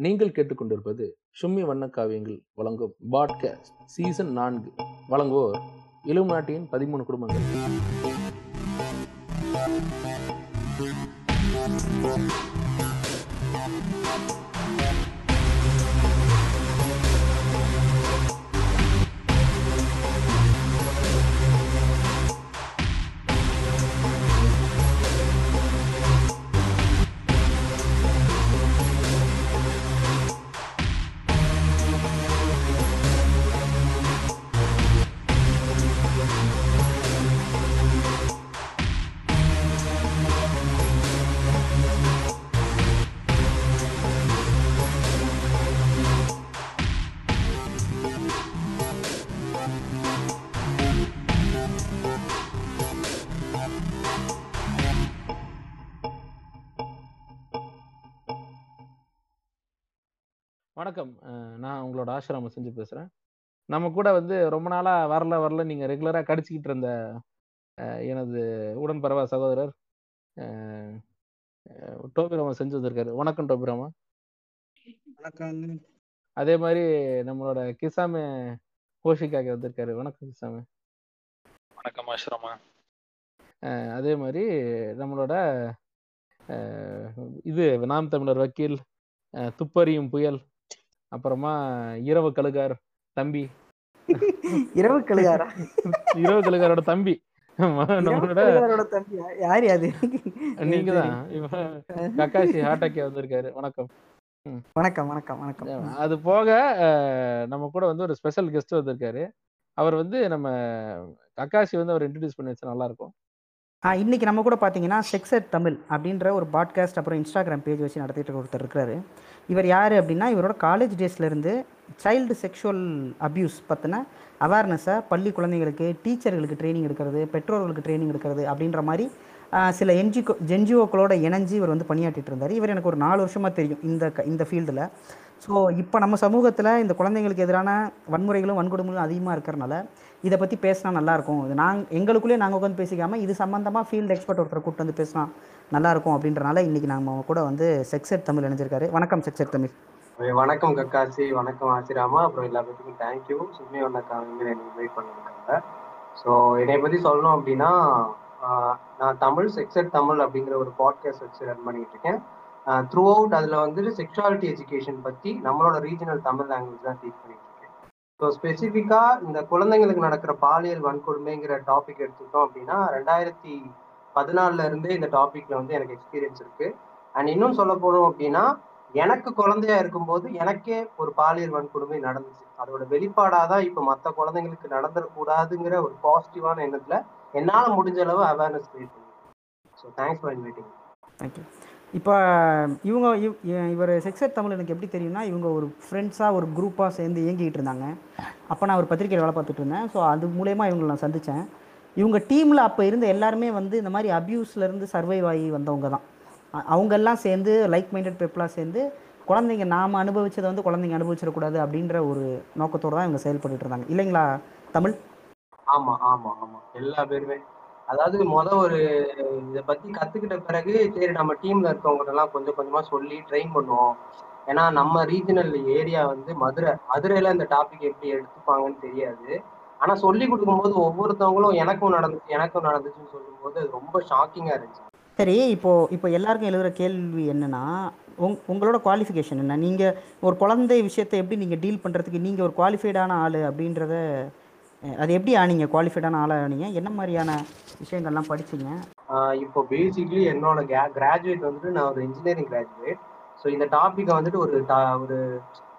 நீங்கள் கேட்டுக்கொண்டிருப்பது ஷும்மி வண்ணக்காவியங்கள் வழங்கும் பாட்காஸ்ட் சீசன் நான்கு. வழங்குவோர் இலுமினாட்டியின் பதிமூணு குடும்பங்கள். வணக்கம். நான் உங்களோட ஆசிரமம் செஞ்சு பேசுகிறேன் நம்ம கூட வந்து ரொம்ப நாளாக வரல வரல. நீங்கள் ரெகுலராக கடிச்சிக்கிட்டு இருந்த எனது உடன்பரவா சகோதரர் டோபிராமா செஞ்சு வந்திருக்காரு. வணக்கம் டோபிராமா வணக்கம் அதே மாதிரி நம்மளோட கிசாமே கோஷிக்காக வந்திருக்காரு. வணக்கம் கிசாமே. வணக்கம் ஆசிரமா. அதே மாதிரி நம்மளோட இது நாம் தமிழர் வக்கீல் துப்பறியும் புயல் அப்புறமா இரவு கழுகார் தம்பி. இரவு கழுகாரா? இரவு கழுகாரோட தம்பி. யார் அது நீங்க தான் கக்காஷி ஹாட்டாக்கே வந்திருக்காரு. வணக்கம். வணக்கம் வணக்கம் வணக்கம். அது போக நம்ம கூட வந்து ஒரு ஸ்பெஷல் கெஸ்ட் வந்திருக்காரு. அவர் வந்து நம்ம கக்காஷி வந்து அவர் இன்ட்ரடியூஸ் பண்ணி வச்சா நல்லா இருக்கும் இன்னைக்கு நம்ம கூட பார்த்தீங்கன்னா செக்ஸட் தமிழ் அப்படின்ற ஒரு பாட்காஸ்ட் அப்புறம் இன்ஸ்டாகிராம் பேஜ் வச்சு நடத்திட்டு ஒருத்தர் இருக்கிறாரு. இவர் யார் அப்படின்னா இவரோட காலேஜ் டேஸ்லேருந்து சைல்டு செக்ஷுவல் அப்யூஸ் பற்றின அவேர்னஸை பள்ளி குழந்தைங்களுக்கு டீச்சர்களுக்கு ட்ரைனிங் எடுக்கிறது பெற்றோர்களுக்கு ட்ரைனிங் எடுக்கிறது அப்படின்ற மாதிரி சில என்ஜிஓ என்ஜிஓக்களோட இணைஞ்சு இவர் வந்து பணியாற்றிட்டு இருந்தார். இவர் எனக்கு ஒரு நாலு வருஷமாக தெரியும் இந்த க- இந்த ஃபீல்டில் ஸோ இப்போ நம்ம சமூகத்தில் இந்த குழந்தைங்களுக்கு எதிரான வன்முறைகளும் வன்கொடுமைகளும் அதிகமாக இருக்கிறனால இதை பற்றி பேசினா நல்லாயிருக்கும் இது நாங்கள் எங்களுக்குள்ளே நாங்கள் உட்காந்து பேசிக்காமல் இது சம்மந்தமாக ஃபீல்டு எக்ஸ்பர்ட் ஒருத்தரை கூப்பிட்டு வந்து பேசினா நல்லாயிருக்கும் அப்படின்றனால இன்றைக்கி நம்ம கூட வந்து செக்ஸெட் தமிழ் இணைஞ்சிருக்காரு. வணக்கம் செக்ஸெட் தமிழ். வணக்கம் கக்காசி வணக்கம் ஆசிராமா. அப்புறம் எல்லா பேத்துக்கும் தேங்க்யூ சும்மி வண்ணக்காரங்க என்னை இன்வைட் பண்ணியிருக்காங்க ஸோ என்னை பற்றி சொல்லணும் அப்படின்னா நான் தமிழ் செக்ஸட் தமிழ் அப்படிங்கிற ஒரு பாட்காஸ்ட் வச்சு ரன் பண்ணிட்டு இருக்கேன். த்ரூ அவுட் அதில் வந்துட்டு செக்ஷுவாலிட்டி எஜுகேஷன் பற்றி நம்மளோட ரீஜனல் தமிழ் லாங்குவேஜ் தான் டீச் பண்ணிட்டு இருக்கேன். ஸோ ஸ்பெசிஃபிக்காக இந்த குழந்தைங்களுக்கு நடக்கிற பாலியல் வன்கொடுமைங்கிற டாபிக் எடுத்துக்கிட்டோம் அப்படின்னா ரெண்டாயிரத்தி பதினாலுல இருந்தே இந்த டாபிக்ல வந்து எனக்கு எக்ஸ்பீரியன்ஸ் இருக்கு. அண்ட் இன்னும் சொல்ல போறோம் அப்படின்னா எனக்கு குழந்தையா இருக்கும்போது எனக்கே ஒரு பாலியல் வன்கொடுமை நடந்துச்சு. அதோட வெளிப்பாடாதான் தான் இப்போ மற்ற குழந்தைங்களுக்கு நடந்துடக்கூடாதுங்கிற ஒரு பாசிட்டிவான எண்ணத்துல என்னால முடிஞ்ச அளவு அவேர்னஸ் கிரியேட் பண்ணிருக்கேன் so thanks for inviting thank you இப்போ இவங்க இவ்- இவர் செக்ஸர் தமிழ் எனக்கு எப்படி தெரியும்னா இவங்க ஒரு ஃப்ரெண்ட்ஸாக ஒரு குரூப்பாக சேர்ந்து இயங்கிக்கிட்டு இருந்தாங்க. அப்போ நான் ஒரு பத்திரிக்கையில் வேலை பார்த்துட்டு இருந்தேன். ஸோ அது மூலயமா இவங்களை நான் சந்தித்தேன் இவங்க டீமில் அப்போ இருந்த எல்லாருமே வந்து இந்த மாதிரி அப்யூஸ்லேருந்து சர்வைவ் ஆகி வந்தவங்க தான். அவங்கெல்லாம் சேர்ந்து லைக் மைண்டட் பீப்புளாக சேர்ந்து குழந்தைங்க நாம் அனுபவித்ததை வந்து குழந்தைங்க அனுபவிச்சிடக்கூடாது அப்படின்ற ஒரு நோக்கத்தோடு தான் இவங்க செயல்பட்டு இருந்தாங்க. இல்லைங்களா தமிழ்? ஆமாம் ஆமாம் ஆமாம் எல்லா பேருமே. அதாவது மொதல் ஒரு இதை பற்றி கற்றுக்கிட்ட பிறகு சரி நம்ம டீமில் இருக்கவங்க கொஞ்சம் கொஞ்சமாக சொல்லி ட்ரெயின் பண்ணுவோம். ஏன்னா நம்ம ரீஜனல் ஏரியா வந்து மதுரை. மதுரையில் இந்த டாபிக் எப்படி எடுத்துப்பாங்கன்னு தெரியாது. ஆனா சொல்லி கொடுக்கும்போது ஒவ்வொருத்தவங்களும் எனக்கும் நடந்துச்சு எனக்கும் நடந்துச்சுன்னு சொல்லும்போது அது ரொம்ப ஷாக்கிங்கா இருந்துச்சு. சரி இப்போது இப்போ எல்லாருக்கும் எழுதுகிற கேள்வி என்னன்னா உங் உங்களோட குவாலிஃபிகேஷன் என்ன? நீங்கள் ஒரு குழந்தை விஷயத்தை எப்படி நீங்கள் டீல் பண்ணுறதுக்கு நீங்கள் ஒரு குவாலிஃபைடான ஆள் அப்படின்றத அது எப்படி ஆனீங்க? குவாலிஃபைடான ஆளாக ஆனீங்க? என்ன மாதிரியான விஷயங்கள்லாம் படிச்சீங்க? இப்போ பேசிக்லி என்னோட கிராஜுவேட் வந்துட்டு நான் ஒரு இன்ஜினியரிங் கிராஜுவேட் ஸோ இந்த டாப்பிக்கை வந்துட்டு ஒரு ஒரு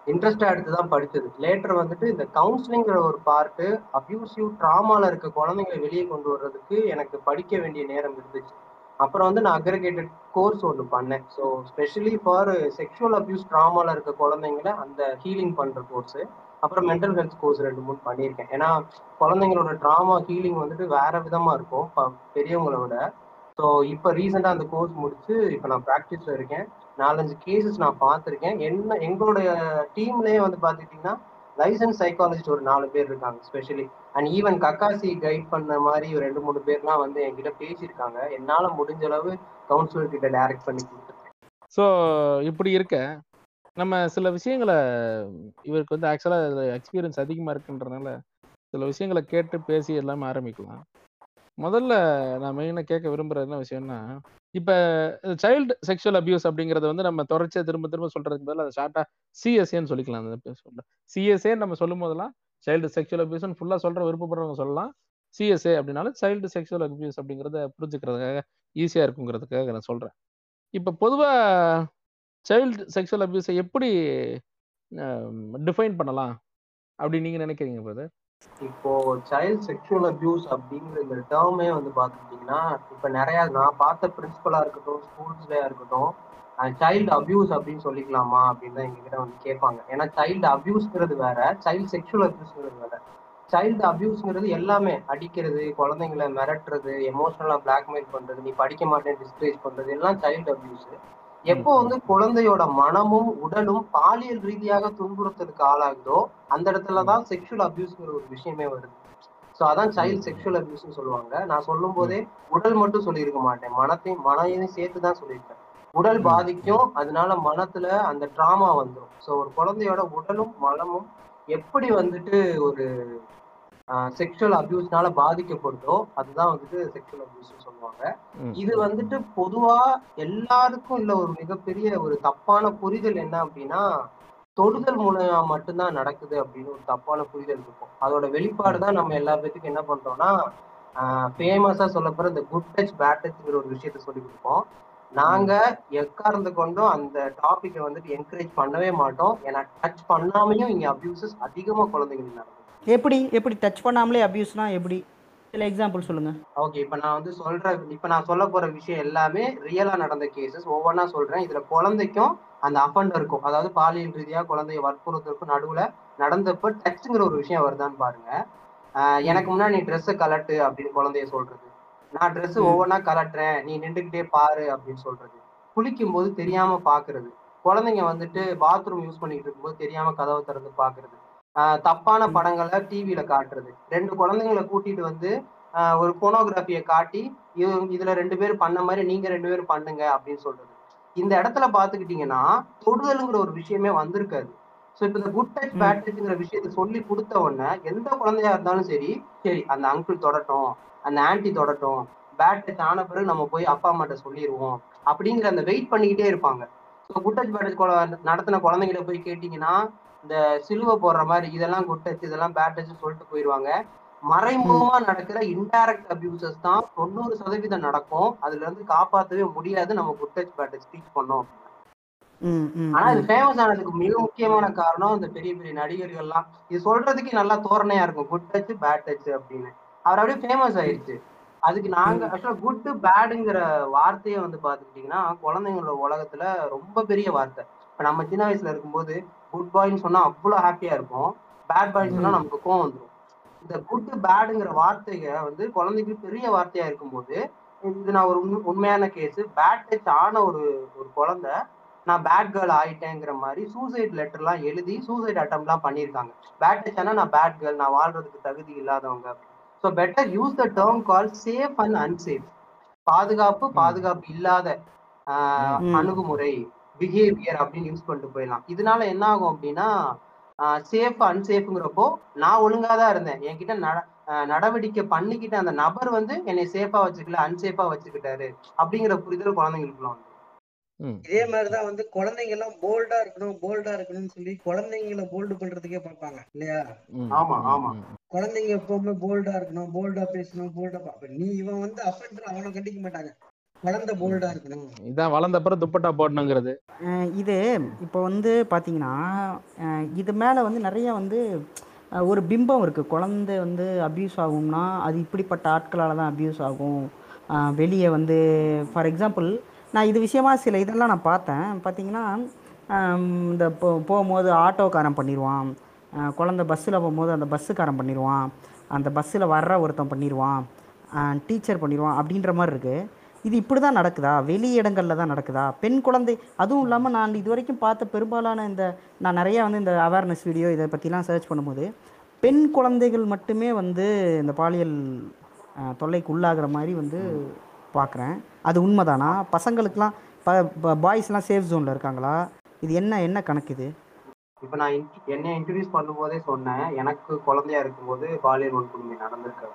இன்ட்ரெஸ்டாக எடுத்து தான் படித்தது லேட்டர் வந்துட்டு இந்த கவுன்சிலிங்கிற ஒரு பார்ட்டு அப்யூசிவ் ட்ராமாவில் இருக்க குழந்தைங்களை வெளியே கொண்டு வர்றதுக்கு எனக்கு படிக்க வேண்டிய நேரம் இருந்துச்சு. அப்புறம் வந்து நான் அக்ரிகேட்டட் கோர்ஸ் ஒன்று பண்ணேன். So specially for sexual abuse ட்ராமாவில் இருக்க குழந்தைங்களை அந்த ஹீலிங் பண்ணுற கோர்ஸு அப்புறம் மென்டல் ஹெல்த் கோர்ஸ் ரெண்டு மூணு பண்ணியிருக்கேன். ஏன்னா குழந்தைங்களோட ட்ராமா ஹீலிங் வந்துட்டு வேற விதமாக இருக்கும் ப- ஸோ இப்போ ரீசெண்டாக அந்த கோர்ஸ் முடிச்சு இப்போ நான் ப்ராக்டிஸில் இருக்கேன். நாலஞ்சு கேசஸ் நான் பார்த்துருக்கேன். என்ன எங்களுடைய டீம்லயே வந்து பார்த்துக்கிட்டிங்கன்னா லைசன்ஸ் சைக்காலஜிஸ்ட் ஒரு நாலு பேர் இருக்காங்க specially and even Kakashi guide பண்ண மாதிரி ஒரு ரெண்டு மூணு பேர்லாம் வந்து என்கிட்ட பேசியிருக்காங்க. என்னால் முடிஞ்ச அளவு கவுன்சிலர் கிட்ட டைரக்ட் பண்ணி கொடுத்துருக்கேன். ஸோ இப்படி இருக்க நம்ம சில விஷயங்களை இவருக்கு வந்து ஆக்சுவலாக எக்ஸ்பீரியன்ஸ் அதிகமாக இருக்குன்றனால சில விஷயங்களை கேட்டு பேசி எல்லாமே ஆரம்பிக்கலாம். முதல்ல நான் மெயினாக கேட்க விரும்புறது என்ன விஷயம்னா இப்போ சைல்டு செக்ஷுவல் அபியூஸ் அப்படிங்கறத வந்து நம்ம தொடர்ச்சியாக திரும்ப திரும்ப சொல்றதுக்கு பதிலா அதை ஷார்ட்டாக சிஎஸ்ஏன்னு சொல்லிக்கலாம். அந்த சொல்ல. சிஎஸ்ஏ நம்ம சொல்லும் போதெல்லாம் சைல்டு செக்ஷுவல் அபியூஸ்னு ஃபுல்லாக சொல்ற விருப்பப்படுறவங்க சொல்லலாம். சிஎஸ்ஏ அப்படின்னாலும் சைல்டு செக்ஷுவல் அபியூஸ் அப்படிங்கிறத புரிஞ்சுக்கிறதுக்காக ஈஸியாக இருக்குங்கிறதுக்காக நான் சொல்கிறேன் இப்போ பொதுவாக சைல்டு செக்ஷுவல் அபியூஸை எப்படி டிஃபைன் பண்ணலாம் அப்படின்னு நீங்கள் நினைக்கிறீங்க பிரதர் இப்போ சைல்ட் செக்ஷுவல் அபியூஸ் அப்படிங்கிற இந்த டேர்மே வந்து பார்த்துக்கிட்டிங்கன்னா இப்போ நிறைய நான் பார்த்த பிரின்சிபலாக இருக்கட்டும் ஸ்கூல்ஸ்லயா இருக்கட்டும் சைல்டு அபியூஸ் அப்படின்னு சொல்லிக்கலாமா அப்படின்னு தான் எங்ககிட்ட வந்து கேட்பாங்க. ஏன்னா சைல்டு அபியூஸ்ங்கிறது வேற சைல்டு செக்ஷுவல் அபியூஸ்ங்கிறது வேற. சைல்டு அபியூஸ்ங்கிறது எல்லாமே அடிக்கிறது குழந்தைங்களை மிரட்டுறது எமோஷனலாக பிளாக்மெயில் பண்றது நீ படிக்க மாட்டேன் டிஸ்கரேஜ் பண்றது எல்லாம் சைல்டு அபியூஸ் எப்போ வந்து குழந்தையோட மனமும் உடலும் பாலியல் ரீதியாக துன்புறுத்தலுக்கு ஆளாகுதோ அந்த இடத்துலதான் செக்ஷுவல் அபியூஸ்ங்கிற ஒரு விஷயமே வருது. ஸோ அதான் சைல்டு செக்ஷுவல் அபியூஸ்னு சொல்லுவாங்க. நான் சொல்லும் போதே உடல் மட்டும் சொல்லியிருக்க மாட்டேன். மனத்தையும் மனையும் சேர்த்து தான் சொல்லியிருக்கேன் உடல் பாதிக்கும். அதனால மனத்துல அந்த ட்ராமா வந்துடும் ஸோ ஒரு குழந்தையோட உடலும் மனமும் எப்படி வந்துட்டு ஒரு செக்ஷுவல் அபியூஸ்னால பாதிக்கப்படுதோ அதுதான் வந்துட்டு செக்ஷுவல் அபியூஸ் சொல்லுவாங்க. இது வந்துட்டு பொதுவா எல்லாருக்கும் இல்ல ஒரு மிகப்பெரிய ஒரு தப்பான புரிதல் என்ன அப்படின்னா தொடுதல் மூலமா மட்டும்தான் நடக்குது அப்படின்னு ஒரு தப்பான புரிதல் இருக்கும். அதோட வெளிப்பாடு தான் நம்ம எல்லா பேத்துக்கும் என்ன பண்றோம்னா ஃபேமஸா சொல்லப்படுற இந்த குட் டச் பேட் டச்ங்கிற ஒரு விஷயத்த சொல்லி கொடுப்போம். நாங்க எக்கார்ந்து கொண்டும் அந்த டாபிக்கை வந்துட்டு என்கரேஜ் பண்ணவே மாட்டோம். ஏன்னா டச் பண்ணாமையும் இங்க அபியூசஸ் அதிகமா குழந்தைங்களுக்கு நடக்கும் எப்படி? எப்படி டச் பண்ணாமலே அபியூஸ்னா எப்படி? சில எக்ஸாம்பிள் சொல்லுங்க. ஓகே இப்போ நான் வந்து சொல்ற இப்போ நான் சொல்ல போற விஷயம் எல்லாமே ரியலா நடந்த கேசஸ் ஒவ்வொன்றா சொல்றேன். இதுல குழந்தைக்கும் அந்த அஃபண்டருக்கும் அதாவது பாலியல் ரீதியா குழந்தைய வற்புறுத்தலுக்கும் நடுவுல நடந்தப்ப டச்சுங்கிற ஒரு விஷயம் வருதான்னு பாருங்க. எனக்கு முன்னாடி நீ ட்ரெஸ்ஸை கலட்டு அப்படின்னு குழந்தைய சொல்றது. நான் ட்ரெஸ் ஒவ்வொன்றா கலட்டுறேன் நீ நின்றுக்கிட்டே பாரு அப்படின்னு சொல்றது. குளிக்கும் போது தெரியாம பாக்குறது. குழந்தைங்க வந்துட்டு பாத்ரூம் யூஸ் பண்ணிட்டு இருக்கும்போது தெரியாம கதவை திறந்து பாக்குறது. தப்பான படங்களை டிவியில காட்டுறது. ரெண்டு குழந்தைங்களை கூட்டிட்டு வந்து ஒரு போனோகிராஃபியை காட்டி இதுல ரெண்டு பேர் பண்ண மாதிரி நீங்க ரெண்டு பேரும் பண்ணுங்க அப்படின்னு சொல்றது. இந்த இடத்துல பாத்துக்கிட்டீங்கன்னா தொடுதலுங்கிற ஒரு விஷயமே வந்திருக்காது. ஸோ இப்போ இந்த குட் டச் பேட் விஷயத்த சொல்லி கொடுத்த உடனே எந்த குழந்தையா இருந்தாலும் சரி சரி அந்த அங்கிள் தொடட்டும் அந்த ஆன்டி தொடட்டும் பேட் டச் ஆன பிறகு நம்ம போய் அப்பா அம்மாட்ட சொல்லிடுவோம் அப்படிங்கிற அந்த வெயிட் பண்ணிக்கிட்டே இருப்பாங்க. ஸோ குட் டச் பேட் நடத்தின குழந்தைங்களை போய் கேட்டீங்கன்னா இந்த சிலுவை போடுற மாதிரி இதெல்லாம் குட் டச் இதெல்லாம் பேட் டச் சொல்லிட்டு போயிடுவாங்க மறைமுகமா நடக்கிற இன்டைரக்ட் அபியூசஸ் தான் தொண்ணூறு சதவீதம் நடக்கும். அதுல இருந்து காப்பாற்றவே முடியாது நம்ம good touch bad touch teach பண்ணோம். ஆனா இது ஃபேமஸ் ஆனதுக்கு மிக முக்கியமான காரணம் இந்த பெரிய பெரிய நடிகர்கள்லாம். இது சொல்றதுக்கு நல்லா தோரணையா இருக்கும். குட் டச் பேட் டச் அப்படின்னு. அவர் அப்படியே ஃபேமஸ் ஆயிடுச்சு அதுக்கு நாங்க ஆக்சுவலா குட் பேடுங்கிற வார்த்தையை வந்து பாத்துக்கிட்டீங்கன்னா குழந்தைங்களோட உலகத்துல ரொம்ப பெரிய வார்த்தை. இப்ப நம்ம சின்ன வயசுல இருக்கும்போது குட் பாய்ன்னு சொன்னா அவ்வளவு ஹாப்பியா இருக்கும். பேட் பாய்ன்னு சொன்னா நமக்கு கோவம் வந்துடும் இந்த குட் பேடுங்கிற வார்த்தைக வந்து குழந்தைக்கு பெரிய வார்த்தையா இருக்கும்போது இது நான் ஒரு உண்மையான கேஸ் பேட் டச் ஆன ஒரு ஒரு குழந்தை நான் பேட் கேர்ள் ஆயிட்டேங்கிற மாதிரி சூசைட் லெட்டர்லாம் எழுதி சூசைட் அட்டம்லாம் பண்ணியிருக்காங்க. பேட் டச் ஆனா நான் பேட் கேர்ள் நான் வாழ்றதுக்கு தகுதி இல்லாதவங்க so better use the term call safe and unsafe பாதுகாப்பு பாதுகாப்பு இல்லாத அணுகுமுறை. பிஹேவியர் அப்படின்னு யூஸ் பண்ணிட்டு போயிடலாம். இதனால என்ன ஆகும் அப்படின்னா சேஃப் அன்சேஃப்ங்கிறப்போ நான் ஒழுங்கா தான் இருந்தேன். என்கிட்ட நட நடவடிக்கை பண்ணிக்கிட்ட அந்த நபர் வந்து என்னை சேஃபா வச்சுக்கல அன்சேஃபா வச்சுக்கிட்டாரு அப்படிங்கிற புரிதல் குழந்தைங்களுக்குள்ள வந்து இதே மாதிரிதான் வந்து குழந்தைங்க எல்லாம் போல்டா இருக்கணும் போல்டா இருக்கணும்னு சொல்லி குழந்தைங்களை போல்டு பண்றதுக்கே பார்ப்பாங்க இல்லையா? ஆமா ஆமா. குழந்தைங்க எப்பவுமே போல்டா இருக்கணும் போல்டா பேசணும் போல்டா நீ இவன் வந்து அஃபெண்டர் அவனை கண்டிக்க மாட்டாங்க. குழந்தை போல்டா இருக்கணும். இதான் வளர்ந்த அப்புறம் துப்பட்டா போடணுங்கிறது. இது இப்போ வந்து பார்த்தீங்கன்னா இது மேலே வந்து நிறைய வந்து ஒரு பிம்பம் இருக்குது குழந்தை வந்து அப்யூஸ் ஆகும்னா அது இப்படிப்பட்ட ஆட்களால் தான் அப்யூஸ் ஆகும். வெளியே வந்து ஃபார் எக்ஸாம்பிள் நான் இது விஷயமா சில இதெல்லாம் நான் பார்த்தேன். பார்த்தீங்கன்னா இந்த போ போகும்போது ஆட்டோக்காரன் பண்ணிடுவான் குழந்த பஸ்ஸில் போகும்போது அந்த பஸ்ஸுக்காரன் பண்ணிடுவான் அந்த பஸ்ஸில் வர்ற ஒருத்தன் பண்ணிடுவான் டீச்சர் பண்ணிடுவான் அப்படின்ற மாதிரி இருக்குது இது இப்படி தான் நடக்குதா? வெளி இடங்களில் தான் நடக்குதா? பெண் குழந்தை அதுவும் இல்லாமல் நான் இது வரைக்கும் பார்த்த பெரும்பாலான இந்த நான் நிறையா வந்து இந்த அவேர்னஸ் வீடியோ இதை பற்றிலாம் சர்ச் பண்ணும்போது பெண் குழந்தைகள் மட்டுமே வந்து இந்த பாலியல் தொல்லைக்கு உள்ளாகிற மாதிரி வந்து பார்க்குறேன். அது உண்மைதானா? பசங்களுக்கெலாம் ப பாய்ஸ்லாம் சேஃப் ஜோனில் இருக்காங்களா? இது என்ன என்ன கணக்கு இது? இப்போ நான் என்னை இன்ட்ரடியூஸ் பண்ணும்போதே சொன்னேன். எனக்கு குழந்தையா இருக்கும்போது பாலியல் வன்கொடுமை நடந்திருக்கு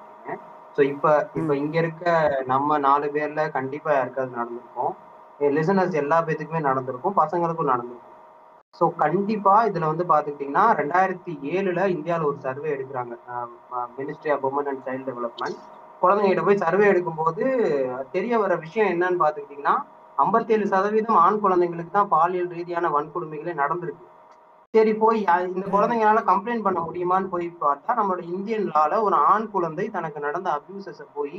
ஸோ இப்போ இப்போ இங்க இருக்க நம்ம நாலு பேர்ல கண்டிப்பா யாருக்காவது நடந்திருக்கும். லிசனர்ஸ் எல்லா பேத்துக்குமே நடந்திருக்கும். பசங்களுக்கும் நடந்திருக்கும். ஸோ கண்டிப்பா இதுல வந்து பாத்துக்கிட்டீங்கன்னா ரெண்டாயிரத்தி ஏழுல இந்தியாவில் ஒரு சர்வே எடுக்கிறாங்க. Ministry of Women and Child Development குழந்தைங்கிட்ட போய் சர்வே எடுக்கும்போது தெரிய வர விஷயம் என்னன்னு பாத்துக்கிட்டீங்கன்னா ஐம்பத்தேழு சதவீதம் ஆண் குழந்தைங்களுக்கு தான் பாலியல் ரீதியான வன்கொடுமைகளே நடந்திருக்கு. சரி போய் இந்த குழந்தைங்களால கம்ப்ளைண்ட் பண்ண முடியுமான்னு போய் பார்த்தா நம்மளோட இந்தியன் லால ஒரு ஆண் குழந்தை தனக்கு நடந்த அபியூசஸ போய்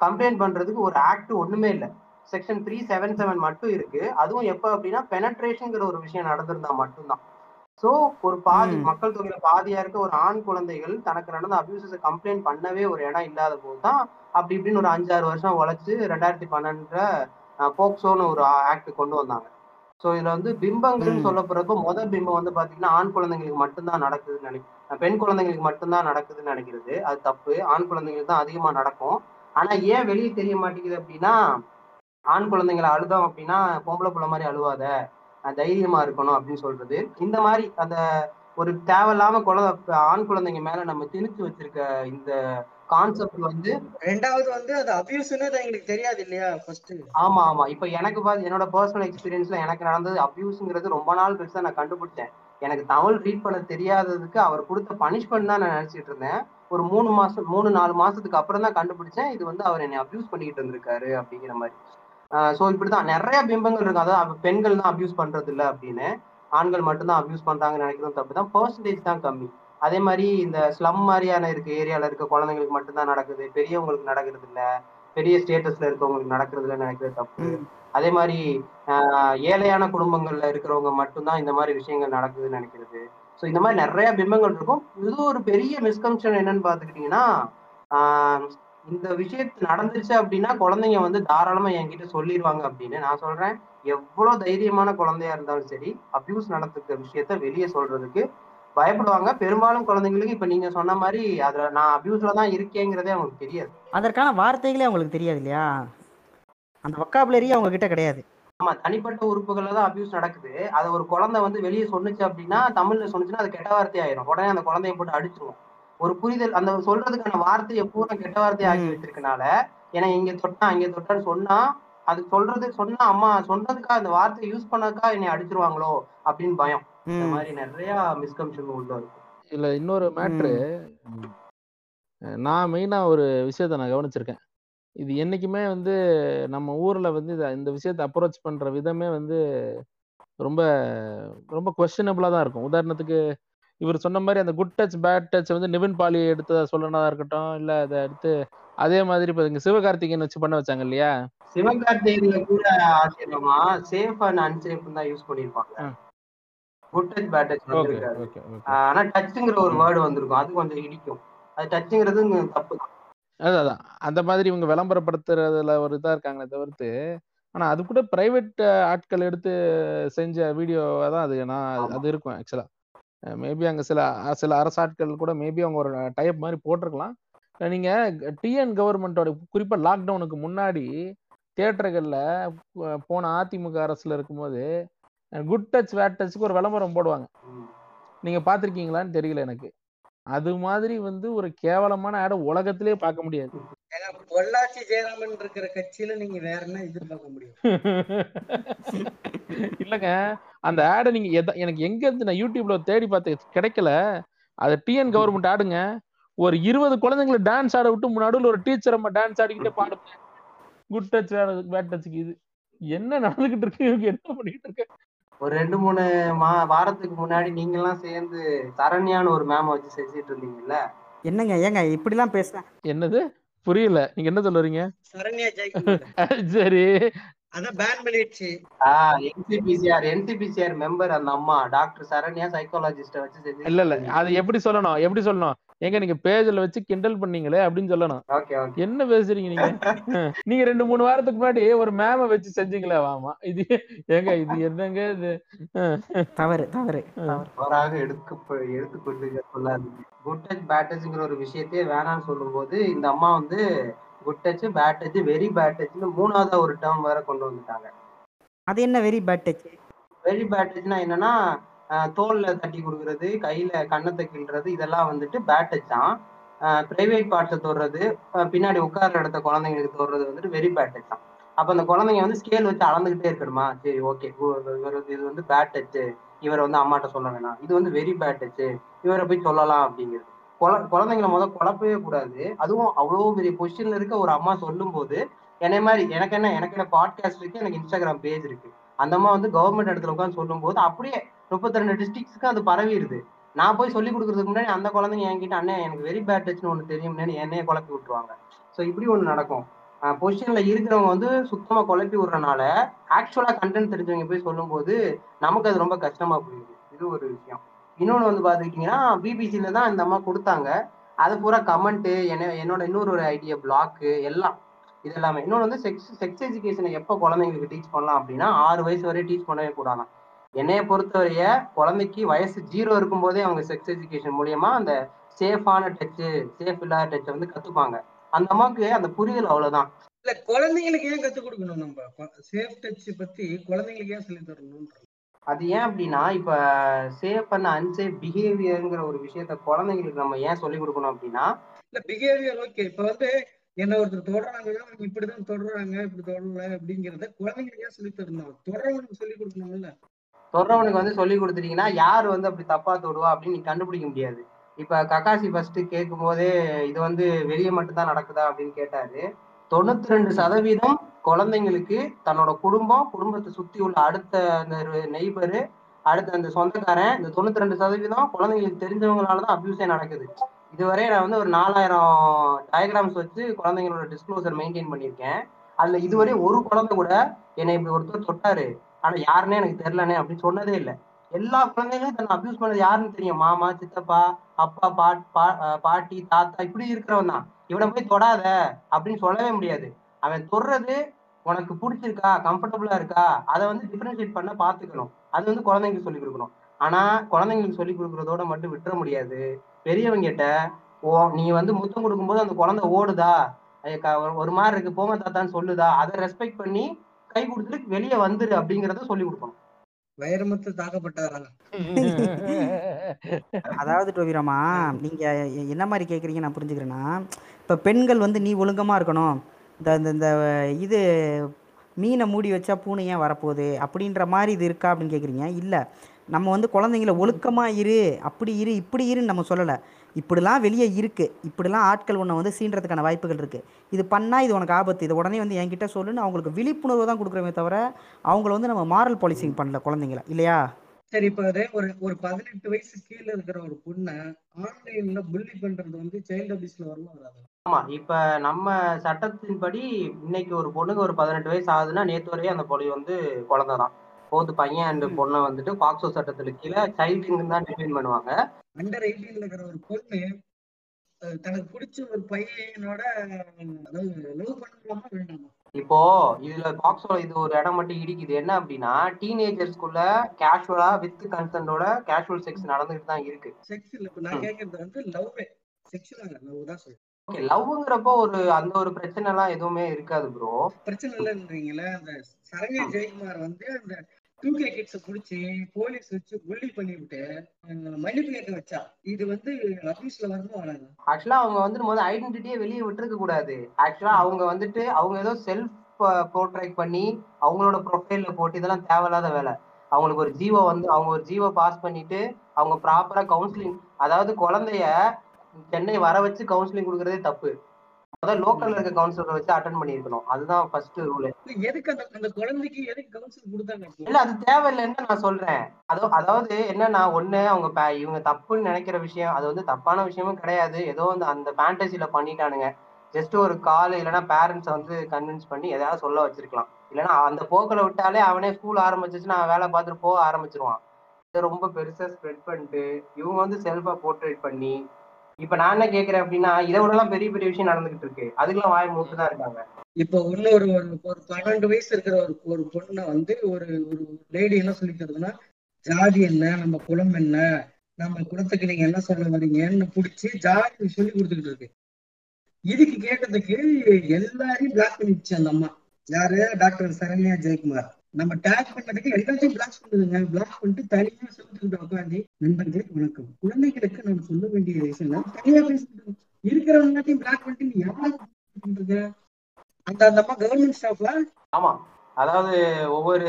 கம்ப்ளைண்ட் பண்றதுக்கு ஒரு ஆக்ட் ஒண்ணுமே இல்லை. செக்ஷன் த்ரீ செவன் செவன் மட்டும் இருக்கு. அதுவும் எப்ப அப்படின்னா பெனட்ரேஷன்ங்கிற ஒரு விஷயம் நடந்திருந்தா மட்டும்தான். சோ ஒரு பாதி. மக்கள் தொகையில பாதியா இருக்க ஒரு ஆண் குழந்தைகள் தனக்கு நடந்த அபியூசஸ கம்ப்ளைண்ட் பண்ணவே ஒரு இடம் இல்லாத போது தான் அப்படி இப்படின்னு ஒரு அஞ்சாறு வருஷம் உழைச்சு ரெண்டாயிரத்தி பன்னெண்டுல போக்சோன்னு ஒரு ஆக்ட் கொண்டு வந்தாங்க. ஸோ இதுல வந்து பிம்பங்கள்னு ம். சொல்லப்படுறப்போ முதல் பிம்பம் வந்து பாத்தீங்கன்னா ஆண் குழந்தைங்களுக்கு மட்டும்தான் நடக்குதுன்னு நினைக்கிறேன் பெண் குழந்தைங்களுக்கு மட்டும்தான் நடக்குதுன்னு நினைக்கிறது. அது தப்பு. ஆண் குழந்தைங்களுக்கு தான் அதிகமா நடக்கும். ஆனா ஏன் வெளியே தெரிய மாட்டேங்குது அப்படின்னா ஆண் குழந்தைங்களை அழுதோம் அப்படின்னா பொம்பளை புள்ள மாதிரி அழுவாத. தைரியமா இருக்கணும் அப்படின்னு சொல்றது. இந்த மாதிரி அந்த ஒரு தேவையில்லாம குழந்தை ஆண் குழந்தைங்க மேல நம்ம திணிச்சு வச்சிருக்க இந்த கான்செப்ட் வந்து ரெண்டாவது வந்து அது அபியூஸ்னு எங்களுக்கு தெரியாது இல்லையா ஃபர்ஸ்ட் ஆமா ஆமா. இப்ப எனக்கு பாத்து என்னோட பர்சனல் எக்ஸ்பீரியன்ஸ்ல எனக்கு நடந்தது அபியூஸ்ங்கிறது ரொம்ப நாள் கழிச்சு நான் கண்டுபிடிச்சேன். எனக்கு தமிழ் ரீட் பண்ண தெரியாததுக்கு அவர் கொடுத்த பனிஷ்மெண்ட் தான் நான் நினைச்சிட்டு இருந்தேன். ஒரு மூணு மாசம் மூணு நாலு மாசத்துக்கு அப்புறம் தான் கண்டுபிடிச்சேன். இது வந்து அவர் என்னை அபியூஸ் பண்ணிக்கிட்டு இருந்திருக்காரு அப்படிங்கிற மாதிரி. ஸோ இப்படிதான் நிறைய பிம்பங்கள் இருக்கு. அதாவது பெண்கள் தான் அபியூஸ் பண்றது இல்ல அப்படின்னு. ஆண்கள் மட்டும்தான் அபியூஸ் பண்றாங்கன்னு நினைக்கிறது தப்பு தான் பர்சன்டேஜ் தான் கம்மி. அதே மாதிரி இந்த ஸ்லம் மாதிரியான இருக்க ஏரியால இருக்க குழந்தைங்களுக்கு மட்டும்தான் நடக்குது. பெரியவங்களுக்கு நடக்கிறது இல்ல. பெரிய ஸ்டேட்டஸ்ல இருக்கவங்களுக்கு நடக்கிறது இல்ல நினைக்கிறது தப்பு. அதே மாதிரி ஆஹ், ஏழையான குடும்பங்கள்ல இருக்கிறவங்க மட்டும்தான் இந்த மாதிரி விஷயங்கள் நடக்குதுன்னு நினைக்கிறது. ஸோ இந்த மாதிரி நிறைய பிம்பங்கள் இருக்கும். இது ஒரு பெரிய மிஸ்கன்ஷன் என்னன்னு பாத்துக்கிட்டீங்கன்னா ஆஹ், இந்த விஷயத்து நடந்துச்சு அப்படின்னா குழந்தைங்க வந்து தாராளமா என்கிட்ட சொல்லிடுவாங்க அப்படின்னு நான் சொல்றேன். எவ்வளவு தைரியமான குழந்தையா இருந்தாலும் சரி அபியூஸ் நடந்துக்க விஷயத்த வெளியே சொல்றதுக்கு பயப்படுவாங்க. பெரும்பாலும் குழந்தைங்களுக்கு இப்ப நீங்க சொன்ன மாதிரி அதுல நான் அபியூஸ்ல தான் இருக்கேங்கிறதே அவங்களுக்கு தெரியாது. அதற்கான வார்த்தைகளே அவங்களுக்கு தெரியாது இல்லையா? அந்த வொக்காபுலரியே அவங்க கிட்ட கிடையாது. ஆமா தனிப்பட்ட உறுப்புகள்ல தான் அபியூஸ் நடக்குது. அதை ஒரு குழந்தை வந்து வெளியே சொன்னுச்சு அப்படின்னா தமிழ்ல சொன்னுச்சுன்னா அது கெட்ட வார்த்தை ஆயிரும். உடனே அந்த குழந்தைய போட்டு அடிச்சிருவோம். ஒரு புரிதல் அந்த சொல்றதுக்கான வார்த்தையை பூரா கெட்ட வார்த்தை ஆக்கி ம். வச்சிருக்கனால ஏன்னா இங்க தொட்டா இங்க தொட்டான்னு சொன்னா அது சொல்றது சொன்னா அம்மா சொன்னதுக்கா அந்த வார்த்தையை யூஸ் பண்ணதுக்கா என்னை அடிச்சிருவாங்களோ அப்படின்னு பயம். இந்த. மாதிரி நிறைய மிஸ்கம்ஷன் உள்ள இருக்கும். இல்ல இன்னொரு மேட்ரு நான் மெயினா ஒரு விஷயத்த நான் கவனிச்சிருக்கேன். இது என்னைக்குமே வந்து நம்ம ஊர்ல வந்து இந்த விஷயத்தை அப்ரோச் பண்ற விதமே வந்து ரொம்ப ரொம்ப கொஸ்டினபிளா தான் இருக்கும். உதாரணத்துக்கு இவர் சொன்ன மாதிரி அந்த குட் டச் பேட் டச் வந்து நிவின் பாலி எடுத்ததா சொல்லனதா இருக்கட்டும் இல்ல அதை எடுத்து அதே மாதிரி இப்ப இங்க சிவகார்த்திகேயன் வச்சு பண்ண வச்சாங்க இல்லையா? சிவகார்த்திகேயன்ல கூட ஆச்சரியமா சேஃப் அண்ட் அன்சேஃப் தான் யூஸ் பண்ணிருப்பாங்க. குட் டச் பேட் ஓகே ஆனா டச்சுங்கிற ஒரு வேர்டு வந்திருக்கும். அது கொஞ்சம் இடிக்கும். அது டச்சுங்கிறது தப்பு தான். அதான் அந்த மாதிரி இவங்க விளம்பரப்படுத்துறதுல ஒரு இதா இருக்காங்களே தவிர்த்து ஆனா அது கூட பிரைவேட் ஆட்கள் எடுத்து செஞ்ச வீடியோவா தான் அது. நான். அது இருக்கும் ஆக்சுவலா மேபி அங்க சில சில அரசாட்கள் கூட மேபி அவங்க ஒரு டைப் மாதிரி போட்டிருக்கலாம். நீங்க டிஎன் கவர்மெண்டோட குறிப்பா லாக்டவுனுக்கு முன்னாடி தியேட்டர்கள்ல போன அதிமுக அரசுல இருக்கும்போது குட் டச் வேட் டச்சுக்கு ஒரு விளம்பரம் போடுவாங்க. ம். நீங்க பாத்திருக்கீங்களான்னு தெரியல எனக்கு. அது மாதிரி வந்து ஒரு கேவலமான ஆட உலகத்திலே பார்க்க முடியாது. பொள்ளாச்சி ஜெயராமன் இருக்கிற கட்சியில நீங்க வேற என்ன எதிர்பார்க்க முடியும்? இல்லங்க அந்த ஆடை நீங்க எத எனக்கு எங்க இருந்து நான் யூடியூப்ல தேடி பார்த்து கிடைக்கல. அது டிஎன் கவர்மெண்ட் ஆடுங்க. ஒரு இருபது குழந்தைங்களை டான்ஸ் ஆட விட்டு நடுவில் ஒரு டீச்சர் அம்மா டான்ஸ் ஆடிக்கிட்டே பாடுங்க. குட் டச் பேட் டச்சுக்கு இது. என்ன நடந்துகிட்டு இருக்கு? என்ன பண்ணிட்டு இருக்கு? ஒரு ரெண்டு மூணு மா வாரத்துக்கு முன்னாடி நீங்க எல்லாம் சேர்ந்து சரண்யான்னு ஒரு மேம வச்சு செஞ்சுட்டு இருந்தீங்கல்ல? என்னங்க ஏங்க இப்படிலாம் பேசுறேன். என்னது? புரியல. நீங்க என்ன சொல்ல வரீங்க சரண்யா ஜெயக்குமார் சரி. அதான் பேன் பண்ணிடுச்சு. ஆஹ் என்சிபிசிஆர் என்சிபிசிஆர் மெம்பர் அந்த அம்மா டாக்டர் சரண்யா சைக்காலஜிஸ்ட வச்சு செஞ்சு இல்ல. இல்ல அது எப்படி சொல்லணும்? எப்படி சொல்லணும்? எங்க நீங்க பேஜ்ல வச்சு கிண்டல் பண்ணீங்களே அப்படின்னு சொல்லணும். Okay okay. என்ன பேசுறீங்க நீங்க? நீங்க ரெண்டு மூணு வாரத்துக்கு முன்னாடி ஒரு மேம வச்சு செஞ்சீங்களே வாமா. இது ஏங்க இது என்னங்க இது? தவறு தவறு தவறு. தவறாக எடுக்க எடுத்துக்கொண்டு சொல்லாது குட் டச் பேட் டச்ங்கிற ஒரு விஷயத்தையே வேணாம்னு சொல்லும்போது இந்த அம்மா வந்து good touch bad touch very bad டச்னு மூணாவதா ஒரு டேர்ம் வேற கொண்டு வந்துட்டாங்க. அது என்ன very bad touch very bad டச்னா என்னன்னா தோல்ல தட்டி கொடுக்கறது கையில கன்னத்தை கிள்றது இதெல்லாம் வந்துட்டு பேட் டச் தான். பிரைவேட் பார்ட்ஸை தொடுறது பின்னாடி உட்கார்ற இடத்த குழந்தைங்களுக்கு தொடுறது வந்துட்டு வெரி பேட் டச் தான். அப்ப அந்த குழந்தைங்க வந்து ஸ்கேல் வச்சு அளந்துகிட்டே இருக்கணுமா? சரி ஓகே இவர் இது வந்து பேட் டச்சு இவரை வந்து அம்மாட்ட சொல்ல வேணாம். இது வந்து வெரி பேட் டச்சு இவரை போய் சொல்லலாம் அப்படிங்கிறது. குழ- குழந்தைங்கள முதல் குழப்பவே கூடாது. அதுவும் அவ்வளோ பெரிய பொசிஷன்ல இருக்க ஒரு அம்மா சொல்லும் போது என்னை மாதிரி எனக்கு என்ன எனக்கு என்ன பாட்காஸ்ட் இருக்கு எனக்கு இன்ஸ்டாகிராம் பேஜ் இருக்கு. அந்த அம்மா வந்து கவர்மெண்ட் இடத்துல உட்காந்து சொல்லும் போது அப்படியே முப்பத்தி ரெண்டு டிஸ்ட்ரிக்ட்ஸ்க்கு அது பரவிடுது நான் போய் சொல்லி கொடுக்கறதுக்கு முன்னாடி அந்த குழந்தைங்க என்கிட்ட அண்ணன் எனக்கு வெரி பேட் டச்னு ஒன்று தெரியும்னு என்னையே குழப்பி விட்டுருவாங்க. ஸோ இப்படி ஒன்று நடக்கும். பொசிஷன்ல இருக்கிறவங்க வந்து சுத்தமா குழப்பி விடுறனால ஆக்சுவலா கண்டென்ட் தெரிஞ்சவங்க போய் சொல்லும்போது நமக்கு அது ரொம்ப கஷ்டமா போயிடுது. இது ஒரு விஷயம். இன்னொன்று வந்து பார்த்துக்கிட்டிங்கன்னா பிபிசியில தான் இந்த அம்மா கொடுத்தாங்க. அது பூரா கமெண்ட்டு என்ன என்னோட இன்னொரு ஒரு ஐடியா பிளாக்கு எல்லாம். இது எல்லாமே. இன்னொன்று வந்து செக்ஸ் செக்ஸ் எஜுகேஷனை எப்போ குழந்தைங்களுக்கு டீச் பண்ணலாம் அப்படின்னா ஆறு வயசு வரை டீச் பண்ணவே கூடாதான். என்னைய பொறுத்தவரைய குழந்தைக்கு வயசு ஜீரோ இருக்கும்போதே அவங்க செக்ஸ் எஜுகேஷன் மூலியமா அந்த சேஃபான டச்சு சேஃப் இல்லாத டச்சை வந்து கத்துப்பாங்க. அந்த அம்மாவுக்கு அந்த புரிதல் அவ்வளவுதான். இல்ல குழந்தைங்களுக்கு ஏன் கத்துக் கொடுக்கணும் நம்ம? சேஃப் டச் பத்தி குழந்தைங்களுக்கு ஏன் சொல்லி தரணும் அது ஏன் அப்படின்னா இப்ப சேஃப் அண்ட் அன்சேஃப் பிஹேவியருங்கிற ஒரு விஷயத்த குழந்தைங்களுக்கு நம்ம ஏன் சொல்லி கொடுக்கணும் அப்படின்னா இல்ல பிஹேவியர் ஓகே இப்ப வந்து என்ன ஒருத்தர் தொடறாங்கன்னா அவங்க இப்படிதான் தொடறாங்க இப்படி தொடரல அப்படிங்கறத குழந்தைங்களுக்கு ஏன் சொல்லி தரணும்? தொடரவனுக்கு சொல்லி கொடுக்கணும்ல. தொடர்றவனுக்கு வந்து சொல்லி கொடுத்துட்டீங்கன்னா யார் வந்து அப்படி தப்பா தொடுவா அப்படின்னு நீ கண்டுபிடிக்க முடியாது. இப்ப கக்காசி ஃபர்ஸ்ட் கேட்கும் போதே இது வந்து வெளியே மட்டும்தான் நடக்குதா அப்படின்னு கேட்டாரு. தொண்ணூத்தி ரெண்டு சதவீதம் குழந்தைங்களுக்கு தன்னோட குடும்பம் குடும்பத்தை சுத்தி உள்ள அடுத்த அந்த நெய்பரு அடுத்த அந்த சொந்தக்காரன் இந்த தொண்ணூத்தி ரெண்டு சதவீதம் குழந்தைங்களுக்கு தெரிஞ்சவங்களாலதான் அபியூஸே நடக்குது. இதுவரை நான் வந்து ஒரு நாலாயிரம் டயக்ராம்ஸ் வச்சு குழந்தைங்களோட டிஸ்க்ளோசர் மெயின்டைன் பண்ணியிருக்கேன். அதுல இதுவரை ஒரு குழந்தை கூட என்னை இப்படி ஒருத்தர் தொட்டாரு. ஆனா யாருன்னே எனக்கு தெரியலனே அப்படின்னு சொன்னதே இல்லை. எல்லா குழந்தைகளும் தன்னை அபியூஸ் பண்ணது யாருன்னு தெரியும்? மாமா சித்தப்பா அப்பா பாட் பா- பாட்டி தாத்தா இப்படி இருக்கிறவன் தான். இவனை போய் தொடாத அப்படின்னு சொல்லவே முடியாது. அவன் தொடுறது உனக்கு பிடிச்சிருக்கா கம்ஃபர்டபுளா இருக்கா? அதை வந்து டிஃபரன்ஷியேட் பண்ண பாத்துக்கணும். அது வந்து குழந்தைங்களுக்கு சொல்லி கொடுக்கணும். ஆனா குழந்தைங்களுக்கு சொல்லி கொடுக்கறதோட மட்டும் விட்டுற முடியாது. பெரியவங்கிட்ட ஓ நீ வந்து முத்தம் கொடுக்கும்போது அந்த குழந்தை ஓடுதா? ஒரு- ஒரு மாதிரி இருக்கு. போங்க தாத்தான்னு சொல்லுதா? அதை ரெஸ்பெக்ட் பண்ணி கை கொடுத்துட்டு வெளியே வந்துரு அப்படிங்கறத சொல்லி கொடுக்கணும். வைரமுத்து தாக்கப்பட்டாரா அதாவது டோவிராமா நீங்க என்ன மாதிரி கேக்குறீங்க நான் புரிஞ்சுக்கிறேன்னா இப்ப பெண்கள் வந்து நீ ஒழுங்கமா இருக்கணும். இந்த இந்த இந்த இது மீனை மூடி வச்சா பூனை ஏன் வரப்போகுது? அப்படின்ற மாதிரி இது இருக்கா அப்படின்னு கேக்குறீங்க? இல்ல. நம்ம வந்து குழந்தைங்கள ஒழுக்கமா இரு அப்படி இரு இப்படி இருன்னு நம்ம சொல்லலை. இப்படிலாம் வெளியே இருக்கு. இப்படிலாம் ஆட்கள் உன்னை வந்து சீன்றதுக்கான வாய்ப்புகள் இருக்கு. இது பண்ணா இது உனக்கு ஆபத்து. இது உடனே வந்து என்கிட்ட சொல்லுன்னு அவங்களுக்கு விழிப்புணர்வு தான் கொடுக்குறோமே தவிர அவங்கள வந்து நம்ம மாரல் பாலிசிங் பண்ணல குழந்தைங்கள. இல்லையா? சரி இப்ப அது ஒரு ஒரு பதினெட்டு வயசு கீழே இருக்கிற ஒரு பொண்ணை ஆன்லைன்ல புள்ளி பண்றது வந்து சைல்டு அபியூஸ்ல வரலாம் வராது? ஆமா இப்ப நம்ம சட்டத்தின்படி இன்னைக்கு ஒரு பொண்ணுக்கு ஒரு பதினெட்டு வயசு ஆகுதுன்னா நேத்து வரையும் அந்த பொண்ணு வந்து குழந்தை தான் போது பையன் அண்ட் பொண்ணை வந்துட்டு பாக்ஸோ சட்டத்துல கீழே சைல்டுன்னு தான் டிஃபைன் பண்ணுவாங்க. அண்டர் எயிட்டீன்ல இருக்கிற ஒரு பொண்ணு தனக்கு பிடிச்ச ஒரு பையனோட லவ் பண்ணலாமா வேண்டாமா இப்போ இதுல பாக்ஸோ இது ஒரு இடம் மட்டும் இடிக்குது. என்ன அப்படின்னா டீனேஜர்ஸ்குள்ள கேஷுவலா வித் கன்சென்டோட கேஷுவல் செக்ஸ் நடந்துகிட்டு தான் இருக்கு. செக்ஸ் இல்ல நான் கேக்குறது வந்து லவ் செக்ஷுவல் லவ் தான் சொல்றேன். ஓகே லவ்ங்கிறப்போ ஒரு அந்த ஒரு பிரச்சனை எல்லாம் எதுவுமே இருக்காது ப்ரோ பிரச்சனை இல்லைன்றீங்களே அந்த சரண்யா ஜெயக்குமார் வந்து அந்த டூ கே கிட்ஸ புடிச்சு போலீஸ் வச்சு புள்ளி பண்ணிவிட்டு மன்னிப்பு கேட்க வச்சா. இது வந்து அபியூஸ்ல வரணும் வராது. ஆக்சுவலா அவங்க வந்து முதல்ல ஐடென்டிட்டியே வெளியே விட்டுருக்க கூடாது. ஆக்சுவலா அவங்க வந்துட்டு அவங்க ஏதோ செல்ஃப் போர்ட்ரேட் பண்ணி அவங்களோட ப்ரொஃபைல்ல போட்டு இதெல்லாம் தேவையில்லாத வேலை. அவங்களுக்கு ஒரு ஜீவோ வந்து அவங்க ஒரு ஜீவோ பாஸ் பண்ணிட்டு அவங்க ப்ராப்பரா கவுன்சிலிங் அதாவது குழந்தைய சென்னை வர வச்சு கவுன்சிலிங் கொடுக்கறதே தப்பு. அதான் லோக்கல்ல இருக்க கவுன்சிலரை வச்சு அட்டன் பண்ணியிருக்கணும். அதுதான் ஃபர்ஸ்ட் ரூல் எதுக்கு அந்த அந்த குழந்தைக்கு எதுக்கு கவுன்சில் கொடுத்தாங்க? இல்ல அது தேவையில்லைன்னு நான் சொல்றேன். அதோ அதாவது என்னன்னா ஒண்ணு அவங்க இவங்க தப்புன்னு நினைக்கிற விஷயம் அது வந்து தப்பான விஷயமும் கிடையாது. ஏதோ அந்த அந்த ஃபேண்டசில பண்ணிட்டானுங்க. ஜஸ்ட் ஒரு கால் இல்லைன்னா பேரண்ட்ஸை வந்து கன்வின்ஸ் பண்ணி எதாவது சொல்ல வச்சிருக்கலாம். இல்லைன்னா அந்த போக்கில் விட்டாலே அவனே ஸ்கூல் ஆரம்பிச்சிச்சுன்னா அவன் வேலை பார்த்துட்டு போக ஆரம்பிச்சிருவான். இதை ரொம்ப பெருசா ஸ்ப்ரெட் பண்ணிட்டு இவங்க வந்து செல்ஃபா போர்ட்ரேட் பண்ணி இப்ப நான் என்ன கேக்குறேன் அப்படின்னா இதை விடலாம் பெரிய பெரிய விஷயம் நடந்துகிட்டு இருக்கு. அதுக்கெல்லாம் வாய் மூட்டு தான் இருக்காங்க. இப்ப உள்ள ஒரு ஒரு பன்னெண்டு வயசு இருக்கிற ஒரு ஒரு பொண்ணை வந்து ஒரு ஒரு லேடி என்ன சொல்லிக்கிறதுனா ஜாதி என்ன? நம்ம குலம் என்ன? நம்ம குலத்துக்கு நீங்க என்ன சொல்ல வரீங்கன்னு பிடிச்சி ஜாதி சொல்லி கொடுத்துக்கிட்டு இருக்கு. இதுக்கு கேட்டதுக்கு எல்லாரையும் பிளாக் பண்ணிடுச்சு அந்த அம்மா. யாரு? டாக்டர் சரண்யா ஜெயக்குமார். நம்ம டேக் பண்ணதுக்கு எல்லாத்தையும் பிளாக் பண்ணுதுங்க. பிளாக் பண்ணிட்டு தனியா சொல்லிட்டு உட்காந்து நண்பர்களுக்கு வணக்கம். குழந்தைகளுக்கு நான் சொல்ல வேண்டிய விஷயம் தனியா பேசிட்டு இருக்கிறவங்க எல்லாத்தையும் பிளாக் பண்ணிட்டு நீ யாரை பண்றது அந்த அந்த கவர்மெண்ட் ஸ்டாஃப்ல ஆமா. அதாவது ஒவ்வொரு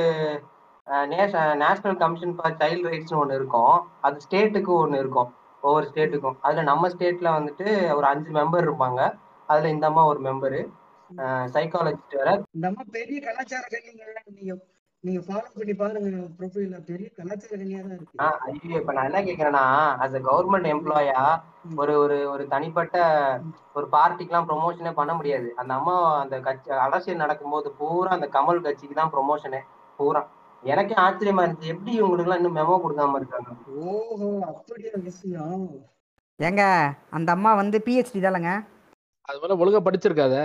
நேஷனல் கமிஷன் ஃபார் சைல்ட் ரைட்ஸ்னு ஒன்று இருக்கும். அது ஸ்டேட்டுக்கு ஒன்று இருக்கும். ஒவ்வொரு ஸ்டேட்டுக்கும் அதுல நம்ம ஸ்டேட்ல வந்துட்டு ஒரு அஞ்சு மெம்பர் இருப்பாங்க. அதுல இந்த அம்மா ஒரு மெம்பரு சைக்காலஜிஸ்ட் வேற. இந்த அம்மா பெரிய கலாச்சார நீங்க நீங்க ஃபாலோ பண்ணி பாருங்க ப்ரொஃபைல்ல பெரிய கலாச்சார கண்ணியா தான் இருக்கு. ஐயோ இப்ப நான் என்ன கேக்குறேன்னா அஸ் அ கவர்மெண்ட் எம்ப்ளாயா ஒரு ஒரு ஒரு தனிப்பட்ட ஒரு பார்ட்டிக்கெல்லாம் ப்ரொமோஷனே பண்ண முடியாது. அந்த அம்மா அந்த கட்சி அரசியல் நடக்கும்போது பூரா அந்த கமல் கட்சிக்கு தான் ப்ரொமோஷனே பூரா. எனக்கே ஆச்சரியமா இருந்துச்சு. எப்படி இவங்களுக்கு எல்லாம் இன்னும் மெமோ கொடுக்காம இருக்காங்க? ஓஹோ அப்படியா விஷயம் ஏங்க அந்த அம்மா வந்து பிஹெச்டி தானங்க? அது போல ஒழுங்கா படிச்சிருக்காத.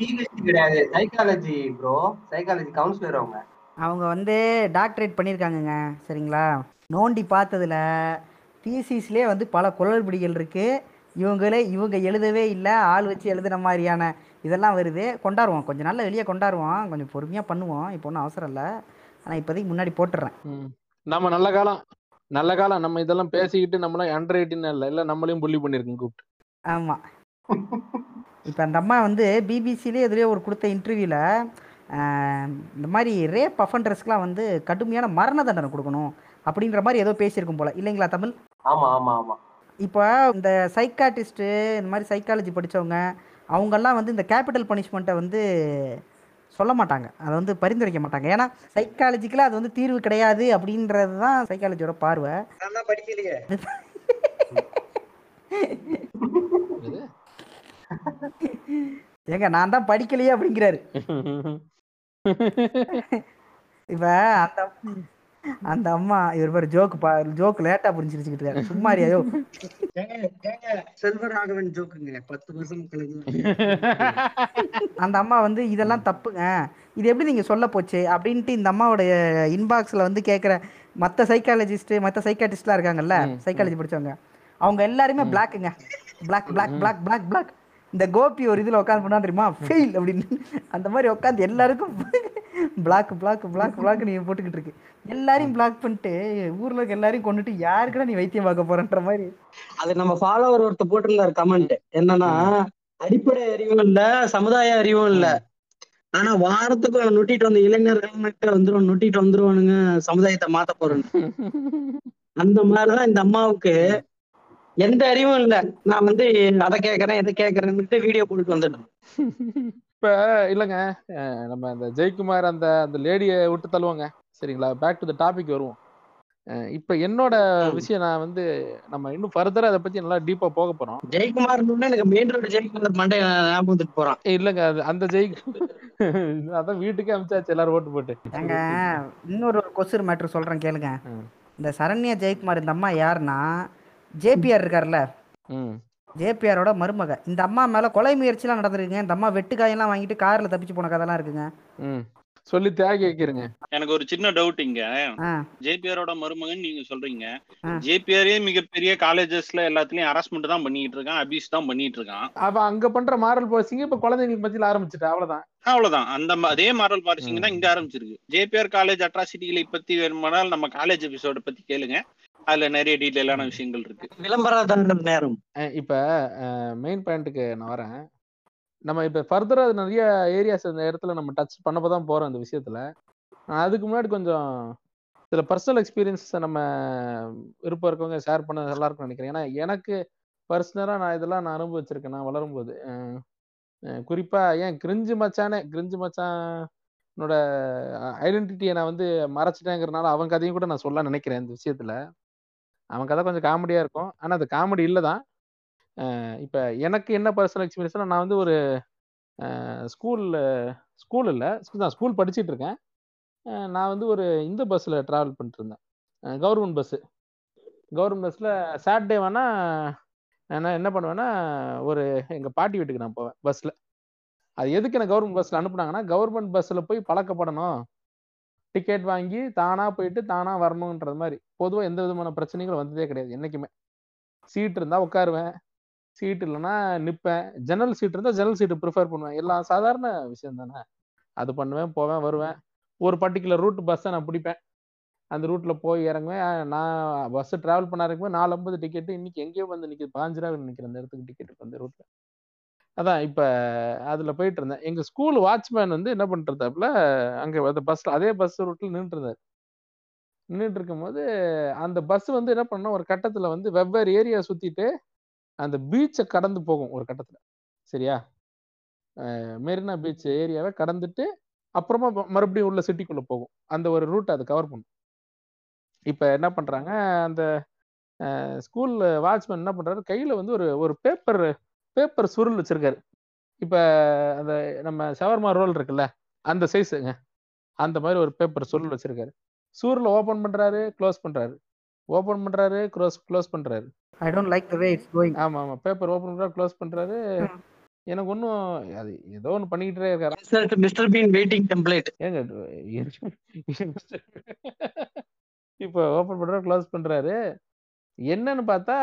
பிஹெச்டி கிடையாது. சைக்காலஜி ப்ரோ சைக்காலஜி கவுன்சிலர் அவங்க அவங்க வந்து டாக்டரேட் பண்ணியிருக்காங்கங்க சரிங்களா? நோண்டி பார்த்ததுல டிசிஸ்லேயே வந்து பல குளறுபடிகள் இருக்குது இவங்களே இவங்க எழுதவே இல்லை ஆள் வச்சு எழுதுன மாதிரியான இதெல்லாம் வருது. கொண்டாடுவோம். கொஞ்சம் நாள்ல வெளியே கொண்டாடுவோம். கொஞ்சம் பொறுமையாக பண்ணுவோம். இப்போ ஒன்றும் அவசரம் இல்லை. ஆனால் இப்போதைக்கு முன்னாடி போட்டுடுறேன் ம். நம்ம நல்ல காலம். நல்ல காலம். நம்ம இதெல்லாம் பேசிக்கிட்டு நம்மளாம் அண்டர் எயிட்டின் இல்லை. இல்லை நம்மளையும் புள்ளி பண்ணிருக்கோம் கூப்பிட்டு. ஆமாம் இப்போ அந்த அம்மா வந்து பிபிசிலே எதிரே ஒரு கொடுத்த இன்டர்வியூவில் இந்த மாதிரி ரேப் அஃபண்டர்ஸ்க்குலாம் வந்து கடுமையான மரண தண்டனை கொடுக்கணும் அப்படின்ற மாதிரி ஏதோ பேசியிருக்கும் போல. இல்லைங்களா தமிழ்? ஆமா ஆமா ஆமா. இப்போ இந்த சைக்காட்டிஸ்ட்டு இந்த மாதிரி சைக்காலஜி படித்தவங்க அவங்கெல்லாம் வந்து இந்த கேபிட்டல் பனிஷ்மெண்ட்டை வந்து சொல்ல மாட்டாங்க. அதை வந்து பரிந்துரைக்க மாட்டாங்க. ஏன்னா சைக்காலஜிக்கலாக அது வந்து தீர்வு கிடையாது அப்படின்றது தான் சைக்காலஜியோட பார்வை. படிக்கலையே? ஏங்க நான் தான் படிக்கலையே அப்படிங்கிறாரு. இப்போ அந்த அந்த அம்மா இவர் பேர் ஜோக்கு பா ஜோக்கு லேட்டாக புரிஞ்சிருச்சுக்கிட்டு இருக்காரு. சும்மாரியா யோ ஏங்க ஏங்க செல்வராகவன் ஜோக்குங்க பத்து வருஷம் அந்த அம்மா வந்து இதெல்லாம் தப்புங்க. இது எப்படி நீங்கள் சொல்ல போச்சு? அப்படின்ட்டு இந்த அம்மாவுடைய இன்பாக்ஸில் வந்து கேட்குற மற்ற சைக்காலஜிஸ்ட்டு மற்ற சைக்காட்டிஸ்ட்லாம் இருக்காங்கல்ல சைக்காலஜி படிச்சவங்க. அவங்க எல்லாருமே பிளாக்குங்க block block block block block இந்த கோபி ஒரு இதில் உட்காந்து பண்ணா தெரியுமா? ஃபெயில் அப்படின்னு. அந்த மாதிரி உட்காந்து எல்லாருக்கும் பிளாக் பிளாக் பிளாக் பிளாக் நீ போட்டுக்கிட்டு இருக்கு. எல்லாரையும் பிளாக் பண்ணிட்டு ஊர்ல இருக்க எல்லாரையும் கொண்டுட்டு யாருக்குடா நீ வைத்தியம் பார்க்க போறன்ற மாதிரி? அது நம்ம ஃபாலோவர் ஒருத்தர் போட்டிருந்தாரு கமெண்ட் என்னன்னா அடிப்படை அறிவும் இல்ல சமுதாய அறிவும் இல்ல. ஆனா வாரத்துக்கு நொட்டிட்டு வந்த இளைஞர்கள் வந்துருவோம் நொட்டிட்டு வந்துருவானுங்க சமுதாயத்தை மாத்த போறேன்னு. அந்த மாதிரிதான் இந்த அம்மாவுக்கு எந்த அறிவும் இல்ல. நான் வந்து அதை கேக்குறேன் இதை கேக்குறேன்னுட்டு வீடியோ போட்டுட்டு வந்துட்டேன் இப்ப இல்லைங்க. நம்ம அந்த ஜெயக்குமார் அந்த அந்த லேடியை விட்டு தள்ளுவாங்க. சரிங்களா? பேக் டு த டாபிக் வருவோம். இப்ப என்னோட. விஷயம் நான் வந்து நம்ம இன்னும் ஃபர்தரா அதை பத்தி நல்லா டீப்பா போக போறோம். ஜெயக்குமார் எனக்கு மெயின் ரோடு ஜெயக்குமார் மண்டே ஞாபகம் வந்துட்டு போறான். இல்லைங்க. அது அந்த ஜெய் அதான் வீட்டுக்கே அமிச்சாச்சு. எல்லாரும் ஓட்டு போட்டு. ஏங்க இன்னொரு ஒரு கொசுர் மேட்ரு சொல்கிறேன் கேளுங்க. இந்த சரண்யா ஜெயக்குமார் இந்த அம்மா யாருன்னா ஜேபிஆர் இருக்கார்ல? ம். ஜேபிஆரோட மருமக. இந்த அம்மா மேலே கொலை முயற்சிலாம் நடந்திருக்குங்க. இந்த அம்மா வெட்டுக்காயெல்லாம் வாங்கிட்டு காரில் தப்பிச்சு போன கதைலாம் இருக்குங்க. ம். சொல்லி தியாகி வைக்கிறேங்க. எனக்கு ஒரு சின்ன டவுட் இங்க. ஜேபிஆரோட மருமகன் நீங்க சொல்றீங்க. ஜேபிஆரே மிகப்பெரிய காலேஜஸ்ல எல்லாத்துலயும் ஹராஸ்மெண்ட் தான் பண்ணிட்டு இருக்கான். அபியூஸ் தான் பண்ணிட்டு இருக்கான். அவ அங்க பண்ற மாரல் பாலிசிங்க இப்ப குழந்தைங்களுக்கு மத்தியில ஆரம்பிச்சுட்டா. அவ்வளவுதான். அவ்வளவுதான். அந்த அதே மாரல் பாரிசிங் தான் இங்க ஆரம்பிச்சிருக்கு. ஜேபிஆர் காலேஜ் அட்ராசிட்டிகளை பத்தி வேணுமானால் நம்ம காலேஜ் எபிசோட பத்தி கேளுங்க. அதுல நிறைய டீட்டெயிலான விஷயங்கள் இருக்கு. விளம்பரதாரர் நேரம். அஹ் இப்ப மெயின் பாயிண்ட்டுக்கு நான் வரேன். நம்ம இப்ப ஃபர்தரா நிறைய ஏரியாஸ் இந்த இடத்துல நம்ம டச் பண்ணப்போ தான் போறோம் இந்த விஷயத்துல. நான் அதுக்கு முன்னாடி கொஞ்சம் சில பர்சனல் எக்ஸ்பீரியன்ஸ் நம்ம விருப்பம் இருக்கவங்க ஷேர் பண்ண நல்லா இருக்கும்னு நினைக்கிறேன். ஏன்னா எனக்கு பர்சனலா நான் இதெல்லாம் நான் அனுபவிச்சிருக்கேன் நான் வளரும்போது. அஹ் அஹ் குறிப்பா ஏன் கிரிஞ்சு மச்சானே கிரிஞ்சு மச்சானோட ஐடென்டிட்டியை நான் வந்து மறைச்சிட்டேங்கிறனால அவன் கதையும் கூட நான் சொல்ல நினைக்கிறேன் இந்த விஷயத்துல. அவன் கதை கொஞ்சம் காமெடியாக இருக்கும். ஆனால் அது காமெடி இல்லை தான். இப்போ எனக்கு என்ன பர்சனல் எக்ஸ்பீரியன்ஸ்னா நான் வந்து ஒரு ஸ்கூலில் ஸ்கூல் இல்லை நான் ஸ்கூல் படிச்சுட்டு இருக்கேன். நான் வந்து ஒரு இந்த பஸ்ஸில் ட்ராவல் பண்ணிட்டு இருந்தேன். கவர்மெண்ட் பஸ்ஸு கவர்மெண்ட் பஸ்ஸில் சாட்டர்டே வேணா நான் என்ன பண்ணுவேன்னா ஒரு எங்கள் பாட்டி வீட்டுக்கு நான் போவேன் பஸ்ஸில் அது எதுக்கு என்ன கவர்மெண்ட் பஸ்ஸில் அனுப்புனாங்கன்னா கவர்மெண்ட் பஸ்ஸில் போய் பழக்கப்படணும். டிக்கெட் வாங்கி தானாக போயிட்டு தானாக வரணுன்றது மாதிரி. பொதுவாக எந்த விதமான பிரச்சனைகள் வந்ததே கிடையாது என்றைக்குமே சீட் இருந்தால் உட்காருவேன். சீட் இல்லைன்னா நிற்பேன் ஜன்னல் சீட் இருந்தால் ஜன்னல் சீட்டு ப்ரிஃபர் பண்ணுவேன். எல்லாம் சாதாரண விஷயம் தானே. அது பண்ணுவேன் போவேன் வருவேன். ஒரு பர்டிகுலர் ரூட் பஸ்ஸை நான் பிடிப்பேன். அந்த ரூட்ல போய் இறங்குவேன். நான் பஸ் டிராவல் பண்ண இறங்குவேன் நாலு ஐம்பது டிக்கெட்டு இன்னைக்கு எங்கேயோ வந்து நிற்கிது பாஞ்சு ரூபா நிற்கிற அந்த இடத்துக்கு டிக்கெட் அந்த ரூட்ல அதான் இப்ப அதுல போயிட்டு இருந்தேன் எங்க ஸ்கூல் வாட்ச்மேன் வந்து என்ன பண்றதாப்புல அங்க அந்த பஸ்ல அதே பஸ் ரூட்ல நின்றுட்டு இருந்தாரு நின்றுட்டு இருக்கும்போது அந்த பஸ் வந்து என்ன பண்ணோம் ஒரு கட்டத்துல வந்து வெவ்வேறு ஏரியா சுத்திட்டு அந்த பீச்சை கடந்து போகும் ஒரு கட்டத்துல. சரியா? மெரினா பீச் ஏரியாவை கடந்துட்டு அப்புறமா மறுபடியும் உள்ள சிட்டிக்குள்ள போகும். அந்த ஒரு ரூட் அது கவர் பண்ணும். இப்ப என்ன பண்றாங்க அந்த ஸ்கூல் வாட்ச்மேன் என்ன பண்றாரு கையில வந்து ஒரு ஒரு பேப்பர் பேப்பர் சுருள் வச்சிருக்காரு. இப்ப அந்த நம்ம ஷவர்மா ரோல் இருக்குல்ல அந்த சைஸுங்க அந்த மாதிரி ஒரு பேப்பர் சுருள் வச்சிருக்காரு. சூரில் ஓபன் பண்றாரு க்ளோஸ் பண்றாரு. ஓபன் பண்றாரு க்ளோஸ் க்ளோஸ் பண்றாரு. I don't like the way it's going ஆமா ஆமா. பேப்பர் ஓபன் பண்றாரு க்ளோஸ் பண்றாரு. எனக்கு ஒன்றும் அது ஏதோ ஒன்று பண்ணிக்கிட்டே இருக்காரு. மிஸ்டர் பீன் வெயிட்டிங் டெம்ப்ளேட் ஏங்க இப்போ ஓபன் பண்றாரு க்ளோஸ் பண்றாரு. என்னன்னு பார்த்தா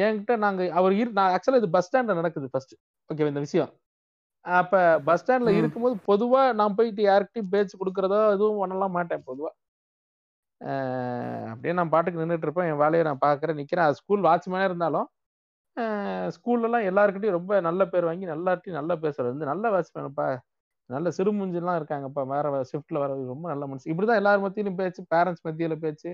என்கிட்ட நாங்க அவர் இரு நான் ஆக்சுவலா இது பஸ் ஸ்டாண்ட்ல நடக்குது ஃபர்ஸ்ட் ஓகே இந்த விஷயம். அப்ப பஸ் ஸ்டாண்ட்ல. இருக்கும்போது பொதுவா நான் போயிட்டு யார்கிட்டயும் பேச்சு கொடுக்கறதோ எதுவும் பண்ணலாம் மாட்டேன் பொதுவா. அஹ், அப்படியே நான் பாட்டுக்கு நின்றுட்டு இருப்பேன். என் வேலையை நான் பாக்குறேன் நிக்கிறேன். அது ஸ்கூல் வாட்ச்மேனே இருந்தாலும் ஸ்கூல்ல எல்லாம் எல்லாருக்கிட்டையும் ரொம்ப நல்ல பேர் வாங்கி எல்லார்ட்டையும் நல்லா பேசுறது. வந்து நல்ல வாட்ச்மேன்ப்பா நல்ல சிறுமுஞ்செல்லாம் இருக்காங்கப்பா. வேற ஷிஃப்ட்ல வர ரொம்ப நல்ல மனுஷன். இப்படிதான் எல்லார் மத்தியிலும் பேச்சு பேரண்ட்ஸ் மத்தியில பேச்சு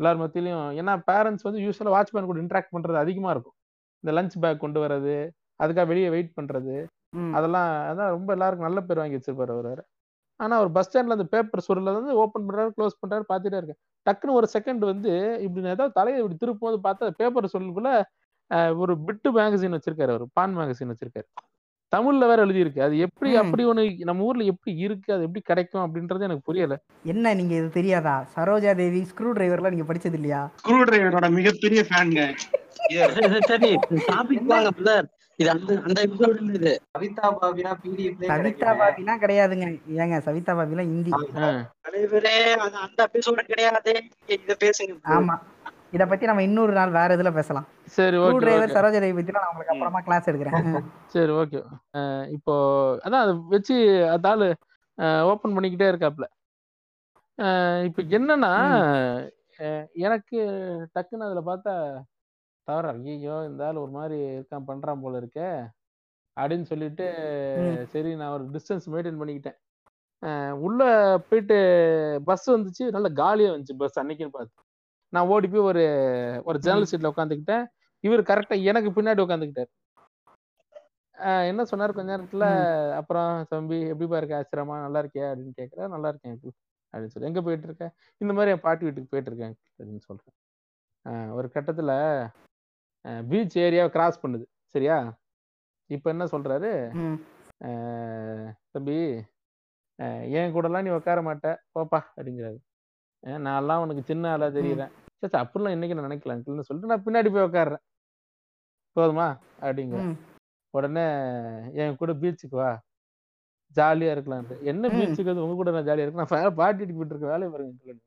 எல்லார் மத்தியிலையும். ஏன்னா பேரண்ட்ஸ் வந்து யூஸ்வலா வாட்ச்மேன் கூட இன்ட்ராக்ட் பண்றது அதிகமா இருக்கும். இந்த லஞ்ச் பேக் கொண்டு வர்றது அதுக்காக வெளியே வெயிட் பண்றது. அதெல்லாம் அதான் ரொம்ப எல்லாருக்கும் நல்ல பேர் வாங்கி வச்சிருப்பாரு அவர் ஆனா ஒரு பஸ் ஸ்டாண்ட்ல அந்த பேப்பர் சுருள வந்து ஓப்பன் பண்றாரு க்ளோஸ் பண்றாரு பார்த்துட்டே இருக்கேன். டக்குன்னு ஒரு செகண்ட் வந்து இப்படி ஏதாவது தலையை இப்படி திருப்பும் போது பார்த்தா பேப்பர் சொல்லுக்குள்ள ஒரு பிட்டு மேகசின் வச்சிருக்காரு அவர் பான் மேகசின் வச்சிருக்காரு. தமிழ்ல வேற எழுதியிருக்கு. அது எப்படி. அப்படி ஒண்ணு நம்ம ஊர்ல எப்படி இருக்கு அது எப்படி கிடைக்கும் அப்படின்றது எனக்கு புரியல. என்ன நீங்க இது தெரியாதா? சரோஜா தேவி ஸ்க்ரூ டிரைவர்லாம் நீங்க படிச்சது இல்லையா? ஸ்க்ரூ டிரைவரோட மிகப்பெரிய ஃபேனுங்க சரி டாபிக் வாங்க பிரதர் இது அந்த அந்த எபிசோடு இல்ல இது. கவிதா பாபினா பிடிஎஃப்லயே சவிதா பாபிலாம் கிடையாதுங்க. ஏங்க சவிதா பாபிலாம் ஆஹ் தலைவரே அந்த எபிசோடு கிடையாது. இத பேசுங்க. ஆமா. இத பத்தி நம்ம இன்னொரு நாள் வேற இதுல பேசலாம். சரி ஓகே டிரைவர் சரோஜா தேவி பத்தி நான் உங்களுக்கு அப்புறமா கிளாஸ் எடுக்கிறேன். சரி ஓகே இப்போ அதான் அதை வச்சு அந்த ஆளு ஓப்பன் பண்ணிக்கிட்டே இருக்காப்ல. இப்போ என்னன்னா எனக்கு டக்குன்னு அதுல பார்த்தா தவற ஐயோ இந்த ஆள் ஒரு மாதிரி இருக்கான் பண்றான் போல இருக்கே. அப்படின்னு சொல்லிட்டு. சரி நான் ஒரு டிஸ்டன்ஸ் மெயின்டைன் பண்ணிக்கிட்டேன். உள்ள போயிட்டு பஸ் வந்துச்சு நல்ல காலியா வந்துச்சு பஸ் அன்னைக்குன்னு பார்த்து. நான் ஓடி போய் ஒரு ஒரு ஜன்னல் சீட்ல உட்காந்துக்கிட்டேன். இவர் கரெக்டா எனக்கு பின்னாடி உட்காந்துக்கிட்டாரு. என்ன சொன்னாரு? கொஞ்ச நேரத்துல அப்புறம் தம்பி எப்படிப்பா இருக்க? ஆச்சரியமா? நல்லா இருக்கியா? அப்படின்னு கேக்குறேன் நல்லா இருக்கேன் uncle." அப்படின்னு சொல்லி எங்க போயிட்டு இருக்க? இந்த மாதிரி என் பாட்டி வீட்டுக்கு போயிட்டு இருக்கேன் uncle" அப்படின்னு சொல்றேன் ஒரு கட்டத்துல பீச் ஏரியாவை கிராஸ் பண்ணுது. சரியா? இப்ப என்ன சொல்றாரு? தம்பி என் கூடலாம் நீ உட்கார மாட்ட. போப்பா. அப்படிங்கிறாரு. நான்லாம் உனக்கு சின்ன ஆளா தெரியுறேன். சரி அப்படிலாம் இன்னைக்கு நான் நினைக்கல. அங்கிள்னு சொல்லிட்டு நான் பின்னாடி போய் உட்காடுறேன் போதுமா? அப்படிங்கிற ம். உடனே என் கூட பீச்சுக்கு வா. ஜாலியா இருக்கலான்ட்டு. என்ன. பீச்சுக்கு? வந்து உங்க கூட நான் ஜாலியா இருக்கேன். நான் பாட்டி போயிட்டு இருக்கேன் வேலையை பாருங்க uncle."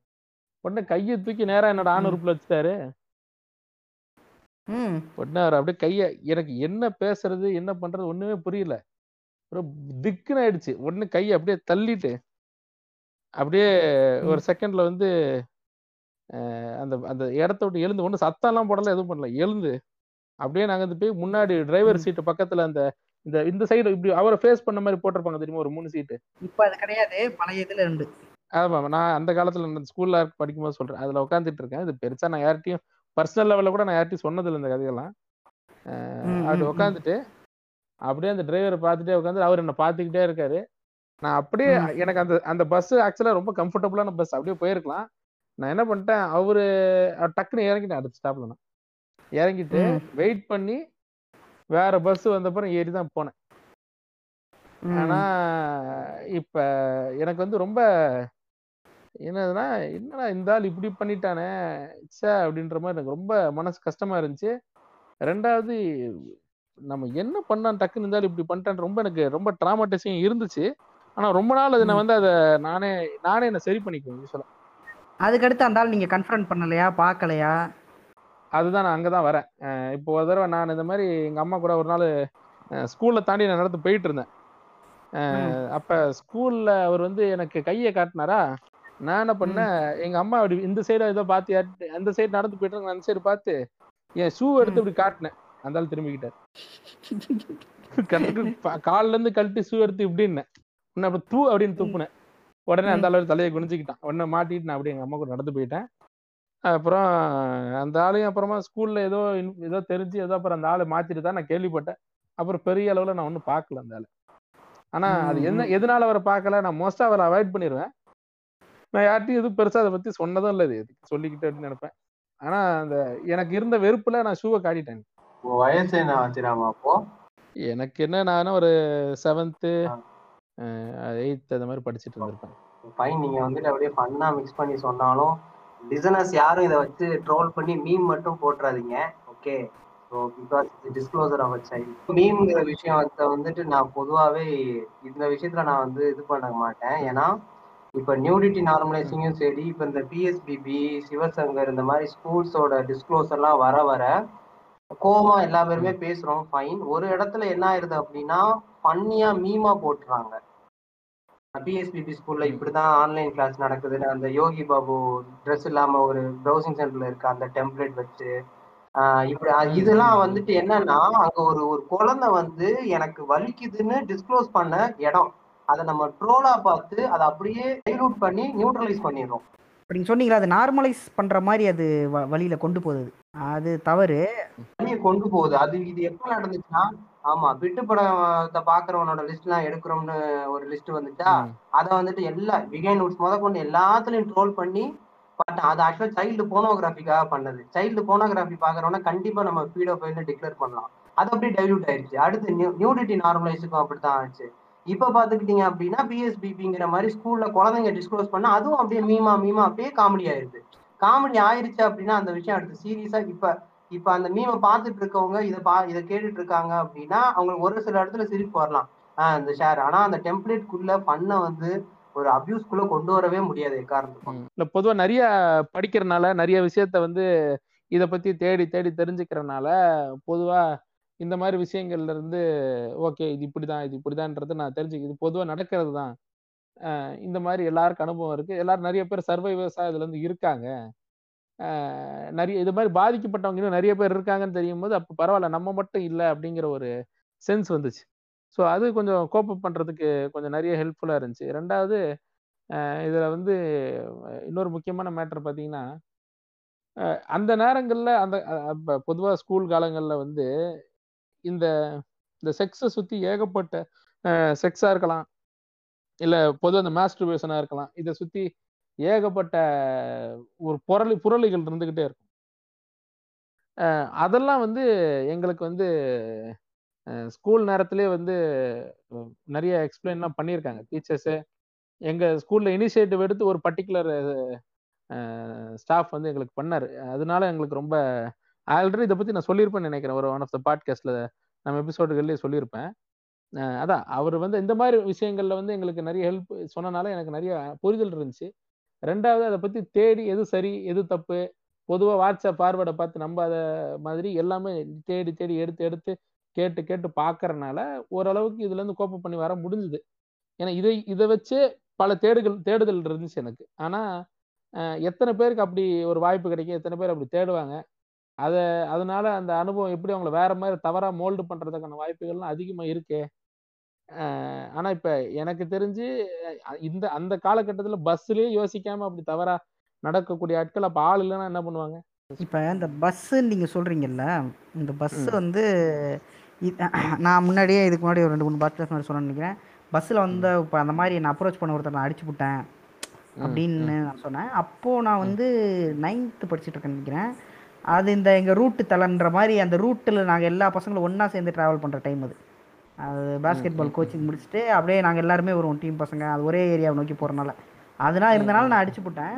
உடனே கையை தூக்கி நேரா என்னோட ஆண். உறுப்புல வச்சுட்டாரு. உடனே அவர் அப்படியே கைய எனக்கு என்ன பேசுறது என்ன பண்றது ஒண்ணுமே புரியல. திக்குன்னு ஆயிடுச்சு. உடனே கையை அப்படியே தள்ளிட்டு அப்படியே ஒரு செகண்ட்ல வந்து அந்த அந்த இடத்த விட்டு எழுந்து ஒன்றும் சத்தம்லாம் போடல எதுவும் பண்ணல. எழுந்து அப்படியே நாங்க வந்து போய் முன்னாடி டிரைவர். சீட்டு பக்கத்துல அந்த இந்த இந்த சைடு இப்படி அவரை ஃபேஸ் பண்ண மாதிரி போட்டிருப்பாங்க தெரியுமா? ஒரு மூணு சீட்டு இப்ப அது கிடையாது. பழைய இதுல இருந்து ஆமா நான் அந்த காலத்துல நான் ஸ்கூல்ல படிக்கும்போது சொல்றேன். அதுல உட்காந்துட்டு இருக்கேன். இது பெருசா நான் யார்கிட்டயும் பர்சனல் லெவல்ல கூட நான் யார்கிட்டயும் சொன்னதில்லை இந்த கதையெல்லாம். அப்படி. உட்காந்துட்டு அப்படியே அந்த டிரைவரை பார்த்துட்டே உட்காந்து அவர் என்ன பார்த்துக்கிட்டே இருக்காரு. நான் அப்படியே. எனக்கு அந்த அந்த பஸ் ஆக்சுவலா ரொம்ப கம்ஃபர்டபுளான பஸ் அப்படியே போயிருக்கலாம். நான் என்ன பண்ணிட்டேன் அவரு டக்குன்னு இறங்கிட்டேன் அடுத்த ஸ்டாப்ல நான். இறங்கிட்டு. வெயிட் பண்ணி வேற பஸ் வந்தப்புறம் ஏறி தான் போனேன். ஆனா இப்ப எனக்கு வந்து ரொம்ப என்னதுன்னா என்னடா இந்த ஆள் இப்படி பண்ணிட்டானே ச்சே! அப்படின்ற மாதிரி எனக்கு ரொம்ப மனசு கஷ்டமா இருந்துச்சு. ரெண்டாவது நம்ம என்ன பண்ணான் டக்குன்னு இந்த ஆள் இப்படி பண்ணிட்டான் ரொம்ப எனக்கு ரொம்ப ட்ராமாட்டிஸிங் இருந்துச்சு. ஆனா ரொம்ப நாள் அது நான் வந்து அதை நானே நானே என்ன சரி பண்ணிக்குவேன் யூஸ்வலா அதுக்கடுத்து அந்த ஆள் நீங்க கன்ஃபரண்ட் பண்ணலையா? பார்க்கலையா? அதுதான் நான் அங்கதான் வரேன். அஹ் இப்போ ஒரு தடவை நான் இந்த மாதிரி எங்க அம்மா கூட ஒரு நாள் ஸ்கூல்ல தாண்டி நான் நடந்து போயிட்டு இருந்தேன். அப்ப ஸ்கூல்ல அவர் வந்து எனக்கு கையை காட்டினாரா? நான் என்ன பண்ணேன் எங்க அம்மா அப்படி இந்த சைடு ஏதோ பார்த்து அந்த சைடு நடந்து போயிட்டு இருக்காங்க, அந்த சைடு பார்த்து என் ஷூ எடுத்து இப்படி காட்டினேன். அந்த ஆள் திரும்பிக்கிட்டார். கணக்கு ப- கால்ல இருந்து கழட்டி ஷூ எடுத்து இப்படின்னேன். அப்படி தூ அப்படின்னு துப்புனேன். உடனே அந்த ஆளு தலையை குனிஞ்சுக்கிட்டான். உடனே மாட்டிட்டு நான் அப்படியே எங்க அம்மா கூட நடந்து போயிட்டேன். அப்புறம் அந்த ஆளையும் அப்புறமா ஸ்கூல்ல ஏதோ ஏதோ தெரிஞ்சு ஏதோ அப்புறம் அந்த ஆளை மாத்திட்டு தான் நான் கேள்விப்பட்டேன். அப்புறம் பெரிய அளவுல நான் ஒன்றும் பார்க்கல அந்த ஆளை. ஆனா அது என்ன எதனால அவரை பார்க்கல? நான் மோஸ்டா அவரை அவாய்ட் பண்ணிடுவேன் நான் யார்ட்டையும் எதுவும் பெருசா அதை பத்தி சொன்னதும் இல்லை. இது சொல்லிக்கிட்டு அப்படின்னு நினைப்பேன். ஆனா அந்த எனக்கு இருந்த வெறுப்புல நான் ஷூவை காட்டிட்டேன். வயசு என்ன அப்போ? எனக்கு என்ன நான் ஒரு செவன்த்து எயித் அந்த மாதிரி படிச்சுட்டு இருந்திருப்பேன். ஃபைன் நீங்க வந்துட்டு அப்படியே ஃபன்னா மிக்ஸ் பண்ணி சொன்னாலும் லிசனர்ஸ் யாரும் இதை வச்சு ட்ரோல் பண்ணி மீம் மட்டும் போட்டுறாதீங்க. Okay so because disclosure of child மீம்ங்கிற விஷயம் வந்துட்டு நான் பொதுவாகவே இந்த விஷயத்துல நான் வந்து இது பண்ண மாட்டேன். ஏன்னா இப்போ நியூடிட்டி நார்மலைசிங்கும் சரி இப்போ இந்த பிஎஸ்பிபி சிவசங்கர் இந்த மாதிரி ஸ்கூல்ஸோட டிஸ்க்ளோசர்லாம் வர வர கோமா எல்லா பேருமே பேசுகிறோம் ஃபைன் ஒரு இடத்துல என்ன ஆயிருது அப்படின்னா ஃபன்னியா மீமா போட்டுறாங்க. பிஎஸ்பிபி ஸ்கூல்ல இப்படிதான் ஆன்லைன் கிளாஸ் நடக்குதுன்னு அந்த யோகி பாபு ட்ரெஸ் இல்லாம ஒரு ப்ரௌசிங் சென்டர்ல இருக்க அந்த டெம்ப்ளேட் வச்சு இப்படி இதெல்லாம் வந்துட்டு என்னன்னா அங்க ஒரு ஒரு குழந்தை வந்து எனக்கு வலிக்குதுன்னு டிஸ்க்ளோஸ் பண்ண இடம். அதை நம்ம ட்ரோலா பார்த்து அதை அப்படியே டைலூட் பண்ணி நியூட்ரலைஸ் பண்ணிடுறோம். நீங்க சொன்னீங்களா அது நார்மலைஸ் பண்ற மாதிரி அது வழியில கொண்டு போகுது. அது தவறு. வழியை கொண்டு போகுது. அது இது எப்ப நடந்துச்சுன்னா ஆமா பிட்டு படத்தை பாக்குறவனோட லிஸ்ட் எல்லாம் எடுக்கிறோம்னு ஒரு லிஸ்ட் வந்துட்டா அதை வந்துட்டு எல்லா பிகைன் நோட்ஸ் முத கொண்டு எல்லாத்துலயும் ட்ரோல் பண்ணி பட் அது ஆக்சுவலா சைல்டு போனோகிராஃபிக்காக பண்ணது. சைல்டு போனோகிராஃபி பாக்குறவன கண்டிப்பா நம்ம பீடோ ஃபைல்னு டிக்ளேர் பண்ணலாம். அது அப்படியே டைல்யூட் ஆயிடுச்சு. அடுத்து நியூடிட்டி நார்மலைஸுக்கும் அப்படித்தான் ஆச்சு. இப்ப பாத்துக்கிட்டீங்க அப்படின்னா பிஎஸ்பிபிங்கிற மாதிரி ஸ்கூல்ல குழந்தைங்க டிஸ்க்ளோஸ் பண்ணா அதுவும் அப்படியே மீமா மீமா அப்படியே காமெடி ஆயிருது. காமெடி ஆயிருச்சு அப்படின்னா அந்த விஷயம் அடுத்து சீரியஸா இப்ப இப்ப அந்த மீமை பார்த்துட்டு இருக்கவங்க இதை பா இதை கேட்டுட்டு இருக்காங்க அப்படின்னா அவங்களுக்கு ஒரு சில இடத்துல சிரிப்பு வரலாம். ஆஹ் இந்த ஷேர் ஆனா அந்த டெம்ப்ளேட்குள்ள பண்ண வந்து ஒரு அபியூஸ்குள்ள கொண்டு வரவே முடியாது எக்காரணத்துக்கும். இல்ல பொதுவா நிறைய படிக்கிறனால நிறைய விஷயத்த வந்து இத பத்தி தேடி தேடி தெரிஞ்சுக்கிறனால பொதுவா இந்த மாதிரி விஷயங்கள்ல இருந்து ஓகே இது இப்படிதான் இது இப்படிதான்றது நான் தெரிஞ்சுக்க இது பொதுவா நடக்கிறது தான் இந்த மாதிரி எல்லாருக்கும் அனுபவம் இருக்கு. எல்லாரும் நிறைய பேர் சர்வைவர்ஸா இதுல இருந்து இருக்காங்க. நிறைய இது மாதிரி பாதிக்கப்பட்டவங்க இன்னும் நிறைய பேர் இருக்காங்கன்னு தெரியும் போது அப்போ பரவாயில்ல நம்ம மட்டும் இல்லை அப்படிங்கிற ஒரு சென்ஸ் வந்துச்சு. ஸோ அது கொஞ்சம் கோப்பப் பண்ணுறதுக்கு கொஞ்சம் நிறைய ஹெல்ப்ஃபுல்லாக இருந்துச்சு. ரெண்டாவது இதில் வந்து இன்னொரு முக்கியமான மேட்டர் பார்த்தீங்கன்னா அந்த நேரங்களில் அந்த பொதுவாக ஸ்கூல் காலங்களில் வந்து இந்த இந்த செக்ஸை சுற்றி ஏகப்பட்ட செக்ஸாக இருக்கலாம். இல்லை பொதுவாக அந்த மாஸ்டர்பேஷனாக இருக்கலாம். இதை சுற்றி ஏகப்பட்ட ஒரு புரளி புரளிகள் இருந்துக்கிட்டே இருக்கும். அதெல்லாம் வந்து எங்களுக்கு வந்து ஸ்கூல் நேரத்திலே வந்து நிறைய எக்ஸ்பிளைன்லாம் பண்ணியிருக்காங்க. டீச்சர்ஸு எங்கள் ஸ்கூலில் இனிஷியேட்டிவ் எடுத்து ஒரு பர்டிகுலர் ஸ்டாஃப் வந்து எங்களுக்கு பண்ணார். அதனால எங்களுக்கு ரொம்ப ஆல்ரெடி இதை பற்றி நான் சொல்லியிருப்பேன்னு நினைக்கிறேன். ஒரு ஒன் ஆஃப் த பாட்காஸ்ட்டில் நம்ம எபிசோடுகள்லேயே சொல்லியிருப்பேன். அதான் அவர் வந்து இந்த மாதிரி விஷயங்களில் வந்து எங்களுக்கு நிறைய ஹெல்ப் சொன்னனால எனக்கு நிறைய புரிதல் இருந்துச்சு. ரெண்டாவது அதை பற்றி தேடி எது சரி எது தப்பு பொதுவாக வாட்ஸ்அப் பார்வர்டை பார்த்து நம்ம அதை மாதிரி எல்லாமே தேடி தேடி எடுத்து எடுத்து கேட்டு கேட்டு பார்க்கறனால ஓரளவுக்கு இதுலேருந்து கோப்பம் பண்ணி வர முடிஞ்சுது. ஏன்னா இதை இதை வச்சு பல தேடுகள் தேடுதல் இருந்துச்சு எனக்கு. ஆனால் எத்தனை பேருக்கு அப்படி ஒரு வாய்ப்பு கிடைக்கும் எத்தனை பேர் அப்படி தேடுவாங்க? அதை அதனால அந்த அனுபவம் எப்படி அவங்கள வேற மாதிரி தவறாக மோல்டு பண்ணுறதுக்கான வாய்ப்புகள்லாம் அதிகமாக இருக்கே? ஆனா இப்ப எனக்கு தெரிஞ்சு இந்த அந்த காலகட்டத்தில் பஸ்லயே யோசிக்காம அப்படி தவறா நடக்கக்கூடிய ஆட்கள் அப்ப ஆள் இல்லைன்னா என்ன பண்ணுவாங்க? இப்போ இந்த பஸ்ஸு நீங்கள் சொல்கிறீங்கல்ல இந்த பஸ்ஸு வந்து நான் முன்னாடியே இதுக்கு முன்னாடி ஒரு ரெண்டு மூணு பாட்காஸ்ட் முன்னாடி சொன்னேன்னு நினைக்கிறேன். பஸ்ஸில் வந்து இப்போ அந்த மாதிரி நான் அப்ரோச் பண்ண ஒருத்தர் நான் அடிச்சு விட்டேன் அப்படின்னு நான் சொன்னேன். அப்போது நான் வந்து நைன்த்து படிச்சுட்டு இருக்கேன்னு நினைக்கிறேன். அது இந்த எங்கள் ரூட்டு தலைன்ற மாதிரி அந்த ரூட்டில் நாங்கள் எல்லா பசங்களும் ஒன்றா சேர்ந்து ட்ராவல் பண்ணுற டைம் அது. அது பேஸ்கெட் பால் கோச்சிங் முடிச்சுட்டு அப்படியே நாங்கள் எல்லாருமே வருவோம் டீம் பசங்க. அது ஒரே ஏரியாவை நோக்கி போகிறனால அதெல்லாம் இருந்தனால நான் அடிச்சு போட்டேன்.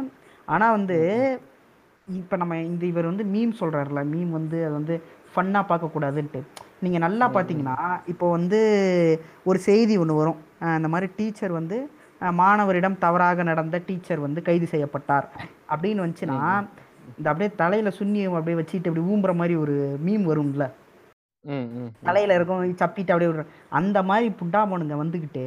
ஆனால் வந்து இப்போ நம்ம இந்த இவர் வந்து மீம் சொல்கிறாருல மீம் வந்து அது வந்து ஃபன்னாக பார்க்கக்கூடாதுன்ட்டு. நீங்கள் நல்லா பார்த்தீங்கன்னா இப்போ வந்து ஒரு செய்தி ஒன்று வரும். இந்த மாதிரி டீச்சர் வந்து மாணவரிடம் தவறாக நடந்த டீச்சர் வந்து கைது செய்யப்பட்டார். அப்படின்னு வந்துச்சுன்னா இந்த அப்படியே தலையில் சுண்ணியம் அப்படியே வச்சுட்டு அப்படி ஊம்புற மாதிரி ஒரு மீம் வரும்ல. தலையில இருக்கும் சப்பிட்டு அப்படியே விடுற. அந்த மாதிரி புண்டாமனுங்க வந்துக்கிட்டு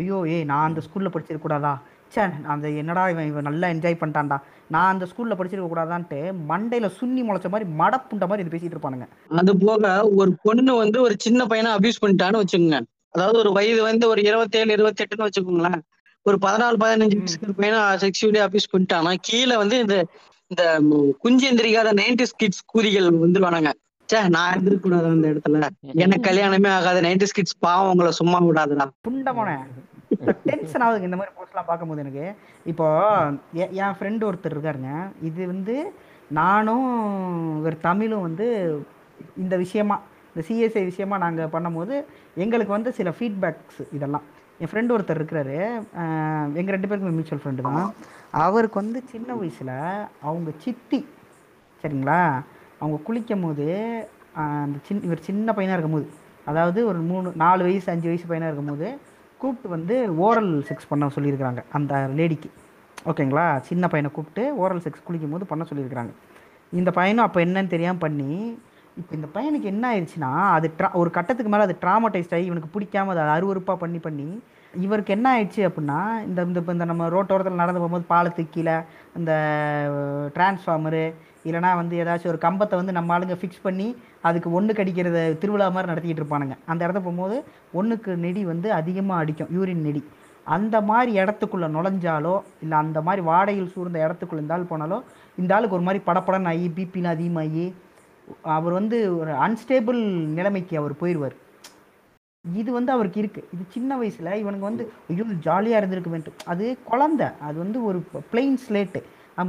ஐயோ ஏய் நான் அந்த ஸ்கூல்ல படிச்சிருக்க கூடாதா? ச்சே அந்த என்னடா இவன் இவன் நல்லா என்ஜாய் பண்ணிட்டான்டா. நான் அந்த ஸ்கூல்ல படிச்சிருக்க கூடாதான்ட்டு மண்டையில சுண்ணி முளைச்ச மாதிரி மடப்புண்ட மாதிரி இது பேசிட்டு இருப்பானுங்க. அது போக ஒரு பொண்ணு வந்து ஒரு சின்ன பையனை அபியூஸ் பண்ணிட்டான்னு வச்சுக்கோங்க. அதாவது ஒரு வயது வந்து ஒரு இருபத்தேழு இருபத்தெட்டுன்னு வச்சுக்கோங்களேன். ஒரு பதினாலு பதினஞ்சு. வயசுக்கு பையனை செக்ஷுவலி அபியூஸ் பண்ணிட்டானா. கீழே வந்து இந்த இந்த குஞ்சு எந்திரிக்காத நைன்டி கிட்ஸ் கூதிகள் வந்துருவானுங்க. ச்சே நான் இருந்திருக்க அந்த இடத்துல. எனக்கு கல்யாணமே ஆகாது. நைன்டி கிட்ஸ் பாவம் உங்களை சும்மா விடாதுடா. புண்டமான டென்ஷன் ஆகுதுங்க இந்த மாதிரி போஸ்ட்லாம் பார்க்கும்போது எனக்கு. இப்போ எ- என் ஃப்ரெண்டு ஒருத்தர் இருக்காருங்க. இது வந்து நானும் ஒரு தமிழும் வந்து இந்த விஷயமா இந்த சிஎஸ்ஐ விஷயமா நாங்கள் பண்ணும்போது எங்களுக்கு வந்து சில ஃபீட்பேக்ஸ் இதெல்லாம். என் ஃப்ரெண்டு ஒருத்தர் இருக்கிறாரு. எங்கள் ரெண்டு பேருக்குமே மியூச்சுவல் ஃப்ரெண்டு தான். அவருக்கு வந்து சின்ன வயசில் அவங்க சித்தி சரிங்களா? அவங்க குளிக்கும் போது அந்த சின் இவர் சின்ன பையனாக இருக்கும்போது அதாவது ஒரு மூணு நாலு வயசு அஞ்சு வயசு பையனாக இருக்கும்போது கூப்பிட்டு வந்து ஓரல் செக்ஸ் பண்ண சொல்லியிருக்கிறாங்க அந்த லேடிக்கு. ஓகேங்களா? சின்ன பையனை கூப்பிட்டு ஓரல் செக்ஸ் குளிக்கும் போது பண்ண சொல்லியிருக்கிறாங்க. இந்த பையனும் அப்போ என்னன்னு தெரியாமல் பண்ணி இப்போ இந்த பையனுக்கு என்ன ஆயிடுச்சுன்னா அது ட்ரா ஒரு கட்டத்துக்கு மேலே அது ட்ராமடைஸ்ட் ஆகி இவனுக்கு பிடிக்காம அதை அருவருப்பாக பண்ணி பண்ணி இவருக்கு என்ன ஆயிடுச்சு அப்படின்னா இந்த இந்த இந்த நம்ம ரோட்டோரத்தில் நடந்து போகும்போது பாலத்துக்கு கீழே இந்த டிரான்ஸ்ஃபார்மரு இல்லைனா வந்து ஏதாச்சும் ஒரு கம்பத்தை வந்து நம்ம ஆளுங்க ஃபிக்ஸ் பண்ணி அதுக்கு ஒன்று கடிக்கிறத திருவிழா மாதிரி நடத்திக்கிட்டு இருப்பானுங்க. அந்த இடத்த போகும்போது ஒன்றுக்கு நெடி வந்து அதிகமாக அடிக்கும் யூரின் நெடி. அந்த மாதிரி இடத்துக்குள்ளே நுழைஞ்சாலோ இல்லை அந்த மாதிரி வாடையில் சூழ்ந்த இடத்துக்குள்ளே இந்த ஆள் போனாலோ இந்த ஆளுக்கு ஒரு மாதிரி படப்படன்னு ஆகி பிபின்னு அதிகமாகி அவர் வந்து ஒரு அன்ஸ்டேபிள் நிலைமைக்கு அவர் போயிடுவார் இது வந்து அவருக்கு இருக்குது இது சின்ன வயசில் இவனுக்கு வந்து ஐயோ ஜாலியாக இருந்திருக்கு அது குழந்த. அது வந்து ஒரு பிளெயின் ஸ்லேட்டு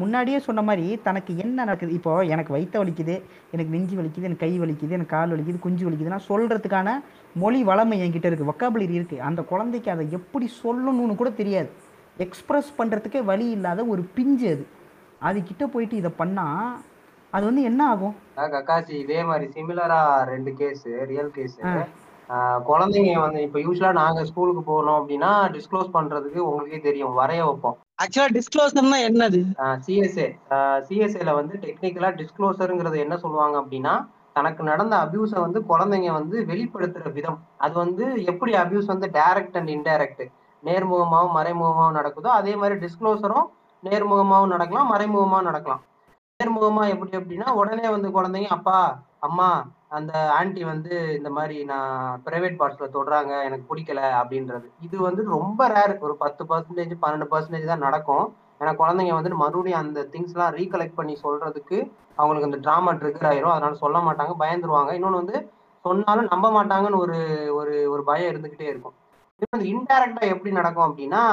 முன்னாடியே சொன்ன மாதிரி தனக்கு என்ன நடக்குது? இப்போ எனக்கு வயிற்ற வலிக்குது எனக்கு நெஞ்சு வலிக்குது எனக்கு கை வலிக்குது எனக்கு கால் வலிக்குது குஞ்சு வலிக்குதுன்னா சொல்றதுக்கான மொழி வளமை என்கிட்ட இருக்கு வொக்காபுலரி இருக்கு. அந்த குழந்தைக்கு அதை எப்படி சொல்லணும்னு கூட தெரியாது. எக்ஸ்பிரஸ் பண்றதுக்கே வழி இல்லாத ஒரு பிஞ்சு அது. அது கிட்ட போயிட்டு இதை பண்ணா அது வந்து என்ன ஆகும்? கக்காசி இதே மாதிரி சிமிலரா ரெண்டு கேஸ் ரியல் கேஸ். குழந்தைங்க வந்து இப்ப யூஸ்வலா நாங்க ஸ்கூலுக்கு போனோம் அப்படின்னா டிஸ்க்ளோஸ் பண்றதுக்கு உங்களுக்கே தெரியும் வரைய வைப்போம். ஆக்சுவலா டிஸ்க்ளோசர்னா என்னது? சிஎஸ்ஏ சிஎஸ்ஏல வந்து டெக்னிக்கலா டிஸ்க்ளோசருங்கிறது என்ன சொல்லுவாங்க அப்படின்னா தனக்கு நடந்த அபியூஸை வந்து குழந்தைங்க வந்து வெளிப்படுத்துற விதம். அது வந்து எப்படி அபியூஸ் வந்து டைரக்ட் அண்ட் இன்டைரக்ட் நேர்முகமாகவும் மறைமுகமாகவும் நடக்குதோ அதே மாதிரி டிஸ்க்ளோசரும் நேர்முகமாகவும் நடக்கலாம் மறைமுகமாகவும் நடக்கலாம். நேர்முகமா எப்படி அப்படின்னா உடனே வந்து குழந்தைங்க அப்பா அம்மா அந்த ஆன்ட்டி வந்து இந்த மாதிரி நான் பிரைவேட் பார்ட்ஸ்ல தொடுறாங்க எனக்கு பிடிக்கல அப்படின்றது. இது வந்து ரொம்ப ரேர் ஒரு பத்து பர்சன்டேஜ் பன்னெண்டு பர்சன்டேஜ் தான் நடக்கும். ஏன்னா குழந்தைங்க வந்துட்டு மறுபடியும் அந்த திங்ஸ்லாம் ரீகலெக்ட் பண்ணி சொல்றதுக்கு அவங்களுக்கு அந்த ட்ராமா ட்ரிகர் ஆயிரும். அதனால சொல்ல மாட்டாங்க பயந்துருவாங்க. இன்னொன்று வந்து சொன்னாலும் நம்ப மாட்டாங்கன்னு ஒரு ஒரு ஒரு பயம் இருந்துகிட்டே இருக்கும். இன்னொன்று இன்டைரக்டா எப்படி நடக்கும் அப்படின்னா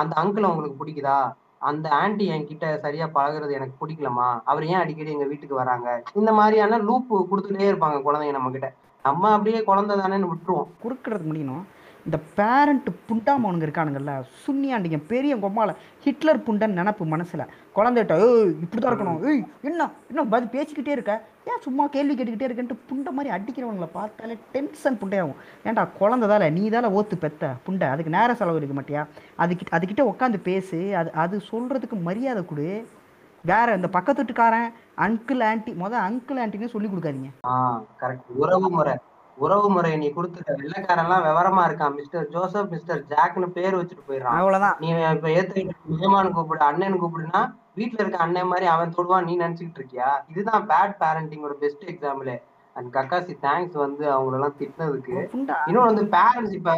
அந்த அங்கிள் உங்களுக்கு பிடிக்குதா? அந்த ஆண்டி என்கிட்ட சரியா பழகுறது எனக்கு பிடிக்கலமா அவர் ஏன் அடிக்கடி எங்க வீட்டுக்கு வராங்க? இந்த மாதிரியான லூப் கொடுத்துட்டே இருப்பாங்க குழந்தைங்க நம்ம கிட்ட நம்ம அப்படியே குழந்தை தானேன்னு விட்டுருவோம். குறுக்கிறது முடியணும். இந்த பேரண்ட்டு புண்டாமவனுங்க இருக்கானுங்கல்ல சுண்ணியாண்டிங்க பெரிய கொம்மால ஹிட்லர் புண்டன் நினப்பு மனசில். குழந்தைகிட்ட ஏய் இப்படி தான் இருக்கணும். ஏய் என்ன என்ன பதில் பேசிக்கிட்டே இருக்க? ஏன் சும்மா கேள்வி கேட்டுக்கிட்டே இருக்கேன்ட்டு புண்டை மாதிரி அடிக்கிறவங்கள பார்த்தாலே டென்ஷன் புண்டையாகும். ஏன்டா குழந்தை தால நீ தால ஓத்து பெத்த புண்டை? அதுக்கு நேர செலவு இருக்க மாட்டியா? அதுக்கிட்ட அதுக்கிட்ட உட்காந்து பேசு. அது அது சொல்றதுக்கு மரியாதை கொடு. வேற இந்த பக்கத்து வீட்டுக்காரன் அங்கிள் ஆன்ட்டி மொதல் அங்கிள் ஆன்ட்டின்னு சொல்லி கொடுக்காதீங்க. ஆ கரெக்ட் உறவு முறை. உறவு முறை நீ கொடுத்துட்ட வெள்ளைக்காரன்லாம் விவரமா இருக்கான் மிஸ்டர் ஜோசப் மிஸ்டர் ஜாக்னு பேர் வச்சுட்டு போயிடுறான். அவ்வளோதான் நீ இப்ப ஏத்துக்கிட்டு மேமான்னு கூப்பிடு அண்ணன் கூப்பிடுனா வீட்டுல இருக்க அண்ணன் மாதிரி அவன் தொடுவான் நீ நினைச்சுக்கிட்டு இருக்கியா? இதுதான் bad பேரண்டிங்கோட best example and Kakashi thanks வந்து அவங்களெல்லாம் திட்டினதுக்கு. புண்டா? இன்னொன்று வந்து பேரண்ட்ஸ் இப்ப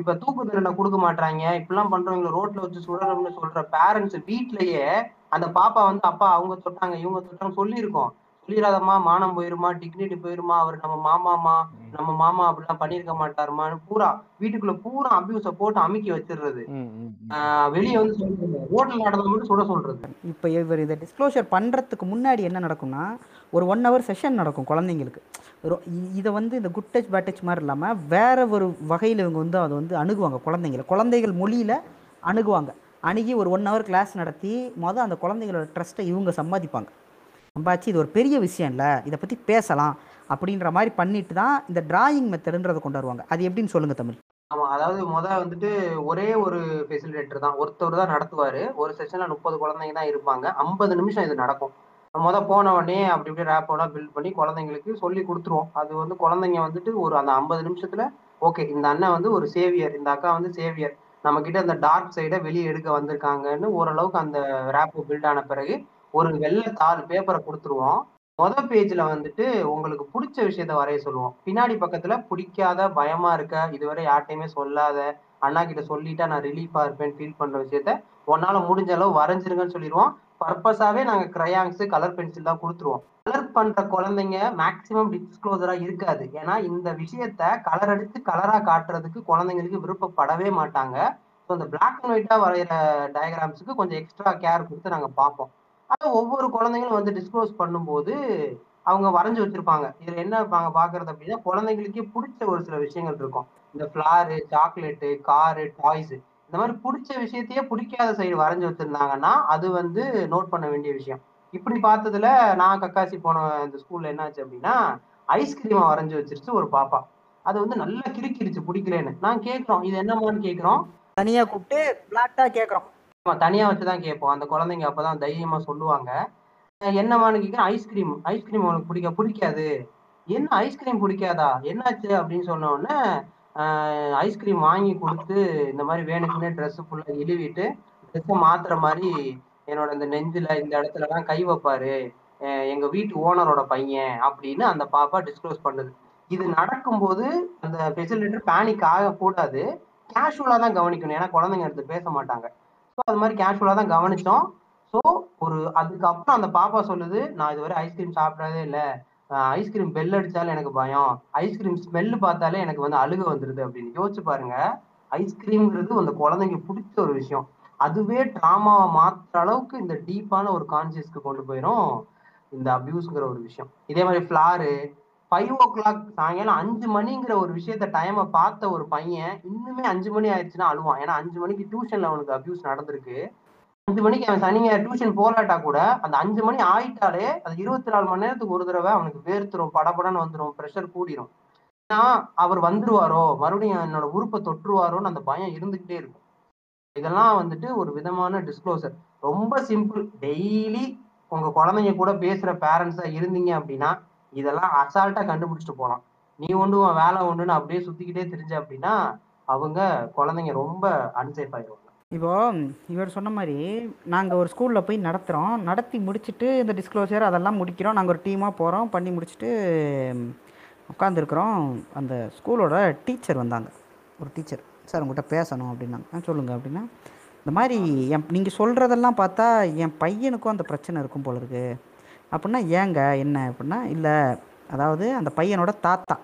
இப்ப தூக்கு தண்டனை கொடுக்க மாட்டாங்க இப்படிலாம் பண்றவங்க ரோட்ல வச்சு சுடணும்னு சொல்ற பேரண்ட்ஸ் வீட்லயே அந்த பாப்பா வந்து அப்பா அவங்க தொட்டாங்க இவங்க தொட்டாங்க சொல்லியிருக்கோம். சொல்லிடாதம்மா மானம் போயிருமா டிக்னிட்டி போயிருமா அவர் நம்ம மாமாமா நம்ம மாமா அப்படிலாம் பண்ணியிருக்க மாட்டாருமான்னு பூரா வீட்டுக்குள்ள பூரா அபியூஸ போட்டு அமுக்கி வச்சிடுறது வெளிய வந்து சொல்றது. ரோட்ல நடந்தது மட்டும் சுட சொல்றது. இப்போ இவர் இதை டிஸ்க்ளோஷர் பண்ணுறதுக்கு முன்னாடி என்ன நடக்கும்னா ஒரு ஒன் ஹவர் செஷன் நடக்கும் குழந்தைங்களுக்கு. இதை வந்து இந்த குட் டச் பேட் டச் மாதிரி இல்லாமல் வேற ஒரு வகையில் இவங்க வந்து அதை வந்து அணுகுவாங்க குழந்தைங்கள. குழந்தைகள் மொழியில் அணுகுவாங்க. அணுகி ஒரு ஒன் ஹவர் கிளாஸ் நடத்தி மொதல் அந்த குழந்தைங்களோட ட்ரஸ்ட்டை இவங்க சம்பாதிப்பாங்க. சம்பாதிச்சு இது ஒரு பெரிய விஷயம் இல்லை இதை பற்றி பேசலாம் அப்படின்ற மாதிரி பண்ணிட்டு தான் இந்த டிராயிங் மெத்தடுன்றதை கொண்டு வருவாங்க. அது எப்படின்னு சொல்லுங்கள் தமிழ். ஆமா அதாவது முதல் வந்துட்டு ஒரே ஒரு ஃபெசிலிட்டேட்டர் தான். ஒருத்தர் தான் நடத்துவாரு. ஒரு செஷன்ல முப்பது குழந்தைங்க தான் இருப்பாங்க. ஐம்பது நிமிஷம் இது நடக்கும். முத போன உடனே அப்படி இப்படி ரேப்போட பில்ட் பண்ணி குழந்தைங்களுக்கு சொல்லி கொடுத்துருவோம். அது வந்து குழந்தைங்க வந்துட்டு ஒரு அந்த ஐம்பது நிமிஷத்துல ஓகே இந்த அண்ணன் வந்து ஒரு சேவியர் இந்த அக்கா வந்து சேவியர் நம்ம கிட்ட அந்த டார்க் சைடை வெளியே எடுக்க வந்திருக்காங்கன்னு ஓரளவுக்கு அந்த ரேப்போ பில்ட் ஆன பிறகு ஒரு வெள்ளை தாள் பேப்பரை கொடுத்துருவோம். முத பேஜ்ல வந்துட்டு உங்களுக்கு பிடிச்ச விஷயத்த வரைய சொல்லுவோம். பின்னாடி பக்கத்துல பிடிக்காத பயமா இருக்க இதுவரை யார்ட்டையுமே சொல்லாத அண்ணா கிட்ட சொல்லிட்டா நான் ரிலீஃபா இருப்பேன் ஃபீல் பண்ற விஷயத்த உன்னால முடிஞ்ச அளவு வரைஞ்சிருங்கன்னு சொல்லிடுவோம். பர்பஸாவே நாங்க கிரையாங்ஸ் கலர் பென்சில் தான் கொடுத்துருவோம். கலர் பண்ற குழந்தைங்க மேக்சிமம் டிஸ்க்ளோசரா இருக்காது. ஏன்னா இந்த விஷயத்த கலர் அடித்து கலரா காட்டுறதுக்கு குழந்தைங்களுக்கு விருப்பப்படவே மாட்டாங்க. ஸோ இந்த பிளாக் அண்ட் ஒயிட்டா வரைகிற டயக்ராம்ஸுக்கு கொஞ்சம் எக்ஸ்ட்ரா கேர் கொடுத்து நாங்க பார்ப்போம். அதை ஒவ்வொரு குழந்தைங்களும் வந்து டிஸ்க்ளோஸ் பண்ணும்போது அவங்க வரைஞ்சு வச்சிருப்பாங்க. இதுல என்ன இருப்பாங்க பாக்குறது அப்படின்னா குழந்தைங்களுக்கே பிடிச்ச ஒரு சில விஷயங்கள் இருக்கும். இந்த ஃபிளாரு சாக்லேட்டு காரு டாய்ஸ் இந்த மாதிரி பிடிச்ச விஷயத்தையே பிடிக்காத சைடு வரைஞ்சு வச்சிருந்தாங்கன்னா அது வந்து நோட் பண்ண வேண்டிய விஷயம். இப்படி பார்த்ததுல நான் கக்காசி போன இந்த ஸ்கூல்ல என்னாச்சு அப்படின்னா ஐஸ்கிரீமை வரைஞ்சு வச்சிருச்சு ஒரு பாப்பா. அது வந்து நல்லா கிறுக்கிருச்சு பிடிக்கலன்னு. நான் கேட்குறோம் இது என்னமான்னு கேட்குறோம். தனியா கூப்பிட்டு பிளாட்டா கேக்குறோம் தனியா வச்சுதான் கேட்போம். அந்த குழந்தைங்க அப்பதான் தைரியமா சொல்லுவாங்க. என்னமான்னு கேட்கிறேன் ஐஸ்கிரீம் ஐஸ்கிரீம் உனக்கு பிடிக்க பிடிக்காது. என்ன ஐஸ்கிரீம் பிடிக்காதா? என்னாச்சு? அப்படின்னு சொன்ன உடனே ஐஸ்கிரீம் வாங்கி கொடுத்து இந்த மாதிரி வேணுக்குன்னே ட்ரெஸ் ஃபுல்லா இழுவிட்டு ட்ரெஸ்ஸை மாத்துற மாதிரி என்னோட இந்த நெஞ்சில இந்த இடத்துல எல்லாம் கை வைப்பாரு. அஹ் எங்க வீட்டு ஓனரோட பையன் அப்படின்னு அந்த பாப்பா டிஸ்க்ளோஸ் பண்ணுது. இது நடக்கும்போது அந்த ஃபெசிலிட்டர் பேனிக் ஆகக்கூடாது. கேஷுவலா தான் கவனிக்கணும். ஏன்னா குழந்தைங்க எடுத்து பேச மாட்டாங்க. ஸோ அது மாதிரி கேஷுவலாக தான் கவனிச்சோம். ஸோ ஒரு அதுக்கப்புறம் அந்த பாப்பா சொல்லுது நான் இதுவரை ஐஸ்கிரீம் சாப்பிடறதே இல்லை. ஐஸ்கிரீம் பெல் அடித்தாலும் எனக்கு பயம். ஐஸ்கிரீம் ஸ்மெல்லு பார்த்தாலே எனக்கு வந்து அழுக வந்துடுது அப்படின்னு. யோசிச்சு பாருங்க. ஐஸ்கிரீம்ங்கிறது அந்த குழந்தைங்க பிடிச்ச ஒரு விஷயம். அதுவே ட்ராமாவை மாற்றுற அளவுக்கு இந்த டீப்பான ஒரு கான்சியஸ்க்கு கொண்டு போயிடும் இந்த அபியூஸ்ங்கிற ஒரு விஷயம். இதே மாதிரி ஃப்ளாரு ஃபைவ் ஓ கிளாக் சாயங்காலம் அஞ்சு மணிங்கிற ஒரு விஷயத்த டைமை பார்த்த ஒரு பையன் இன்னுமே அஞ்சு மணி ஆயிடுச்சுன்னா அழுவான். ஏன்னா அஞ்சு மணிக்கு டியூஷன்ல அவனுக்கு அபியூஸ் நடந்திருக்கு. அஞ்சு மணிக்கு அவன் சனிங்க டியூஷன் போராட்டா கூட அந்த அஞ்சு மணி ஆயிட்டாலே அது இருபத்தி நாலு மணி நேரத்துக்கு ஒரு தடவை அவனுக்கு வேர்த்துரும் படபடன்னு வந்துடும் ப்ரெஷர் கூடிரும். ஏன்னா அவர் வந்துருவாரோ மறுபடியும் என்னோட உறுப்பை தொற்றுவாரோன்னு அந்த பயம் இருந்துகிட்டே இருக்கும். இதெல்லாம் வந்துட்டு ஒரு விதமான டிஸ்க்ளோசர் ரொம்ப சிம்பிள் டெய்லி உங்க குழந்தைங்க கூட பேசுற பேரண்ட்ஸா இருந்தீங்க அப்படின்னா இதெல்லாம் அசால்ட்டா கண்டுபிடிச்சிட்டு போகலாம் நீ ஒன்று உன் வேலை ஒன்றுன்னு அப்படியே சுத்திக்கிட்டே தெரிஞ்ச அப்படின்னா அவங்க குழந்தைங்க ரொம்ப அன்சேஃப் ஆயிடுவாங்க. இப்போ இவர் சொன்ன மாதிரி நாங்கள் ஒரு ஸ்கூலில் போய் நடத்துகிறோம் நடத்தி முடிச்சுட்டு இந்த டிஸ்க்ளோசர் அதெல்லாம் முடிக்கிறோம். நாங்கள் ஒரு டீமாக போகிறோம் பண்ணி முடிச்சுட்டு உட்காந்துருக்குறோம் அந்த ஸ்கூலோட டீச்சர் வந்தாங்க. ஒரு டீச்சர் சார் உங்கள்கிட்ட பேசணும் அப்படின்னாங்க. "ஆ, அப்படின்னா இந்த மாதிரி என் நீங்கள் சொல்கிறதெல்லாம் பார்த்தா என் பையனுக்கும் அந்த பிரச்சனை இருக்கும் போல இருக்குது அப்படின்னா ஏங்க என்ன அப்படின்னா இல்லை அதாவது அந்த பையனோட தாத்தா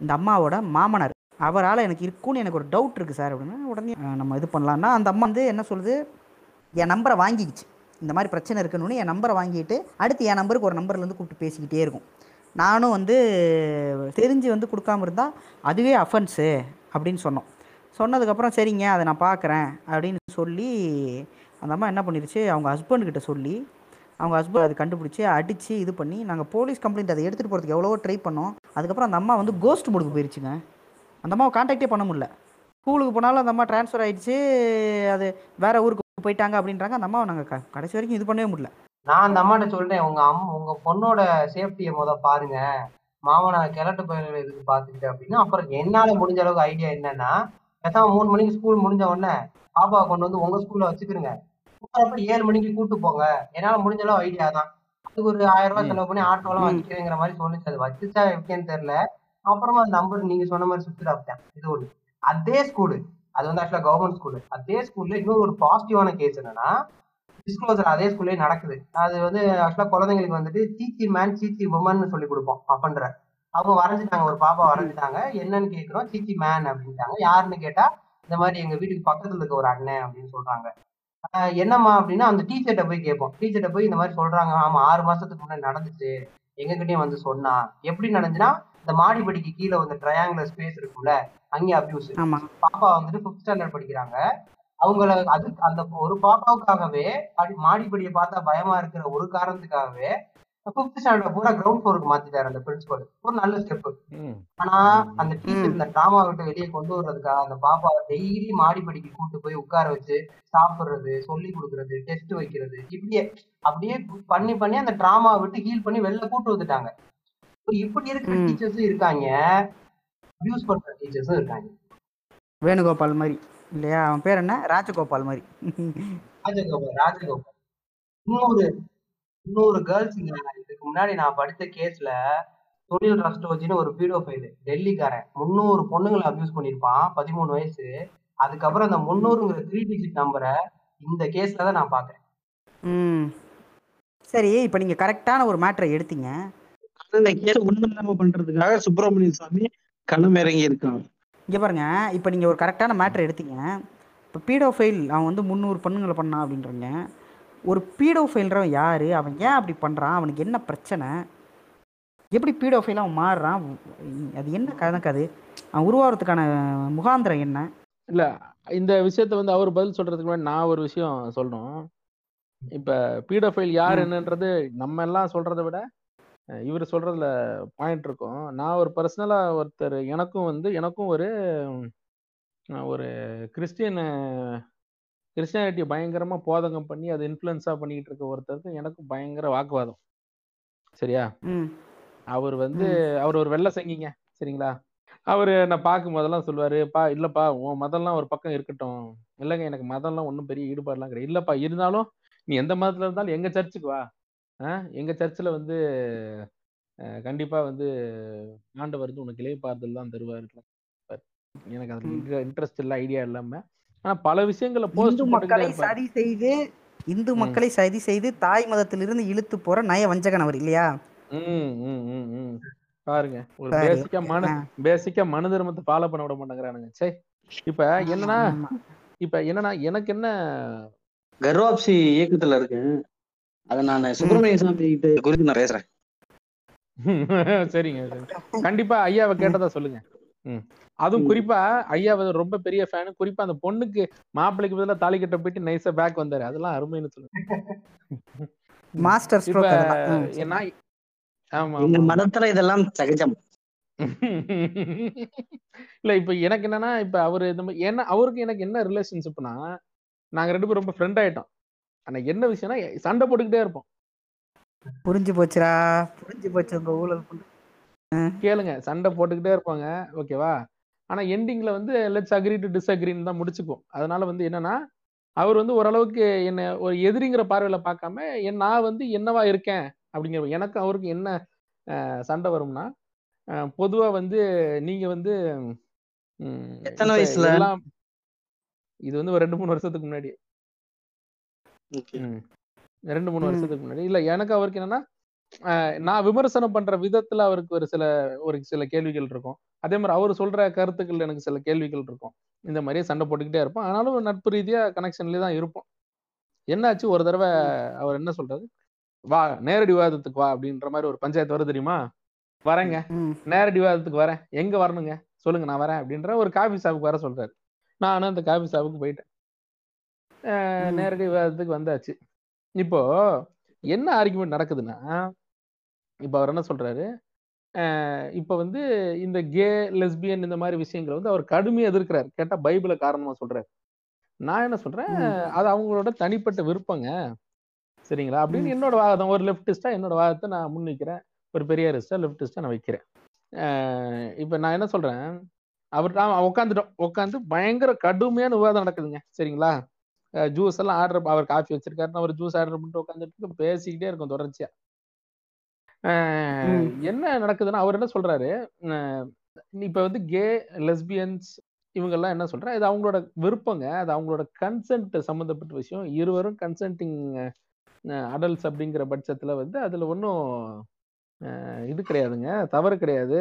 இந்த அம்மாவோட மாமனார் அவரால் எனக்கு இருக்குன்னு எனக்கு ஒரு டவுட் இருக்குது சார் அப்படின்னா உடனே நம்ம இது பண்ணலான்னா அந்த அம்மா வந்து என்ன சொல்லுது? என் நம்பரை வாங்கிக்கிச்சு. இந்த மாதிரி பிரச்சனை இருக்கணும்னு என் நம்பரை வாங்கிட்டு அடுத்து என் நம்பருக்கு ஒரு நம்பர்லேருந்து கூப்பிட்டு பேசிக்கிட்டே இருக்கும். நானும் வந்து தெரிஞ்சு வந்து கொடுக்காம இருந்தால் அதுவே அஃபென்ஸு அப்படின்னு சொன்னோம். சொன்னதுக்கப்புறம் சரிங்க அதை நான் பார்க்குறேன் அப்படின்னு சொல்லி அந்த அம்மா என்ன பண்ணிருச்சு அவங்க ஹஸ்பண்ட்கிட்ட சொல்லி அவங்க ஹஸ்பண்ட் அதை கண்டுபிடிச்சி அடித்து இது பண்ணி நாங்கள் போலீஸ் கம்ப்ளைண்ட் அதை எடுத்துகிட்டு போகிறதுக்கு எவ்வளவோ ட்ரை பண்ணோம். அதுக்கப்புறம் அந்த அம்மா வந்து கோஸ்ட் மூடுக்கு போயிடுச்சுங்க அந்த அம்மாவை காண்டாக்டே பண்ண முடியல. ஸ்கூலுக்கு போனாலும் அந்த அம்மா ட்ரான்ஸ்ஃபர் ஆகிடுச்சு அது வேற ஊருக்கு போயிட்டாங்க அப்படின்றாங்க. அந்த அம்மாவை நாங்கள் கடைசி வரைக்கும் இது பண்ணவே முடியல. நான் அந்த அம்மாட்ட சொல்கிறேன் உங்கள் அம் உங்கள் பொண்ணோட சேஃப்டியை முதல் பாருங்கள் மாமனை கிழட்டு பயிர்கள் இதுக்கு பாத்துக்கிட்டு அப்படின்னா அப்புறம் என்னால் முடிஞ்ச அளவுக்கு ஐடியா என்னன்னா பேசாம மூணு மணிக்கு ஸ்கூல் முடிஞ்ச உடனே பாப்பாவை கொண்டு வந்து உங்கள் ஸ்கூலில் வச்சுக்கிருங்க. அப்புறம் ஏழு மணிக்கு கூட்டு போங்க. என்னால முடிஞ்ச அளவு ஐடியா தான். அதுக்கு ஒரு ஆயிரம் ரூபாய் செலவு பண்ணி ஆட்டோலாம் ம். வச்சுக்கிறேங்கிற மாதிரி சொல்லிச்சு. அது வச்சுச்சா எப்படின்னு தெரியல. அப்புறமா அந்த நம்பர் நீங்க சொன்ன மாதிரி சுத்தி சாப்பிட்டேன் இது ஒண்ணு. அதே ஸ்கூலு அது வந்து ஆக்சுவலா கவர்மெண்ட் ஸ்கூலு அதே ஸ்கூல்ல இன்னொரு ஒரு பாசிட்டிவான கேஸ் என்னன்னா டிஸ்க்ளோசர் அதே ஸ்கூல்லே நடக்குது. அது வந்து ஆக்சுவலா குழந்தைங்களுக்கு வந்துட்டு சீச்சி மேன் சீச்சி உமன் சொல்லி கொடுப்போம். அப்பன்ற. அவங்க வரைஞ்சிட்டாங்க. ஒரு பாப்பா வரைஞ்சிட்டாங்க. என்னன்னு கேக்குறோம்? சீச்சி மேன் அப்படின்ட்டாங்க. யாருன்னு கேட்டா இந்த மாதிரி எங்க வீட்டுக்கு பக்கத்துல இருக்க ஒரு அண்ணன் அப்படின்னு சொல்றாங்க. என்னம்மா அப்படின்னா அந்த டீச்சர்கிட்ட போய் கேட்போம். டீச்சர்கிட்ட போய் இந்த மாதிரி சொல்றாங்க. ஆமா ஆறு மாசத்துக்கு முன்னாடி நடந்துச்சு. எங்ககிட்டயும் வந்து சொன்னா. எப்படி நடந்துச்சுன்னா இந்த மாடிப்படிக்கு கீழே வந்து ட்ரையாங்குலர் ஸ்பேஸ் இருக்கும்ல அங்கே அபியூஸ் பாப்பா வந்துட்டு ஃபிஃப்த் ஸ்டாண்டர்ட் படிக்கிறாங்க. அவங்கள அது அந்த ஒரு பாப்பாவுக்காகவே மாடிப்படியை பார்த்தா பயமா இருக்கிற ஒரு காரணத்துக்காகவே ஃபிஃப்த் ஸ்டாண்டர்ட் பூரா கிரவுண்ட் ஃப்ளோருக்கு மாத்திட்டாரு அந்த பிரின்சிபல் ஒரு நல்ல ஸ்டெப் ஆனா அந்த டீச்சர் இந்த டிராமா விட்டு வெளியே கொண்டு வர்றதுக்காக அந்த பாப்பாவை டெய்லி மாடிப்படிக்கு கூட்டு போய் உட்கார வச்சு சாப்பிடுறது சொல்லி கொடுக்கறது டெஸ்ட் வைக்கிறது இப்படியே அப்படியே பண்ணி பண்ணி அந்த டிராமாவை விட்டு ஹீல் பண்ணி வெளில கூட்டு வந்துட்டாங்க. இப்படி இருக்கிற டீச்சர்ஸும் இருக்காங்க. அபியூஸ் பண்ற டீச்சர்ஸும் இருக்காங்க. வேணுகோபால் மாதிரி. இல்லையா? அவன் பேர் என்ன? ராஜகோபால் மாதிரி. ராஜகோபால் ராஜகோபால். இன்னொரு இன்னொரு கேர்ள்ஸ் இதுக்கு முன்னாடி நான் படித்த கேஸ்ல தொழில் ரஸ்டோஜின்னு ஒரு பீடோஃபைல் டெல்லிக்காரன். முந்நூறு பொண்ணுங்களை அபியூஸ் பண்ணியிருப்பான் பதிமூணு வயசு. அதுக்கப்புறம் அந்த முந்நூறுங்கிற த்ரீ டிஜிட் நம்பரை இந்த கேஸ்ல தான் நான் பாக்குறேன். ம். சரி இப்போ நீங்கள் கரெக்டான ஒரு மேட்ரை எடுத்தீங்க. இந்த கேஸ் ஒண்ணும் இல்லாம பண்றதுக்காக சுப்பிரமணிய சுவாமி களம் இறங்கி இருக்கான் இங்கே பாருங்க இப்போ நீங்கள் ஒரு கரெக்டான மேட்ரை எடுத்தீங்க. இப்போ பீடோஃபைல் அவன் வந்து முந்நூறு பொண்ணுங்களை பண்ணான் அப்படின்றீங்க. ஒரு பீடோஃபைல்றவன் யார்? அவன் ஏன் அப்படி பண்ணுறான் அவனுக்கு என்ன பிரச்சனை? எப்படி பீடோஃபைல் அவன் மாறுறான்? அது என்ன கணக்கு அது? அவன் உருவாகிறதுக்கான முகாந்திரம் என்ன? இல்ல இந்த விஷயத்த வந்து அவர் பதில் சொல்றதுக்கு முன்னாடி நான் ஒரு விஷயம் சொல்லணும். இப்ப பீடோஃபைல் யார் ம். என்னன்றது நம்ம எல்லாம் சொல்றதை விட இவர் சொல்றதுல பாயிண்ட் இருக்கும். நான் ஒரு பர்சனலா ஒருத்தர் எனக்கும் வந்து எனக்கும் ஒரு ஒரு கிறிஸ்டியன் கிறிஸ்டியானிட்டியை பயங்கரமா போதகம் பண்ணி அதை இன்ஃப்ளூயன்ஸா பண்ணிக்கிட்டு இருக்க ஒருத்தருக்கு எனக்கும் பயங்கர வாக்குவாதம். சரியா? அவர் வந்து அவர் ஒரு வெள்ளை சங்கிங்க சரிங்களா? அவரு நான் பார்க்கும் போதெல்லாம் சொல்லுவாரு பா இல்லப்பா உன் மதம்லாம் ஒரு பக்கம் இருக்கட்டும். இல்லைங்க எனக்கு மதம்லாம் ஒன்றும் பெரிய ஈடுபாடுலாம் கிடையாது. இல்லப்பா இருந்தாலும் நீ எந்த மதத்துல இருந்தாலும் எங்க சர்ச்சுக்கு வா? எங்க சர்ச்சில் வந்து கண்டிப்பா வந்து ஆண்டவர் வந்து உனக்கு இளைப்பாறுதல் தான் தருவார் எனக்கு அதுல இன்ட்ரெஸ்ட் இல்லை ஐடியா இல்லாம. ஆனா பல விஷயங்களை போஸ்ட் மக்களை சதி செய்து இந்து மக்களை சதி செய்து தாய் மதத்திலிருந்து இழுத்து போற நய வஞ்சகன் அவர் இல்லையா? ம் ம் ம் ம். பாருங்க. ஒரு பேசிக்கா மனு பேசிக்கா மனு தர்மத்தை ஃபாலோ பண்ண விட மாட்டேங்கிறானுங்க. சே இப்ப என்னன்னா இப்ப என்னன்னா எனக்கு என்ன கர்வாப்சி இயக்கத்துல இருக்கேன் அதை நான் சுப்பிரமணிய சாமி குறித்து நான் பேசுறேன். சரிங்க சரி கண்டிப்பா ஐயாவை கேட்டதா சொல்லுங்க. அதுவும். குறிப்பா ஐயா வந்து ரொம்ப பெரிய ஃபேனு குறிப்பா அந்த பொண்ணுக்கு மாப்பிள்ளைக்கு பதிலா தாலி கட்ட போயிட்டு நைஸா பேக் வந்தாரு. அதெல்லாம் அருமைன்னு சொல்லுங்க. ம். மாஸ்டர் ஸ்ட்ரோக் மதத்துல இதெல்லாம் சகஜம். இல்ல இப்ப எனக்கு என்னன்னா இப்ப அவரு இந்த மாதிரி ஏன்னா அவருக்கு எனக்கு என்ன ரிலேஷன்ஷிப்னா நாங்க ரெண்டு பேரும் ரொம்ப ஃப்ரெண்ட் ஆயிட்டோம். ஆனா என்ன விஷயம்னா சண்டை போட்டுக்கிட்டே இருப்போம். புரிஞ்சு போச்சுடா. புரிஞ்சு போச்சு உங்க ஊழல் கேளுங்க. சண்டை போட்டுக்கிட்டே இருப்பாங்க. ஓகேவா? ஆனா எண்டிங்ல வந்து லெட்ஸ் அக்ரி டு டிஸ்அக்ரின்னு தான் முடிச்சுக்கும் அதனால வந்து என்னன்னா அவர் வந்து ஓரளவுக்கு என்ன ஒரு எதிரிங்கிற பார்வையில பார்க்காம என் நான் வந்து என்னவா இருக்கேன்? அப்படிங்கிற எனக்கு அவருக்கு என்ன அஹ், சண்டை வரும்னா பொதுவா வந்து நீங்க வந்து எத்தனை வயசுல? எல்லாம் இது வந்து ஒரு ரெண்டு மூணு வருஷத்துக்கு முன்னாடி. ரெண்டு மூணு வருஷத்துக்கு முன்னாடி. இல்ல எனக்கு அவருக்கு என்னன்னா நான் விமர்சனம் பண்ற விதத்துல அவருக்கு ஒரு சில ஒரு சில கேள்விகள் இருக்கும். அதே மாதிரி அவர் சொல்ற கருத்துக்கள் எனக்கு சில கேள்விகள் இருக்கும். இந்த மாதிரியே சண்டை போட்டுக்கிட்டே இருப்போம். ஆனாலும் நட்பு ரீதியா கனெக்ஷன்லயே தான் இருப்போம். என்னாச்சு ஒரு தடவை அவர் என்ன சொல்றாரு? வா நேரடி விவாதத்துக்கு வா அப்படின்ற மாதிரி ஒரு பஞ்சாயத்து வருது தெரியுமா? வரேங்க. நேரடி விவாதத்துக்கு வரேன். எங்க வரணுங்க? சொல்லுங்க நான் வரேன் அப்படின்ற ஒரு காபி ஷாப்புக்கு வர சொல்றாரு. நானும் அந்த காபி ஷாப்புக்கு போயிட்டேன். நேரடி விவாதத்துக்கு வந்தாச்சு. இப்போ என்ன ஆர்குமெண்ட் நடக்குதுன்னா இப்போ அவர் என்ன சொல்றாரு? இப்போ வந்து இந்த கே லெஸ்பியன் இந்த மாதிரி விஷயங்களை வந்து அவர் கடுமையா எதிர்க்கிறார். கேட்டா பைபிளை காரணமா சொல்றாரு. நான் என்ன சொல்றேன்? அது அவங்களோட தனிப்பட்ட விருப்பங்க. சரிங்களா? அப்படின்னு என்னோட வாதம் ஒரு லெப்டிஸ்டா என்னோட வாதத்தை நான் முன் வைக்கிறேன் ஒரு பெரியாரிஸ்டா லெப்டிஸ்டா நான் வைக்கிறேன். இப்போ நான் என்ன சொல்றேன்? அவர் நான் உட்காந்துட்டோம் உட்காந்து பயங்கர கடுமையான விவாதம் நடக்குதுங்க. சரிங்களா? ஜூஸ் எல்லாம் ஆர்டர் அவர் காஃபி வச்சிருக்காருன்னா அவர் ஜூஸ் ஆர்டர் பண்ணிட்டு உட்காந்துட்டு பேசிக்கிட்டே இருக்கும் தொடர்ச்சியா. அஹ் ம் என்ன நடக்குதுன்னா அவர் என்ன சொல்றாரு? இப்ப வந்து கே லெஸ்பியன்ஸ் இவங்கெல்லாம் என்ன சொல்றா? இது அவங்களோட விருப்பங்க. அது அவங்களோட கன்சென்ட் சம்மந்தப்பட்ட விஷயம். இருவரும் கன்சென்டிங் அடல்ட்ஸ் அப்படிங்கிற பட்சத்துல வந்து அதுல ஒன்றும் இது கிடையாதுங்க. தவறு கிடையாது.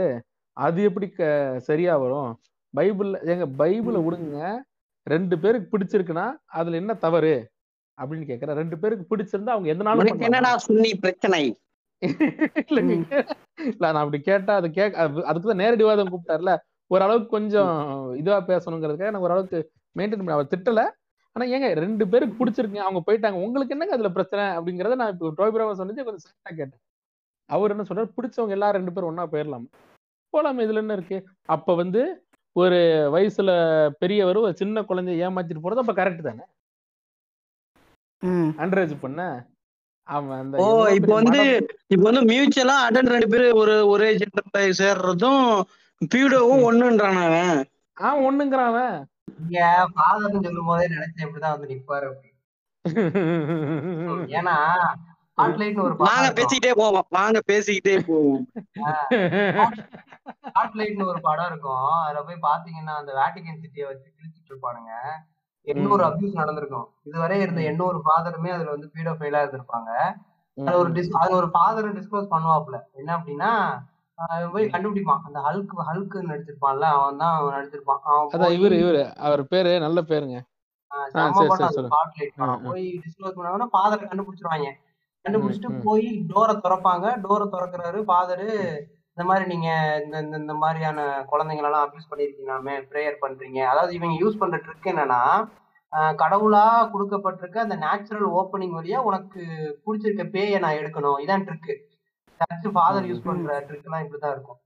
அது எப்படி க சரியா வரும்? பைபிள்ல ஏங்க பைபிளை விடுங்க. ரெண்டு பேருக்கு பிடிச்சிருக்குன்னா அதுல என்ன தவறு? அப்படின்னு கேக்குறேன் ரெண்டு பேருக்கு பிடிச்சிருந்தா அவங்க பண்ணலாமா. என்னடா சுன்னி பிரச்சனை? இல்ல நான் அப்படி கேட்டா அது கேட்க அது- அதுக்குதான் நேரடி விவாதம் கூப்பிட்டாருல. ஓரளவுக்கு கொஞ்சம் இதுவா பேசணுங்கிறதுக்காக நான் ஓரளவுக்கு மெயின்டைன் பண்ண அவர் திட்டல. ஆனா ஏங்க ரெண்டு பேருக்கு பிடிச்சிருக்குங்க. அவங்க போயிட்டாங்க. உங்களுக்கு என்னங்க அதுல பிரச்சனை? அப்படிங்கறத நான் இப்போ டோபிராம சொன்னது கொஞ்சம் சாட்டா கேட்டேன். அவர் என்ன சொல்றாரு? பிடிச்சவங்க எல்லாரும் ரெண்டு பேரும் ஒண்ணா போயிடலாம் போலாம் இதுல என்ன இருக்கு? அப்ப வந்து ஒரு வயசுல பெரியவர் ஒரு சின்ன குழந்தைய ஏமாத்திட்டு போறது அப்ப கரெக்ட் தானே? அண்டரேஜ் பண்ண? ஓ இப்போ வந்து இப்போ வந்து மியூச்சுவலா அட்டன் ரெண்டு பேரும் ஒரு ஒரே ஜெண்டர்ல சேர்றதும் பீடோவும் ஒண்ணுன்றான் அவன். ஆ ஒண்ணுங்கிறான் அவன். இங்க ஃபாதர்னு சொல்லும் போதே நினைச்சேன் இப்படிதான் வந்து நிப்பாரு அப்படி ஏன்னா ஸ்பாட்லைட்னு ஒரு படம் வாங்க பேசிக்கிட்டே போவோம். வாங்க பேசிக்கிட்டே போவோம். ஸ்பாட்லைட்னு ஒரு படம் இருக்கும். அதுல போய் பாத்தீங்கன்னா அந்த வேட்டிகன் சிட்டியை வச்சு கிழிச்சிட்டு இருப்பானுங்க. எண்ணூறு. அபியூஸ் நடந்திருக்கும். இதுவரை இருந்த. எண்ணூறு ஃபாதருமே அதுல வந்து பீடோ ஃபெயிலா இருந்திருப்பாங்க அது ஒரு. டிஸ் அது ஒரு ஃபாதர் டிஸ்க்ளோஸ் பண்ணுவாப்ல என்ன அப்படின்னா போய் கண்டுபிடிப்பான். அந்த ஹல்க் ஹல்க் நடிச்சிருப்பான்ல அவன் தான் அவன் நடிச்சிருப்பான். அவன் இவரு இவரு. அவர் பேரு நல்ல பேருங்க. போய் டிஸ்க்ளோஸ் பண்ணாங்கன்னா ஃபாதரை கண்டுபிடிச்சிருவாங்க. கண்டுபிடிச்சிட்டு போய் டோரை திறப்பாங்க. டோரை திறக்கிறாரு ஃபாதரு இந்த மாதிரி நீங்க இந்த இந்த இந்த மாதிரியான குழந்தைங்களெல்லாம் அபியூஸ் பண்ணிருக்கீங்களாமே ப்ரேயர் பண்றீங்க. அதாவது இவங்க யூஸ் பண்ற ட்ரிக் என்னன்னா கடவுளா கொடுக்கப்பட்டிருக்க அந்த நேச்சுரல் ஓப்பனிங் வழியா உனக்கு பிடிச்சிருக்க பேயை நான் எடுக்கணும். இதான் ட்ரிக் சர்ச் ஃபாதர் யூஸ் பண்ற ட்ரிக் எல்லாம் இப்படிதான் இருக்கும்.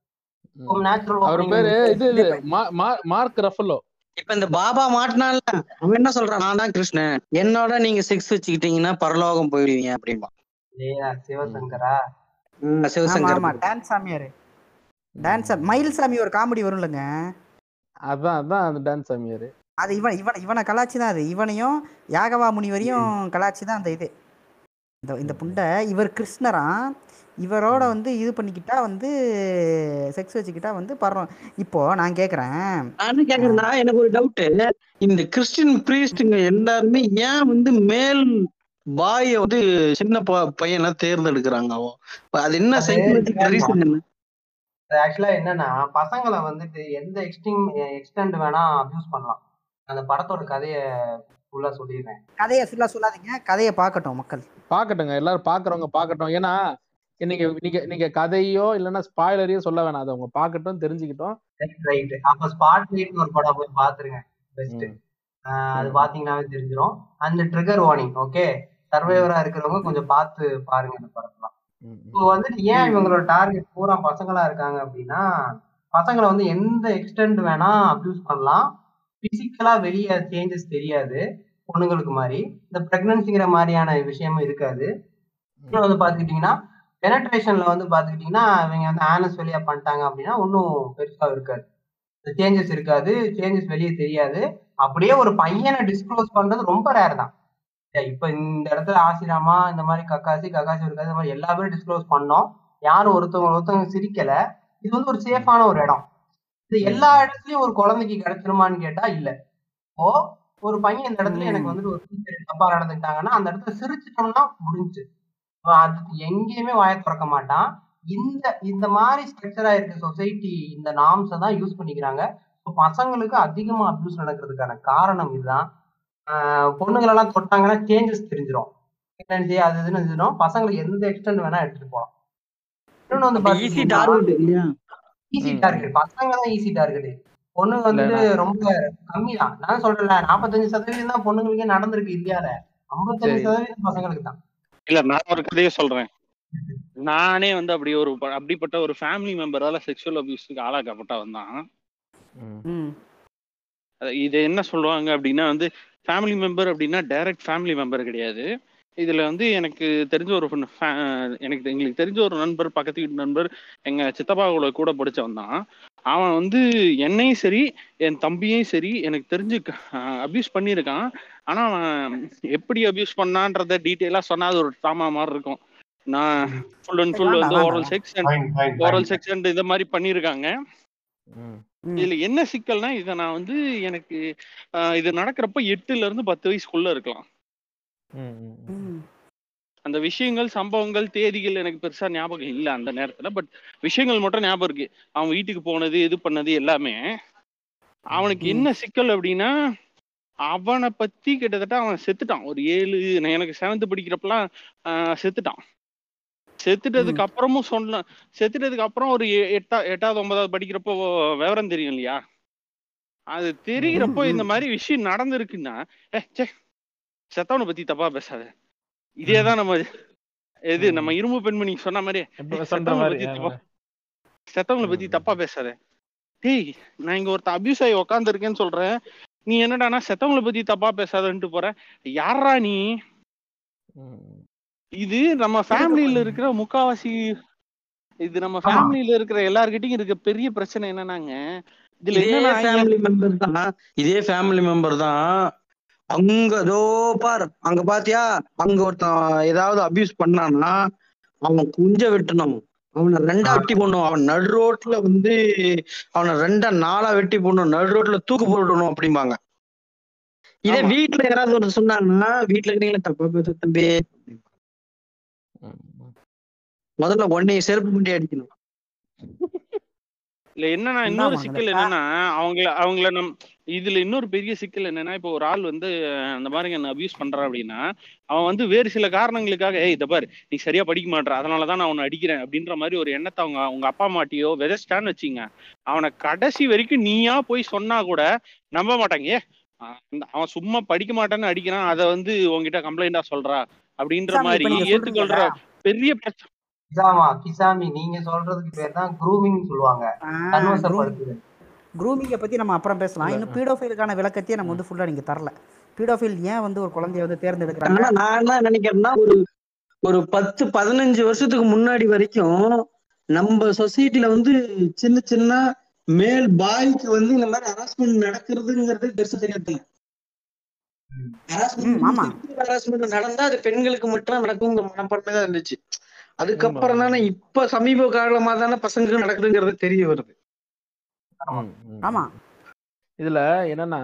நேச்சுரல் அவர் பேரு இது இது மா- மா- மார்க் ரஃபலோ இப்ப இந்த பாபா மாட்டினால அவன் என்ன சொல்றான்? நான் தான் கிருஷ்ணன். என்னோட நீங்க செக்ஸ் வச்சுக்கிட்டீங்கன்னா பரலோகம் போயிடுவீங்க அப்படின்பா சிவசங்கரா? சிவசங்கர். டான்ஸ் மயில் சாமி ஒரு காமெடி வரும் இல்லைங்க அதான் அதான் அந்த டான்ஸ் சாமியாரு அது இவன் இவன் இவனை கலாச்சி தான் அது. இவனையும் யாகவா முனிவரையும் கலாச்சி தான் அந்த இது. இந்த இந்த புண்டை இவர் கிருஷ்ணரா? இவரோட வந்து இது பண்ணிக்கிட்டா வந்து செக்ஸ் வச்சுக்கிட்டா வந்து பரம் இப்போ நான் கேட்குறேன் நான் கேக்குறேன்னா எனக்கு ஒரு டவுட் இந்த கிறிஸ்டின் பிரீஸ்டுங்க எல்லாருமே ஏன் வந்து மேல் பாய வந்து சின்ன ப- பையனை தேர்ந்தெடுக்கிறாங்க? அது என்ன சைக்கலாஜிக்கல் ரீசன் என்ன? ஆக்சுவலா என்னன்னா பசங்களை வந்துட்டு எந்த எக்ஸ்டிங் எக்ஸ்டெண்ட் வேணா அபியூஸ் பண்ணலாம். அந்த படத்தோட கதையை ஃபுல்லா சொல்லிடுறேன். கதையை ஃபுல்லாக சொல்லாதீங்க. கதையை பார்க்கட்டும் மக்கள். பாக்கட்டுங்க எல்லாரும் பாக்குறவங்க பாக்கட்டும் ஏன்னா நீங்க நீங்க நீங்க கதையோ இல்லைன்னா ஸ்பாய்லரையோ சொல்ல வேணாம். அதை அவங்க பாக்கட்டும் தெரிஞ்சுக்கிட்டோம். ரைட் அப்ப ஸ்பாட் லைட்னு ஒரு படம் போய் பாத்துருங்க பெஸ்ட் அது பாத்தீங்கன்னாவே தெரிஞ்சிடும் அந்த ட்ரிகர் வார்னிங் ஓகே சர்வைவரா இருக்கிறவங்க கொஞ்சம் பார்த்து பாருங்க இந்த ம். இப்போ வந்துட்டு ஏன் இவங்களோட டார்கெட் பூரா பசங்களா இருக்காங்க அப்படின்னா பசங்களை வந்து எந்த எக்ஸ்டெண்ட் வேணா அபியூஸ் பண்ணலாம். பிசிக்கலா வெளியே சேஞ்சஸ் தெரியாது பொண்ணுங்களுக்கு மாதிரி. இந்த பிரெக்னன்சிங்கிற மாதிரியான விஷயமும் இருக்காது. இன்னும் வந்து பாத்துக்கிட்டீங்கன்னா பெனட்ரேஷன்ல வந்து பாத்துக்கிட்டீங்கன்னா இவங்க வந்து ஆனஸ் வெளியா பண்ணிட்டாங்க அப்படின்னா ஒன்றும் பெருசா இருக்காது. சேஞ்சஸ் இருக்காது சேஞ்சஸ் வெளியே தெரியாது. அப்படியே ஒரு பையனை டிஸ்க்ளோஸ் பண்றது ரொம்ப ரேர் தான். இப்ப இந்த இடத்துல ஆசிராமா இந்த மாதிரி கக்காசி கக்காசி இருக்காது இந்த மாதிரி எல்லா பேரும் டிஸ்க்ளோஸ் பண்ணோம். யாரும் ஒருத்தவங்க ஒருத்தவங்க சிரிக்கல. இது வந்து ஒரு சேஃபான ஒரு இடம். இது எல்லா இடத்துலயும் ஒரு குழந்தைக்கு கிடைச்சிருமான்னு கேட்டா இல்ல. இப்போ ஒரு பையன் இந்த இடத்துல எனக்கு வந்துட்டு ஒரு டீச்சர் தப்பா நடந்துக்கிட்டாங்கன்னா அந்த இடத்துல சிரிச்சிட்டோம்னா முடிஞ்சு அதுக்கு எங்கேயுமே வாய திறக்க மாட்டான். இந்த இந்த மாதிரி ஸ்ட்ரக்சரா இருக்க சொசைட்டி இந்த நாம்ஸை தான் யூஸ் பண்ணிக்கிறாங்க. இப்போ பசங்களுக்கு அதிகமா அபியூஸ் நடக்கிறதுக்கான காரணம் இதுதான். பொண்ணுங்களெல்லாம் தொட்டாங்கன்னா சேஞ்சஸ் தெரிஞ்சிடும் பிரெக்னன்சி அது இதுன்னு இருந்துடும் பசங்களுக்கு எந்த எக்ஸ்டென்ட் வேணா எடுத்துட்டு போகலாம் இன்னொன்னு வந்து ஈஸி பாத்தீங்கன்னா டார்கெட் இல்லையா? ஈஸி ம், டார்கெட் பசங்க தான் ஈஸி டார்கெட் பொண்ணுங்க வந்துட்டு நான் ரொம்ப கம்மி தான். நான் சொல்றேன்ல நாற்பத்தஞ்சு சதவீதம் தான் பொண்ணுங்களுக்கே நடந்திருக்கு இந்தியால. ஐம்பத்தஞ்சு சதவீதம் பசங்களுக்கு தான். இல்ல நான் ஒரு கதையை சொல்றேன். நானே வந்து அப்படி ஒரு அப்படிப்பட்ட ஒரு ஃபேமிலி மெம்பரால செக்ஷுவல் அபியூஸ்க்கு ஆளாக்கப்பட்டவன் தான். இது என்ன சொல்லுவாங்க அப்படின்னா வந்து ஃபேமிலி மெம்பர் அப்படின்னா டைரக்ட் ஃபேமிலி மெம்பர் கிடையாது. இதுல வந்து எனக்கு தெரிஞ்ச ஒரு எனக்கு எங்களுக்கு தெரிஞ்ச ஒரு நண்பர் பக்கத்து வீட்டு நண்பர் எங்க சித்தப்பாவோட கூட படிச்சவன் தான். அவன் வந்து என்னையும் சரி என் தம்பியையும் சரி எனக்கு தெரிஞ்சு அபியூஸ் பண்ணியிருக்கான். ஆனா அவன் எப்படி அபியூஸ் பண்ணான்றத டீட்டெயிலா சொன்னா அது ஒரு ட்ராமா மாதிரி இருக்கும். நான் ஃபுல் அண்ட் ஃபுல் வந்து oral sex and oral sex and இந்த மாதிரி பண்ணியிருக்காங்க. இதுல என்ன சிக்கல்னா இதை நான் வந்து எனக்கு இது நடக்கிறப்ப எட்டுல இருந்து பத்து வயசுக்குள்ள இருக்கலாம். அந்த விஷயங்கள் சம்பவங்கள் தேதிகள் எனக்கு பெருசா ஞாபகம் இல்லை அந்த நேரத்துல பட் விஷயங்கள் மட்டும் ஞாபகம் இருக்கு. அவன் வீட்டுக்கு போனது இது பண்ணது எல்லாமே. அவனுக்கு என்ன சிக்கல் அப்படின்னா அவனை பத்தி கிட்டத்தட்ட அவன் செத்துட்டான். ஒரு ஏழு எனக்கு செவன்த் படிக்கிறப்பலாம் ஆஹ் செத்துட்டான். செத்துட்டதுக்கு அப்புறமும் சொன்ன செத்துட்டதுக்கு அப்புறம் ஒரு எட்டா எட்டாவது ஒன்பதாவது படிக்கிறப்போ விவரம் தெரியும் இல்லையா அது தெரிகிறப்போ இந்த மாதிரி விஷயம் நடந்திருக்குன்னா ஏ சே செத்தவனை பத்தி தப்பா பேசாத இதேதான் நம்ம எது ம். நம்ம இரும்பு பெண்மணி சொன்ன மாதிரி செத்தவங்கள பத்தி. தப்பா செத்தவங்கள பத்தி. தப்பா பேசாத டேய் நான் இங்க ஒருத்தன் அபியூஸ் ஆகி உக்காந்து இருக்கேன்னு சொல்றேன் நீ என்னடானா செத்தவங்கள பத்தி தப்பா பேசாதன்ட்டு போற யாரா நீ. இது நம்ம ஃபேமிலியில இருக்கிற முக்காவாசி இது நம்ம. ஃபேமிலியில இருக்கிற எல்லார்கிட்டயும் இருக்க பெரிய பிரச்சனை என்னன்னாங்க? இதுல இதே ஃபேமிலி மெம்பர் தான். இதே ஃபேமிலி மெம்பர் தான். அங்க தோ பார். அங்க பாத்தியா? அங்க ஒருத்தன் ஏதாவது அபியூஸ் பண்ணான்னா அவன் குஞ்ச வெட்டணும். அவனை ரெண்டா வெட்டி போடணும். அவன் நடு ரோட்ல வந்து அவனை ரெண்டா நாளா வெட்டி போடணும். நடு ரோட்ல தூக்கு போடணும் அப்படிம்பாங்க. இதே. வீட்டுல யாராவது ஒரு சொன்னாங்கன்னா வீட்டுல இருக்கிறீங்களா? தப்பா பேச தம்பி. முதல்ல உடனே செருப்பு முட்டி அடிக்கணும். இல்ல என்னன்னா என்ன இன்னொரு சிக்கல் என்னன்னா அவங்கள அவங்கள நம் இதுல இன்னொரு பெரிய சிக்கல் என்னன்னா இப்போ ஒரு ஆள் வந்து அந்த மாதிரி என்ன அபியூஸ் பண்றான் அப்படின்னா அவன் வந்து வேறு சில காரணங்களுக்காக ஏய் இத பாரு நீ சரியா படிக்க மாட்ற அதனாலதான் நான் உன்னை அடிக்கிறேன் அப்படின்ற மாதிரி ஒரு எண்ணத்தை அவங்க அவங்க அப்பா மாட்டியோ விதைச்சிட்டான்னு வச்சுங்க அவனை கடைசி வரைக்கும் நீயா போய் சொன்னா கூட நம்ப மாட்டாங்க. ஏ அவன் சும்மா படிக்க மாட்டான்னு அடிக்கிறான் அதை வந்து உங்ககிட்ட கம்ப்ளைண்டா சொல்றா அப்படின்ற மாதிரி நீங்க ஏத்துக்கொள்ற பெரிய பிரச்சனை கிசாமா கிசாமி நீங்க சொல்றதுக்கு பேர் தான் க்ரூமிங் சொல்லுவாங்க. க்ரூமிங்கை பற்றி நம்ம அப்புறம் பேசலாம். இன்னும் பீடோஃபைலுக்கான விளக்கத்தையே நம்ம வந்து ஃபுல்லாக நீங்கள் தரல. பீடோஃபைல் ஏன் வந்து ஒரு குழந்தைய வந்து தேர்ந்தெடுக்கிறாங்க? நான் என்ன நினைக்கிறேன்னா ஒரு ஒரு பத்து பதினஞ்சு வருஷத்துக்கு முன்னாடி வரைக்கும் நம்ம சொசைட்டில வந்து சின்ன சின்ன மேல் பாய்க்கு வந்து இந்த மாதிரி ஹராஸ்மெண்ட் நடக்கிறதுங்கிறது பெருசா தெரியாது. ஹராஸ்மெண்ட் நடந்தா அது பெண்களுக்கு மட்டும் நடக்குங்கிற மனப்பான்மை தான் இருந்துச்சு. அதுக்கப்புறம் தானே இப்ப சமீப காலமா தானே பசங்களுக்கு நடக்குதுங்கிறது தெரிய வருது. ஆமா. இதுல என்னன்னா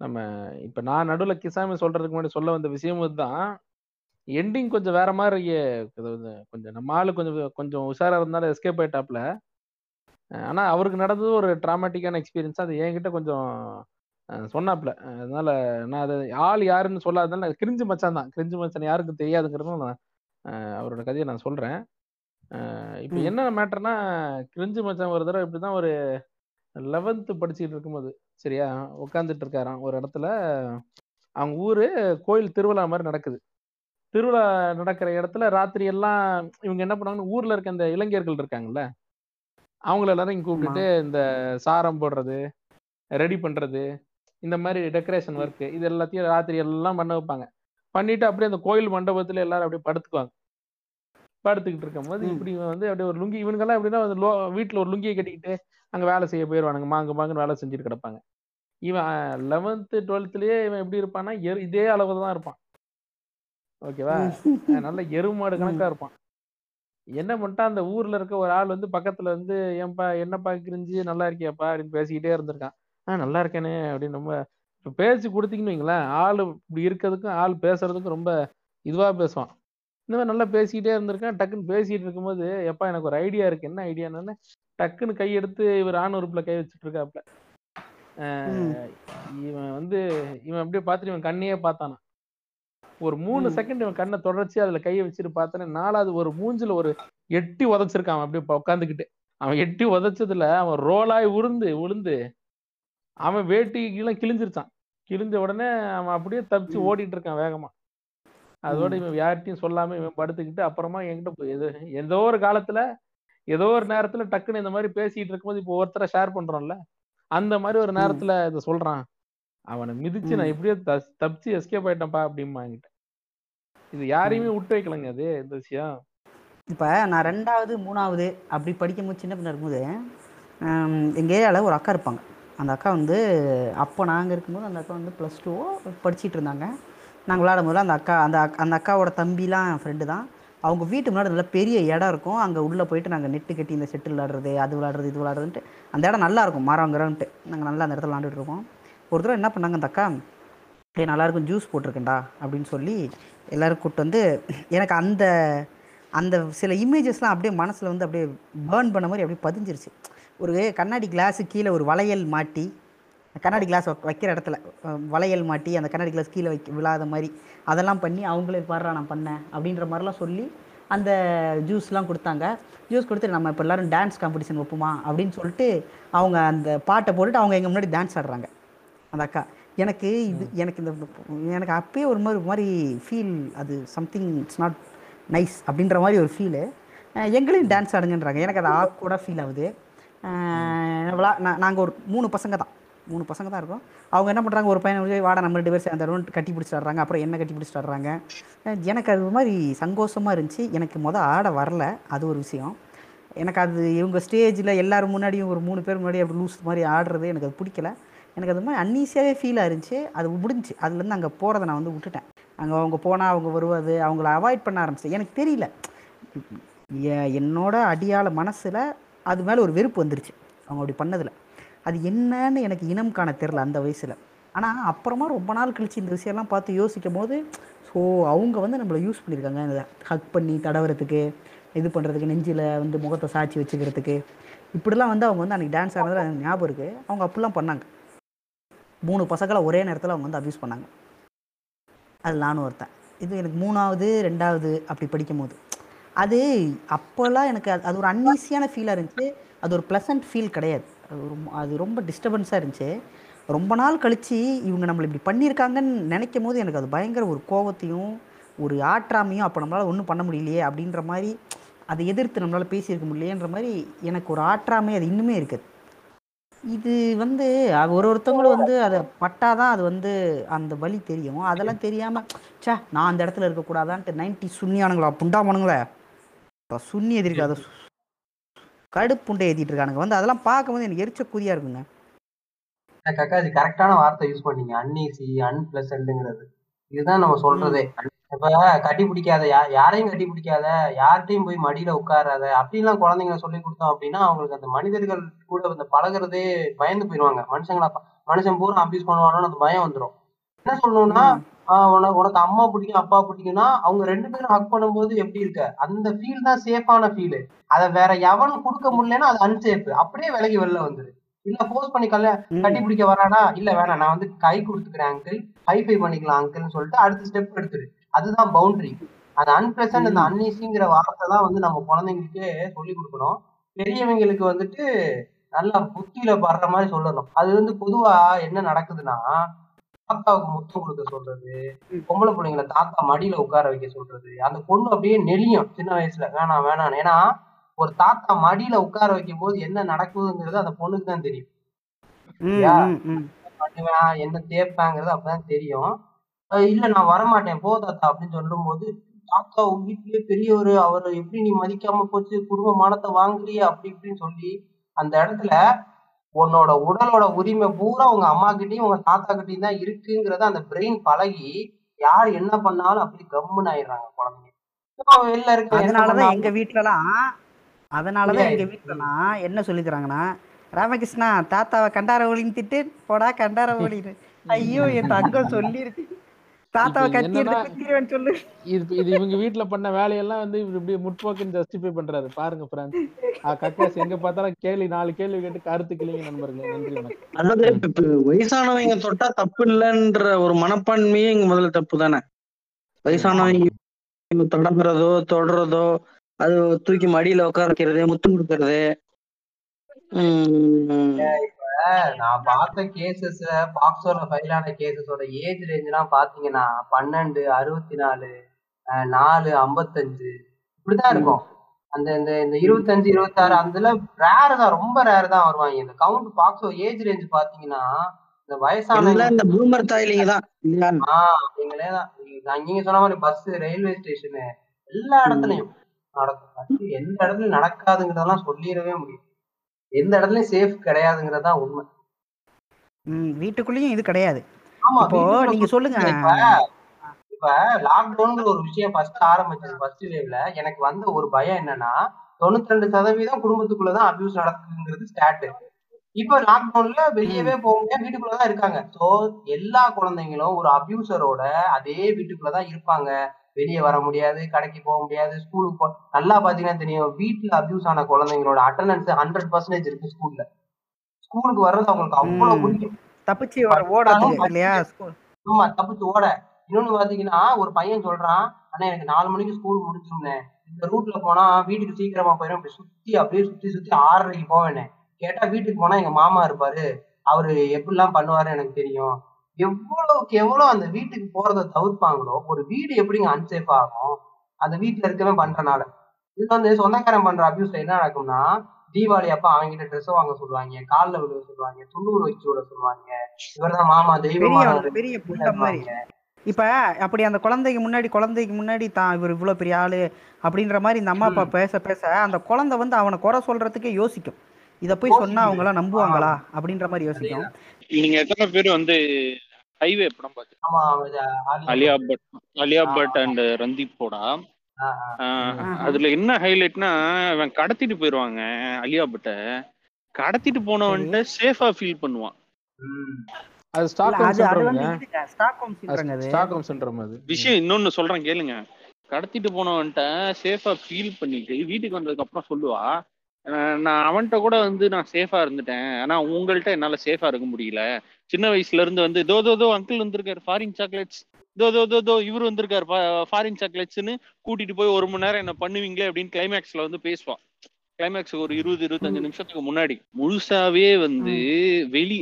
நம்ம இப்ப நான் நடுவுல கிசாமி சொல்றதுக்கு முன்னாடி சொல்ல வந்த விஷயம் தான் எண்டிங் கொஞ்சம் வேற மாதிரி கொஞ்சம் நம்ம ஆளு கொஞ்சம் கொஞ்சம் உஷாரா இருந்தாலும் எஸ்கேப் ஆயிட்டாப்ல. ஆனா அவருக்கு நடந்தது ஒரு டிராமாட்டிக்கான எக்ஸ்பீரியன்ஸ் அது என்கிட்ட கொஞ்சம் சொன்னாப்ல. அதனால நான் அது ஆள் யாருன்னு சொல்லாதனால கிரிஞ்சு மச்சான் தான். கிரிஞ்சு மச்சான் யாருக்கும் தெரியாதுங்கிறதும் நான் அவரோட கதையை நான் சொல்றேன். அஹ் இப்போ. என்ன மேட்டர்னா கிரிஞ்சு மச்சான் ஒரு தடவை இப்படிதான் ஒரு லெவன்த்து படிச்சுட்டு இருக்கும்போது சரியா உட்காந்துட்டு இருக்காராம் ஒரு இடத்துல. அவங்க ஊரு கோயில் திருவிழா மாதிரி நடக்குது. திருவிழா நடக்கிற இடத்துல ராத்திரி எல்லாம் இவங்க என்ன பண்ணுவாங்கன்னு ஊர்ல இருக்க இந்த இளைஞர்கள் இருக்காங்கல்ல அவங்கள எல்லாரும் இங்க கூப்பிட்டுட்டு இந்த சாரம் போடுறது ரெடி பண்றது இந்த மாதிரி டெக்கரேஷன் ஒர்க் இது எல்லாத்தையும் ராத்திரி எல்லாம் பண்ண வைப்பாங்க. பண்ணிட்டு அப்படியே அந்த கோயில் மண்டபத்துல எல்லாரும் அப்படியே படுத்துக்குவாங்க. படுத்துக்கிட்டு இருக்கும்போது ம். இப்படி வந்து அப்படியே ஒரு லுங்கி இவனுங்கெல்லாம் எப்படின்னா வந்து லோ வீட்டுல ஒரு லுங்கியை கட்டிக்கிட்டு அங்க வேலை செய்ய போயிடுவானுங்க மாங்கு மாங்குன்னு வேலை செஞ்சுட்டு கிடப்பாங்க. இவன் லெவன்த்து டுவெல்த்லயே இவன் எப்படி இருப்பான்னா எரு- இதே அளவு தான் இருப்பான். ஓகேவா? நல்ல எருமாடு கணக்கா இருப்பான். என்ன பண்ணிட்டான்? அந்த ஊர்ல இருக்க ஒரு ஆள் வந்து பக்கத்துல வந்து ஏன்பா என்னப்பா கிரிஞ்சு நல்லா இருக்கியாப்பா? அப்படின்னு பேசிக்கிட்டே இருந்திருக்கான். ஆ நல்லா இருக்கேனே அப்படின்னு ரொம்ப இப்ப பேசி கொடுத்தீங்கன்னு வைங்களேன் ஆள் இப்படி இருக்கிறதுக்கும் ஆள் பேசுறதுக்கும் ரொம்ப இதுவா பேசுவான். இந்த மாதிரி நல்லா பேசிக்கிட்டே இருந்திருக்கான் டக்குன்னு பேசிட்டு இருக்கும்போது எப்பா எனக்கு ஒரு ஐடியா இருக்கு என்ன ஐடியான்னு டக்குன்னு கை எடுத்து இவர் ஆண் உறுப்புல கை வச்சுட்டு இருக்காப்ல. இவன் வந்து இவன் அப்படியே பார்த்துட்டு இவன் கண்ணையே பார்த்தானா ஒரு மூணு. செகண்ட் இவன் கண்ணை தொடர்ச்சி அதுல கையை வச்சுட்டு பார்த்தேன்னா நாலாவது ஒரு மூஞ்சில ஒரு எட்டி உதைச்சிருக்கான் அப்படியே உட்காந்துக்கிட்டு அவன் எட்டி உதைச்சதுல அவன் ரோலாய் உருந்து உளுந்து அவன் வேட்டி கீழே கிழிஞ்சிருச்சான். கிழிஞ்ச உடனே அவன் அப்படியே தப்பிச்சு. ஓடிட்டு இருக்கான் வேகமா. அதோட. இவன் யார்கிட்டயும் சொல்லாம இவன் படுத்துக்கிட்டு அப்புறமா என்கிட்ட போய் ஏதோ ஒரு காலத்துல ஏதோ ஒரு நேரத்துல டக்குன்னு இந்த மாதிரி பேசிட்டு இருக்கும்போது இப்போ ஒருத்தரை ஷேர் பண்றோம்ல அந்த மாதிரி ஒரு நேரத்துல இதை சொல்றான். அவனை மிதிச்சு நான். எப்படியோ தப்பிச்சு எஸ்கேப் ஆயிட்டேன்ப்பா அப்படிமா என்கிட்ட. இது யாரையுமே விட்டு வைக்கலங்க அது இந்த விஷயம். இப்போ நான் ரெண்டாவது மூணாவது அப்படி படிக்கும்போது சின்ன பிள்ளை இருக்கும்போது எங்கள் ஏரியாவில் ஒரு அக்கா இருப்பாங்க. அந்த அக்கா வந்து அப்போ நாங்கள் இருக்கும்போது அந்த அக்கா வந்து ப்ளஸ் டூவோ படிச்சுட்டு இருந்தாங்க. நாங்கள் விளாடும் போது அந்த அக்கா அந்த அக்- அந்த அக்காவோட தம்பிலாம் என் ஃப்ரெண்டு தான். அவங்க வீட்டு முன்னாடி நல்ல பெரிய இடம் இருக்கும். அங்கே உள்ளே போயிட்டு நாங்கள் நெட்டு கட்டி இந்த செட்டு விளாடுறது அது விளாடுறது இது விளாடுறதுன்ட்டு அந்த இடம் நல்லாயிருக்கும் மரம் கிரம்ட்டு நாங்கள் நல்லா அந்த இடத்துல விளாண்டுட்டு இருக்கோம். ஒரு தடவை என்ன பண்ணாங்க அந்த அக்கா டேய் நல்லாயிருக்கும் ஜூஸ் போட்டிருக்கேன்டா அப்படின்னு சொல்லி எல்லோரும் கூப்பிட்டு வந்து எனக்கு அந்த அந்த சில இமேஜஸ்லாம் அப்படியே மனசில் வந்து அப்படியே பேர்ன் பண்ண மாதிரி அப்படியே பதிஞ்சிருச்சு. ஒரு கண்ணாடி கிளாஸு கீழே ஒரு வளையல் மாட்டி கண்ணாடி கிளாஸ் வைக்கிற இடத்துல வளையல் மாட்டி அந்த கண்ணாடி கிளாஸ் கீழே வைக்க விழாத மாதிரி அதெல்லாம் பண்ணி அவங்களே பாடுறா நான் பண்ணேன் அப்படின்ற மாதிரிலாம் சொல்லி அந்த ஜூஸ்லாம் கொடுத்தாங்க. ஜூஸ் கொடுத்துட்டு நம்ம இப்போ எல்லாரும் டான்ஸ் காம்படிஷன் வைப்போமா? அப்படின்னு சொல்லிட்டு அவங்க அந்த பாட்டை போட்டுட்டு அவங்க எங்கள் முன்னாடி டான்ஸ் ஆடுறாங்க. அந்த அக்கா. எனக்கு இது எனக்கு இந்த எனக்கு அப்பயே ஒரு மாதிரி ஒரு மாதிரி ஃபீல் அது சம்திங் இட்ஸ் நாட் நைஸ் அப்படின்ற மாதிரி ஒரு ஃபீலு எங்களையும் டான்ஸ் ஆடுங்கன்றாங்க. எனக்கு அது ஆக்வர்டாக ஃபீல் ஆகுது. அஹ் நாங்கள் ஒரு மூணு பசங்க தான். மூணு பசங்க தான் இருக்கோம். அவங்க என்ன பண்ணுறாங்க ஒரு பையன் வாடா நம்ம ரெண்டு பேர் சேர்ந்து கட்டி பிடிச்சிடுறாங்க அப்புறம் என்ன கட்டி பிடிச்சிடுறாங்க எனக்கு அது மாதிரி சங்கோஷமாக இருந்துச்சு. எனக்கு மொதல் ஆட வரல. அது ஒரு விஷயம். எனக்கு அது இவங்க ஸ்டேஜில் எல்லோரும் முன்னாடியும் ஒரு மூணு பேர் முன்னாடி அப்படி லூஸ் மாதிரி ஆடுறது எனக்கு அது பிடிக்கல. எனக்கு அது மாதிரி அன்னீசியாகவே ஃபீலாக இருந்துச்சு. அது முடிஞ்சுச்சு. அதுலேருந்து அங்கே போகிறத நான் வந்து விட்டுட்டேன். அங்கே அவங்க போனால் அவங்க வருவது. அவங்கள அவாய்ட் பண்ண ஆரம்பிச்சேன் எனக்கு தெரியல. என்னோட அடியாள மனசில் அது மேலே ஒரு வெறுப்பு வந்துருச்சு. அவங்க அப்படி பண்ணதில். அது என்னன்னு எனக்கு இனம் காண தெரில அந்த வயசில். ஆனால் அப்புறமா ரொம்ப நாள் கழிச்சு இந்த விஷயம்லாம் பார்த்து யோசிக்கும் போது ஸோ அவங்க வந்து நம்மளை யூஸ் பண்ணியிருக்காங்க. இந்த ஹக் பண்ணி தடவுறதுக்கு இது பண்ணுறதுக்கு நெஞ்சில் வந்து முகத்தை சாய்ச்சி வச்சுக்கிறதுக்கு. இப்படிலாம் வந்து அவங்க வந்து அன்றைக்கி டான்ஸ் ஆனதில் எனக்கு ஞாபகம் இருக்குது அவங்க அப்படிலாம் பண்ணாங்க. மூணு பசங்களை ஒரே நேரத்தில் அவங்க வந்து அப்யூஸ் பண்ணாங்க. அது நானும் ஒருத்தன். இது எனக்கு மூணாவது ரெண்டாவது அப்படி படிக்கும் போது அது அப்போல்லாம் எனக்கு அது- அது ஒரு அன்ஈஸியான ஃபீலாக இருந்துச்சு. அது ஒரு ப்ளசன்ட் ஃபீல் கிடையாது. அது ஒரு அது ரொம்ப டிஸ்டர்பன்ஸாக இருந்துச்சு. ரொம்ப நாள் கழித்து இவங்க நம்மளை இப்படி பண்ணியிருக்காங்கன்னு நினைக்கும் போது எனக்கு அது பயங்கர ஒரு கோவத்தையும் ஒரு ஆற்றாமையும் அப்போ நம்மளால் ஒன்றும் பண்ண முடியலையே அப்படின்ற மாதிரி அதை எதிர்த்து நம்மளால் பேசியிருக்க முடியலையேன்ற மாதிரி எனக்கு ஒரு ஆற்றாமை அது இன்னுமே இருக்குது இது வந்து ஒரு ஒருத்தவங்களும் வந்து அதை பட்டாதான் அது வந்து அந்த வழி தெரியும். அதெல்லாம் தெரியாமல் சே நான் அந்த இடத்துல இருக்கக்கூடாதான்ட்டு நைன்டி சுன்னியானுங்களா புண்டாமனுங்களே இப்போ சுன்னி எதிர்க்காத கடுப்புண்டை ஏற்றிட்டு இருக்கானுங்க. வந்து அதெல்லாம் பார்க்கும்போது எனக்கு எரிச்ச குறியா இருக்குங்க. கக்கா இது கரெக்டான வார்த்தை யூஸ் பண்ணீங்க. அன்ஈசி அன்பிளசன்ட்ங்கிறது இதுதான் நம்ம சொல்றதே. இப்ப கட்டி பிடிக்காத யாரையும் கட்டி பிடிக்காத யார்கிட்டயும் போய் மடியில உட்காராத அப்படிலாம் குழந்தைங்களை சொல்லி கொடுத்தோம் அப்படின்னா அவங்களுக்கு அந்த மனிதர்கள் கூட வந்து பழகுறதே பயந்து போயிடுவாங்க மனுஷங்களா மனுஷன் பூரா அபியூஸ் பண்ணுவானோன்னு அந்த பயம் வந்துரும். என்ன சொல்லணும்னா ஆஹ் உனக்கு உனக்கு அம்மா பிடிக்கும் அப்பா பிடிக்கும்னா அவங்க ரெண்டு பேரும் ஹக் பண்ணும்போது எப்படி இருக்க? அந்த ஃபீல் தான் சேஃபான ஃபீல் அதை வேற எவனும் கொடுக்க முடியலன்னா அது அன்சேஃப் அப்படியே விலகி வெளில வந்துரு. இல்ல போஸ்ட் பண்ணி கல்யாணம் கட்டி பிடிக்க வரானா? இல்ல வேணாம். நான் வந்து கை கொடுத்துக்கிறேன் அங்கிள் ஹைஃபை பண்ணிக்கலாம் அங்கிள்னு சொல்லிட்டு அடுத்த ஸ்டெப் எடுத்துரு. அதுதான் பவுண்டரி அந்த அன்பிளசன்ட் அந்த அன்ஈசிங்கிற வார்த்தை தான் வந்து நம்ம குழந்தைங்களுக்கு சொல்லி கொடுக்கணும். பெரியவங்களுக்கு வந்துட்டு நல்லா புத்தியில படுற மாதிரி சொல்லணும். அது வந்து பொதுவா என்ன நடக்குதுன்னா தாத்தாவுக்கு முத்தம் கொடுக்க சொல்றது. பொம்பளை பிள்ளைங்களை தாத்தா மடியில உட்கார வைக்க சொல்றது. அந்த பொண்ணு அப்படியே நெளியும். சின்ன வயசுல வேணாம் வேணாம் ஏன்னா ஒரு தாத்தா மடியில உட்கார வைக்கும் போது என்ன நடக்குதுங்கிறது அந்த பொண்ணுக்கு தான் தெரியும். என்ன தேய்ப்பேங்கிறது அப்பதான் தெரியும். இல்ல நான் வரமாட்டேன். போ தாத்தா. அப்படின்னு சொல்லும்போது தாத்தா உங்க வீட்லயே பெரியவர். அவரை எப்படி நீ மதிக்காம போச்சு? குடும்ப மானத்தை வாங்குறிய? அப்படி இப்படின்னு சொல்லி அந்த இடத்துல உன்னோட உடலோட உரிமை பூரா உங்க அம்மா கிட்டயும் உங்க தாத்தா கிட்டயும் தான் இருக்குங்கிறத அந்த பிரெயின் பழகி யார் என்ன பண்ணாலும் அப்படி கம்முன்னு ஆயிடுறாங்க குழந்தைங்க. வெளில இருக்க அதனாலதான் எங்க வீட்லலாம் அதனாலதான். எங்க வீட்லலாம் என்ன சொல்லி தராங்கன்னா ராமகிருஷ்ணா தாத்தாவை கண்டார ஒளின்னு திட்டு போடா கண்டார ஒளின்னு ஐயோ என் தங்கம் சொல்லிருக்கு தாத்தாவை கத்தி எடுத்து சொல்லு. இது இது இவங்க வீட்ல பண்ண வேலையெல்லாம் வந்து இவர் இப்படி முற்போக்குன்னு ஜஸ்டிஃபை பண்றாரு. பாருங்க பிரான்ஸ் கக்காஸ் எங்க பார்த்தாலும் கேள்வி நாலு கேள்வி கேட்டு கருத்து கிளிங்க நண்பர்களே நன்றி வணக்கம். அதாவது வயசானவங்க தொட்டா தப்பு இல்லைன்ற ஒரு மனப்பான்மையே இங்க முதல்ல தப்பு தானே வயசானவங்க தொடங்குறதோ தொடுறதோ அது தூக்கி மடியில உட்கார வைக்கிறது முத்தம் கொடுக்கறது உம் நான் பார்த்த கேசஸ்ல பாக்ஸோல ஃபைல் ஆன கேசஸோட ஏஜ் ரேஞ்ச்லாம் பாத்தீங்கன்னா பன்னெண்டு அறுபத்தி நாலு நாலு ஐம்பத்தஞ்சு இப்படிதான் இருக்கும். அந்த இந்த இந்த இருபத்தஞ்சு இருபத்தாறு அதுல ரேர் தான் ரொம்ப ரேர் தான் வருவாங்க. இந்த கவுண்ட் பாக்ஸோ ஏஜ் ரேஞ்ச் பாத்தீங்கன்னா இந்த வயசான இந்த பூமர் தாய்லிங்க தான். இல்லையா ஆஹ் நீங்களே தான். நீங்க- சொன்ன மாதிரி பஸ் ரயில்வே ஸ்டேஷனு எல்லா இடத்துலயும் நடக்கும். எந்த இடத்துலயும் நடக்காதுங்கிறதெல்லாம் சொல்லிடவே முடியும். எந்த இடத்துலயும் சேஃப் கிடையாதுங்கிறது தான் உண்மை. வீட்டுக்குள்ளேயும் இது கிடையாது. ஆமா இப்போ நீங்க சொல்லுங்க. இப்ப இப்ப லாக்டவுன்ங்கிற ஒரு விஷயம் ஃபர்ஸ்ட் ஆரம்பிச்சது ஃபர்ஸ்ட் வேவ்ல எனக்கு வந்த ஒரு பயம் என்னன்னா தொண்ணூத்தி ரெண்டு சதவீதம் குடும்பத்துக்குள்ளதான் அபியூஸ் நடக்குதுங்கிறது ஸ்டார்ட் இப்ப லாக்டவுன்ல வெளியவே போக முடியாது வீட்டுக்குள்ளதான் இருக்காங்க. சோ எல்லா குழந்தைங்களும் ஒரு அபியூசரோட அதே வீட்டுக்குள்ளதான் இருப்பாங்க. வெளியே வர முடியாது கடைக்கு போக முடியாது ஸ்கூலுக்கு போ நல்லா பாத்தீங்கன்னா தெரியும் வீட்டுல அபியூஸ் ஆன குழந்தைங்களோட அட்டண்டன்ஸ் ஹண்ட்ரட் பர்சன்டேஜ் இருக்கு ஸ்கூல்ல ஸ்கூலுக்கு வர்றது அவங்களுக்கு அவ்வளவு. பிடிக்கும். தப்பிச்சு ஆமா தப்பிச்சு ஓட. இன்னொன்னு பாத்தீங்கன்னா ஒரு பையன் சொல்றான் அண்ணா எனக்கு நாலு மணிக்கு ஸ்கூல் முடிச்சிருந்தேன் இந்த ரூட்ல போனா வீட்டுக்கு சீக்கிரமா போயிடும் அப்படி சுத்தி அப்படியே சுத்தி சுத்தி ஆறரைக்கு போவேனே. கேட்டா வீட்டுக்கு போனா எங்க மாமா இருப்பாரு. அவரு எப்படிலாம் பண்ணுவாரு எனக்கு தெரியும். எவ்வளவுக்கு எவ்வளவு அந்த வீட்டுக்கு போறத தவிர்ப்பாங்களோ ஒரு வீடு எப்படிங்க அன்சேஃப் ஆகும் அந்த வீட்டுல இருக்கவே பண்றனால. இது வந்து சொந்தக்காரன் பண்ற அபியூஸ்ல என்ன நடக்கும்னா தீபாவளி அப்ப அவங்ககிட்ட ட்ரெஸ் வாங்க சொல்லுவாங்க கால்ல விழுக சொல்லுவாங்க துண்டூர் வச்சு விட சொல்லுவாங்க. இவர்தான் மாமா பெரிய தெய்வமான பெரிய இப்ப அப்படி அந்த குழந்தைக்கு முன்னாடி குழந்தைக்கு முன்னாடி தான் இவர் இவ்வளவு பெரிய ஆளு அப்படின்ற மாதிரி இந்த அம்மா அப்பா பேச பேச அந்த குழந்தை வந்து அவனை குறை சொல்றதுக்கே யோசிக்கும். இத போய் சொன்னா அவங்க எல்லாம் நம்புவாங்களா? அப்படின்ற மாதிரி யோசிக்கும். நீங்க எத்தனை பேர் வந்து ஹைவே படம் பார்த்து ஆமா அவன் ஆலியா அலியா பட் அலியா பட். அண்ட் ரந்தீப் போடா அதுல என்ன ஹைலைட்னா அவன் கடத்திட்டு போயிருவாங்க அலியா பட்ட கடத்திட்டு போனவன்ட்டு சேஃபா ஃபீல் பண்ணுவான். அது ஸ்டாக்ஹோம் சிண்ட்ரோம் அது விஷயம் இன்னொன்னு சொல்றேன் கேளுங்க. கடத்திட்டு போனவன்ட்ட சேஃபா ஃபீல் பண்ணிட்டு வீட்டுக்கு வந்ததுக்கு அப்புறம் சொல்லுவா நான் அவன்கிட்ட கூட வந்து நான் சேஃபா இருந்துட்டேன். ஆனா உங்கள்ட்ட என்னால சேஃபா இருக்க முடியல. சின்ன வயசுல இருந்து வந்து தோ தோ தோ அங்கிள் வந்திருக்காரு ஃபாரின் சாக்லேட்ஸ் தோ தோ தோ தோ இவர் வந்திருக்காரு ஃபாரின் சாக்லேட்ஸ்னு கூட்டிட்டு போய் ஒரு மணி நேரம் என்ன பண்ணுவீங்களே அப்படின்னு கிளைமேக்ஸ்ல வந்து பேசுவான். கிளைமேக்ஸ் ஒரு இருபது இருபத்தஞ்சு நிமிஷத்துக்கு முன்னாடி. முழுசாவே வந்து வெளி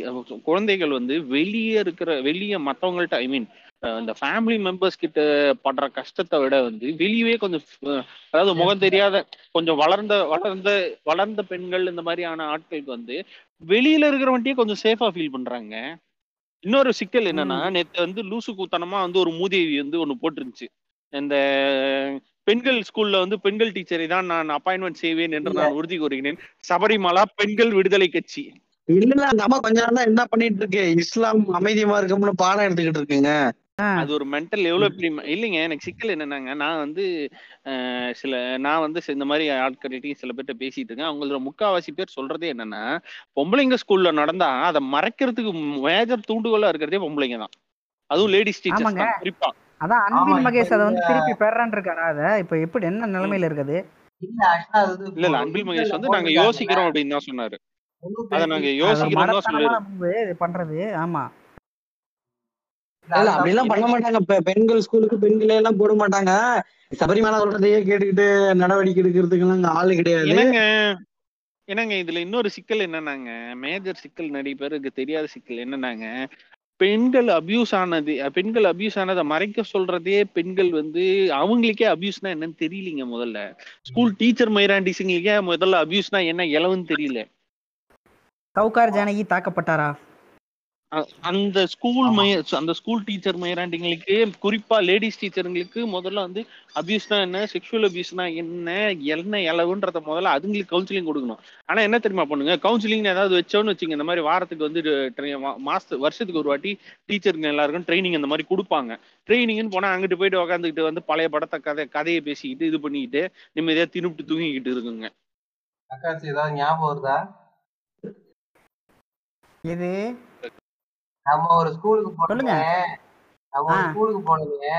குழந்தைகள் வந்து வெளியே இருக்கிற வெளியே மத்தவங்கள்ட்ட ஐ மீன் இந்த ஃபேமிலி மெம்பர்ஸ் கிட்ட படுற கஷ்டத்தை விட வந்து வெளியவே கொஞ்சம் அதாவது முகம் தெரியாத கொஞ்சம் வளர்ந்த வளர்ந்த வளர்ந்த பெண்கள் இந்த மாதிரியான ஆட்களுக்கு வந்து வெளியில இருக்கிறவன்ட்டே கொஞ்சம் சேஃபா ஃபீல் பண்றாங்க. இன்னொரு சிக்கல் என்னன்னா நேத்து வந்து லூசு கூத்தனமா வந்து ஒரு மூதேவி வந்து ஒண்ணு போட்டிருந்துச்சு. இந்த பெண்கள் ஸ்கூல்ல வந்து பெண்கள் டீச்சரை தான் நான் அப்பாயின்மெண்ட் செய்வேன் என்று நான் உறுதி கூறுகிறேன். சபரிமலா பெண்கள் விடுதலை கட்சி. இல்ல இல்ல அந்த அம்மா கொஞ்ச நேரம் தான் என்ன பண்ணிட்டு இருக்கு? இஸ்லாம் அமைதியமா இருக்கும்னு பாடம் எடுத்துக்கிட்டு இருக்குங்க. அது ஒரு மென்டல் எவ்வளவு ம- இல்லைங்க எனக்கு சிக்கல் என்னன்னாங்க நான் வந்து சில நான் வந்து இந்த மாதிரி ஆட்கள்கிட்டயும் சில பேர்ட்ட பேசிட்டு இருக்கேன். அவங்களோட முக்காவாசி பேர் சொல்றதே என்னன்னா பொம்பளைங்க ஸ்கூல்ல நடந்தா அதை மறைக்கிறதுக்கு மேஜர் தூண்டுகோலா இருக்கிறதே பொம்பளைங்க தான். அதுவும் லேடிஸ் டீச்சர்ஸ் குறிப்பா. அதான் இப்ப மகேஷ் அதை வந்து திருப்பி பெறான் இருக்காரா அத? இப்ப எப்படி என்ன நிலைமையில இருக்குது? இல்ல இல்ல அன்பில் மகேஷ் வந்து நாங்க யோசிக்கிறோம் அப்படின்னு தான் சொன்னாரு. அதை நாங்க யோசிக்கிறோம் பண்றது ஆமா. அப்படி எல்லாம் பண்ண மாட்டாங்க. பெண்கள் ஸ்கூலுக்கு பெண்களே எல்லாம் போட மாட்டாங்க. சபரிமலை சொல்றதையே கேட்டுக்கிட்டு நடவடிக்கை எடுக்கிறதுக்கு எல்லாம் ஆளு கிடையாது. என்னங்க? என்னங்க இதுல இன்னொரு சிக்கல் என்னன்னாங்க? மேஜர் சிக்கல் நிறைய பேருக்கு தெரியாத சிக்கல் என்னன்னாங்க? பெண்கள் அபியூஸ் ஆனது பெண்கள் அபியூஸ் ஆனதை மறைக்க சொல்றதே பெண்கள் வந்து அவங்களுக்கே அபியூஸ்னா என்னன்னு தெரியலீங்க முதல்ல. ஸ்கூல் டீச்சர் மைராண்டிஸுங்களுக்கே முதல்ல அபியூஸ்னா என்ன இலவுன்னு தெரியல. சவுகார் ஜானகி தாக்கப்பட்டாரா? அந்த ஸ்கூல் மைய அந்த ஸ்கூல் டீச்சர் மைராண்டிங்களுக்கு குறிப்பா லேடிஸ் டீச்சருங்களுக்கு முதல்ல வந்து அபியூஸ்னா என்ன செக்ஷுவல் அபியூஸ்னா என்ன என்ன இலவுன்றத முதல்ல அதுங்களுக்கு கவுன்சிலிங் கொடுக்கணும். ஆனா என்ன தெரியுமா பண்ணுங்க? கவுன்சிலிங் ஏதாவது வச்சோன்னு வச்சுங்க இந்த மாதிரி வாரத்துக்கு வந்து மாசத்து வருஷத்துக்கு ஒரு வாட்டி டீச்சருங்க எல்லாருக்கும் ட்ரைனிங் அந்த மாதிரி கொடுப்பாங்க. ட்ரைனிங்னு போனா அங்கிட்டு போயிட்டு உக்காந்துக்கிட்டு வந்து பழைய படத்தை கதை கதையை பேசிக்கிட்டு இது பண்ணிக்கிட்டு நிம்மதியா தின்னுட்டு தூங்கிக்கிட்டு இருக்குங்க அக்காச்சி ஏதாவது ஞாபகம் வருதா? இது நம்ம ஒரு ஸ்கூலுக்கு. போனோமே நம்ம ஒரு. ஸ்கூலுக்கு போனோமே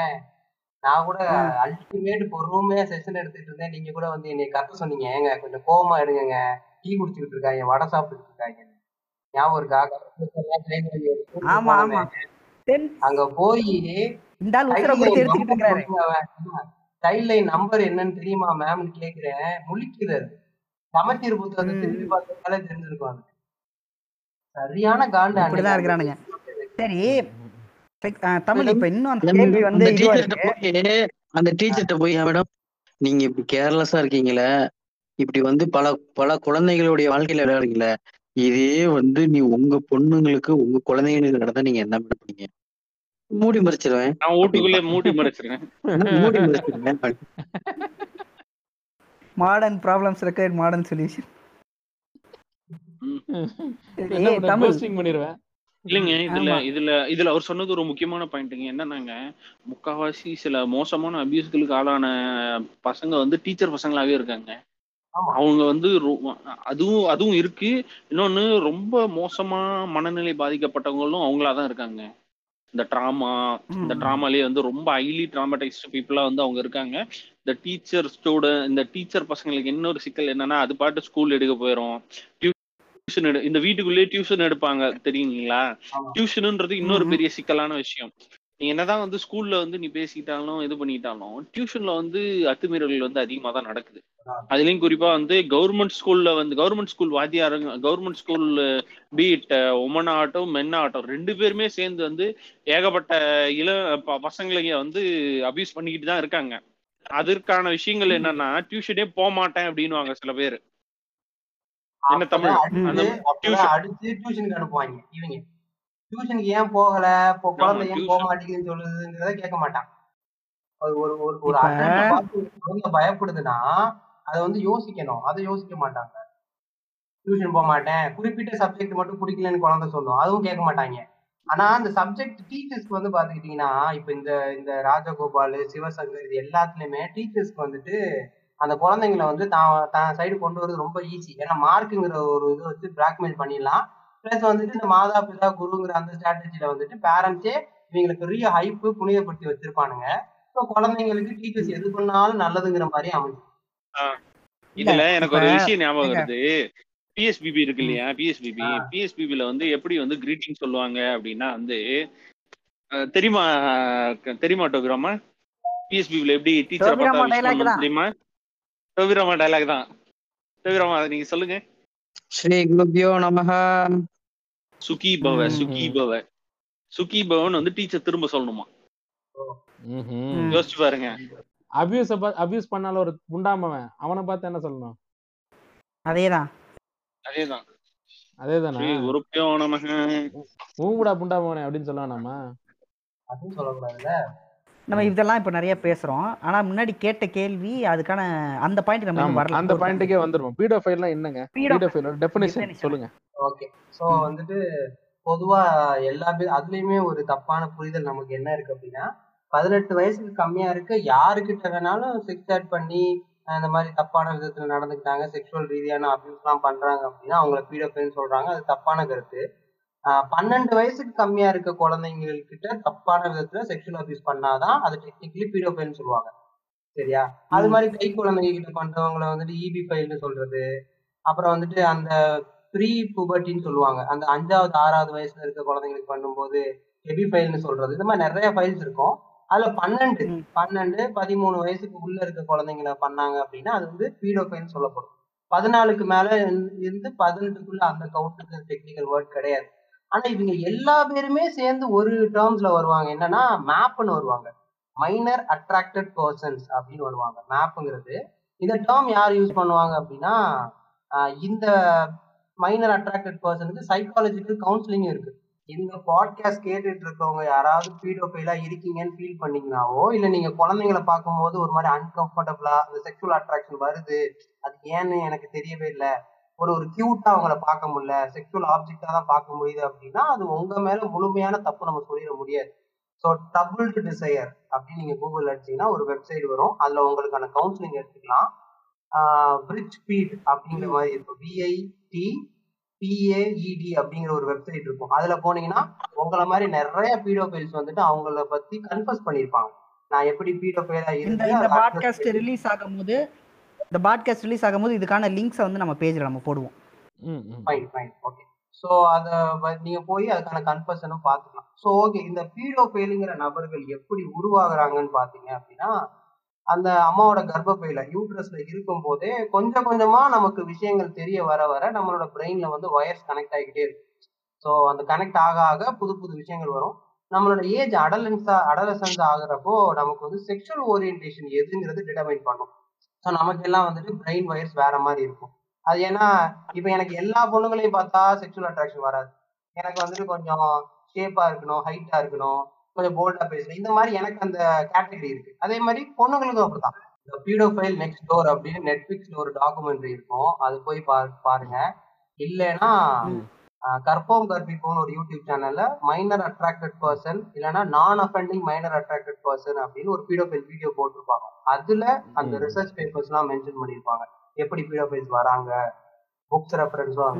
நான் கூட. அல்டிமேட் பொறுமையா செஷன் எடுத்துட்டு இருந்தேன். நீங்க கூட வந்து என்னை கத்த சொன்னீங்க. ஏங்க கொஞ்சம் கோவமா எடுங்க டீ குடிச்சுக்கிட்டு இருக்காங்க வடை சாப்பிட்டுட்டு இருக்காங்க. ஞாபகம் இருக்கா? ஒரு அங்க போய் சைல்ட் லைன் நம்பர் என்னன்னு தெரியுமா மேம்னு கேக்குறேன். முழிக்கிறாரு சமச்சீர் புத்தகத்தை ம். திருப்பி பார்த்தாலே தெரிஞ்சிருக்கும் அது. சரியான காண்டு அன்னைக்கு. இருக்கிறானுங்க. சரி தமிழ் இப்ப இன்னும் அந்த அந்த கேள்வி வந்து அந்த டீச்சர்கிட்ட போய் அந்த டீச்சர்கிட்ட போய் மேடம் நீங்க இப்படி கேர்லெஸ்ஸா இருக்கீங்களே? இப்படி வந்து பல பல குழந்தைகளுடைய வாழ்க்கையில விளையாடுறீங்களே? இதே வந்து நீ உங்க பொண்ணுங்களுக்கு உங்க குழந்தைங்களுக்கு நடந்தா நீங்க என்ன பண்ணுவீங்க மூடி மறைச்சிருவேன். நான் வீட்டுக்குள்ளே மூடி மறைச்சிருக்கேன் மூடி மறைச்சிருவேன். Modern problems required modern solution என்ன பண்ண தமிழ் ghosting பண்ணிடுவேன் இல்லைங்க இதுல. இதுல இதுல அவர் சொன்னது ஒரு முக்கியமான பாயிண்ட்டுங்க என்னன்னாங்க முக்காவாசி சில மோசமான அபியூஸ்களுக்கு ஆளான பசங்க வந்து டீச்சர் பசங்களாவே இருக்காங்க. ஆமா. அவங்க வந்து அதுவும் அதுவும் இருக்கு. இன்னொன்னு ரொம்ப மோசமா மனநிலை பாதிக்கப்பட்டவங்களும் அவங்களா தான் இருக்காங்க. இந்த ட்ராமா இந்த. ட்ராமாலேயே வந்து ரொம்ப ஹைலி ட்ராமடைஸ்டு பீப்புளா வந்து அவங்க இருக்காங்க. இந்த டீச்சர் ஸ்டூடெண்ட் இந்த டீச்சர் பசங்களுக்கு இன்னொரு சிக்கல் என்னன்னா அது பாட்டு ஸ்கூல் எடுக்க போயிடும் டியூஷன் எடு இந்த வீட்டுக்குள்ளேயே டியூஷன் எடுப்பாங்க தெரியுங்களா. டியூஷனுன்றது இன்னொரு. பெரிய சிக்கலான விஷயம். நீ என்னதான் வந்து ஸ்கூல்ல வந்து நீ பேசிக்கிட்டாலும் இது பண்ணிட்டாலும் டியூஷன்ல வந்து அத்துமீறல்கள் வந்து அதிகமா தான் நடக்குது. அதுலயும் குறிப்பா வந்து கவர்மெண்ட் ஸ்கூல்ல வந்து கவர்மெண்ட் ஸ்கூல் வாத்தியாருங்க கவர்மெண்ட் ஸ்கூல் பீட் உமன் ஆகட்டும் மென் ஆகட்டும் ரெண்டு பேருமே சேர்ந்து வந்து ஏகப்பட்ட இள பசங்களைங்க வந்து அபியூஸ் பண்ணிக்கிட்டு தான் இருக்காங்க. அதற்கான விஷயங்கள் என்னன்னா டியூஷனே போக மாட்டேன் அப்படின்னுவாங்க சில பேர். என்ன தமிழ்? அடுத்து டியூஷனுக்கு அனுப்புவாங்க இவங்க. டியூஷனுக்கு ஏன் போகல? இப்போ குழந்தை ஏன் போக மாட்டேங்குதுன்னு சொல்லுதுங்கிறத கேட்க மாட்டான். ஒரு ஒரு ஒரு குழந்தை பயப்படுதுன்னா அதை வந்து யோசிக்கணும். அதை யோசிக்க மாட்டாங்க. டியூஷன் போக மாட்டேன். குறிப்பிட்ட சப்ஜெக்ட் மட்டும் பிடிக்கலன்னு குழந்தை சொல்லும். அதுவும் கேட்க மாட்டாங்க. ஆனா அந்த சப்ஜெக்ட் டீச்சர்ஸ்க்கு வந்து பாத்துக்கிட்டீங்கன்னா இப்ப இந்த இந்த ராஜகோபால் சிவசங்கர் இது எல்லாத்துலயுமே டீச்சர்ஸ்க்கு வந்துட்டு அந்த குழந்தைங்களை வந்து தான் தான் சைடு கொண்டு வரது ரொம்ப ஈஸி ஏன்னா மார்க்குங்கிற ஒரு இது வச்சு பிளாக்மெயில் பண்ணிடலாம். பிளஸ் வந்துட்டு இந்த மாதா பிதா குருங்கிற அந்த ஸ்ட்ராட்டஜில வந்துட்டு பேரண்ட்ஸே இவங்களுக்கு பெரிய ஹைப்பு புனிதப்படுத்தி வச்சிருப்பானுங்க. ஸோ குழந்தைங்களுக்கு டீச்சர்ஸ் எது பண்ணாலும் நல்லதுங்கிற மாதிரி அமைஞ்சு இதுல எனக்கு ஒரு விஷயம் ஞாபகம் வருது. பிஎஸ்பிபி இருக்கு இல்லையா? பிஎஸ்பிபி பிஎஸ்பிபில வந்து எப்படி வந்து கிரீட்டிங் சொல்லுவாங்க அப்படின்னா வந்து தெரியுமா தெரியுமா டோபிராமா? பிஎஸ்பிபில எப்படி டீச்சரை பார்த்தா தெரியுமா? டோபிராமா டைலாக் தான் டோபிராமா அதை நீங்க சொல்லுங்க ஸ்ரீ குருபியோ நமஹ சுகி பவ சுகி பவ சுகி பவன் வந்து டீச்சர் திரும்ப சொல்லணுமா யோசிச்சு பாருங்க அபியூஸ் அபியூஸ் பண்ணால ஒரு புண்டாமவன் அவனை பார்த்து என்ன சொல்லணும் அதேதான் அதேதான் அதேதானா ஸ்ரீ குருப்பியோ நமக ஊங்குடா புண்டாமவனே அப்படின்னு சொல்லலாம் நம்ம அதுவும் சொல்லக்கூடாதுல்ல நம்ம இதெல்லாம் இப்போ நிறைய பேசுறோம். ஆனா முன்னாடி கேட்ட கேள்வி அதுக்கான அந்த பாயிண்ட் நம்ம வரல. அந்த பாயிண்ட்டுக்கே வந்துருவோம். பீடோஃபைல்னா என்னங்க? பீடோ பீடோஃபைலோட டெஃபினேஷன் சொல்லுங்க. ஓகே ஸோ வந்துட்டு பொதுவா எல்லா அதுலயுமே ஒரு தப்பான புரிதல் நமக்கு என்ன இருக்கு அப்படின்னா பதினெட்டு வயசுக்கு கம்மியா இருக்க. யாருக்கிட்ட வேணாலும் செக்ஸ் ஆட் பண்ணி இந்த மாதிரி தப்பான விதத்துல நடந்துக்கிட்டாங்க செக்ஷுவல் ரீதியான அபியூஸ் எல்லாம் பண்றாங்க அப்படின்னா அவங்கள பீடோஃபைல்னு சொல்றாங்க. அது தப்பான கருத்து. பன்னெண்டு வயசுக்கு கம்மியா இருக்க குழந்தைங்ககிட்ட தப்பான விதத்துல செக்ஷுவல் அபியூஸ் பண்ணாதான் அது டெக்னிக்கலி பீடோஃபைல்னு சொல்லுவாங்க. சரியா? அது மாதிரி கை குழந்தைங்க கிட்ட பண்றவங்கள வந்துட்டு இபி ஃபைல்னு சொல்றது. அப்புறம் வந்துட்டு அந்த ப்ரீ புபர்ட்டின்னு சொல்லுவாங்க. அந்த அஞ்சாவது ஆறாவது வயசுல இருக்க குழந்தைங்களுக்கு பண்ணும்போது ஹெபி ஃபைல்னு சொல்றது. இந்த மாதிரி நிறைய ஃபைல்ஸ் இருக்கும். அதுல பன்னெண்டு பன்னெண்டு பதிமூணு வயசுக்கு உள்ள இருக்க குழந்தைங்கள பண்ணாங்க அப்படின்னா அது வந்து பீடோ ஃபைல்னு சொல்லப்படும். பதினாலுக்கு மேல இருந்து இருந்து பதினெட்டுக்குள்ள அந்த கவுண்ட்டுக்கு டெக்னிக்கல் வேர்ட் கிடையாது. ஆனா இவங்க எல்லா பேருமே சேர்ந்து ஒரு டேர்ம்ஸ்ல வருவாங்க. என்னன்னா மேப்னு வருவாங்க. மைனர் அட்ராக்டட் பர்சன்ஸ் அப்படின்னு வருவாங்க. மேப்புங்கிறது இந்த டேர்ம் யார் யூஸ் பண்ணுவாங்க அப்படின்னா இந்த மைனர் அட்ராக்டட் பர்சனுக்கு சைக்காலஜிக்கல் கவுன்சிலிங் இருக்கு. இந்த பாட்காஸ்ட் கேட்டுட்டு இருக்கவங்க யாராவது பீடோஃபைலா இருக்கீங்கன்னு ஃபீல் பண்ணீங்கனாவோ இல்ல நீங்க குழந்தைங்களை பார்க்கும்போது ஒரு மாதிரி அன்கம்ஃபர்டபுளா அந்த செக்ஷுவல் அட்ராக்ஷன் வருது அது ஏன்னு எனக்கு தெரியவே இல்லை ஒரு ஒரு கியூட்டா அவங்கள பார்க்க முடியல செக்ஷுவல் ஆப்ஜெக்டா தான் பார்க்க முடியுது அப்படின்னா அது உங்க மேல முழுமையான தப்பு நம்ம சொல்லிட முடியாது. ஸோ ட்ரபிள்டு டிசையர் அப்படின்னு நீங்க கூகுள் அடிச்சீங்கன்னா ஒரு வெப்சைட் வரும். அதுல உங்களுக்கான கவுன்சிலிங் எடுத்துக்கலாம். பிரிட்ஜ் பீட் அப்படிங்கிற மாதிரி இருக்கும். பிஐடி பிஏஇடி அப்படிங்கிற ஒரு வெப்சைட் இருக்கும். அதுல போனீங்கன்னா உங்களை மாதிரி நிறைய பீடோஃபைல்ஸ் வந்துட்டு அவங்கள பத்தி கன்ஃபர்ஸ் பண்ணியிருப்பாங்க. நான் எப்படி பீடோஃபைலா இந்த இருந்து இந்த அதை பாட்காஸ்ட் ரிலீஸ் ஆகும்போது இந்த பாட்காஸ்ட் ரிலீஸ் ஆகும்போது இதுக்கான லிங்க்ஸை வந்து நம்ம பேஜ்ல நம்ம போடுவோம். ம் ம். ஃபைன் ஃபைன் ஓகே ஸோ அதை நீங்க போய் அதுக்கான கன்ஃபர்ஷனும் பார்த்துக்கலாம் ஸோ ஓகே இந்த பீடோஃபைலுங்கிற நபர்கள் எப்படி உருவாகுறாங்கன்னு பார்த்தீங்க அப்படின்னா அந்த அம்மாவோட கர்ப்பப்பையில யூட்ரஸ்ல இருக்கும் போதே கொஞ்சம் கொஞ்சமா நமக்கு விஷயங்கள் தெரிய வர வர நம்மளோட பிரெயின்ல வந்து வயர்ஸ் கனெக்ட் ஆகிக்கிட்டே இருக்கு. ஸோ அந்த கனெக்ட் ஆக ஆக புது புது விஷயங்கள் வரும். நம்மளோட ஏஜ் அடலன்ஸா அடலசன்ஸ் ஆகுறப்போ நமக்கு வந்து செக்ஷுவல் ஓரியன்டேஷன் எதுங்கிறது டிட்டர்மைன் பண்ணும். ஸோ நமக்கு எல்லாம் வந்துட்டு பிரெயின் வயர்ஸ் வேற மாதிரி இருக்கும். அது ஏன்னா இப்போ எனக்கு எல்லா பொண்ணுங்களையும் பார்த்தா செக்ஷுவல் அட்ராக்ஷன் வராது. எனக்கு வந்துட்டு கொஞ்சம் ஷேப்பா இருக்கணும் ஹைட்டா இருக்கணும் கொஞ்சம் போல்டா பேசணும். இந்த மாதிரி எனக்கு அந்த கேட்டகரி இருக்கு. அதே மாதிரி பொண்ணுங்களுக்கும் அப்படிதான் இந்த பீடோஃபைல் நெக்ஸ்ட் டோர் அப்படின்னு நெட்ஃபிளிக்ஸ்ல ஒரு டாக்குமெண்ட்ரி இருக்கும். அது போய் பா பாருங்க. இல்லைன்னா கற்போம் கற்பிப்போம்னு ஒரு யூடியூப் சேனல்ல. மைனர் அட்ராக்டட் பர்சன் இல்லைன்னா நான் அஃபெண்டிங் மைனர் அட்ராக்டட் பர்சன் அப்படின்னு ஒரு பீடோஃபைல் வீடியோ போட்டிருப்பாங்க. அதுல அந்த ரிசர்ச் பேப்பர்ஸ் எல்லாம் மென்ஷன் பண்ணியிருப்பாங்க. எப்படி பீடோஃபைல்ஸ் வராங்க? புக்ஸ் ரெஃபரன்ஸும்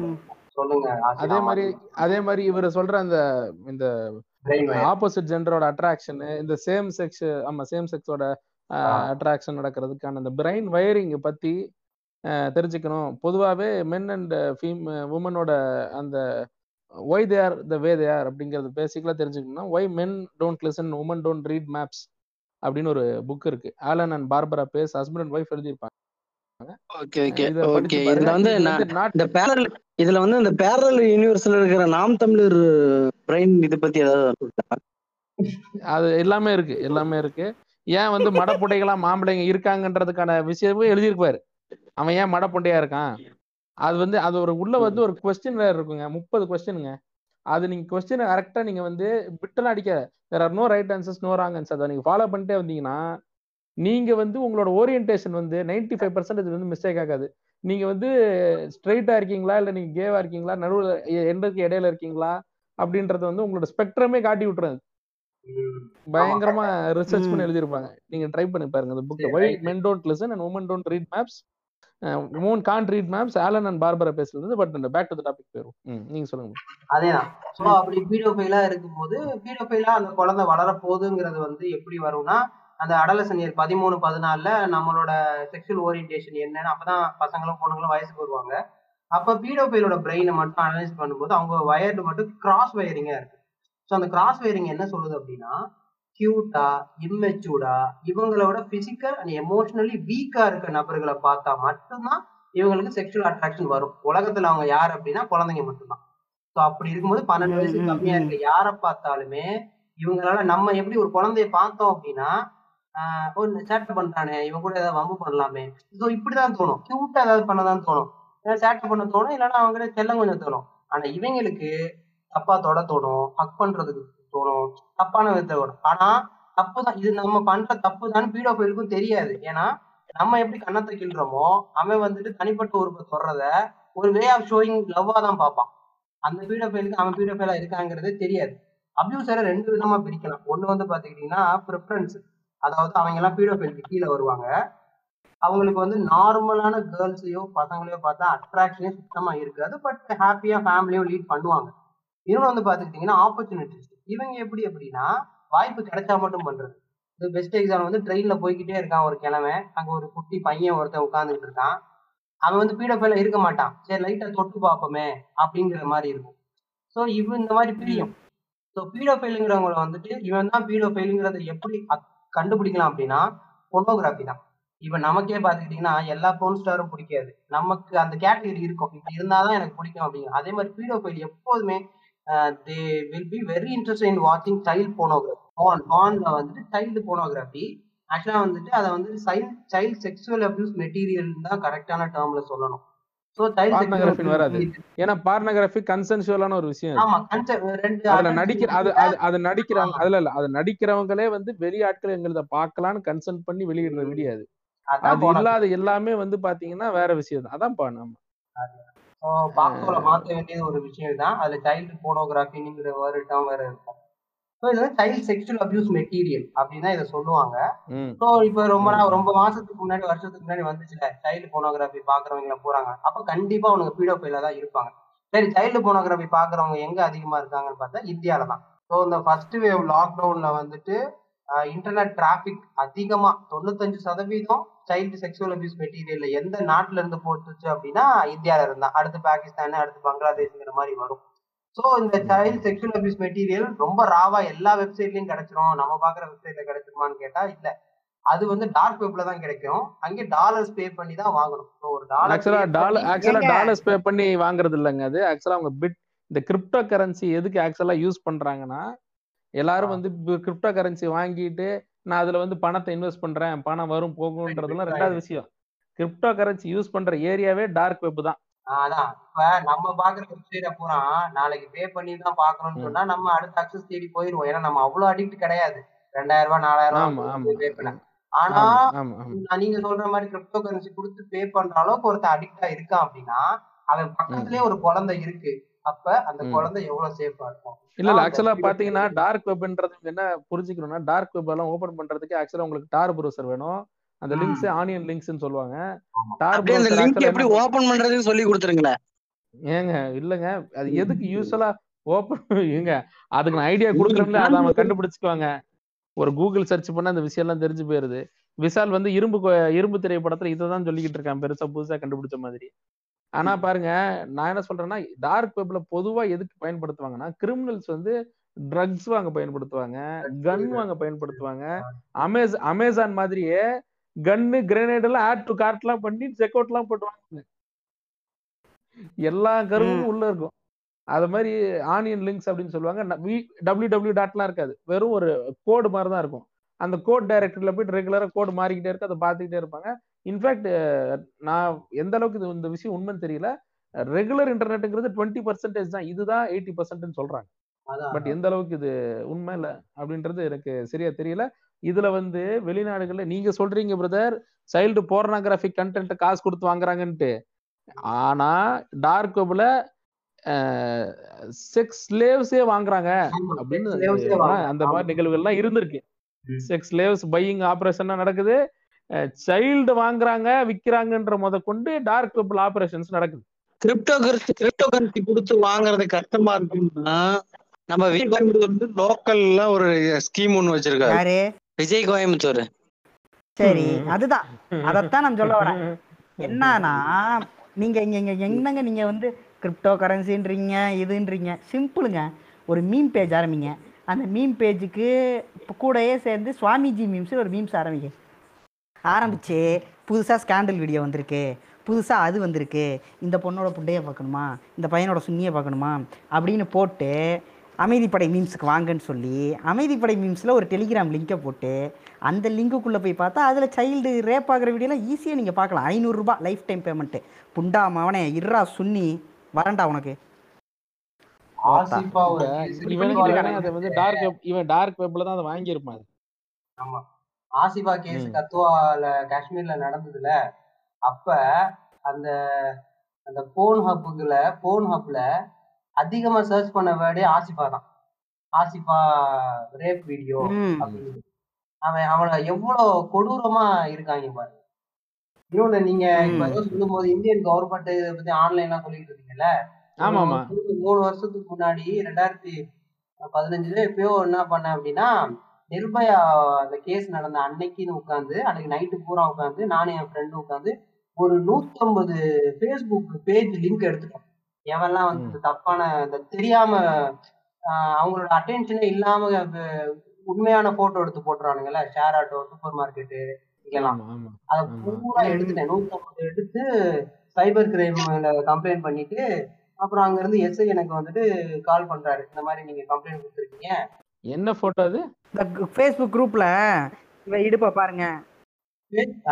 சொல்லுங்க அதே மாதிரி அதே மாதிரி இவர் சொல்ற அந்த இந்த ஆப்போசிட் ஜெண்டரோட அட்ராக்ஷன் இந்த சேம் செக்ஸ் ஆமா சேம் செக்ஸோட அட்ராக்ஷன் நடக்கிறதுக்கான அந்த பிரெயின் வயரிங் பத்தி தெரிஞ்சுக்கணும். பொதுவாகவே மென் அண்ட் ஃபீம் உமனோட அந்த why they are the way they are அப்படிங்கிறது பேசிக்கலாக தெரிஞ்சுக்கணும்னா why men don't listen women don't read maps அப்படின்னு ஒரு புக் இருக்கு. Allan and Barbara Pease husband and wife எழுதியிருப்பாங்க. ஓகே ஓகே ஓகே இதுல வந்து இந்த பேரல் இதுல வந்து இந்த பேரல் யூனிவர்ஸ்ல இருக்கிற நாம் தமிழர் பிரெயின் இது பத்தி ஏதாவது? அது எல்லாமே இருக்கு எல்லாமே இருக்கு. ஏன் வந்து மடப்புண்டைகளா மாம்பிள்ளைங்க இருக்காங்கன்றதுக்கான விஷயமும் எழுதியிருப்பாரு. அவன் ஏன் மடப்புண்டையா இருக்கான்? அது வந்து அது ஒரு உள்ள வந்து ஒரு கொஸ்டின் வேற இருக்குங்க. முப்பது கொஸ்டினுங்க அது நீங்க கொஸ்டினை கரெக்டா நீங்க வந்து பிட்டெல்லாம் அடிக்க there are no right answers no wrong answer அதை நீங்க ஃபாலோ பண்ணிட்டே வந்தீங்கன்னா நீங்க வந்து உங்களோட ஓரியன்டேஷன் வந்து நைன்டி ஃபைவ் பர்சன்டேஜ் வந்து மிஸ்டேக் ஆகாது. நீங்க வந்து ஸ்ட்ரைட்டா இருக்கீங்களா? இல்ல நீங்க கேவா இருக்கீங்களா? நடுவுல எ- எண்டுக்கு இடையில இருக்கீங்களா? அப்படின்றது வந்து உங்களோட ஸ்பெக்ட்ரமே காட்டி விட்டுறது. பயங்கரமா ரிசர்ச் பண்ணி. எழுதியிருப்பாங்க. நீங்க ட்ரை பண்ணி பாருங்க. இந்த book why. Men don't listen and women don't read maps women can't read maps Allan and Barbara பேசுறது பட் இந்த பேக் டு த டாபிக் போயிரும். ம், நீங்க சொல்லுங்க அதேதான். சோ அப்படி பீடோஃபைலா இருக்கும்போது பீடோஃபைலா அந்த குழந்தை வளர போகுதுங்கிறது வந்து எப்படி வரும்னா அந்த அடலசன் இயர் பதிமூணு பதினாலுல நம்மளோட செக்ஷுவல் ஓரியன்டேஷன் என்னன்னு அப்பதான் பசங்களும் பொண்ணுங்களும் வயசுக்கு வருவாங்க. அப்ப பீடோஃபைலோட பிரெயினை மட்டும் அனலைஸ் பண்ணும்போது அவங்க வயர்டு மட்டும் கிராஸ் வயரிங்கா இருக்கு. ஸோ அந்த கிராஸ் வயரிங் என்ன சொல்லுது அப்படின்னா கியூட்டா இம்மெச்சூர்டா இவங்களோட பிசிக்கல் அண்ட் எமோஷனலி வீக்கா இருக்க நபர்களை பார்த்தா மட்டும்தான் இவங்களுக்கு செக்ஷுவல் அட்ராக்ஷன் வரும். உலகத்துல அவங்க யார் அப்படின்னா குழந்தைங்க மட்டும்தான். ஸோ அப்படி இருக்கும்போது பன்னெண்டு வயசு கம்மியா. இருக்க யாரை பார்த்தாலுமே இவங்களால நம்ம எப்படி ஒரு குழந்தைய பார்த்தோம் அப்படின்னா ஒரு சேட்டை பண்றானே இவன் கூட ஏதாவது வம்பு பண்ணலாமே. ஸோ இப்படிதான் தோணும். கியூட்டா ஏதாவது பண்ணதான் தோணும். ஏன்னா சேட்டை பண்ண தோணும் இல்லைன்னா அவங்க செல்லம் கொஞ்சம் தோணும். ஆனா இவங்களுக்கு தப்பா தொட தோணும் ஹக் பண்றதுக்கு தோணும். தப்பான விதத்தை தோணும் ஆனா தப்பு தான் இது நம்ம பண்ற தப்பு தான் பீடோஃபைலுக்கும் தெரியாது. ஏன்னா நம்ம எப்படி கண்ணத்தை கிள்றோமோ அவன் வந்துட்டு தனிப்பட்ட உறுப்பை சொல்றத ஒரு வே ஆஃப் ஷோயிங் லவ்வா தான் பார்ப்பான். அந்த பீடோஃபைலுக்கு அவன் பீடோஃபைலா இருக்காங்கிறதே தெரியாது. அபியூசரை ரெண்டு விதமா பிரிக்கலாம். ஒண்ணு வந்து பாத்துக்கிட்டீங்கன்னா ப்ரிஃபரன்ஸ் அதாவது அவங்க எல்லாம் பீடோஃபைலுக்கு கீழே வருவாங்க. அவங்களுக்கு வந்து நார்மலான கேர்ள்ஸையோ பசங்களையோ பார்த்தா அட்ராக்ஷனே சுத்தமா இருக்காது. பட் ஹாப்பியா ஃபேமிலியோ லீட் பண்ணுவாங்க. இன்னொன்று வந்து பாத்துக்கிட்டீங்கன்னா ஆப்பர்ச்சுனிட்டிஸ் இவங்க எப்படி அப்படின்னா வாய்ப்பு கிடைச்சா மட்டும் பண்றது. இது பெஸ்ட் எக்ஸாம்பிள் வந்து ட்ரெயின்ல போய்கிட்டே இருக்கான் ஒரு கிழமை அங்க ஒரு குட்டி பையன் ஒருத்தன் உட்காந்துட்டு இருக்கான். அவன் வந்து பீடோஃபைல இருக்க மாட்டான். சரி லைட்டா தொட்டு பார்ப்போமே அப்படிங்கிற மாதிரி இருக்கும். ஸோ இவன் இந்த மாதிரி பிரியும். ஸோ பீடோஃபைலுங்கிறவங்கள வந்துட்டு இவன் தான் பீடோஃபைலுங்கிறத எப்படி கண்டுபிடிக்கலாம் அப்படின்னா பொனோகிராஃபி தான். இவன் நமக்கே பார்த்துக்கிட்டிங்கன்னா எல்லா போன் ஸ்டாரும் பிடிக்காது. நமக்கு அந்த கேட்டகரி இருக்கும். இப்படி இருந்தாதான் எனக்கு பிடிக்கும் அப்படிங்கிற அதே மாதிரி பீடோஃபைல் எப்போதுமே they will be very interest in வாட்சிங் சைல்ட் போனோகிராஃபி பான் பான்ல வந்துட்டு சைல்டு போனோகிராஃபி ஆக்சுவலா வந்துட்டு அதை வந்து சைல்ட் செக்ஷுவல் அபியூஸ் மெட்டீரியல் தான் கரெக்டான டேர்ம்ல சொல்லணும். ஸோ Pornography வராது. சைல்ட் ஏன்னா பார்னகிராஃபி கன்சென்சுவலான ஒரு விஷயம். ஆமா ரெண்டு அதுல நடிக்கிற அது அது நடிக்கிறவங்க அதுல இல்ல அது நடிக்கிறவங்களே வந்து வெளி ஆட்கள் எங்களத பார்க்கலாம்னு கன்சென்ட் பண்ணி வெளியிடுற வீடியோ அது. அதான் அது pornography. இல்லாத எல்லாமே வந்து பாத்தீங்கன்னா வேற விஷயம் தான் அதான். நம்ம பாக்ஸோல மாற்ற வேண்டியது ஒரு விஷயம் தான் அதுல சைல்டு போனோகிராஃபிங்கிற டேர்ம் வேற இருக்கும். ஸோ இது வந்து சைல்ட் செக்ஷுவல் அபியூஸ் மெட்டீரியல் அப்படின்னு தான் இதை சொல்லுவாங்க. ஸோ இப்போ ரொம்ப நாள் ரொம்ப மாசத்துக்கு முன்னாடி வருஷத்துக்கு முன்னாடி வந்துச்சுல சைல்டு போனோகிராஃபி பாக்குறவங்க போறாங்க அப்ப கண்டிப்பா அவனுங்க பீடோஃபைல தான் இருப்பாங்க. சரி சைல்டு போனோகிராஃபி பாக்குறவங்க எங்க அதிகமா இருக்காங்கன்னு பார்த்தா இந்தியால தான். ஸோ இந்த ஃபர்ஸ்ட் வேவ் லாக்டவுன்ல வந்துட்டு இன்டர்நெட் டிராபிக் அதிகமா தொண்ணூத்தஞ்சு சதவீதம் சைல்டு செக்ஷுவல் அபியூஸ் மெட்டீரியல்ல எந்த நாட்டுல இருந்து போட்டுச்சு அப்படின்னா இந்தியால இருந்தா அடுத்து பாகிஸ்தான் அடுத்து பங்களாதேஷ்ங்கிற மாதிரி வரும். ஸோ இந்த சைல்டு செக்ஷுவல் அபியூஸ் மெட்டீரியல் ரொம்ப ராவா எல்லா வெப்சைட்லயும் கிடைச்சிரும். நம்ம பாக்குற வெப்சைட்ல கிடைச்சிருமான்னு கேட்டா இல்ல. அது வந்து டார்க் வெப்ல தான் கிடைக்கும். அங்கே டாலர்ஸ் பே பண்ணி தான் வாங்கணும். ஸோ ஒரு actually dollar dollar actually? Dollars pay பண்ணி வாங்குறது இல்லைங்க அது. ஆக்சுவலா அவங்க பிட் இந்த கிரிப்டோ கரன்சி எதுக்கு ஆக்சுவலா யூஸ் பண்றாங்கன்னா எல்லாரும் வந்து கிரிப்டோ கரன்சி வாங்கிட்டு நான் அதுல வந்து பணத்தை இன்வெஸ்ட் பண்றேன் பணம் வரும் போகும்ன்றதெல்லாம் ரெண்டாவது விஷயம். கிரிப்டோ கரன்சி யூஸ் பண்ற ஏரியாவே டார்க் வெப் தான். அதான். இப்ப நம்ம பாக்குற வெப்சைட பூரா நாளைக்கு பே பண்ணி தான் பாக்கணும்னு. சொன்னா நம்ம அடுத்த அக்சஸ் தேடி போயிருவோம். ஏன்னா நம்ம அவ்வளவு அடிக்ட் கிடையாது. ரெண்டாயிரம் ரூபாய் நாலாயிரம் ரூபாய் பே பண்ண. ஆனா நீங்க சொல்ற மாதிரி கிரிப்டோ கரன்சி கொடுத்து பே பண்ற அளவுக்கு ஒருத்தன் அடிக்டா இருக்கான் அப்படின்னா அவன் பக்கத்துலயே ஒரு குழந்தை இருக்கு. அப்ப அந்த. குழந்தை எவ்வளவு சேஃபா இருக்கும்? இல்ல இல்ல ஆக்சுவலா பாத்தீங்கன்னா டார்க் வெப்ன்றது என்ன புரிஞ்சுக்கணும்னா டார்க் வெப் எல்லாம் ஓபன் பண்றதுக்கு ஆக்சுவலா உங்களுக்கு டார் ப்ரௌசர் வேணும். அந்த. லிங்க்ஸ் ஆனியன் லிங்க்ஸ்னு சொல்லுவாங்க. டார் ப்ரௌசர் லிங்க் எப்படி ஓபன் பண்றதுன்னு சொல்லி கொடுத்துருங்களேன். ஏங்க இல்லங்க. அது எதுக்கு யூஸ்வலா ஓப்பன் ஏங்க அதுக்கு நான் ஐடியா கொடுக்குறேன்ல அதை அவன் கண்டுபிடிச்சுக்குவாங்க. ஒரு கூகுள் சர்ச் பண்ண அந்த விஷயம் எல்லாம் தெரிஞ்சு போயிருது. விஷால் வந்து இரும்பு இரும்பு திரைப்படத்துல இதை தான் சொல்லிக்கிட்டு இருக்கான். பெருசா புதுசா கண்டுபிடிச்ச மாதிரி. ஆனா பாருங்க நான் என்ன சொல்றேன்னா டார்க் வெப்ல பொதுவா எதுக்கு பயன்படுத்துவாங்கன்னா கிரிமினல்ஸ் வந்து ட்ரக்ஸ் வாங்க பயன்படுத்துவாங்க கன் வாங்க பயன்படுத்துவாங்க. அமேஸ் அமேசான் மாதிரியே கன்னு கிரனேட் எல்லாம் ஆட் டு கார்ட் எல்லாம் பண்ணி செக் அவுட் எல்லாம் போட்டுவாங்க எல்லா கருவும் உள்ள இருக்கும். அது மாதிரி ஆனியன் லிங்க்ஸ் அப்படின்னு சொல்லுவாங்க. டபிள்யூ டபிள்யூ டாட்லாம் இருக்காது. வெறும் ஒரு கோடு மாதிரி தான் இருக்கும். அந்த கோட் டைரக்டர்ல போயிட்டு ரெகுலரா கோட் மாறிக்கிட்டே இருக்கு அதை பார்த்துக்கிட்டே இருப்பாங்க. இன்ஃபேக்ட் நான் எந்த அளவுக்கு இது இந்த விஷயம் உண்மைன்னு தெரியல. ரெகுலர் இன்டர்நெட்டுங்கிறது டுவெண்ட்டி பர்சன்டேஜ் தான். இதுதான் எயிட்டி பர்சன்ட்னு சொல்றாங்க. பட் எந்த அளவுக்கு இது உண்மை இல்ல அப்படின்றது எனக்கு சரியா தெரியல. இதுல வந்து வெளிநாடுகள்ல நீங்க சொல்றீங்க பிரதர் சைல்டு போர்னோகிராஃபிக் கண்டென்ட் காசு கொடுத்து வாங்குறாங்கன்ட்டு. ஆனா டார்க் வெப்ல செக்ஸ் ஸ்லேவ்ஸே வாங்குறாங்க. அப்படின்னு. அந்த மாதிரி நிகழ்வுகள்லாம் இருந்திருக்கு. செக்ஸ் ஸ்லேவ்ஸ் பையிங் ஆபரேஷன் நடக்குது. சைல்டு வாங்குறாங்க விக்கிறாங்கன்ற முத கொண்டு டார்க் வெப்ல ஆபரேஷன்ஸ் நடக்குது. கிரிப்டோ கரன்சி கிரிப்டோ கரன்சி கொடுத்து வாங்குறது கஷ்டமா இருக்குன்னா நம்ம விஜய் கோயம்புத்தூர் வந்து லோக்கல்ல ஒரு ஸ்கீம் ஒண்ணு வச்சிருக்காரு. யாரு? விஜய் கோயம்புத்தூர். சரி. அதுதான். அதைத்தான் நான் சொல்ல வரேன். என்னன்னா நீங்க இங்க இங்க என்னங்க நீங்க வந்து கிரிப்டோ கரன்சின்றீங்க இதுன்றீங்க? சிம்பிளுங்க. ஒரு மீம் பேஜ் ஆரம்பிங்க. அந்த மீம் பேஜுக்கு கூடயே சேர்ந்து சுவாமிஜி மீம்ஸ் ஒரு மீம்ஸ் ஆரம்பிங்க. ஆரம்பிச்சு புதுசாக ஸ்கேண்டல் வீடியோ வந்திருக்கு. புதுசாக அது வந்திருக்கு. இந்த பொண்ணோட புண்டையை பார்க்கணுமா? இந்த பையனோட சுண்ணியை பார்க்கணுமா? அப்படின்னு போட்டு அமைதிப்படை மீம்ஸுக்கு வாங்கன்னு சொல்லி அமைதிப்படை மீம்ஸில் ஒரு டெலிகிராம் லிங்கை போட்டு அந்த லிங்குக்குள்ளே போய் பார்த்தா அதில் சைல்டு ரேப் ஆகிற வீடியோலாம் ஈஸியாக நீங்கள் பார்க்கலாம். ஐநூறுரூபா லைஃப் டைம் பேமெண்ட்டு புண்டா மவனே இர்ரா சுன்னி வரண்டா உனக்கு. இவனே டார்க் வெப் இவன் டார்க் வெப்ல தான் அதை வாங்கியிருப்பான் அது. ஆமா. ஆசிஃபா கேஸ். கத்துவால காஷ்மீர்ல நடந்ததுல அப்ப அந்த அந்த போன் ஹப்புல போன் ஹப்ல அதிகமா சர்ச் பண்ண வேர்டே ஆசிஃபா தான். ஆசிஃபா ரேப் வீடியோ அப்படின்னு. அவன் அவனை எவ்வளவு கொடூரமா இருக்காங்க பாருங்க. இன்னொன்னு நீங்க இப்ப ம். ஏதோ சொல்லும்போது இந்தியன் கவர்மெண்ட் இதை பத்தி ஆன்லைன்லாம் சொல்லிட்டு ஒரு மூணு வருஷத்துக்கு முன்னாடி ரெண்டாயிரத்தி பதினஞ்சுல எப்பயோ என்ன பண்ணேன் அப்படின்னா நிர்பயா அந்த கேஸ் நடந்த அன்னைக்குன்னு உட்காந்து அன்னைக்கு நைட்டு பூரா உட்காந்து நானும் என் ஃப்ரெண்டும் உட்காந்து ஒரு நூத்தம்பது ஃபேஸ்புக் பேஜ் லிங்க் எடுத்துட்டோம். எவெல்லாம் வந்து தப்பான இந்த தெரியாம அவங்களோட அட்டென்ஷனே இல்லாம உண்மையான போட்டோ எடுத்து போட்டுறானுங்கல்ல ஷேர் ஆட்டோ சூப்பர் மார்க்கெட்டு ஆமா அதை. பூரா எடுத்துட்டேன். நூத்தம்பது எடுத்து சைபர் கிரைம்ல கம்ப்ளைண்ட் பண்ணிட்டு அப்புறம் அங்க இருந்து எஸ்ஐ எனக்கு வந்துட்டு கால் பண்றாரு. இந்த மாதிரி நீங்க கம்ப்ளைண்ட் கொடுத்துருக்கீங்க. என்ன போட்டோ அது? இந்த ஃபேஸ்புக் குரூப்பில் இவ இடுப்பை பாருங்க.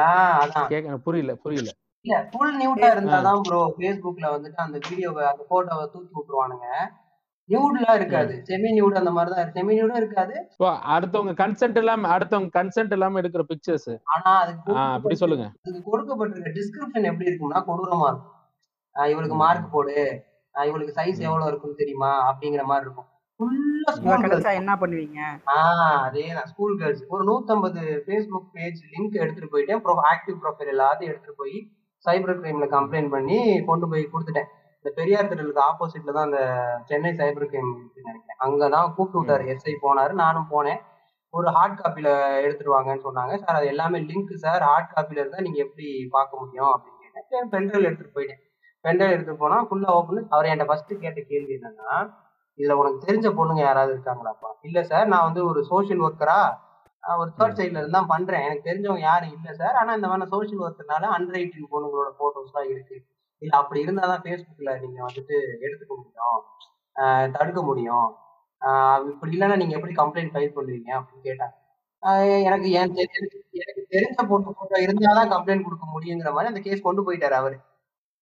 ஆஹ் அதான். புரியல புரியல. இல்ல ஃபுல் நியூடா இருந்தாதான் ப்ரோ ஃபேஸ்புக்ல வந்துட்டு அந்த வீடியோவை அந்த போட்டோவை தூக்கி விட்டுருவானுங்க. நியூட்லாம் இருக்காது. செமி நியூட் அந்த மாதிரி தான் செமி நியூடும் இருக்காது. ஓ அடுத்தவங்க கன்சென்ட் இல்லாம அடுத்தவங்க கன்சென்ட் இல்லாம எடுக்கிற பிக்சர்ஸ் ஆனா அதுக்கு அப்படி சொல்லுங்க. அதுக்கு கொடுக்கப்பட்டிருக்க டிஸ்கிரிப்ஷன் எப்படி இருக்கும்னா கொடூரமா இருக்கும். ஆஹ் இவளுக்கு மார்க் போடு. ஆஹ் இவளுக்கு சைஸ். எவ்வளவு இருக்குன்னு தெரியுமா? அப்படிங்கிற மாதிரி இருக்கும். கிடைச்சா என்ன பண்ணுவீங்க? ஆஹ் அதேதான் ஸ்கூல் கேர்ள்ஸ் ஒரு நூத்தம்பது ஃபேஸ்புக் பேஜ் லிங்க் எடுத்துட்டு போயிட்டேன் ப்ரோ ஆக்டிவ் ப்ரொஃபைல் எல்லாத்தையும் எடுத்துட்டு போய் சைபர் கிரைம்ல கம்ப்ளைண்ட் பண்ணி கொண்டு போய் கொடுத்துட்டேன். இந்த பெரியார் திடலுக்கு ஆப்போசிட்ல தான் அந்த சென்னை சைபர் கிரைம் நினைக்கிறேன். அங்கதான் கூப்பிட்டு விட்டாரு. எஸ்ஐ போனாரு நானும் போனேன். ஒரு ஹார்ட் காப்பில எடுத்துட்டு வாங்கன்னு சொன்னாங்க. சார் அது எல்லாமே லிங்க் சார். ஹார்ட் காப்பில இருந்தா நீங்க எப்படி பார்க்க முடியும் அப்படின்னு கேட்டேன். பென்ட்ரைவ் எடுத்துட்டு போயிட்டேன். பென்ட்ரைவ் எடுத்துட்டு போனா ஃபுல்லா ஓப்பன் அவர் என்கிட்ட ஃபர்ஸ்ட் கேட்ட கேள்வி என்னன்னா இதுல உனக்கு தெரிஞ்ச பொண்ணுங்க யாராவது இருக்காங்களாப்பா? இல்ல சார் நான் வந்து ஒரு சோஷியல் ஒர்க்கரா ஒரு தேர்ட் சைட்ல இருந்தா பண்றேன். எனக்கு தெரிஞ்சவங்க யாரும் இல்ல சார் ஆனா இந்த மாதிரி சோஷியல் ஒர்க்கர்னால அன்ரைட்டிங் பொண்ணுங்களோட போட்டோஸ் எல்லாம் இருக்கு. இல்ல அப்படி இருந்தாதான் ஃபேஸ்புக்ல நீங்க வந்துட்டு எடுத்துக்க முடியும். தடுக்க முடியும். இப்படி இல்லைன்னா நீங்க எப்படி கம்ப்ளைண்ட் ஃபைல் பண்ணுவீங்க? அப்படின்னு கேட்டாங்க. எனக்கு ஏன் தெரி- எனக்கு தெரிஞ்ச பொண்ணு போட்டோ இருந்தாதான் கம்ப்ளைண்ட் கொடுக்க முடியுங்கிற மாதிரி அந்த கேஸ் கொண்டு போயிட்டாரு அவரு.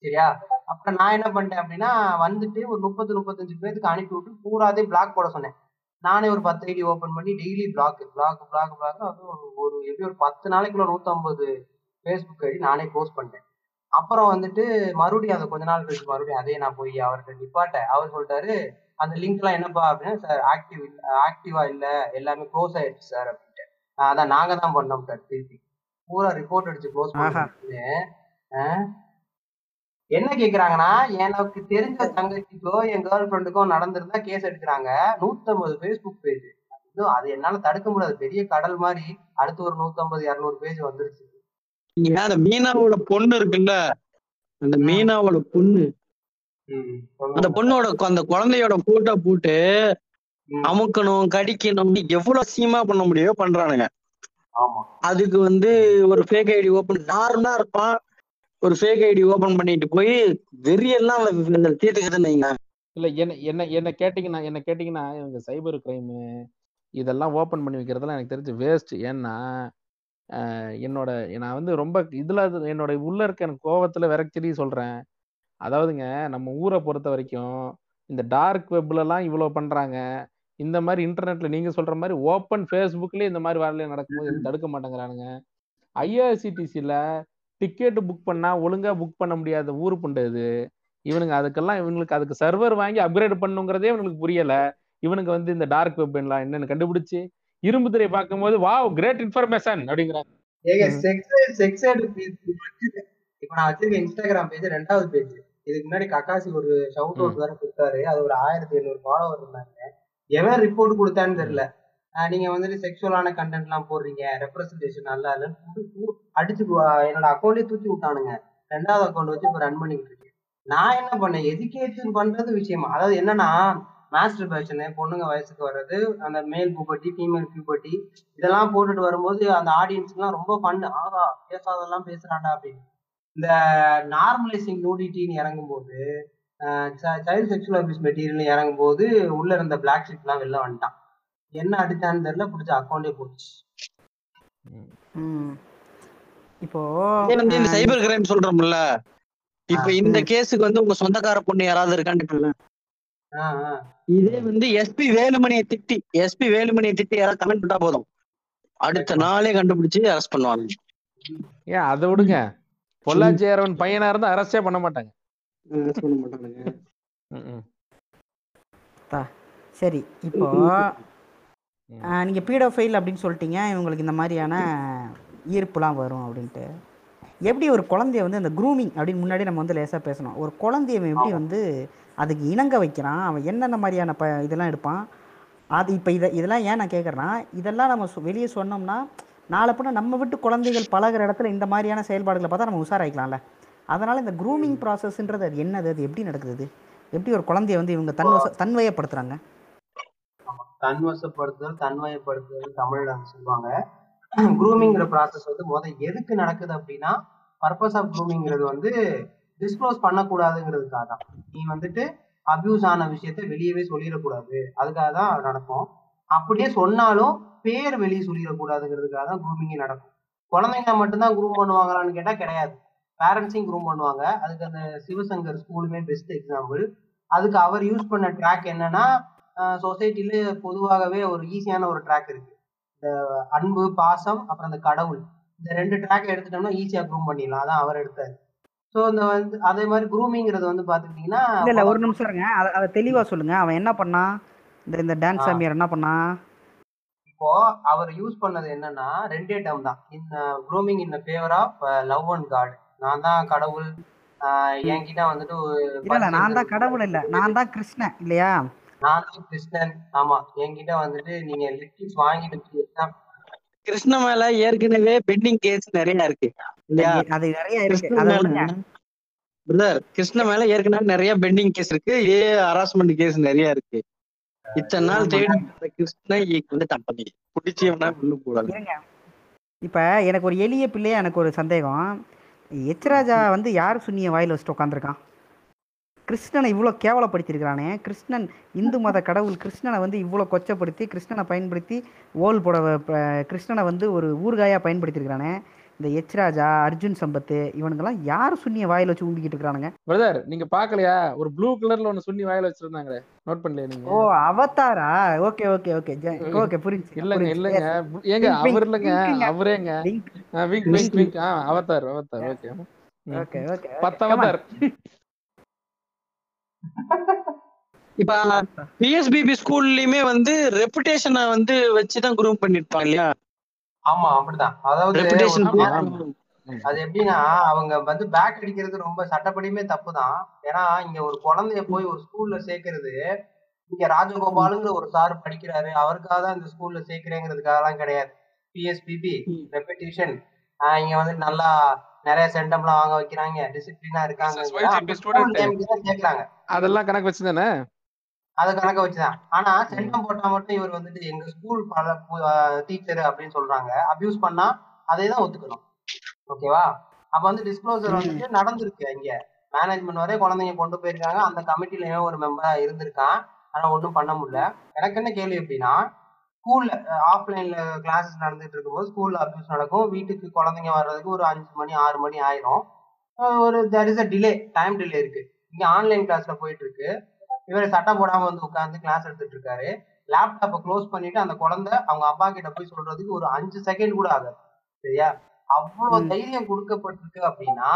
சரியா? அப்புறம் நான் என்ன பண்ணிட்டேன் அப்படின்னா வந்துட்டு ஒரு முப்பது முப்பத்தஞ்சு பேருக்கு அனுப்பி விட்டு பூராதே பிளாக் போட சொன்னேன். நானே ஒரு பத்து ஐடி ஓபன் பண்ணி daily block block block block ஒரு ஒரு எப்படி ஒரு பத்து நாளைக்குள்ள நூத்தம்பது ஃபேஸ்புக் ஐடி நானே போஸ்ட் பண்ணிட்டேன். அப்புறம் வந்துட்டு மறுபடியும் அதை கொஞ்ச நாள் கழிச்சு மறுபடியும் அதே நான் போய் அவர்கிட்ட நிப்பாட்டேன். அவர் சொல்லிட்டாரு அந்த லிங்க் எல்லாம் என்னப்பா அப்படின்னா சார் ஆக்டிவ் ஆக்டிவா இல்ல எல்லாமே க்ளோஸ் ஆயிடுச்சு சார் அப்படின்ட்டு. "ஆஹ் அதான் நாங்க தான் பண்ணோம் சார் திருப்பி. பூரா ரிப்போர்ட் அடிச்சு க்ளோஸ். பண்ணிட்டு என்ன கேக்குறாங்கன்னா எனக்கு தெரிஞ்ச தங்கச்சிக்கோ என் கேர்ள் ஃப்ரெண்டுக்கோ நடந்திருந்தா கேஸ் எடுக்கிறாங்க. நூத்தம்பது ஃபேஸ்புக் பேஜ் அது என்னால தடுக்க முடியாது. பெரிய கடல் மாதிரி அடுத்து ஒரு நூத்தம்பது இருநூறு பேஜ் வந்துருச்சு. நீங்க அந்த மீனாவோட பொண்ணு இருக்குல்ல? அந்த மீனாவோட பொண்ணு. அந்த. பொண்ணோட அந்த குழந்தையோட போட்டோ போட்டு அமுக்கணும் கடிக்கணும் எவ்வளவு சீமா பண்ண முடியுமோ பண்றானுங்க. ஆமா. அதுக்கு வந்து ஒரு ஃபேக் ஐடி ஓபன் நார்மலா இருப்பான். ஒரு ஃபேக் ஐடி ஓபன் பண்ணிட்டு போய் வெறியெல்லாம் தீர்த்துக்கிட்டு வைங்க இல்ல என்ன என்ன என்ன கேட்டீங்கன்னா என்ன கேட்டீங்கன்னா இவங்க சைபர் கிரைம் இதெல்லாம் ஓப்பன் பண்ணி வைக்கிறதெல்லாம் எனக்கு தெரிஞ்சு வேஸ்ட் ஏன்னா என்னோட நான் வந்து ரொம்ப இதுல என்னோட உள்ள இருக்க எனக்கு கோவத்துல விரக்தி சொல்றேன். அதாவதுங்க நம்ம ஊரை பொறுத்த வரைக்கும் இந்த டார்க் வெப்லலாம் இவ்வளோ பண்றாங்க. இந்த மாதிரி இன்டர்நெட்ல நீங்க சொல்ற மாதிரி ஓப்பன் ஃபேஸ்புக்லயே இந்த மாதிரி வேலையை நடக்கும்போது தடுக்க மாட்டேங்கிறானுங்க. ஐஆர்சிடிசியில் டிக்கெட் புக் பண்ணா ஒழுங்கா புக் பண்ண முடியாத ஊரு புண்டை இது இவனுங்க அதுக்கெல்லாம் இவங்களுக்கு அதுக்கு சர்வர் வாங்கி அப்கிரேட் பண்ணுங்கிறதே இவனுக்கு புரியல. இவனுக்கு வந்து இந்த டார்க் வெப் என்னன்னு கண்டுபிடிச்சு இரும்பு திரை பார்க்கும்போது வாவ் கிரேட் இன்ஃபர்மேஷன் அப்படிங்கிறாங்க. இப்ப நான் வச்சிருக்க இன்ஸ்டாகிராம் பேஜ் ரெண்டாவது பேஜ் இதுக்கு முன்னாடி கக்காசி ஒரு ஷவுட் அவுட் வேற கொடுத்தாரு. அது ஒரு ஆயிரத்தி எழுநூறு ஃபாலோவர் இருந்தாங்க. எவன் ரிப்போர்ட் கொடுத்தான்னு தெரியல. நீங்க வந்துட்டு செக்ஷுவலான கண்டென்ட் எல்லாம் போடுறீங்க ரெப்ரஸன்டேஷன் நல்லா இல்லைன்னு அடிச்சு என்னோட அக்கௌண்டே தூக்கி விட்டானுங்க. ரெண்டாவது அக்கௌண்ட் வச்சு இப்ப ரன் பண்ணிட்டு இருக்கேன். நான் என்ன பண்ணேன்? எஜுகேஷன் பண்றது விஷயமா அதாவது என்னன்னா மாஸ்டர் பேஷனு பொண்ணுங்க வயசுக்கு வர்றது அந்த மேல் பூபட்டி ஃபீமேல் பூப்பட்டி இதெல்லாம் போட்டுட்டு வரும்போது அந்த ஆடியன்ஸ்க்குலாம் ரொம்ப ஃபன் ஆகா பேசாதெல்லாம் பேசுறாண்டா அப்படின்னு. இந்த நார்மலைசிங் நூடிட்டின்னு இறங்கும்போது சைல்டு செக்ஷுவல் அபியூஸ் மெட்டீரியல் இறங்கும்போது உள்ள இருந்த பிளாக் ஷீட்லாம் வெளில வந்துட்டான். என்ன அடிச்சான்னு தெரியல பிடிச்ச அக்கௌண்டே போச்சு. இப்போ இந்த சைபர் கிரைம் சொல்றோம்ல இப்ப இந்த. கேஸுக்கு வந்து உங்க சொந்தக்கார பொண்ணு யாராவது இருக்கான்னு. இதே வந்து எஸ்பி வேலுமணியை திட்டி எஸ்பி வேலுமணியை திட்டி யாராவது கமெண்ட் பண்ணா போதும். அடுத்த நாளே கண்டுபிடிச்சு அரெஸ்ட் பண்ணுவாங்க. ஏன் அதை விடுங்க. பொள்ளாச்சி ஏறவன் பையனா இருந்தா அரெஸ்டே பண்ண மாட்டாங்க. பண்ண மாட்டானுங்க. ம், ம். தா சரி இப்போ ம். ஆஹ் நீங்க பீடோஃபைல் அப்படின்னு சொல்லிட்டீங்க இவங்களுக்கு இந்த மாதிரியான ஈர்ப்புலாம் வரும் அப்படின்ட்டு. எப்படி ஒரு குழந்தைய வந்து அந்த க்ரூமிங் அப்படின்னு முன்னாடி நம்ம வந்து லேசாக பேசணும். ஒரு குழந்தைய எப்படி வந்து அதுக்கு இணங்க வைக்கிறான்? அவன் என்னென்ன மாதிரியான ப இதெல்லாம் எடுப்பான்? அது இப்போ இதை இதெல்லாம் ஏன் நான் கேட்குறேன்னா இதெல்லாம் நம்ம வெளியே சொன்னோம்னா நாளை பின்ன நம்ம விட்டு குழந்தைகள் பழகுற இடத்துல இந்த மாதிரியான செயல்பாடுகளை பார்த்தா நம்ம உஷாராயிக்கலாம்ல. அதனால் இந்த க்ரூமிங் ப்ராசஸ்ன்றது அது என்னது? அது எப்படி நடக்குது? எப்படி ஒரு குழந்தைய வந்து இவங்க தன்வச தன்வயப்படுத்துகிறாங்க தன்வசப்படுத்துதல் தன்மயப்படுத்துதல் தமிழ்ல வந்து சொல்லுவாங்க. குரூமிங்கிற ப்ராசஸ் வந்து முத எதுக்கு நடக்குது அப்படின்னா பர்பஸ் ஆஃப் க்ரூமிங்கிறது வந்து டிஸ்க்ளோஸ் பண்ணக்கூடாதுங்கிறதுக்காக தான். நீ வந்துட்டு அபியூஸ் ஆன விஷயத்த வெளியவே சொல்லிடக்கூடாது. அதுக்காக தான் நடக்கும். அப்படியே சொன்னாலும் பேர் வெளியே சொல்லிடக்கூடாதுங்கிறதுக்காக தான் குரூமிங்கே நடக்கும். குழந்தைங்க மட்டும்தான் குரூம் பண்ணுவாங்களான்னு கேட்டால் கிடையாது. பேரண்ட்ஸையும் குரூம் பண்ணுவாங்க. அதுக்கு அந்த சிவசங்கர் ஸ்கூலுமே பெஸ்ட் எக்ஸாம்பிள் அதுக்கு அவர் யூஸ் பண்ண ட்ராக் என்னன்னா சொசைட்டில பொதுவாகவே ஒரு ஈஸியான ஒரு ட்ராக் இருக்கு. இந்த அன்பு பாசம் அப்புறம் இந்த கடவுள். இந்த ரெண்டு ட்ராக் எடுத்துட்டோம்னா ஈஸியா க்ரூம் பண்ணிடலாம். அதான் அவர் எடுத்தாரு. ஸோ இந்த வந்து அதே மாதிரி க்ரூமிங்கிறது வந்து பாத்துக்கிட்டீங்கன்னா இல்ல ஒரு நிமிஷம் இருங்க. அதை அதை தெளிவா சொல்லுங்க. அவன் என்ன பண்ணான் இந்த இந்த டான்ஸ். சாமியார் என்ன பண்ணான் இப்போ அவர் யூஸ் பண்ணது என்னன்னா ரெண்டே டேர்ம் தான். In grooming in favour of love and God நான் தான் கடவுள். என்கிட்ட வந்துட்டு நான் தான் கடவுள் இல்ல. நான் தான் கிருஷ்ணன் இல்லையா? நான் கிருஷ்ணன் ஆமா என்கிட்ட வந்துட்டு நீங்க லிட்டில்ஸ் வாங்கிட்டு கிருஷ்ண மேல ஏற்கனவே பெண்டிங் கேஸ் நிறைய இருக்கு. அது நிறைய இருக்கு. பிரதர் கிருஷ்ண மேல ஏற்கனவே நிறைய பெண்டிங் கேஸ் இருக்கு. இதே ஹராஸ்மெண்ட் கேஸ் நிறைய இருக்கு. இத்தனை நாள் தேடி கிருஷ்ண வந்து தப்பதி பிடிச்சவனா ஒண்ணு போடல இருங்க. இப்ப எனக்கு ஒரு எளிய பிள்ளையா எனக்கு ஒரு சந்தேகம். எச்ராஜா வந்து யார் சுன்னிய வாயில வச்சுட்டு உட்காந்துருக்கான் கிருஷ்ணனை இவ்வளோ கேவலப்படுத்தியிருக்கிறானே. கிருஷ்ணன் இந்து மத கடவுள் கிருஷ்ணனை வந்து இவ்வளோ கொச்சப்படுத்தி கிருஷ்ணனை பயன்படுத்தி ஓல் போட வ- ப- கிருஷ்ணனை வந்து ஒரு ஊறுகாயாக பயன்படுத்தியிருக்கிறானே. இந்த எச்ராஜா அர்ஜுன் சம்பத்து இவனுங்கெல்லாம் யார் சுன்னிய வாயில வச்சு ஊம்பிக்கிட்டு இருக்கிறானுங்க? பிரதர் நீங்க பாக்கலையா ஒரு ப்ளூ கலர்ல ஒன்னு சுண்ணி வாயில வச்சிருந்தாங்களே. நோட் பண்ணலையா நீங்க? ஓ அவதாரா? Okay okay okay. ஓகே புரிஞ்சு இல்லங்க இல்லங்க. ஏங்க அவர் இல்லங்க. அவரேங்க. விங்க் விங்க் விங்க் ஆ அவதார் அவதார் ஓகே. ஓகே ஓகே பத்து அவதார் இப்ப பிஎஸ்பிபி ஸ்கூல்லயுமே வந்து ரெப்புடேஷனை வந்து வச்சுதான் குரூப் பண்ணிருப்பாங்க இல்லையா? ஆமா அப்படிதான். அதாவது. அது எப்படின்னா அவங்க வந்து பேக் அடிக்கிறது ரொம்ப சட்டப்படியுமே தப்பு தான் ஏன்னா இங்க ஒரு குழந்தைய போய் ஒரு ஸ்கூல்ல சேர்க்கறது இங்க ராஜகோபாலுங்கிற ஒரு சார் படிக்கிறாரு. அவருக்காக தான் இந்த ஸ்கூல்ல சேர்க்கிறேங்கிறதுக்காகலாம் கிடையாது. பிஎஸ்பிபி ரெப்படிஷன் இங்க வந்து நல்லா நிறைய சென்டம்லாம் வாங்க வைக்கிறாங்க டிசிப்ளினா இருக்காங்க சேர்க்கிறாங்க அதெல்லாம் கணக்கு வச்சு தானே அதை கணக்க வச்சுதான். ஆனா சென்டம் போட்டா மட்டும் இவர் வந்துட்டு எங்க ஸ்கூல் பல டீச்சர் அப்படின்னு சொல்றாங்க. அபியூஸ் பண்ணா அதை தான் ஒத்துக்கணும். ஓகேவா அப்ப வந்து டிஸ்க்ளோசர் வந்துட்டு நடந்திருக்கு இங்க. மேனேஜ்மெண்ட் வரை குழந்தைங்க கொண்டு போயிருக்காங்க. அந்த கமிட்டிலயும் ஒரு மெம்பரா இருந்திருக்கான். ஆனா ஒண்ணும் பண்ண முடியல. எனக்கு என்ன கேள்வி எப்படின்னா ஸ்கூல்ல ஆஃப்லைன்ல கிளாஸஸ் நடந்துட்டு இருக்கும்போது ஸ்கூல்ல அபியூஸ் நடக்கும். வீட்டுக்கு குழந்தைங்க வர்றதுக்கு ஒரு அஞ்சு மணி ஆறு மணி ஆயிரும். ஒரு there is a delay time delay இருக்கு. இங்க ஆன்லைன் கிளாஸ்ல போயிட்டு இருக்கு இவர் சட்டம் போடாம வந்து உட்காந்து கிளாஸ் எடுத்துட்டு இருக்காரு லேப்டாப்பை க்ளோஸ் பண்ணிட்டு அந்த குழந்தை அவங்க அப்பா கிட்ட போய் சொல்றதுக்கு ஒரு அஞ்சு செகண்ட் கூட ஆகாது. சரியா? அவ்வளவு. தைரியம் கொடுக்கப்பட்டிருக்கு அப்படின்னா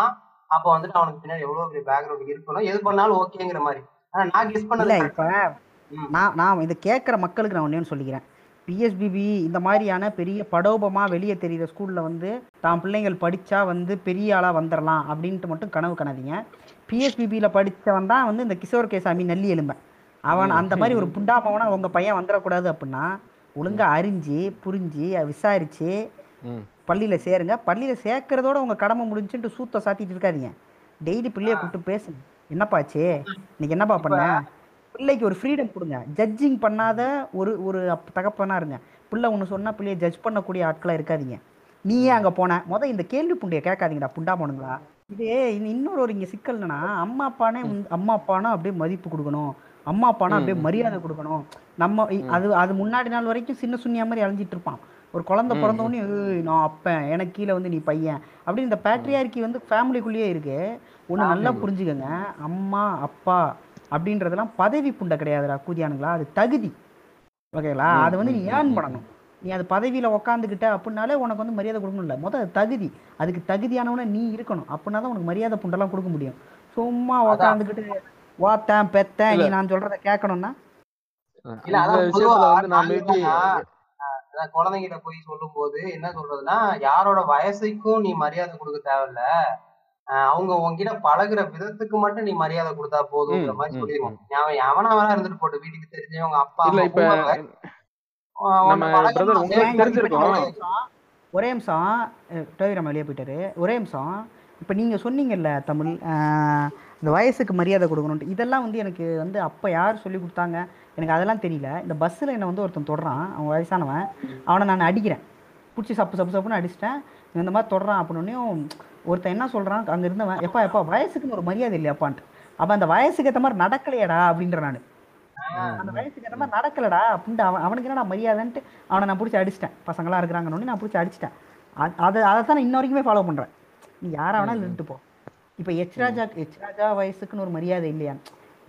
அப்ப வந்துட்டு அவனுக்கு பின்னாடி எவ்வளவு பெரிய பேக்ரவுண்ட் இருக்கணும்? எது பண்ணாலும் ஓகேங்கிற மாதிரி. ஆனா நான் கெஸ் பண்ணது இப்ப. நான் நான் இதை கேட்குற மக்களுக்கு நான் ஒன்றே சொல்லிக்கிறேன். பிஎஸ்பிபி இந்த மாதிரியான பெரிய படோபமா வெளியே தெரியுற ஸ்கூல்ல வந்து தான் பிள்ளைங்கள் படிச்சா வந்து பெரிய ஆளா வந்துடலாம் அப்படின்ட்டு மட்டும் கனவு காணாதீங்க பிஎஸ்பிபியில படிச்சவன் தான் வந்து இந்த கிஷோர் கேசாமி நெல்லி எலும்பை அவன் அந்த மாதிரி ஒரு புண்டாமவனா உங்க பையன் வந்துடக்கூடாது அப்படின்னா ஒழுங்கா அறிஞ்சு புரிஞ்சு விசாரிச்சு பள்ளியில சேருங்க. பள்ளியில சேர்க்கறதோட உங்க கடமை முடிஞ்சுட்டு சூத்த சாத்திட்டு இருக்காதீங்க. டெய்லி பிள்ளைய கூப்பிட்டு பேசுங்க. என்னப்பாச்சு இன்னைக்கு என்னப்பா பண்ண? பிள்ளைக்கு ஒரு ஃப்ரீடம் கொடுங்க. ஜட்ஜிங் பண்ணாத ஒரு ஒரு அப் தகப்பனா இருங்க. பிள்ளை ஒன்று சொன்னா பிள்ளைய ஜட்ஜ் பண்ணக்கூடிய ஆட்களா இருக்காதீங்க. நீயே அங்க போன. முத இந்த கேள்வி புண்டைய கேட்காதீங்கடா புண்டா போனுங்களா இது இனி இன்னொரு ஒரு இங்க சிக்கல் என்னன்னா அம்மா அப்பானே அம்மா அப்பானா அப்படியே மதிப்பு கொடுக்கணும். அம்மா அப்பானா அப்படியே மரியாதை கொடுக்கணும். நம்ம அது அது முன்னாடி நாள் வரைக்கும் சின்ன சுண்ணியா மாதிரி அலைஞ்சிட்டு இருப்பான். ஒரு குழந்தை பிறந்த உடனே "ஏய், நான் அப்பன். எனக்கு கீழே வந்து நீ பையன். அப்படின்னு இந்த பேட்ரியார்கி வந்து ஃபேமிலிக்குள்ளேயே இருக்கு. ஒன்று நல்லா புரிஞ்சுக்கங்க. அம்மா அப்பா அப்படின்றதெல்லாம் பதவி புண்டை கிடையாதுடா கூதியானுங்களா? அது தகுதி. ஓகேங்களா? அது வந்து நீ ஏர்ன் பண்ணணும். நீ அது பதவியில உக்காந்துக்கிட்ட அப்படின்னாலே உனக்கு வந்து மரியாதை கொடுக்கணும் இல்லை. முதல் தகுதி. அதுக்கு தகுதியானவன நீ இருக்கணும். அப்படின்னா தான் உனக்கு மரியாதை புண்டெல்லாம் கொடுக்க முடியும். சும்மா உக்காந்துக்கிட்டு வாத்தேன் பெத்தேன் நீ நான் சொல்றத கேட்கணும்னா? அதான் குழந்தைகிட்ட போய் சொல்லும் போது என்ன சொல்றதுன்னா யாரோட வயசுக்கும் நீ மரியாதை கொடுக்க தேவையில்ல. அவங்க உன்கிட்ட பழகுற விதத்துக்கு மட்டும் நீ மரியாதை கொடுத்தா போதுங்கிற மாதிரி சொல்லிடுவோம் அவன் வேணா இருந்துட்டு போட்டு வீட்டுக்கு தெரிஞ்சவங்க அப்பா இப்ப ஒரே நிமிஷம். டோவிரம் வெளியே போயிட்டாரு. ஒரே நிமிஷம். இப்போ நீங்கள் சொன்னீங்கல்ல தமிழ் இந்த வயசுக்கு மரியாதை கொடுக்கணுன்ட்டு இதெல்லாம் வந்து எனக்கு வந்து அப்போ யார் சொல்லி கொடுத்தாங்க? எனக்கு அதெல்லாம் தெரியல. இந்த பஸ்ஸில் என்னை வந்து ஒருத்தன் தொடுறான். அவன் வயசானவன். அவனை நான் அடிக்கிறேன். பிடிச்சி சப்பு சப்பு சப்புன்னு அடிச்சிட்டேன். இந்த மாதிரி தொடுறான் அப்படின்னும் ஒருத்தன் என்ன சொல்கிறான் அங்கே இருந்தவன் எப்பா எப்பா வயசுக்குன்னு ஒரு மரியாதை இல்லையாப்பான்ட்டு. அப்போ அந்த வயசுக்கு ஏற்ற மாதிரி நடக்கலையடா அப்படின்ற நான். அந்த வயசுக்கு ஏற்ற மாதிரி நடக்கலடா அப்படின்ட்டு அவன் அவனுக்கு என்னடா மரியாதைன்ட்டு அவனை நான் பிடிச்சி அடிச்சிட்டேன். பசங்களாம் இருக்கிறாங்கன்னு நான் பிடிச்சி அடிச்சிட்டேன். அது அதை தான் நான் இன்ன வரைக்குமே ஃபாலோ பண்ணுறேன் நீ யாரா வேணாலும் இருந்துட்டு போ. இப்போ எச் ராஜா எச் ராஜா வயசுக்குன்னு ஒரு மரியாதை இல்லையா?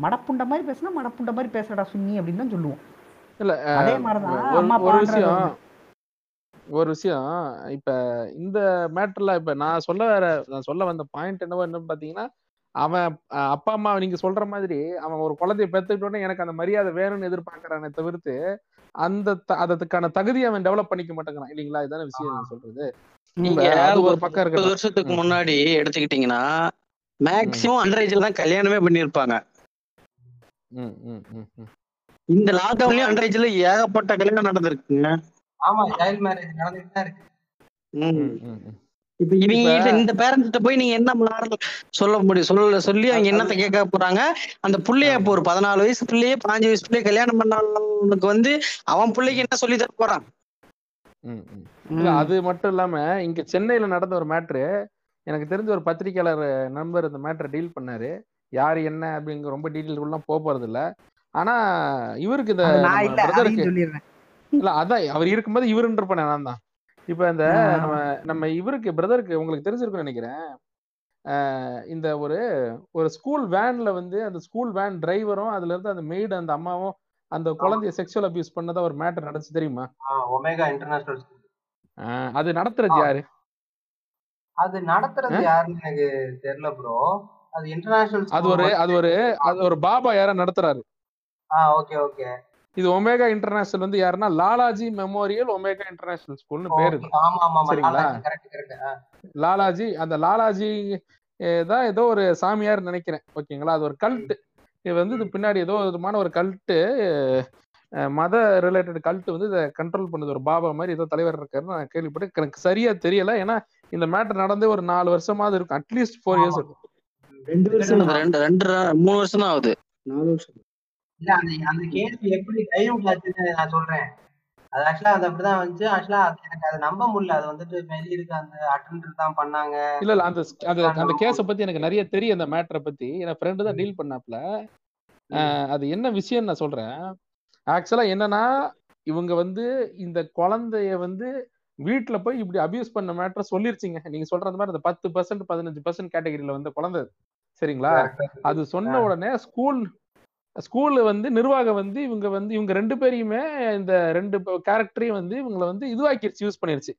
மடப்புண்ட மாதிரி பேசுனா மடப்புண்ட மாதிரி பேசுறடா சுன்னி அப்படின்னு தான் சொல்லுவோம். இல்ல அதே மாதிரிதான் ஒரு அம்மா ஒரு விஷயம். இப்ப இந்த மேட்டர்ல இப்ப நான் சொல்ல வர நான் சொல்ல வந்த பாயிண்ட் என்னவோ என்னன்னு பாத்தீங்கன்னா அவன் அப்பா அம்மா நீங்க சொல்ற மாதிரி அவன் ஒரு குழந்தைய பெத்துக்கிட்ட உடனே எனக்கு அந்த மரியாதை வேணும்னு எதிர்பார்க்கறானே தவிர்த்து அந்த அதுக்கான தகுதியை அவன் டெவலப் பண்ணிக்க மாட்டேங்கிறான். இல்லைங்களா? இதான விஷயம் நீங்க சொல்றது. நீங்க ஒரு பக்கம் இருக்கட்டும். வருஷத்துக்கு. முன்னாடி எடுத்துக்கிட்டீங்கன்னா மேக்சிமம் அண்டரேஜ்ல தான் கல்யாணமே ம். இந்த லாக்டவுன்லயும் அண்டரேஜ்ல ஏகப்பட்ட கல்யாணம் நடந்திருக்குங்க ஆமா சைல்ட் மேரேஜ் நடந்துட்டு தான் இருக்கு. இப்ப இவங்க கிட்ட இந்த பேரண்ட்ஸ்கிட்ட போய் நீங்க என்ன சொல்ல முடியும் சொல்ல சொல்லி அவங்க என்னத்த கேட்க போறாங்க? அந்த புள்ளைய இப்போ ஒரு பதினாலு வயசு பிள்ளையே பாஞ்சு வயசு பிள்ளைய கல்யாணம் பண்ணவனுக்கு வந்து அவன் பிள்ளைக்கு என்ன சொல்லி தர போறான்? அது மட்டும் இல்லாம இங்க சென்னையில நடந்த ஒரு மேட்ரு எனக்கு தெரிஞ்ச ஒரு பத்திரிக்கையாளர் நண்பர் இந்த மேட்டரை டீல் பண்ணாரு. யார் என்ன அப்படிங்கிற ரொம்ப டீட்டெயிலுக்குலாம் போக போறது இல்ல ஆனா இவருக்கு இந்த இல்ல அதான் அவர் இருக்கும்போது இவருன்றப்ப நான் தான். இப்ப இந்த. நம்ம நம்ம இவருக்கு பிரதருக்கு உங்களுக்கு தெரிஞ்சிருக்கும்னு நினைக்கிறேன். இந்த ஒரு ஒரு ஸ்கூல் வேன்ல வந்து அந்த ஸ்கூல் வேன் டிரைவரும் அதுல இருந்து அந்த மெய்டு அந்த அம்மாவும் அந்த குழந்தைய செக்ஷுவல் அபியூஸ் பண்ணதா ஒரு மேட்டர் நடந்துச்சு தெரியுமா? ஒமேகா இன்டர்நேஷனல் அது நடத்துறது யாரு? அது நடத்துறது யாருன்னு எனக்கு தெரியல ப்ரோ அது இன்டர்நேஷனல் அது ஒரு அது ஒரு அது ஒரு பாபா யாரா நடத்துறாரு. ஆ ஓகே ஓகே இது ஒமேகா இன்டர்நேஷனல் வந்து யாருன்னா லாலாஜி மெமோரியல் ஒமேகா இன்டர்நேஷனல் ஸ்கூல்னு பேரு சரிங்களா? லாலாஜி அந்த லாலாஜி தான் ஏதோ ஒரு சாமியார் நினைக்கிறேன். ஓகேங்களா? அது ஒரு கல்ட் இது வந்து இது பின்னாடி ஏதோ விதமான ஒரு கல்ட்டு மத ரிலேட்டட் கல்ட் வந்து இதை கண்ட்ரோல் பண்ணுது. ஒரு பாபா மாதிரி ஏதோ தலைவர் இருக்காருன்னு நான் கேள்விப்பட்டு எனக்கு சரியா தெரியல. ஏன்னா இந்த மேட்டர் நடந்து ஒரு நாலு வருஷமாவது இருக்கும். அட்லீஸ்ட் ஃபோர் இயர்ஸ் இருக்கும். ரெண்டு வருஷம் ரெண்டு ரெண்டு மூணு வருஷம் தான் ஆகுது. நாலு வருஷம். இல்ல அந்த அந்த கேள்வி எப்படி டைல்யூட் ஆச்சுன்னு நான் சொல்றேன். அது ஆக்சுவலா அது அப்படிதான் வந்துச்சு. ஆக்சுவலா எனக்கு அதை நம்ப முடியல. அது வந்துட்டு வெளிய இருக்க அந்த அட்டெண்டர் தான் பண்ணாங்க. இல்ல இல்ல அந்த அந்த அந்த கேஸ பத்தி எனக்கு நிறைய தெரியும் அந்த மேட்டரை பத்தி. என் ஃப்ரெண்டு தான் டீல் பண்ணாப்ல அது என்ன விஷயம் நான் சொல்றேன். ஆக்சுவலா என்னன்னா இவங்க வந்து இந்த குழந்தைய வந்து வீட்டுல போய் இப்படி அபியூஸ் பண்ண மேட்டர் சொல்லிருச்சுங்க. நீங்க சொல்ற அந்த மாதிரி அந்த பத்து பர்சன்ட் பதினஞ்சு பர்சன்ட் கேட்டகரியில வந்த குழந்தை. சரிங்களா? அது சொன்ன உடனே ஸ்கூல் ஸ்கூல்ல வந்து நிர்வாகம் வந்து இவங்க வந்து இவங்க ரெண்டு பேரையுமே இந்த ரெண்டு கேரக்டரையும் வந்து இவங்களை வந்து இதுவாக்கிருச்சு யூஸ் பண்ணிருச்சு.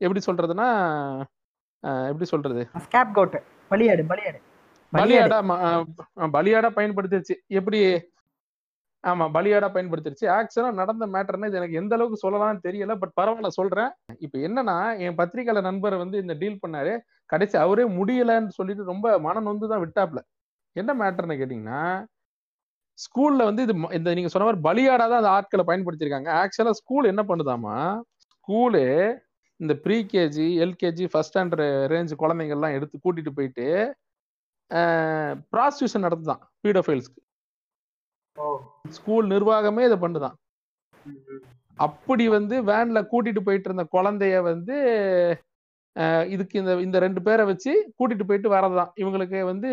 எப்படி சொல்றதுன்னா எப்படி சொல்றது? பலியாடு பலியாடு. பலியாடு பலியாடா. பயன்படுத்திருச்சு. எப்படி? ஆமா பலியாடா பயன்படுத்திருச்சு. ஆக்சுவலா நடந்த மேட்டர்னா இது எனக்கு எந்த அளவுக்கு சொல்லலாம்னு தெரியல பட் பரவாயில்ல சொல்றேன். இப்ப என்னன்னா என் பத்திரிகையாளர் நண்பர் வந்து இந்த டீல் பண்ணாரு. கடைசி அவரே முடியலன்னு சொல்லிட்டு ரொம்ப மன நொந்து தான் விட்டாப்ல. என்ன மேட்டர்னு கேட்டீங்கன்னா ஸ்கூல்ல வந்து இது இந்த நீங்க சொன்ன மாதிரி பலியாடா தான் அந்த ஆட்களை பயன்படுத்தியிருக்காங்க. ஆக்சுவலா ஸ்கூல் என்ன பண்ணுதாமா ஸ்கூலு இந்த pre KG LKG first standard range குழந்தைங்கள்லாம் எடுத்து கூட்டிட்டு போயிட்டு ப்ராஸ்டியூஷன் நடத்துதான் பீடோஃபைல்ஸ்க்கு ஸ்கூல் நிர்வாகமே இதை பண்ணுதான். அப்படி வந்து வேன்ல கூட்டிட்டு போயிட்டு இருந்த குழந்தைய வந்து இதுக்கு இந்த இந்த ரெண்டு பேரை வச்சு கூட்டிட்டு போயிட்டு வரதுதான் இவங்களுக்கு வந்து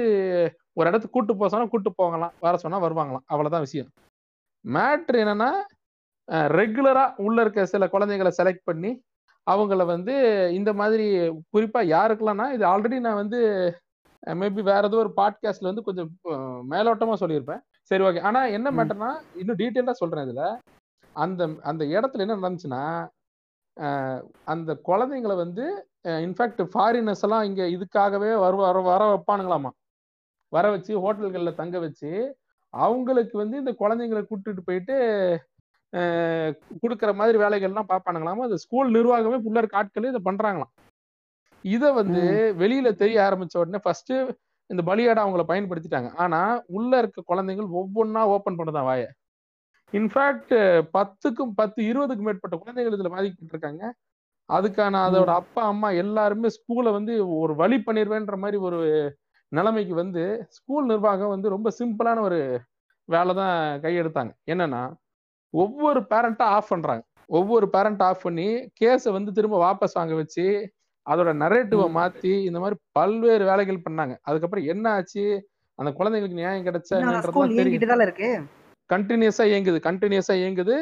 ஒரு இடத்துக்கு கூட்டு போக சொன்னா கூட்டு போகலாம். வர சொன்னா வருவாங்களாம். அவ்வளவுதான் விஷயம். மேட்ரு என்னன்னா ரெகுலரா உள்ள இருக்க சில குழந்தைகளை செலக்ட் பண்ணி அவங்கள வந்து இந்த மாதிரி குறிப்பா யாருக்கெல்லாம்னா இது ஆல்ரெடி நான் வந்து மேபி வேற ஏதோ ஒரு பாட்காஸ்ட்ல வந்து கொஞ்சம் மேலோட்டமா சொல்லியிருப்பேன். சரி ஓகே. ஆனா என்ன. மேட்டர்னா இன்னும் டீட்டெயிலா சொல்றேன் இதுல. அந்த அந்த இடத்துல என்ன நடந்துச்சுன்னா அந்த குழந்தைங்களை வந்து இன்ஃபேக்ட் ஃபாரினர்ஸ் எல்லாம் இங்க இதுக்காகவே வர வர வர வைப்பானுங்களாமா? வர வச்சு ஹோட்டல்கள்ல தங்க வச்சு அவங்களுக்கு வந்து இந்த குழந்தைங்களை கூட்டிட்டு போயிட்டு கொடுக்கிற மாதிரி வேலைகள்லாம் பார்ப்பானுங்களாமா? அது ஸ்கூல் நிர்வாகமே உள்ள இருக்க ஆட்களே இதை பண்றாங்களாம். இதை வந்து வெளியில தெரிய ஆரம்பிச்ச உடனே ஃபர்ஸ்ட் இந்த பலியாட அவங்கள பயன்படுத்திட்டாங்க. ஆனா உள்ள இருக்க குழந்தைகள் ஒவ்வொன்றா ஓபன் பண்ணுதான் வாய. இன்ஃபேக்ட் பத்துக்கும் பத்து இருபதுக்கும் மேற்பட்ட குழந்தைகள் இதுல பாதிக்கப்பட்டு இருக்காங்க அதுக்கான அதோட அப்பா அம்மா எல்லாருமே ஸ்கூலை வந்து ஒரு வழி பண்ணிடுவேன்ற மாதிரி ஒரு நிலைமைக்கு வந்து ஸ்கூல் நிர்வாகம் வந்து ரொம்ப சிம்பிளான ஒரு வேலை தான் கையெடுத்தாங்க. என்னன்னா ஒவ்வொரு பேரண்ட்டா ஆஃப் பண்றாங்க. ஒவ்வொரு பேரண்ட் ஆஃப் பண்ணி கேஸை வந்து திரும்ப வாபஸ் வாங்க வச்சு அதோட நரேட்டிவை மாத்தி இந்த மாதிரி பல்வேறு வேலைகள் பண்ணாங்க. அதுக்கப்புறம் என்ன ஆச்சு? அந்த குழந்தைங்களுக்கு நியாயம் கிடைச்சா கண்டினியூஸா இயங்குது கண்டினியூஸா இயங்குது.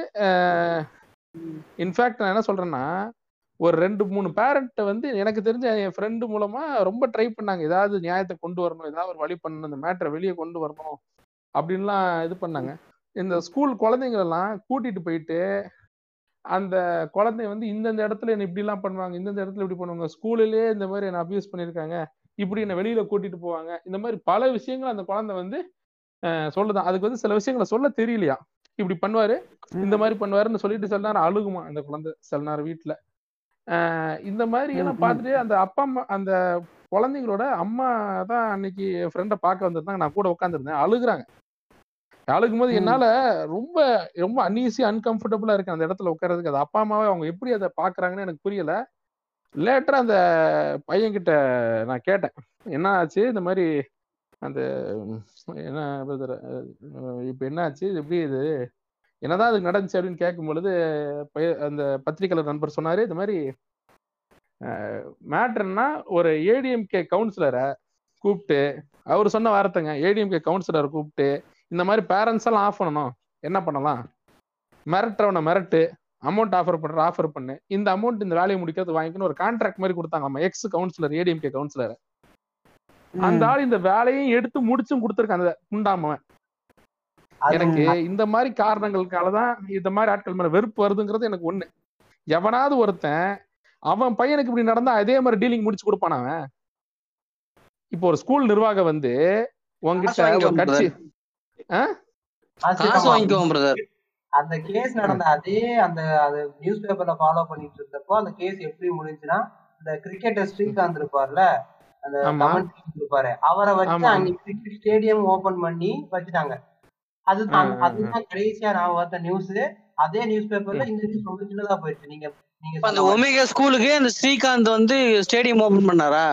இன்ஃபேக்ட் நான் என்ன சொல்றேன்னா ஒரு ரெண்டு மூணு பேரண்ட் வந்து எனக்கு தெரிஞ்ச என் ஃப்ரெண்டு மூலமா ரொம்ப ட்ரை பண்ணாங்க. ஏதாவது நியாயத்தை கொண்டு வரணும் ஏதாவது ஒரு வழி பண்ணணும் இந்த மேட்டரை வெளியே கொண்டு வரணும் அப்படின்லாம் இது பண்ணாங்க. இந்த ஸ்கூல் குழந்தைங்களெல்லாம் கூட்டிட்டு போயிட்டு அந்த குழந்தை வந்து இந்தந்த இடத்துல என்ன இப்படி எல்லாம் பண்ணுவாங்க இந்தந்த இடத்துல இப்படி பண்ணுவாங்க ஸ்கூலிலே இந்த மாதிரி என்ன அபியூஸ் பண்ணியிருக்காங்க இப்படி என்ன வெளியில கூட்டிட்டு போவாங்க. இந்த மாதிரி பல விஷயங்கள் அந்த குழந்தை வந்து சொல்லுதான் அதுக்கு வந்து சில விஷயங்களை சொல்ல தெரியலையா. இப்படி பண்ணுவாரு இந்த மாதிரி பண்ணுவாருன்னு சொல்லிட்டு சில நேரம் அழுகுமா அந்த குழந்தை சில நேரம் வீட்டுல இந்த மாதிரி எல்லாம். பார்த்துட்டு அந்த அப்பா அம்மா அந்த குழந்தைங்களோட அம்மா தான் அன்னைக்கு ஃப்ரெண்டை பார்க்க வந்திருந்தாங்க. நான் கூட உட்காந்துருந்தேன் அழுகுறாங்க. அழுகும் போது. என்னால ரொம்ப ரொம்ப அன்ஈஸி அன்கம்ஃபர்டபுளா இருக்கு அந்த இடத்துல உட்கார்றதுக்கு. அது அப்பா அம்மாவே அவங்க எப்படி அதை பாக்குறாங்கன்னு எனக்கு புரியல. லேட்டரா அந்த பையன்கிட்ட நான் கேட்டேன். என்ன ஆச்சு? இந்த மாதிரி அந்த என்ன இப்ப என்ன ஆச்சு எப்படி இது என்னதான் அதுக்கு நடந்துச்சு அப்படின்னு கேட்கும் பொழுது அந்த பத்திரிகையாளர் நண்பர் சொன்னாரு இந்த மாதிரி மேட்ருன்னா ஒரு ஏடிஎம்கே கவுன்சிலரை கூப்பிட்டு அவர் சொன்ன வார்த்தைங்க ஏடிஎம்கே கவுன்சிலரை கூப்பிட்டு இந்த மாதிரி பேரண்ட்ஸ் எல்லாம் ஆஃப் பண்ணணும் என்ன பண்ணலாம்? மிரட்டுறவனை மிரட்டு அமௌண்ட் ஆஃபர் பண்ற ஆஃபர் பண்ணு. இந்த அமௌண்ட் இந்த வேலையை முடிக்கிறது வாங்கிக்கணும் ஒரு கான்ட்ராக்ட் மாதிரி கொடுத்தாங்க எக்ஸ் கவுன்சிலர் ஏடிஎம்கே கவுன்சிலர். அந்த ஆள் இந்த வேலையும் எடுத்து முடிச்சும் கொடுத்துருக்கான் அந்த குண்டாமவன். எனக்கு இந்த மாதிரி காரணங்களுக்காலதான் இந்த மாதிரி ஆட்கள் மேல வெறுப்பு வருதுங்கிறது எனக்கு ஒண்ணு. எவனாவது ஒருத்தன் அவன் பையனுக்கு இப்படி நடந்தா அதே மாதிரி டீலிங் முடிச்சு கொடுப்பான் அவன்? இப்போ ஒரு ஸ்கூல் நிர்வாகம் வந்து உங்ககிட்ட ஒரு கட்சி அந்த கேஸ் நடந்த அதே அந்த அது நியூஸ் பேப்பர்ல ஃபாலோ பண்ணிட்டு இருந்தப்போ அந்த கேஸ் எப்படி முடிஞ்சுன்னா இந்த கிரிக்கெட்டர் ஸ்ரீகாந்த் இருப்பார்ல அந்த இருப்பாரு. அவரை வச்சு. அன்னைக்கு கிரிக்கெட் ஸ்டேடியம் ஓபன் பண்ணி வச்சுட்டாங்க. அதுதான். அதுதான் கடைசியா நான் பார்த்த நியூஸ் அதே நியூஸ் பேப்பர்ல இந்த நியூஸ் ரொம்ப சின்னதா போயிடுச்சு. நீங்க நீங்க அந்த. ஒமேகா ஸ்கூலுக்கு அந்த ஸ்ரீகாந்த் வந்து ஸ்டேடியம் ஓபன் பண்ணாரா?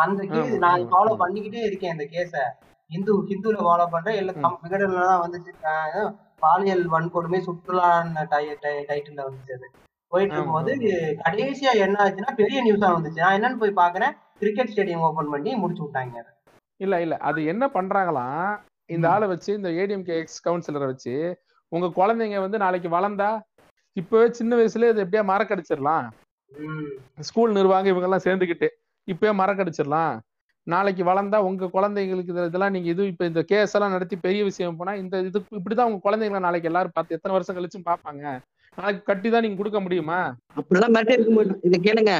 அந்த கேஸ் நான் ஃபாலோ. பண்ணிக்கிட்டே இருக்கேன் இந்த கேஸ இந்து ஹிந்துல ஃபாலோ பண்றேன். இல்ல ம். விகடன்ல தான் வந்துச்சு. பாலியல் வன்கொடுமை சுற்றுலான்னு டைட்டில்ல வந்துச்சு அது. போயிட்டு இருக்கும்போது கடைசியா என்ன ஆச்சுன்னா பெரிய நியூஸா வந்துச்சு. நான் என்னன்னு போய் பாக்குறேன். கிரிக்கெட் ஸ்டேடியம் ஓபன் பண்ணி முடிச்சு விட்டாங்க. இல்ல இல்ல. அது என்ன பண்றாங்களாம்? இந்த. ஆளை வச்சு இந்த ஏடிஎம்கே எக்ஸ் கவுன்சிலரை வச்சு உங்க குழந்தைங்க வந்து நாளைக்கு வளர்ந்தா இப்பவே சின்ன வயசுல இது எப்படியா மறக்கடிச்சிடலாம். ஸ்கூல் நிர்வாகம் இவங்க எல்லாம் சேர்ந்துக்கிட்டு இப்பயே மறக்கடிச்சிடலாம். நாளைக்கு வளர்ந்தா உங்க குழந்தைங்களுக்கு இது- இதெல்லாம் நீங்க இது இப்ப இந்த கேஸ் எல்லாம் நடத்தி பெரிய விஷயம் போனா இந்த இது இப்படிதான் உங்க குழந்தைங்களை நாளைக்கு எல்லாரும் பார்த்து எத்தனை வருஷம் கழிச்சும் பார்ப்பாங்க? நாளைக்கு கட்டி தான் நீங்க கொடுக்க முடியுமா? அப்படிலாம் மிரட்டி இருக்க மாட்டான் இதை கேளுங்க.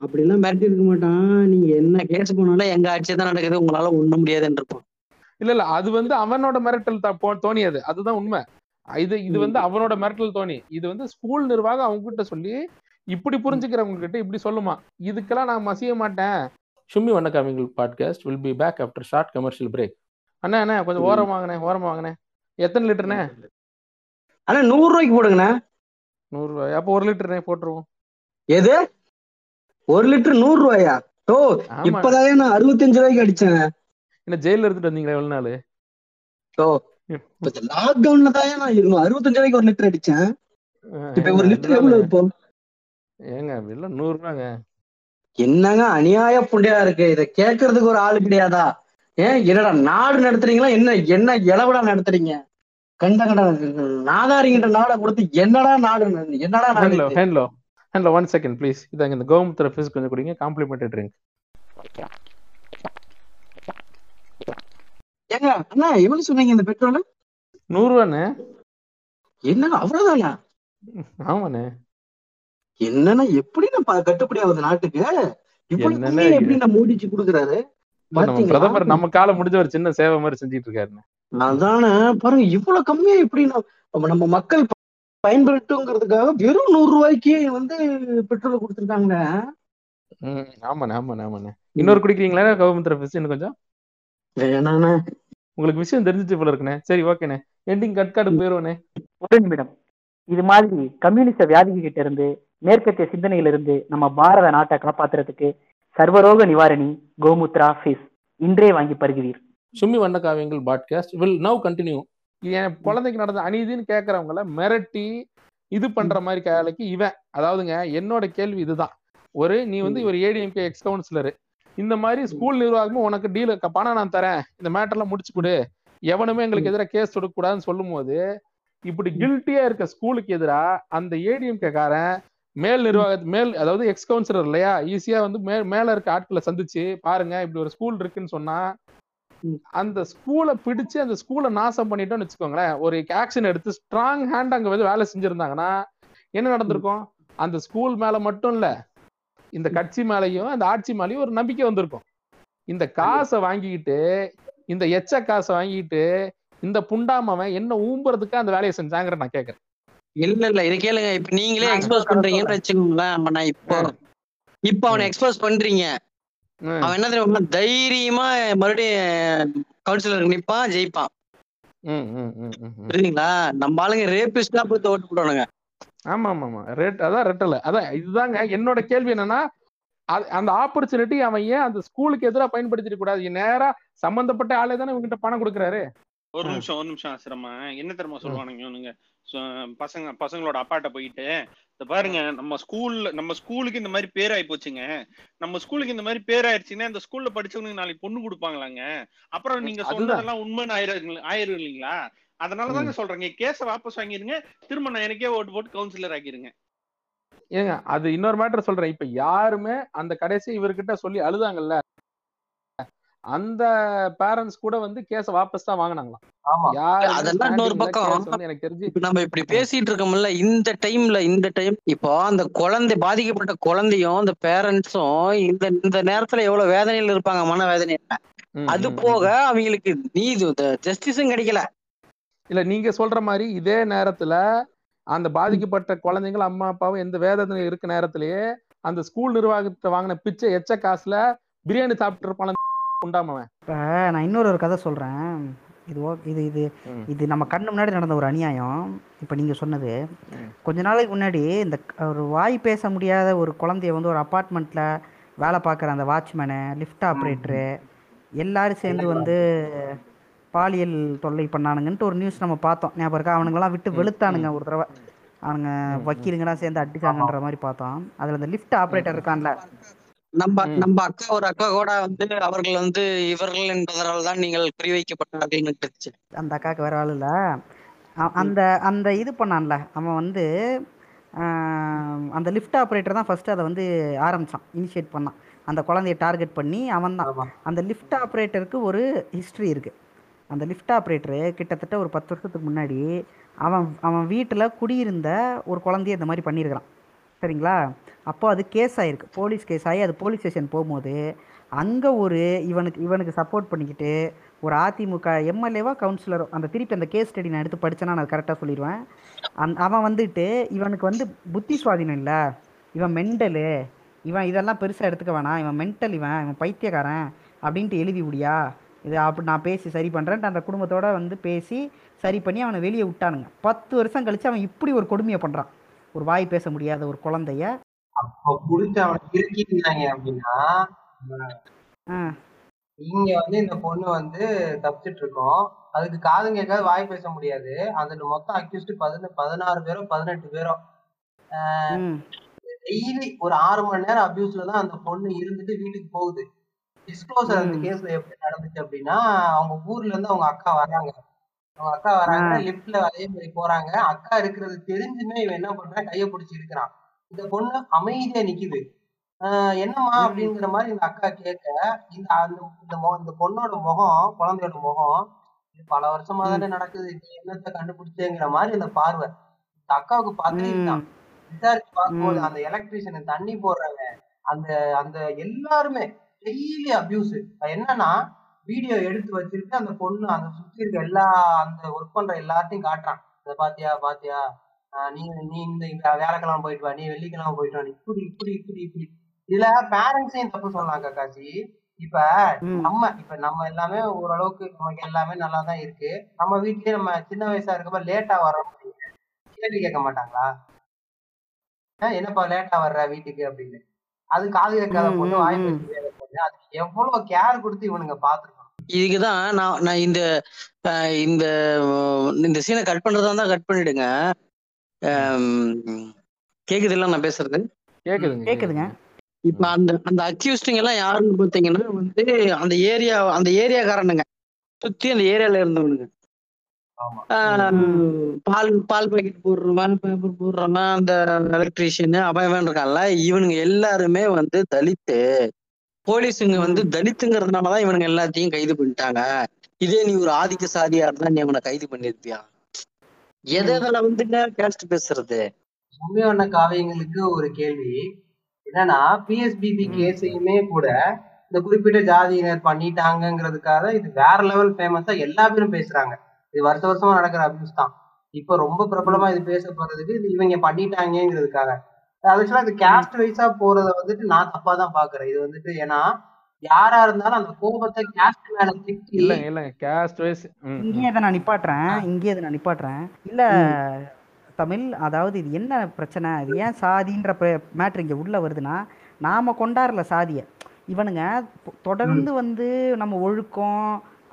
அப்படிலாம் மிரட்டி இருக்க மாட்டான் நீங்க என்ன கேஸ் போனாலும் எங்க ஆட்சி தான் நடக்குது. உங்களால ஒண்ணும் முடியாதுன்னு இருப்பான் இல்ல இல்ல அது வந்து அவனோட மிரட்டல் தோணியது. அதுதான் உண்மை. இது இது வந்து அவனோட மிரட்டல் தோணி. இது வந்து ஸ்கூல் நிர்வாகம் அவங்க கிட்ட சொல்லி இப்படி புரிஞ்சுக்கிறவங்க கிட்ட இப்படி சொல்லுமா. இதுக்கெல்லாம் நான் மசிய மாட்டேன். ஷும்மி வண்ணக்காமிங்கள் podcast will be back after short commercial break அண்ணா அண்ணா கொஞ்சம் ஓரம் வாங்கினேன் ஓரம் வாங்கினேன் எத்தனை லிட்டர்ண்ணே? ஆனா நூறு ரூபாய்க்கு போடுங்கண்ணே. நூறு ரூபாய் அப்போ ஒரு லிட்டர்ண்ணே போட்டுருவோம். எது? ஒரு லிட்டர் நூறு ரூபாயா ஓ இப்பதான் நான் அறுபத்தஞ்சு ரூபாய்க்கு அடிச்சேன். என்ன ஜெயில இருந்துட்டு வந்தீங்களா எவ்வளவு நாள்? ஓ லாக்டவுன்ல தான் நான் அறுபத்தஞ்சு ரூபாய்க்கு ஒரு லிட்டர் அடிச்சேன். இப்ப ஒரு லிட்டர் எவ்வளவு இப்போ? ஏங்க இல்ல நூறு ரூபாங்க. என்னங்க அநியாய புண்டையா இருக்கு. இத கேட்கறதுக்கு ஒரு ஆளு கிடையாதா? ஏன் என்னடா நாடு நடத்துறீங்களா? என்ன என்ன இளவடா நடத்துறீங்க? கண்ட கண்ட நாதாரிங்கிட்ட நாடை கொடுத்து என்னடா நாடு என்னடா நாடு? ஹேண்ட்லோ ஹேண்ட்லோ ஒன் செகண்ட் ப்ளீஸ் இதாங்க இந்த கோமுத்திர ஃபிஸ் கொஞ்சம் குடிங்க. காம்ப்ளிமெண்டரி ட்ரிங்க் ஏங்க அண்ணா எவ்வளவு சொன்னீங்க இந்த பெட்ரோல் நூறு ரூபாண்ணே என்னங்க அவ்வளவுதானா? ஆமாண்ணே. என்னன்னா எப்படி நம்ம கட்டுப்படி ஆகுது நாட்டுக்கு? என்னண்ணே எப்படி நம்ம மூடிச்சு கொடுக்குறாரு? பிரதமர் நம்ம காலம் முடிஞ்ச ஒரு சின்ன சேவை மாதிரி செஞ்சிட்டு இருக்காருண்ணே. அதானே பாருங்க இவ்வளவு கம்மியா எப்படி நம்ம மக்கள் பயன்பெறட்டுங்கிறதுக்காக வெறும் நூறு ரூபாய்க்கு வந்து பெட்ரோல் கொடுத்துருக்காங்க ஆமாண்ணே ஆமாண்ணே ஆமாண்ணே. இன்னொரு குடிக்கிறீங்களா கோமுத்திர ஃபிஸ் இன்னும் கொஞ்சம்? வேணாண்ணே உங்களுக்கு விஷயம் தெரிஞ்சிச்சு போல இருக்குண்ணே. சரி ஓகேண்ணே. எண்டிங் கட் கார்டு போயிருவோண்ணே ஒரு நிமிடம் இது மாதிரி கம்யூனிஸ்ட வியாதிகள் கிட்ட இருந்து மேற்கத்திய சிந்தனையில இருந்து நம்ம பாரத நாட்டை காப்பாத்துறதுக்கு சர்வரோக நிவாரணி கோமுத்ரா ஃபிஸ் இன்றே வாங்கி பருகுவீர். சும்மி வண்ணக்காவியங்கள் பாட்காஸ்ட் வில் நவ் கண்டினியூ என் குழந்தைக்கு நடந்த அநீதின்னு கேட்கறவங்கள மிரட்டி இது பண்ற மாதிரி வேலைக்கு இவன். அதாவதுங்க என்னோட கேள்வி இதுதான். ஒரு நீ வந்து இவர் ஏடிஎம்கே எக்ஸ் கவுன்சிலர் இந்த மாதிரி ஸ்கூல் நிர்வாகமும் உனக்கு டீல் பணம் நான் தரேன். இந்த மேட்டர்லாம் முடிச்சு கொடு. எவனுமே எங்களுக்கு எதிராக கேஸ் தொடுக்க கூடாதுன்னு சொல்லும் போது இப்படி கில்ட்டியா இருக்க ஸ்கூலுக்கு எதிரா அந்த ஏடிஎம்கே காரன் மேல் நிர்வாக மேல் அதாவது எக்ஸ் கவுன்சிலர் இல்லையா ஈஸியா வந்து மே மேல இருக்க ஆட்களை சந்திச்சு பாருங்க இப்படி ஒரு ஸ்கூல் இருக்குன்னு சொன்னா அந்த ஸ்கூலை பிடிச்சு அந்த ஸ்கூலை நாசம் பண்ணிட்டோம்னு வச்சுக்கோங்களேன் ஒரு ஆக்ஷன் எடுத்து ஸ்ட்ராங் ஹேண்ட் அங்க வந்து வேலை செஞ்சிருந்தாங்கன்னா என்ன நடந்திருக்கும்? அந்த ஸ்கூல் மேல மட்டும் இல்ல இந்த கட்சி மேலயும் அந்த ஆட்சி மேலயும் ஒரு நம்பிக்கை வந்திருக்கும். இந்த காசை வாங்கிக்கிட்டு இந்த எச்ச காசை வாங்கிட்டு இந்த புண்டாமவன் என்ன ஊம்புறதுக்கு அந்த வேலையை செஞ்சாங்கிற நான் கேக்குறேன் இல்ல இல்ல இது கேளுங்க. இப்ப நீங்களே எக்ஸ்போஸ் பண்றீங்கன்னு வச்சுக்கோங்களேன் நான் இப்போ இப்ப அவனை எக்ஸ்போஸ் பண்றீங்க. அவன் என்ன தெரியுமா தைரியமா மறுபடியும் கவுன்சிலருக்கு நிப்பான் ஜெயிப்பான். ம், ம், ம், ம், ம். புரியுதுங்களா? நம்ம ஆளுங்க ரேபிஸ்டா போய் ஓட்டு போடுவானுங்க ஆமா ஆமா ஆமா ரேட் அதான் ரெட்டல. அதான் இதுதாங்க என்னோட கேள்வி என்னன்னா அது- அந்த ஆப்பர்ச்சுனிட்டி அவன் ஏன் அந்த ஸ்கூலுக்கு எதிராக பயன்படுத்திட கூடாது? நேரா சம்பந்தப்பட்ட ஆளே தானே இவங்கிட்ட பணம் கொடுக்குறாரு? ஒரு. நிமிஷம் ஒரு நிமிஷம் ஆசிரமா என்ன தெரியுமா சொல்லுவானுங்க சு- பசங்க பசங்களோட அப்பாட்ட போயிட்டு இந்த பாருங்க நம்ம ஸ்கூல்ல நம்ம ஸ்கூலுக்கு இந்த மாதிரி பேர் ஆயி போச்சுங்க. நம்ம ஸ்கூலுக்கு இந்த மாதிரி பேர் ஆயிடுச்சுன்னா இந்த ஸ்கூல்ல படிச்சவனுக்கு நாளைக்கு பொண்ணு கொடுப்பாங்களாங்க? அப்புறம் நீங்க. சொன்னதெல்லாம் உண்மைன்னு ஆயிரும் ஆயிரும் இல்லைங்களா? அதனாலதாங்க சொல்றேங்க கேஸ வாபஸ் வாங்கிருங்க திரும்ப நான் எனக்கே ஓட்டு போட்டு கவுன்சிலர் ஆக்கிருங்க. ஏங்க அது இன்னொரு மேட்டர் சொல்றேன். இப்ப யாருமே அந்த கடைசி இவர்கிட்ட சொல்லி அழுதாங்கல்ல அந்த பேரண்ட்ஸ் கூட வந்து கேஸ வாபஸ் தான் வாங்கினாங்களாம். அதெல்லாம் இன்னொரு பக்கம். எனக்கு தெரிஞ்சு இப்ப நம்ம இப்படி பேசிட்டு இருக்கோம்ல இந்த டைம்ல இந்த டைம் இப்போ அந்த குழந்தை பாதிக்கப்பட்ட குழந்தையும் அந்த பேரண்ட்ஸும் இந்த இந்த நேரத்துல எவ்வளவு வேதனையில இருப்பாங்க மன வேதனையில அது. போக அவங்களுக்கு நீதி ஜஸ்டிஸும் கிடைக்கல. இல்ல நீங்க சொல்ற மாதிரி இதே நேரத்துல அந்த பாதிக்கப்பட்ட குழந்தைகள் அம்மா அப்பாவும் எந்த வேதனை இருக்க நேரத்திலேயே அந்த ஸ்கூல் நிர்வாகத்தை வாங்கின பிச்சை எச்ச காசுல பிரியாணி சாப்பிட்டு இருப்பான் உண்டாமவன் இப்போ நான் இன்னொரு ஒரு கதை சொல்கிறேன் இது ஓ இது இது. இது நம்ம கண்ணு முன்னாடி நடந்த ஒரு அநியாயம். இப்போ நீங்கள் சொன்னது. கொஞ்ச நாளைக்கு முன்னாடி இந்த ஒரு வாய் பேச முடியாத ஒரு குழந்தைய வந்து ஒரு அப்பார்ட்மெண்ட்டில் வேலை பார்க்குற அந்த வாட்ச்மேனு லிஃப்ட் ஆப்ரேட்டரு எல்லாரும் சேர்ந்து வந்து பாலியல் தொல்லை பண்ணானுங்கன்ட்டு ஒரு நியூஸ் நம்ம பார்த்தோம். ஞாபகம் இருக்கா? அவனுங்கெல்லாம் விட்டு வெளுத்தானுங்க ஒரு தடவை. அவனுங்க ம், ம். வக்கீலுங்கலாம் சேர்ந்து அடிச்சாங்கன்ற மாதிரி பார்த்தோம். அதில் அந்த லிஃப்ட் ஆப்ரேட்டர் இருக்கான்ல. நம்ம. நம்ம அக்கா ஒரு அக்கா கூட வந்து அவர்கள் வந்து இவர்கள் என்பதனால தான் நீங்கள் குறிவைக்கப்பட்டார்கள் அந்த அக்காவுக்கு வேற ஆள் இல்லை. அந்த அந்த இது பண்ணான்ல. அவன் வந்து அந்த லிஃப்ட் ஆப்ரேட்டர் தான் ஃபர்ஸ்ட் அதை வந்து ஆரம்பிச்சான். இனிஷியேட் பண்ணான். அந்த குழந்தைய டார்கெட் பண்ணி அவன் தான் அந்த லிஃப்ட் ஆப்ரேட்டருக்கு ஒரு ஹிஸ்ட்ரி இருக்குது அந்த லிஃப்ட் ஆப்ரேட்டரு கிட்டத்தட்ட ஒரு பத்து வருஷத்துக்கு முன்னாடி அவன் அவன் வீட்டில் குடியிருந்த ஒரு குழந்தைய இந்த மாதிரி பண்ணியிருக்கிறான். சரிங்களா? அப்போ அது கேஸ் ஆகிருக்கு போலீஸ் கேஸ் ஆகி அது போலீஸ் ஸ்டேஷன் போகும்போது அங்கே ஒரு இவனுக்கு இவனுக்கு சப்போர்ட் பண்ணிக்கிட்டு ஒரு அதிமுக எம்எல்ஏவா கவுன்சிலரோ அந்த திருப்பி அந்த கேஸ் ஸ்டடி நான் எடுத்து படித்தேன்னா நான் கரெக்டாக சொல்லிடுவேன். அந் அவன் வந்துட்டு இவனுக்கு வந்து புத்தி சுவாதீனம் இல்லை. இவன் மென்டலு இவன் இதெல்லாம் பெருசாக எடுத்துக்க வேணாம். இவன் மென்டல் இவன் இவன் பைத்தியக்காரன் அப்படின்ட்டு எழுதி விடியா. இது அப்படி நான் பேசி சரி பண்ணுறேன்ட்டு அந்த குடும்பத்தோட வந்து பேசி சரி பண்ணி அவனை வெளியே விட்டானுங்க. பத்து வருஷம் கழிச்சு அவன் இப்படி ஒரு கொடுமையை பண்ணுறான் ஒரு வாய் பேச முடியாத ஒரு குழந்தைய. அப்ப புடிச்சு அவனை இருக்கிருந்தாங்க அப்படின்னா இங்க வந்து இந்த பொண்ணு வந்து தப்பிச்சிட்டு இருக்கோம் அதுக்கு காது கேட்காது வாய் பேச முடியாது. அதுல மொத்தம் அக்யூஸ்ட் பதின பதினாறு பேரோ பதினெட்டு பேரோ. ம். டெய்லி ஒரு ஆறு மணி நேரம் அபியூஸ்ல தான் அந்த பொண்ணு இருந்துட்டு வீட்டுக்கு போகுது. டிஸ்க்ளோசர் அந்த. கேஸ்ல எப்படி நடந்துச்சு அப்படின்னா அவங்க ஊர்ல இருந்து அவங்க அக்கா வராங்க. அவங்க அக்கா வராங்க லிப்ட்ல அதே மாதிரி போறாங்க. அக்கா இருக்கிறது தெரிஞ்சுமே இவன் என்ன பண்றான் கைய பிடிச்சி இருக்கிறான் இந்த பொண்ணு அமைதியா நிக்குது. என்னம்மா. அப்படிங்கிற மாதிரி இந்த அக்கா கேட்க இந்த அந்த இந்த பொண்ணோட முகம் குழந்தையோட முகம் இது பல வருஷமா தானே நடக்குது நீ என்னத்த கண்டுபிடிச்சேங்கிற மாதிரி அந்த பார்வை. இந்த அக்காவுக்கு பதறிட்டான் விசாரிச்சு பார்க்கும்போது. அந்த எலக்ட்ரீஷியன் தண்ணி போடுறாங்க. அந்த அந்த எல்லாருமே டெய்லி அபியூஸ் என்னன்னா வீடியோ எடுத்து வச்சிருக்கு அந்த பொண்ணு அந்த சுத்தி இருக்க எல்லா அந்த ஒர்க் பண்ற எல்லாத்தையும் காட்டுறான். இத பாத்தியா பாத்தியா? நீ நீ இந்த வே- வியாழக்கிழமை போயிட்டு வா நீ வெள்ளிக்கிழமை போயிட்டு வா இப்படி இப்படி இப்படி இப்படி. இதுல பேரண்ட்ஸையும் தப்பு சொல்லலாம் காக்காசி இப்ப. நம்ம இப்ப நம்ம எல்லாமே ஓரளவுக்கு நமக்கு எல்லாமே நல்லா தான் இருக்கு. நம்ம வீட்லயே நம்ம சின்ன வயசா இருக்கப்ப லேட்டா வரோம் கேள்வி கேட்க மாட்டாங்களா? என்னப்பா லேட்டா வர்ற வீட்டுக்கு? அப்படின்னு. அது காது கேட்காத பொண்ணு ம், எவ்வளவு கேர் கொடுத்து இவனுங்க பாத்துருக்கணும் இதுக்குதான் நான் நான் இந்த இந்த இந்த சீனை கட் பண்றதா இருந்தா கட் பண்ணிடுங்க. கேக்குது இல்ல நான் பேசுறது? கேக்குதுங்க கேக்குதுங்க. இப்ப அந்த அந்த அக்யூஸ்டிங் எல்லாம் யாருன்னு பாத்தீங்கன்னா வந்து அந்த ஏரியா அந்த ஏரியாக்காரனுங்க சுத்தி அந்த ஏரியால இருந்தவனுங்க. பால் பால் பாக்கெட் போடுறவன் பேப்பர் போடுறவன் அந்த எலக்ட்ரீஷியன் அவன் இருக்கான்ல இவனுங்க எல்லாருமே வந்து தலித்து போலீஸுங்க வந்து தலித்துங்கிறதுனாலதான் இவனுங்க எல்லாத்தையும் கைது பண்ணிட்டாங்க. இதே நீ ஒரு ஆதிக்க சாதியா இருந்தா நீ அவனை கைது பண்ணிருப்பியா? எதை எதில் வந்துங்க கேஸ்ட் பேசுறது? உண்மையான காவியங்களுக்கு ஒரு கேள்வி. என்னன்னா பிஎஸ்பிபி. கேஸையுமே கூட இந்த குறிப்பிட்ட ஜாதியினர் பண்ணிட்டாங்கங்கிறதுக்காக இது வேற லெவல் ஃபேமஸா எல்லா பேரும் பேசுறாங்க. இது வருஷ வருஷமா நடக்கிற அபியூஸ் தான். இப்ப ரொம்ப பிரபலமா இது பேசப்படுறதுக்கு இது இவங்க பண்ணிட்டாங்கங்கிறதுக்காக. ஆக்சுவலா இது கேஸ்ட் வைஸா போறத வந்துட்டு நான் தப்பா தான் பாக்குறேன். இது வந்துட்டு ஏன்னா யாரா இருந்தாலும் அந்த கோபத்தை கேஸ்ட் மேல திட்டி இல்லங்க இல்லங்க. கேஸ்ட் வைஸ் இங்கேயே அதை நான் நிப்பாட்டுறேன். இங்கேயே அதை நான் நிப்பாட்டுறேன். இல்ல தமிழ் அதாவது இது என்ன பிரச்சனை? இது ஏன் சாதின்ற மேட்ரு இங்க உள்ள வருதுன்னா நாம கொண்டாடல சாதியை. இவனுங்க தொடர்ந்து வந்து நம்ம ஒழுக்கம்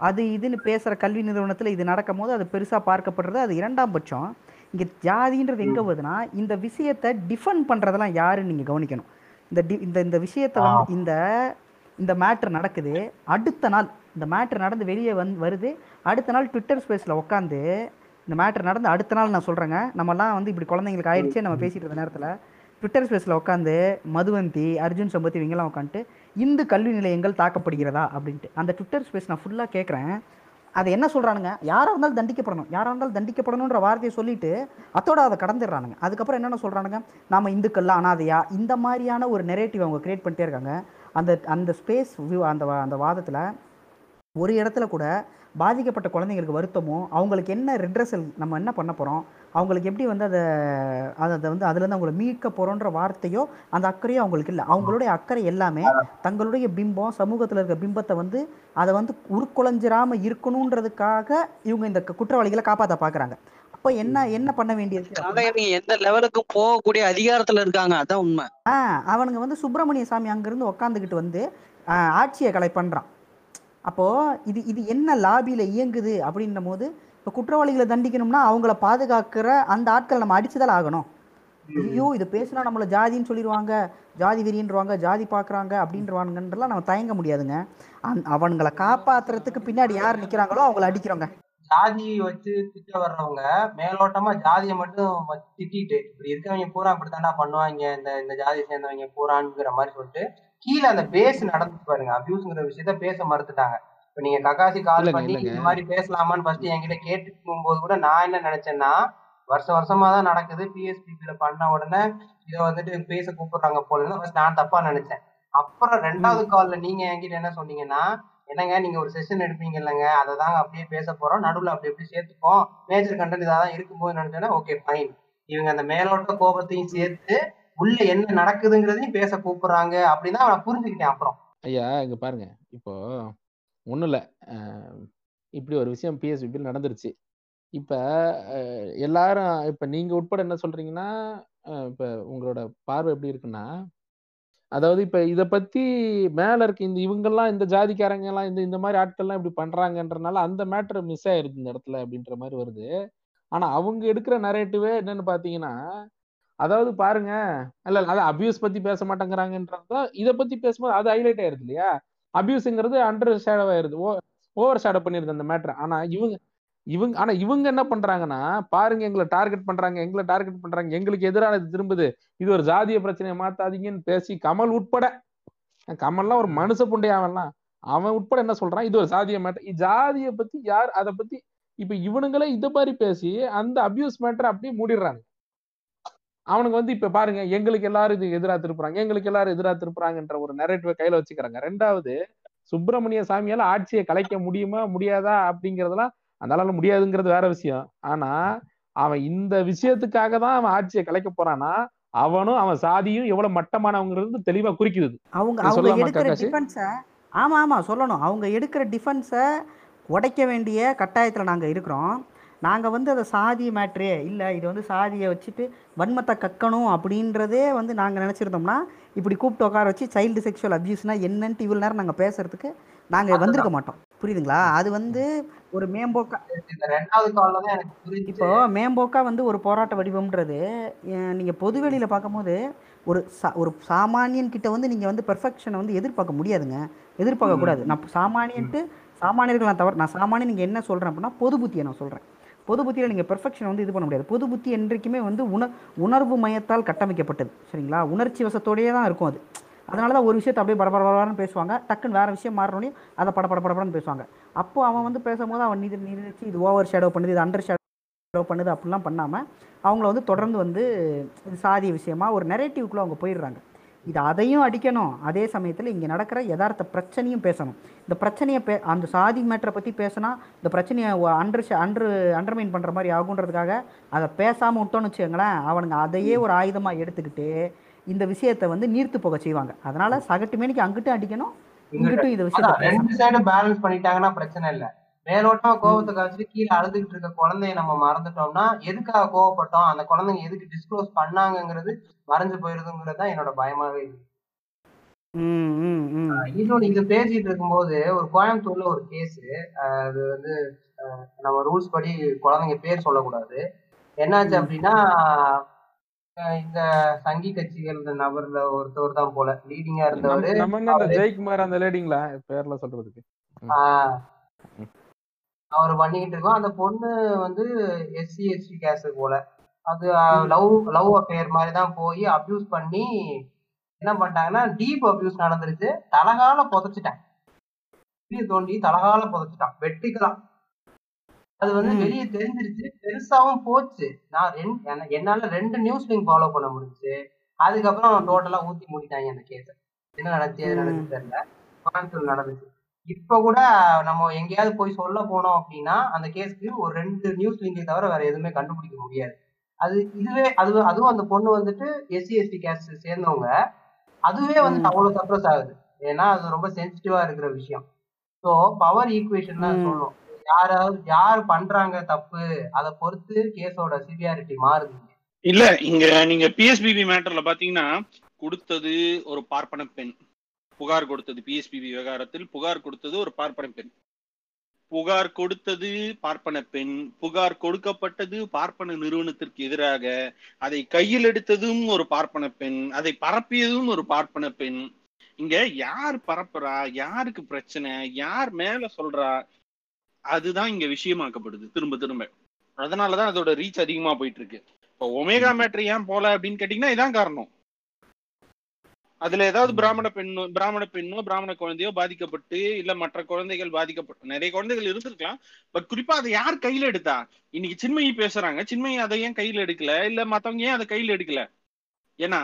அது இதுன்னு பேசுற கல்வி நிறுவனத்துல இது நடக்கும் போது அது பெருசா பார்க்கப்படுறது அது இரண்டாம் பட்சம். இங்க ஜாதின்றது எங்க வருதுன்னா இந்த விஷயத்தை டிஃபெண்ட் பண்றதெல்லாம் யாருன்னு நீங்க கவனிக்கணும். இந்த டி- இந்த இந்த விஷயத்தை வந்து இந்த இந்த மேட்ரு நடக்குது. அடுத்த நாள் இந்த மேட்ரு நடந்து வெளியே வந் வருது. அடுத்த நாள் ட்விட்டர் ஸ்பேஸில் உட்காந்து இந்த மேட்ரு நடந்து அடுத்த நாள் நான் சொல்கிறேங்க நம்மலாம் வந்து இப்படி குழந்தைங்களுக்கு ஆயிடுச்சு நம்ம பேசிட்டு இருந்த நேரத்தில் ட்விட்டர் ஸ்பேஸில் உட்காந்து மதுவந்தி அர்ஜுன் சம்பத்தி இவங்கெல்லாம் உட்காந்துட்டு இந்து கல்வி நிலையங்கள் தாக்கப்படுகிறதா அப்படின்ட்டு. அந்த ட்விட்டர் ஸ்பேஸ் நான் ஃபுல்லாக கேட்குறேன் அதை என்ன சொல்கிறானுங்க யாராக இருந்தாலும் தண்டிக்கப்படணும். யாராக இருந்தாலும் தண்டிக்கப்படணுன்ற வார்த்தையை சொல்லிட்டு அத்தோட அதை கடந்துடுறானுங்க. அதுக்கப்புறம் என்னென்ன சொல்கிறானுங்க நாம் இந்துக்கள்லாம் அனாதையா? இந்த மாதிரியான ஒரு நெரேட்டிவ் அவங்க க்ரியேட் பண்ணிட்டே இருக்காங்க. அந்த அந்த ஸ்பேஸ் வியூ அந்த வா- அந்த வாதத்தில் ஒரு இடத்துல கூட பாதிக்கப்பட்ட குழந்தைங்களுக்கு வருத்தமோ அவங்களுக்கு என்ன ரெட்ரஸல் நம்ம என்ன பண்ண போகிறோம் அவங்களுக்கு எப்படி வந்து அதை அதை வந்து அதுலேருந்து அவங்கள மீட்க போகிறோன்ற வார்த்தையோ அந்த அக்கறையோ அவங்களுக்கு இல்லை. அவங்களுடைய அக்கறை எல்லாமே தங்களுடைய பிம்பம் சமூகத்தில் இருக்க பிம்பத்தை வந்து அதை வந்து உருக்குலைஞ்சிராம இருக்கணுன்றதுக்காக இவங்க இந்த குற்றவாளிகளை காப்பாற்ற பார்க்குறாங்க அப்போ என்ன என்ன பண்ண வேண்டியது எந்த லெவலுக்கு போகக்கூடிய அதிகாரத்துல இருக்காங்க? அதான் உண்மை. ஆ அவனுங்க வந்து சுப்பிரமணிய சாமி அங்கேருந்து உக்காந்துக்கிட்டு வந்து ஆட்சியை கலை பண்ணுறான் அப்போது இது இது என்ன லாபியில் இயங்குது அப்படின்னும் போது இப்போ குற்றவாளிகளை தண்டிக்கணும்னா அவங்கள பாதுகாக்கிற அந்த ஆட்களை நம்ம அடிச்சுதான் ஆகணும். ஐயோ இது பேசினா நம்மளை ஜாதின்னு சொல்லிடுவாங்க ஜாதி வெறின்றவாங்க ஜாதி பார்க்குறாங்க அப்படின்றவானுங்கன்றலாம் நம்ம தயங்க முடியாதுங்க. அந் அவனுங்களை காப்பாத்துறதுக்கு பின்னாடி யார் நிற்கிறாங்களோ அவங்கள அடிக்கிறோங்க. ஜாதி வச்சு திட்ட வர்றவங்க மேலோட்டமா ஜாதியை மட்டும் வச்சு திட்டிட்டு இப்படி இருக்கவங்க பூரா இப்படித்தாண்டா பண்ணுவாங்க இந்த இந்த ஜாதியை சேர்ந்தவங்க பூராங்கிற மாதிரி சொல்லிட்டு கீழே அந்த பேஸ் நடந்து பாருங்க அபியூஸ்ங்கிற விஷயத்த பேச மறுத்துட்டாங்க. இப்ப நீங்க கக்காசி கால் பண்ணி. இந்த மாதிரி பேசலாமான்னு ஃபர்ஸ்ட் என்கிட்ட கேட்டுக்கும் போது கூட நான் என்ன நினைச்சேன்னா வருஷம் வருஷமா தான் நடக்குது. பிஎஸ்பிபில பண்ண உடனே இதை வந்துட்டு பேச கூப்பிடுறாங்க போல ஃபர்ஸ்ட் நான் தப்பா நினைச்சேன். அப்புறம் ரெண்டாவது கால்ல நீங்க என்கிட்ட என்ன சொன்னீங்கன்னா என்னங்க நீங்க ஒரு செஷன் எடுப்பீங்க இல்லைங்க அதை தாங்க அப்படியே பேச போறோம். நடுவுல அப்படி எப்படி சேர்த்துப்போம். மேஜர் கண்டென்ட் இதான் இருக்கும்போது நினைச்சேன்னா ஓகே ஃபைன் இவங்க அந்த மேலோட்ட கோபத்தையும் சேர்த்து உள்ள என்ன நடக்குதுங்கிறதையும் பேச கூப்பிடுறாங்க அப்படின்னு நான் புரிஞ்சுக்கிட்டேன் அப்புறம். ஐயா இங்க பாருங்க. இப்போ ஒன்றும் இல்லை. இப்படி ஒரு விஷயம் பிஎஸ்பிபியில் நடந்துருச்சு. இப்போ எல்லாரும் இப்போ நீங்கள் உட்பட என்ன சொல்கிறீங்கன்னா இப்போ உங்களோட பார்வை எப்படி இருக்குன்னா அதாவது இப்போ இதை பற்றி மேலே இருக்க இந்த இவங்கெல்லாம் இந்த ஜாதிக்காரங்கெல்லாம் இந்த இந்த மாதிரி ஆட்கள்லாம் இப்படி பண்ணுறாங்கன்றனால அந்த மேட்ரு மிஸ் ஆயிருக்கு இந்த இடத்துல அப்படின்ற மாதிரி வருது. ஆனால் அவங்க எடுக்கிற நரேட்டிவே என்னன்னு பார்த்தீங்கன்னா அதாவது பாருங்க இல்ல அது அபியூஸ் பத்தி பேச மாட்டேங்கிறாங்கன்றதுதான் இதை பத்தி பேசும்போது அது ஹைலைட் ஆயிருது இல்லையா? அபியூஸ்ங்கிறது அண்டர் ஷேடோ ஆயிருது. ஓவர் ஷேடோ பண்ணிருது அந்த மேட்ரு ஆனா இவங்க இவங்க ஆனா இவங்க என்ன பண்றாங்கன்னா பாருங்க எங்களை டார்கெட் பண்றாங்க எங்களை டார்கெட் பண்றாங்க எங்களுக்கு எதிரானது திரும்புது. இது ஒரு ஜாதிய பிரச்சனையை மாத்தாதீங்கன்னு பேசி கமல் உட்பட கமல்லாம் ஒரு மனுஷ புண்டையாவெல்லாம் அவன் உட்பட என்ன சொல்றான்? இது ஒரு ஜாதிய மேட்டர் ஜாதியை பத்தி யார் அதை பத்தி இப்ப இவனுங்களே இதை மாதிரி பேசி அந்த அபியூஸ் மேட்டரை அப்படியே மூடிடுறாங்க அவனுக்கு வந்து இப்ப பாருங்க எங்களுக்கு எல்லாரும் இது எதிரா திருப்புறாங்க எங்களுக்கு எல்லாரும் எதிரா திருப்புறாங்கன்ற ஒரு நெரேட்டிவ கையில வச்சுக்கிறாங்க. ரெண்டாவது சுப்பிரமணிய சாமியால ஆட்சியை கலைக்க முடியுமா முடியாதா அப்படிங்கறதெல்லாம் அதனால முடியாதுங்கிறது வேற விஷயம். ஆனா அவன் இந்த விஷயத்துக்காக தான் அவன் ஆட்சியை கலைக்க போறானா அவனும் அவன் சாதியும் எவ்வளவு மட்டமானவங்கிறது தெளிவா குறிக்குது. அவங்க எடுக்கிற டிஃபென்ஸை ஆமா ஆமா சொல்லணும். அவங்க எடுக்கிற டிஃபென்ஸை உடைக்க வேண்டிய கட்டாயத்தில் நாங்கள் இருக்கிறோம். நாங்கள் வந்து அதை சாதி மேட்ரே இல்லை இது வந்து சாதியை வச்சுட்டு வன்மத்தை கக்கணும் அப்படின்றதே வந்து நாங்கள் நினச்சிருந்தோம்னா இப்படி கூப்பிட்டு உட்கார வச்சு சைல்டு செக்ஷுவல் அப்யூஸ்னால் என்னன்ட்டு இவ்வளோ நேரம் நாங்கள் பேசுறதுக்கு நாங்கள் வந்திருக்க மாட்டோம். புரியுதுங்களா? அது வந்து ஒரு மேம்போக்கா இப்போ மேம்போக்கா வந்து ஒரு போராட்ட வடிவம்ன்றது அஹ், நீங்க பொதுவெளியில பார்க்கும்போது ஒரு சா ஒரு சாமானியன் கிட்ட வந்து நீங்க வந்து பெர்ஃபெக்ஷனை வந்து எதிர்பார்க்க முடியாதுங்க. எதிர்பார்க்க கூடாது. நான் சாமானியன்ட்டு சாமானியர்கள் நான் தவிர நான் சாமானியன் நீங்க என்ன சொல்றேன் அப்படின்னா பொது புத்தியை நான் சொல்றேன். பொது புத்தியில் நீங்கள் பெர்ஃபெக்ஷன் வந்து இது பண்ண முடியாது. பொது புத்தி என்றைக்குமே வந்து உண உணர்வு மயத்தால் கட்டமைக்கப்பட்டது. சரிங்களா? உணர்ச்சி வசத்தோடயே தான் இருக்கும் அது. அதனால தான் ஒரு விஷயத்தை அப்படியே பரபர பரபரன்னு பேசுவாங்க. டக்குன்னு வேறு விஷயம் மாறினோடனே அதை பட பட பேசுவாங்க. அப்போ அவன் வந்து பேசும்போது அவன் நீதி நிறுத்தி இது ஓவர் ஷேடோ பண்ணுது இது அண்டர் ஷேடோ பண்ணுது அப்படிலாம் பண்ணாமல் அவங்கள வந்து தொடர்ந்து வந்து இது சாதி விஷயமா ஒரு நெரேட்டிவ்குள்ளே அவங்க போயிடுறாங்க. இது அதையும் அடிக்கணும். அதே சமயத்தில் இங்கே நடக்கிற யதார்த்த பிரச்சனையும் பேசணும். இந்த பிரச்சனையை பே அந்த சாதி மேட்டரை பற்றி பேசினா இந்த பிரச்சனையை அண்டர் அண்டர் அண்டர்மைன் பண்ணுற மாதிரி ஆகுன்றதுக்காக அதை பேசாமல் விட்டோன்னு வச்சுக்கோங்களேன் அவனுங்க அதையே ஒரு ஆயுதமாக எடுத்துக்கிட்டு இந்த விஷயத்தை வந்து நீர்த்து போக செய்வாங்க. அதனால சகட்டு மேனிக்கு அங்கிட்டும் அடிக்கணும் இங்கிட்டும் இந்த விஷயத்தை பேசணும் ரெண்டு சைடும் பேலன்ஸ் பண்ணிட்டாங்கன்னா பிரச்சனை இல்ல. மேலோட்டமா கோவத்தை காய்ச்சிட்டு கீழே அழுதுகிட்டு இருக்க குழந்தைய நம்ம மறந்துட்டோம்னா எதுக்காக கோவப்பட்டோம் அந்த குழந்தைங்க எதுக்கு டிஸ்க்ளோஸ் பண்ணாங்கங்கிறது மறைஞ்சு போயிருதுங்கிறது தான் என்னோட பயமாவே இருக்கு. இன்னொன்னு இது பேசிட்டு இருக்கும்போது ஒரு கோயம்புத்தூர்ல ஒரு கேஸ் அது வந்து நம்ம ரூல்ஸ் படி குழந்தைங்க பேர் சொல்லக்கூடாது. என்னாச்சு அப்படின்னா இந்த சங்கி கட்சிகள் நபர்ல ஒருத்தவர் தான் போல லீடிங்கா இருந்தவரு நம்ம என்ன அந்த லேடிங்களா பேர்ல சொல்றதுக்கு. அவர் பண்ணிக்கிட்டு இருக்கோம். அந்த பொண்ணு வந்து எஸ்சி எஸ்டி கேஸ் போல. அது லவ் லவ் அஃபேர் மாதிரி தான் போய் அபியூஸ் பண்ணி என்ன பண்ணிட்டாங்கன்னா டீப் அபியூஸ் நடந்துருச்சு. தலகால புதைச்சிட்டான் வெளியே தோண்டி தலகால புதைச்சிட்டான். வெட்டிக்கலாம். அது வந்து வெளியே தெரிஞ்சிருச்சு. பெருசாவும் போச்சு. நான் ரெண்டு என- என்னால ரெண்டு நியூஸ் லிங்க் ஃபாலோ பண்ண முடிஞ்சுச்சு. அதுக்கப்புறம் டோட்டலா ஊத்தி மூடிட்டாங்க அந்த கேஸ என்ன நடந்துச்சு எது ம். நடந்துச்சு தெரியல. கோயம்புத்தூர் நடந்துச்சு. இப்ப கூட நம்ம எங்கேயாவது போய் சொல்ல போனோம் அப்படின்னா அந்த கேஸ்க்கு ஒரு ரெண்டு நியூஸ் லிங்கை தவிர வேற எதுவுமே கண்டுபிடிக்க முடியாது. அது இதுவே அது அதுவும் அந்த பொண்ணு வந்துட்டு எஸ்சி எஸ்டி கேஸ்ட் சேர்ந்தவங்க. அதுவே வந்துட்டு ம். அவ்வளவு சப்ரஸ் ஆகுது. ஏன்னா அது ரொம்ப சென்சிட்டிவா இருக்கிற விஷயம். ஸோ பவர் ஈக்குவேஷன் தான் சொல்லணும். யாராவது யார் பண்றாங்க தப்பு அதை பொறுத்து கேஸோட சிவியாரிட்டி மாறுது. இல்ல இங்க நீங்க பிஎஸ்பிபி மேட்டர்ல பாத்தீங்கன்னா கொடுத்தது ஒரு பார்ப்பன பெண். புகார் கொடுத்தது பிஎஸ்பிபி விவகாரத்தில் புகார் கொடுத்தது ஒரு பார்ப்பன பெண். புகார் கொடுத்தது பார்ப்பன பெண் புகார் கொடுக்கப்பட்டது பார்ப்பன நிறுவனத்திற்கு எதிராக அதை கையில் எடுத்ததும் ஒரு பார்ப்பன பெண் அதை பரப்பியதும் ஒரு பார்ப்பன பெண். இங்க யார் பரப்புறா? யாருக்கு பிரச்சனை? யார் மேல சொல்றா? அதுதான் இங்க விஷயமாக்கப்படுது திரும்ப திரும்ப. அதனாலதான் அதோட ரீச் அதிகமா போயிட்டு இருக்கு. இப்போ ஒமேகா மேட்ரு ஏன் போல அப்படின்னு கேட்டீங்கன்னா இதான் காரணம். அதுல ஏதாவது பிராமண பெண்ணோ பிராமண பெண்ணோ பிராமண குழந்தையோ பாதிக்கப்பட்டு இல்ல மற்ற குழந்தைகள் பாதிக்கப்பட்டு நிறைய குழந்தைகள் இருந்திருக்கலாம். பட் குறிப்பா அதை யார் கையில எடுத்தா? இன்னைக்கு சின்மயி பேசுறாங்க. சின்மயி அதை ஏன் கையில எடுக்கல? இல்ல மத்தவங்க ஏன் அதை கையில எடுக்கல? ஏன்னா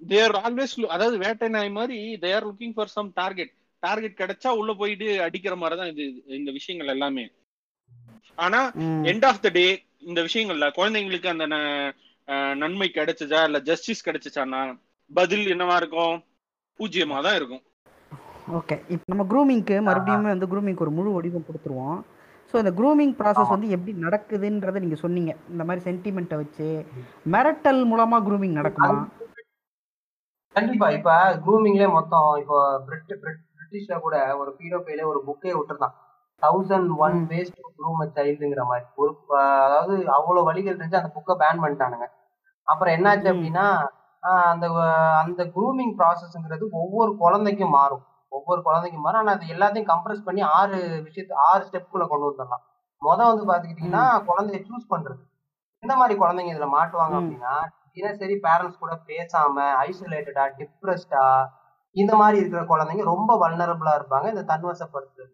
தேர் ஆல்வேஸ் அதாவது வேட்டை நாய் மாதிரி they are looking for some target target கிடைச்சா உள்ள போயிட்டு அடிக்கிற மாதிரி தான் இது இந்த விஷயங்கள் எல்லாமே. ஆனா. எண்ட் ஆஃப் த டே இந்த விஷயங்கள்ல குழந்தைங்களுக்கு அந்த நன்மை கிடைச்சதா இல்ல ஜஸ்டிஸ் கிடைச்சிச்சானா பதில் என்னவா இருக்கும்? பூஜ்ஜியமா தான் இருக்கும். ஓகே இப்போ நம்ம க்ரூமிங்க்கு மறுபடியும் வந்து க்ரூமிங்க்கு ஒரு முழு வடிவம் கொடுத்துருவோம். ஸோ இந்த க்ரூமிங் ப்ராசஸ் வந்து எப்படி நடக்குதுன்றதை நீங்கள் சொன்னீங்க. இந்த மாதிரி சென்டிமெண்ட்டை வச்சு மிரட்டல் மூலமாக க்ரூமிங் நடக்குமா? கண்டிப்பா இப்ப க்ரூமிங்ல மொத்தம் இப்போ பிரிட் பிரிட் பிரிட்டிஷ்ல கூட ஒரு பீடோபைல ஒரு புக்கே விட்டுருந்தான். Thousand one. Ways to groom சைல்டுங்கிற மாதிரி. ஒரு அதாவது அவ்வளவு வழிகள் இருந்துச்சு அந்த புக்கை பேன் பண்ணிட்டானுங்க. அப்புறம் என்னாச்சு. அப்படின்னா அந்த அந்த க்ரூமிங் ப்ராசஸ்ங்கிறது ஒவ்வொரு குழந்தைக்கும் மாறும். ஒவ்வொரு குழந்தைக்கும் மாறும். ஆனா அது எல்லாத்தையும் கம்ப்ரஸ் பண்ணி ஆறு விஷயத்து ஆறு ஸ்டெப்புக்குள்ள கொண்டு வந்துடலாம். முத வந்து பாத்துக்கிட்டீங்கன்னா குழந்தைய சூஸ் பண்றது. எந்த மாதிரி குழந்தைங்க இதுல மாட்டுவாங்க. அப்படின்னா தினசரி பேரண்ட்ஸ் கூட பேசாம ஐசோலேட்டடா டிப்ரெஸ்டா இந்த மாதிரி இருக்கிற குழந்தைங்க ரொம்ப வல்னரபிளா இருப்பாங்க இந்த தன்வசப்படுத்துறது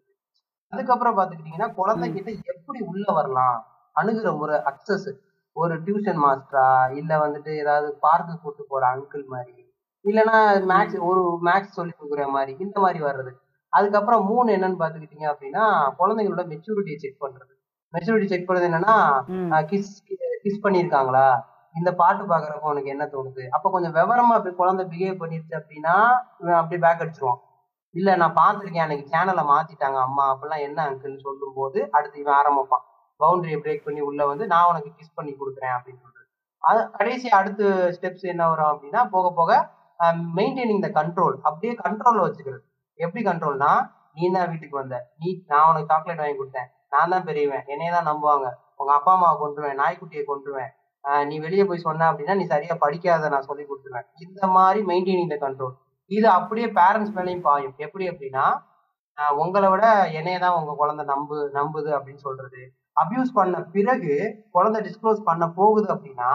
அதுக்கப்புறம் பாத்துக்கிட்டீங்கன்னா குழந்தைகிட்ட எப்படி உள்ள வரலாம் அணுகுற முறை அக்சஸ் ஒரு டியூஷன் மாஸ்டரா இல்ல வந்துட்டு ஏதாவது பார்க்கு கூட்டு போற அங்கிள் மாதிரி இல்லைன்னா மேக்ஸ் ஒரு மேக்ஸ் சொல்லி கொடுக்குற மாதிரி இந்த மாதிரி வர்றது. அதுக்கப்புறம் மூணு என்னன்னு பாத்துக்கிட்டீங்க அப்படின்னா குழந்தைங்களோட மெச்சூரிட்டியை செக் பண்றது. மெச்சூரிட்டி செக் பண்றது என்னன்னா கிஸ் கிஸ் பண்ணியிருக்காங்களா? இந்த பாட்டு பாக்குறப்போ உனக்கு என்ன தோணுது? அப்ப கொஞ்சம் விவரமா இப்படி குழந்தை பிஹேவ் பண்ணிருச்சு அப்படின்னா இவன் அப்படியே பேக் அடிச்சிருவான். இல்ல நான் பார்த்திருக்கேன் அன்னைக்கு சேனலை மாத்திட்டாங்க அம்மா அப்பெல்லாம் என்ன அங்கிள்னு சொல்லும் போது அடுத்து இவன் ஆரம்பிப்பான். பவுண்டரியை பிரேக் பண்ணி உள்ள வந்து நான் உனக்கு கிஸ் பண்ணி கொடுக்குறேன் அப்படின்னு சொல்றது. அது கடைசி அடுத்த ஸ்டெப்ஸ் என்ன வரும் அப்படின்னா போக போக மெயின்டைனிங் த கண்ட்ரோல் அப்படியே கண்ட்ரோல்ல வச்சுக்கிறது. எப்படி கண்ட்ரோல்னா நீ தான் வீட்டுக்கு வந்த. நீ நான் உனக்கு சாக்லேட் வாங்கி கொடுத்தேன். நான் தான் பெரியவன். என்னைய தான் நம்புவாங்க. உங்க அப்பா அம்மாவை கொண்டுருவேன் நாய்க்குட்டியை கொண்டுருவேன் நீ வெளியே போய் சொன்ன அப்படின்னா நீ சரியா படிக்காத நான் சொல்லி கொடுத்துருவேன். இந்த மாதிரி மெயின்டைனிங் த கண்ட்ரோல் இது அப்படியே பேரண்ட்ஸ் மேலேயும் பாயும். எப்படி அப்படின்னா உங்களை விட என்னைய தான் உங்க குழந்தை நம்பு நம்புது அப்படின்னு சொல்றது. அபியூஸ் பண்ண பிறகு குழந்தை டிஸ்க்ளோஸ் பண்ண போகுது அப்படின்னா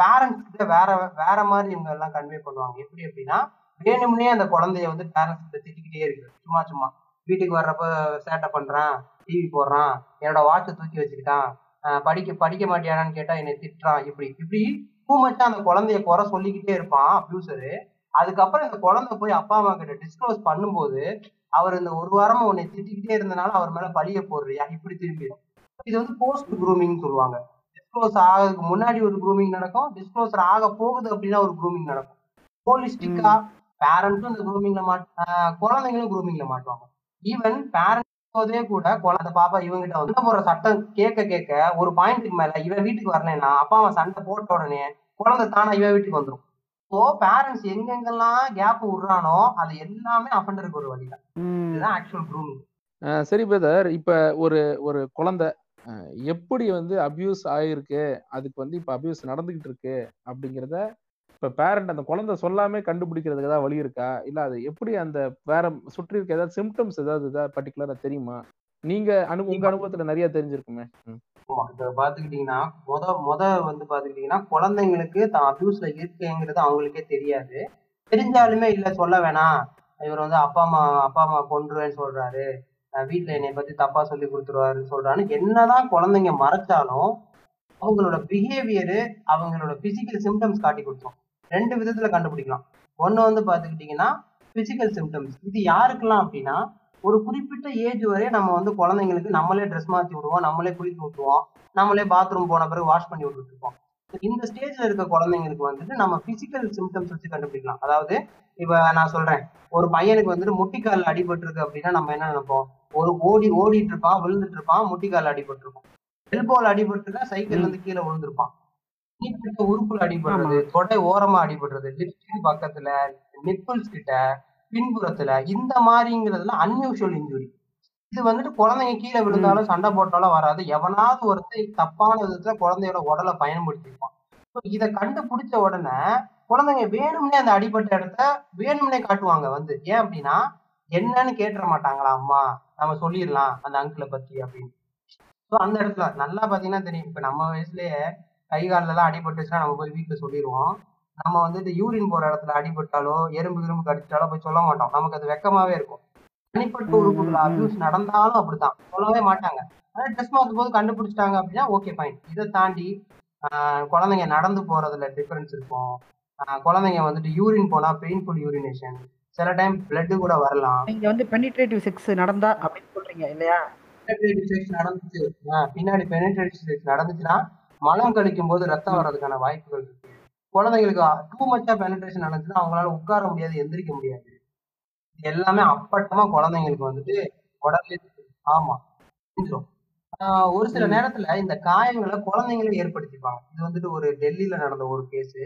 பேரண்ட்ஸ் கிட்ட வேற வேற மாதிரி இவங்க எல்லாம் கன்வே பண்ணுவாங்க. எப்படி அப்படின்னா வேணும்னே அந்த குழந்தைய வந்து பேரண்ட்ஸ் கிட்ட திட்டிக்கிட்டே இருக்கு. சும்மா சும்மா. வீட்டுக்கு வர்றப்ப சேட்டை பண்றான் டிவி போடுறான் என்னோட வாட்சை தூக்கி வச்சுக்கிட்டான் படிக்க படிக்க மாட்டியானான்னு கேட்டா என்னை திட்டுறான். இப்படி இப்படி பூமச்சா அந்த குழந்தைய குறை சொல்லிக்கிட்டே இருப்பான் அப்யூசரு அதுக்கப்புறம் இந்த குழந்தை போய் அப்பா அம்மா கிட்ட டிஸ்க்ளோஸ் பண்ணும்போது அவர் இந்த ஒரு வாரமா உன்னை திட்டிக்கிட்டே இருந்தனால அவர் மேல பழிய போடுறியா? இப்படி திரும்பிடும். இது வந்து போஸ்ட் குரூமிங் சொல்லுவாங்க. டிஸ்க்ளோஸ் ஆகிறதுக்கு முன்னாடி ஒரு குரூமிங் நடக்கும். டிஸ்க்ளோசர் ஆக போகுது அப்படின்னா ஒரு குரூமிங் நடக்கும். ஹோலிஸ்டிக்கா பேரண்ட்ஸும் இந்த குரூமிங்ல மாட் ஆஹ் குழந்தைங்களும் குரூமிங்ல மாட்டுவாங்க. ஈவன் பேரண்ட் போதே கூட குழந்தை பாப்பா இவங்கிட்ட வந்து போடுற சட்டம் கேட்க கேட்க ஒரு பாயிண்ட்டுக்கு மேல இவன் வீட்டுக்கு வரலைன்னா அப்பா அம்மா சண்டை போட்ட உடனே குழந்தை தானா இவன் வீட்டுக்கு வந்துடும் ஸோ பேரண்ட்ஸ் எங்கெங்கெல்லாம் கேப் விடுறானோ அது எல்லாமே அஃபண்டருக்கு ஒரு வழிதான். ம். இதுதான் ஆக்சுவல் குரூமிங் சரி பிரதர் இப்ப ஒரு ஒரு குழந்தை எப்படி வந்து அபியூஸ் ஆயிருக்கு? அதுக்கு வந்து இப்ப அபியூஸ் நடந்துகிட்டு இருக்கு அப்படிங்கிறத இப்ப பேரண்ட் அந்த குழந்தை சொல்லாமே கண்டுபிடிக்கிறதுக்கு ஏதாவது வழி இருக்கா? இல்ல அது எப்படி அந்த வேற சுற்றி இருக்க ஏதாவது சிம்டம்ஸ் ஏதாவது ஏதாவது பர்டிகுலரா தெரியுமா? நீங்க அனு உங்க அனுபவத்துல நிறைய தெரிஞ்சிருக்குமே. இப்ப பாத்துக்கிட்டீங்கன்னா முத முத வந்து பாத்துக்கிட்டீங்கன்னா குழந்தைங்களுக்கு தான் அபியூஸ்ல இருக்குங்கிறது அவங்களுக்கே தெரியாது. தெரிஞ்சாலுமே இல்ல சொல்ல வேணாம். இவர் வந்து அப்பா அம்மா அப்பா அம்மா கொன்றுவேன்னு சொல்றாரு. வீட்டில் என்னை பத்தி தப்பா சொல்லி கொடுத்துருவாருன்னு சொல்றான்னு என்னதான் குழந்தைங்க மறைச்சாலும் அவங்களோட பிஹேவியரு அவங்களோட பிசிக்கல் சிம்டம்ஸ் காட்டி கொடுத்தோம் ரெண்டு விதத்துல கண்டுபிடிக்கலாம். ஒன்று வந்து பாத்துக்கிட்டீங்கன்னா பிசிக்கல் சிம்டம்ஸ் இது யாருக்கெல்லாம் அப்படின்னா ஒரு குறிப்பிட்ட ஏஜ் வரை நம்ம வந்து குழந்தைங்களுக்கு நம்மளே ட்ரெஸ் மாற்றி விடுவோம் நம்மளே குளிக்க விட்டுருவோம் நம்மளே பாத்ரூம் போன பிறகு வாஷ் பண்ணி விட்டுட்டு இருப்போம். இந்த ஸ்டேஜ்ல இருக்க குழந்தைங்களுக்கு வந்துட்டு நம்ம பிசிக்கல் சிம்டம்ஸ் வச்சு கண்டுபிடிக்கலாம். அதாவது இப்ப நான் சொல்றேன் ஒரு பையனுக்கு வந்துட்டு முட்டிக்கால் அடிபட்டு இருக்கு அப்படின்னா நம்ம என்ன நினைப்போம்? ஒரு ஓடி ஓடிட்டு இருப்பான் விழுந்துட்டு இருப்பான் முட்டிக்கால் அடிபட்டு இருக்கும் எல்போல் அடிபட்டு இருக்கா சைக்கிள்ல இருந்து கீழே விழுந்திருப்பான். உறுப்புல அடிபடுறது தொடை ஓரமா அடிபடுறது லிப்ஸ்டிக் பக்கத்துல நிப்பிள்ஸ் கிட்ட பின்புறத்துல இந்த மாதிரிங்கிறதுல அன்யூஷுவல் இன்ஜுரி இது வந்துட்டு குழந்தைங்க கீழே விழுந்தாலும் சண்டை போட்டாலும் வராது. எவனாவது ஒருத்தர் தப்பான விதத்துல குழந்தையோட உடலை பயன்படுத்தியிருப்பான். So இதை கண்டுபிடிச்ச உடனே குழந்தைங்க வேணும்னே அந்த அடிபட்ட இடத்த வேணும்னே காட்டுவாங்க வந்து. ஏன் அப்படின்னா என்னன்னு கேட்டுற மாட்டாங்களா அம்மா? நம்ம சொல்லிடலாம் அந்த அங்கிளை பத்தி அப்படின்னு. ஸோ அந்த இடத்துல நல்லா பாத்தீங்கன்னா தெரியும். இப்ப நம்ம வயசுலயே கை கால்ல எல்லாம் அடிபட்டுச்சுன்னா நம்ம போய் வீட்டுல சொல்லிடுவோம். நம்ம வந்துட்டு யூரின் போற இடத்துல அடிபட்டாலோ எறும்பு கிரும்பு கடிச்சாலோ போய் சொல்ல மாட்டோம். நமக்கு அது வெக்கமாவே இருக்கும். தனிப்பட்ட உறுப்புகள் அபியூஸ் நடந்தாலும் அப்படித்தான். சொல்லவே மாட்டாங்க. ஆனா ட்ரெஸ் மாத்தும் போது கண்டுபிடிச்சிட்டாங்க அப்படின்னா ஓகே ஃபைன் இதை தாண்டி குழந்தைங்க நடந்து போறதுல டிஃபரன்ஸ் இருக்கும். குழந்தைங்க வந்துட்டு யூரின் போனா பெயின்ஃபுல் யூரினேஷன் சில டைம் பிளட் கூட வரலாம். நீங்க வந்து பெனிட்ரேட்டிவ் செக்ஸ் நடந்தா அப்படின்னு சொல்றீங்க இல்லையா? Penetrative sex நடந்துச்சு. பின்னாடி பெனிட்ரேட்டிவ் செக்ஸ் நடந்துச்சுன்னா மலம் கழிக்கும் போது ரத்தம் வர்றதுக்கான வாய்ப்புகள் இருக்கு. குழந்தைங்களுக்கு டூ மச்சா பெனிட்ரேஷன் நடந்துச்சுன்னா அவங்களால உட்கார முடியாது எந்திரிக்க முடியாது. இது எல்லாமே அப்பட்டமா குழந்தைங்களுக்கு வந்துட்டு உடனே ஆமா. ஆஹ் ஒரு சில. நேரத்துல இந்த காயங்களை குழந்தைங்களே ஏற்படுத்திப்பாங்க. இது வந்துட்டு ஒரு டெல்லியில நடந்த ஒரு கேஸ்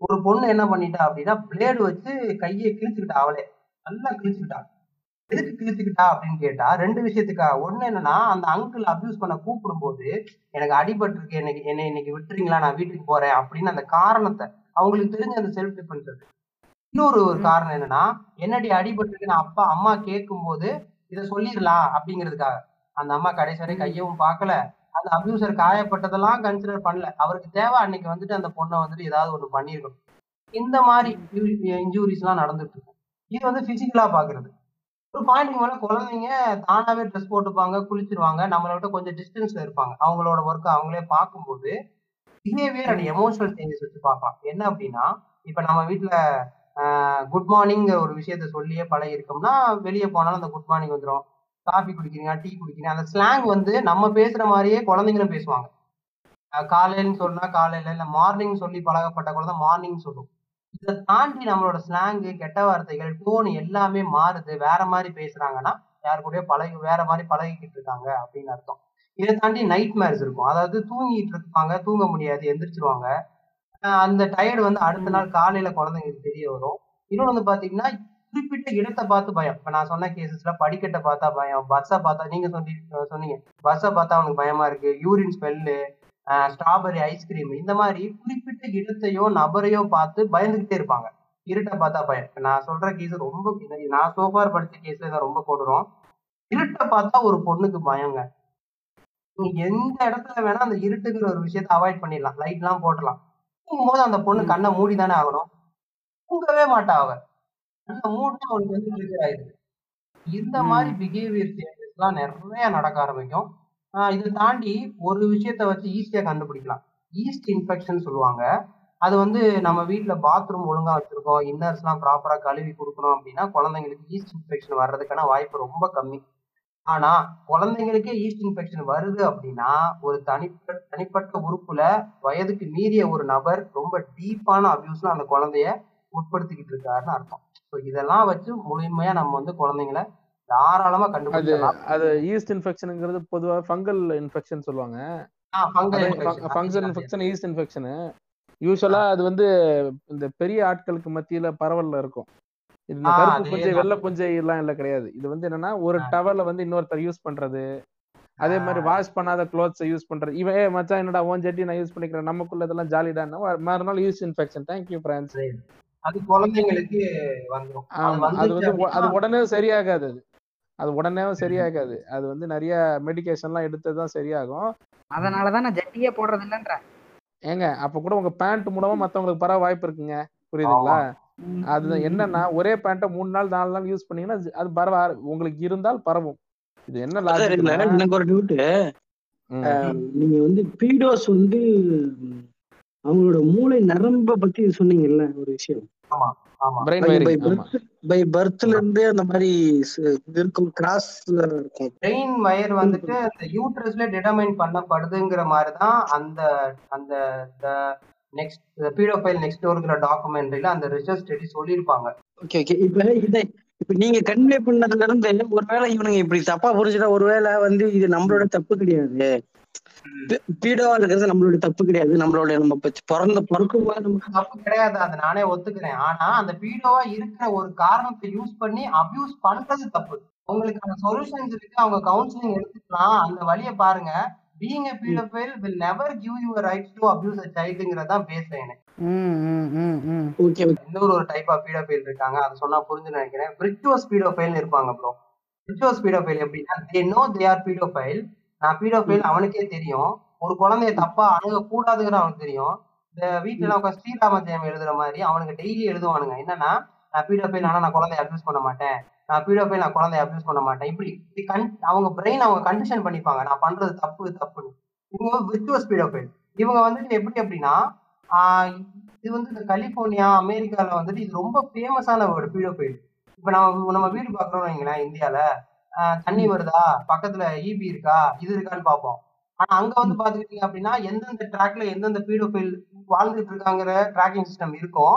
ஒரு பொண்ணு என்ன பண்ணிட்டா அப்படின்னா பிளேடு வச்சு கையை கிழிச்சுக்கிட்டா அவளே. நல்லா கிழிச்சுக்கிட்டா. எதுக்கு கிழிச்சுக்கிட்டா அப்படின்னு கேட்டா ரெண்டு விஷயத்துக்கா ஒண்ணு என்னன்னா அந்த அங்கிள் அபியூஸ் பண்ண கூப்பிடும் போது எனக்கு அடிபட்டு இருக்கு எனக்கு என்னை இன்னைக்கு விட்டுறீங்களா? நான் வீட்டுக்கு போறேன். அப்படின்னு அந்த காரணத்தை அவங்களுக்கு தெரிஞ்ச அந்த செல்ஃப் டிஃபென்ஸ் இன்னொரு ஒரு. காரணம் என்னன்னா என்னடி அடிபட்டு இருக்குன்னு அப்பா அம்மா கேட்கும் போது இதை சொல்லிடலாம். அப்படிங்கிறதுக்காக. அந்த அம்மா கடைசி வரை. கையவும் பார்க்கல. அந்த அபியூசர் காயப்பட்டதெல்லாம் கன்சிடர் பண்ணல. அவருக்கு தேவை அன்னைக்கு வந்துட்டு அந்த பொண்ணை வந்துட்டு ஏதாவது ஒன்று பண்ணியிருக்கணும் இந்த மாதிரி இன்ஜூரிஸ் எல்லாம் நடந்துட்டு இருக்கும். இது வந்து பிசிக்கலா பாக்குறது. ஒரு பாயிண்ட் மேல குழந்தைங்க தானாவே ட்ரெஸ் போட்டுப்பாங்க குளிச்சிருவாங்க. நம்மளை விட்டு கொஞ்சம் டிஸ்டன்ஸ்ல இருப்பாங்க. அவங்களோட ஒர்க் அவங்களே பார்க்கும்போது பிஹேவியர் அண்ட் எமோஷனல் சேஞ்சஸ் வச்சு பார்க்கலாம். என்ன அப்படின்னா இப்ப நம்ம வீட்டுல குட் மார்னிங் ஒரு விஷயத்த சொல்லியே பழகி இருக்கோம்னா வெளியே போனாலும் அந்த குட் மார்னிங் வந்துடும் காஃபி குடிக்கிறீங்க டீ குடிக்கிறீங்க அந்த ஸ்லாங் வந்து நம்ம பேசுற மாதிரியே குழந்தைங்களும் பேசுவாங்க. காலையிலன்னு சொன்னா காலையில இல்ல மார்னிங் சொல்லி பழகப்பட்ட குழந்தை மார்னிங் சொல்லும். இதை தாண்டி நம்மளோட ஸ்லாங்கு கெட்ட வார்த்தைகள் டோன் எல்லாமே மாறுது. வேற மாதிரி பேசுறாங்கன்னா யாரு கூடயோ பழகி வேற மாதிரி பழகிக்கிட்டு இருக்காங்க அப்படின்னு அர்த்தம். இதை தாண்டி நைட் மேரேஜ் இருக்கும். அதாவது தூங்கிட்டு இருப்பாங்க தூங்க முடியாது எந்திரிச்சிருவாங்க. அந்த டயர்டு வந்து அடுத்த நாள் காலையில குழந்தைங்களுக்கு தெரிய வரும். இன்னொன்று வந்து பாத்தீங்கன்னா குறிப்பிட்ட இடத்தை பார்த்து பயம். இப்ப நான் சொன்ன கேசஸ்ல படிக்கட்டை பார்த்தா பயம். பஸ்ஸை பார்த்தா நீங்க சொல்லி சொன்னீங்க. பஸ்ஸை பார்த்தா அவனுக்கு பயமா இருக்கு. யூரின் ஸ்மெல்லு ஸ்ட்ராபெரி ஐஸ்கிரீம் இந்த மாதிரி குறிப்பிட்ட இடத்தையோ நபரையோ பார்த்து பயந்துகிட்டே இருப்பாங்க. இருட்டை பார்த்தா பயம். இப்ப நான் சொல்ற கேஸ் ரொம்ப நான் சோஃபார் படிச்ச கேஸ்ல இதை ரொம்ப போடுறோம். இருட்டை பார்த்தா ஒரு பொண்ணுக்கு பயங்க. எந்த இடத்துல வேணா அந்த இருட்டுங்கிற ஒரு விஷயத்த அவாய்ட் பண்ணிடலாம். லைட் எல்லாம் போட்டுடலாம் தூங்கும்போது அந்த பொண்ணு. கண்ணை மூடி தானே ஆகணும். தூங்கவே மாட்டா அவ. அவளுக்கு வந்து ட்ரிகர் ஆயிடுது இந்த மாதிரி. பிஹேவியர் சேஞ்சஸ் எல்லாம் நிறைய நடக்க ஆரம்பிக்கும். இதை தாண்டி ஒரு விஷயத்த வச்சு ஈஸியா கண்டுபிடிக்கலாம். ஈஸ்ட் இன்ஃபெக்ஷன் சொல்லுவாங்க. அது வந்து நம்ம வீட்ல பாத்ரூம் ஒழுங்கா வச்சிருக்கோம். இன்னர்ஸ் எல்லாம் ப்ராப்பரா கழுவி கொடுக்கணும் அப்படின்னா குழந்தைங்களுக்கு ஈஸ்ட் இன்ஃபெக்ஷன் வர்றதுக்கான வாய்ப்பு ரொம்ப கம்மி. ஆனா குழந்தைங்களுக்கே ஈஸ்ட் இன்ஃபெக்ஷன் வருது அப்படின்னா ஒரு தனிப்பட்ட தனிப்பட்ட உறுப்புல வயதுக்கு மீறிய ஒரு நபர் ரொம்ப டீப்பான அபியூஸ்ல அந்த குழந்தைய உட்படுத்திக்கிட்டு இருக்காருன்னு அர்த்தம். ஸோ இதெல்லாம் வச்சு முழுமையா நம்ம வந்து குழந்தைங்களை தாராளமா அது கண்டுபிடிச்சிடலாம். அது ஈஸ்ட் இன்ஃபெக்ஷனுங்கிறது பொதுவா ஃபங்கல் இன்ஃபெக்ஷன் சொல்லுவாங்க. ஃபங்கல் இன்ஃபெக்ஷன் ஈஸ்ட் இன்ஃபெக்ஷனு யூஸ்வலா அது வந்து இந்த பெரிய ஆட்களுக்கு மத்தியில பரவல்ல இருக்கும். இந்த கருப்பு புஞ்சை. வெள்ளை புஞ்சை எல்லாம் இல்ல கிடையாது. இது வந்து என்னன்னா ஒரு. டவர்ல வந்து இன்னொருத்தர் யூஸ் பண்றது. அதே மாதிரி வாஷ் பண்ணாத க்ளோத்ஸை யூஸ் பண்றது. இவன் "ஏய் மச்சான் என்னடா ஓன் ஜட்டி நான் யூஸ் பண்ணிக்கிறேன். நமக்குள்ள இதெல்லாம் ஜாலிடான்னா மறுநாள் யூஸ் இன்ஃபெக்ஷன் தேங்க்யூ பிரான்ஸ் அது குழந்தைங்களுக்கு வந்துடும் அது அது வந்து அது உடனே சரியாகாது அது. அது உடனே சரியாகாது. அது வந்து நிறைய மெடிகேஷன்லாம் எடுத்து தான் சரியாகும். அதனால தான் நான் ஜட்டியே போடுறது இல்லைன்ற. ஏங்க அப்ப கூட உங்க பேண்ட் மூலமா மத்தவங்களுக்கு பரவ வாய்ப்பு இருக்குங்க. புரியுதுங்களா? அதுதான் என்னன்னா ஒரே பேண்ட்டை மூணு நாள் நாலு நாள் யூஸ் பண்ணீங்கன்னா அது- அது பரவ உங்களுக்கு இருந்தால் பரவும். இது என்ன லாஜிக் எனக்கு ஒரு டவுட் நீங்க வந்து பீடோஸ் வந்து அவங்களோட மூளை நரம்ப பத்தி சொன்னீங்கல்ல ஒரு விஷயம். பை பர்த்ல இருந்தே அந்த மாதிரி இருக்கும் கிராஸ் இருக்கும். பிரெயின் வயர் வந்துட்டு அந்த யூட்ரஸ்ல டிட்டர்மைன் பண்ணப்படுதுங்கிற மாதிரி தான் அந்த அந்த நெக்ஸ்ட் பீடோஃபைல் நெக்ஸ்ட் டோர்ங்கிற டாக்குமெண்ட்ரியில அந்த ரிசர்ச் ஸ்டடி சொல்லியிருப்பாங்க. ஓகே ஓகே இப்ப இதை இப்ப நீங்க கன்வே பண்ணதுல இருந்து ஒருவேளை இவனுங்க இப்படி தப்பா புரிஞ்சுட்டா ஒருவேளை வந்து இது நம்மளோட தப்பு கிடையாது. பீடோவா இருக்கிறது நம்மளோட தப்பு கிடையாது. நம்மளோட நம்ம பிறந்த பிறக்கும் போது நம்ம தப்பு கிடையாது. அதை நானே ஒத்துக்கிறேன். ஆனா அந்த பீடோவா இருக்கிற ஒரு காரணத்தை யூஸ் பண்ணி அபியூஸ் பண்றது தப்பு. அவங்களுக்கான சொல்யூஷன்ஸ் இருக்கு. அவங்க கவுன்சிலிங் எடுத்துக்கலாம். அந்த வழியை பாருங்க. Being a pedophile will never give you rights to abuse a சைல்டுங்கிறத தான் பேசுறேன் எனக்கு. ம் ம் ம் ம். ஓகே இன்னொரு ஒரு டைப் ஆஃப் பீடோஃபைல் இருக்காங்க? அது சொன்னா புரிஞ்சு நினைக்கிறேன். விர்ச்சுவஸ் பீடோஃபைல் இருப்பாங்க ப்ரோ விர்ச்சுவஸ் பீடோஃபைல் எப்படின்னா they know they are pedophile non pedophile அவனுக்கே தெரியும். ஒரு குழந்தைய தப்பா அணுக கூடாதுங்கிற அவனுக்கு தெரியும். இந்த வீட்டுல உட்காந்து ஸ்ரீராம ஜெயம் எழுதுற மாதிரி அவனுக்கு டெய்லி எழுதுவானுங்க. என்னன்னா நான் பீடோஃபைல் ஆனா நான் குழந்தைய அபியூஸ் பண்ண மாட்டேன். நான் பீடோஃபைல் நான் குழந்தைய அபியூஸ் பண்ண மாட்டேன். இப்படி இப்படி கண் அவங்க பிரெயின் அவங்க கண்டிஷன் பண்ணிப்பாங்க. நான் பண்றது தப்பு தப்புன்னு. இவங்க விர்ச்சுவஸ் பீடோஃபைல் இவங்க வந்துட்டு எப்படி அப்படின்னா இது வந்து இந்த கலிபோர்னியா அமெரிக்கால வந்துட்டு இது ரொம்ப ஃபேமஸான ஒரு பீடோஃபைல் இப்ப நம்ம நம்ம வீடு பாக்குறோம்னு வைங்களேன் இந்தியால. ஆஹ் தண்ணி வருதா? பக்கத்துல ஈபி இருக்கா? இது இருக்கான்னு பார்ப்போம். ஆனா அங்க வந்து பாத்துக்கிட்டீங்க அப்படின்னா எந்தெந்த ட்ராக்ல எந்தெந்த பீடோஃபைல் வாழ்ந்துட்டு இருக்காங்கிற ட்ராக்கிங் சிஸ்டம் இருக்கும்.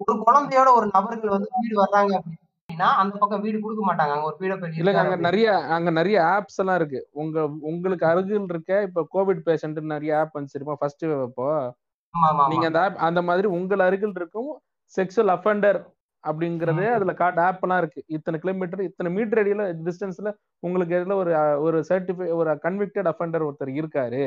ஒரு குழந்தையோட ஒரு நபர்கள் வந்து வீடு வர்றாங்க அப்படின்னா அந்த பக்கம் வீடு கொடுக்க மாட்டாங்க. அங்க ஒரு பீடோஃபைல் இல்லைங்க அங்க நிறைய அங்க நிறைய ஆப்ஸ் எல்லாம் இருக்கு. உங்க உங்களுக்கு அருகில் இருக்க இப்ப கோவிட் பேஷண்ட் நிறைய ஆப் வந்துச்சு தெரியுமா ஃபர்ஸ்ட் ஆமா ஆமா நீங்க அந்த ஆப் அந்த மாதிரி உங்கள் அருகில் இருக்கும். செக்ஷுவல் அஃபெண்டர் அப்படிங்கறது அதுல காட்டு ஆப் எல்லாம் இருக்கு. இத்தனை கிலோமீட்டர் இத்தனை மீட்டர் அடியில டிஸ்டன்ஸ்ல உங்களுக்கு எதுல ஒரு ஒரு சர்டிஃபை ஒரு கன்விக்டட் அஃபெண்டர் ஒருத்தர் இருக்காரு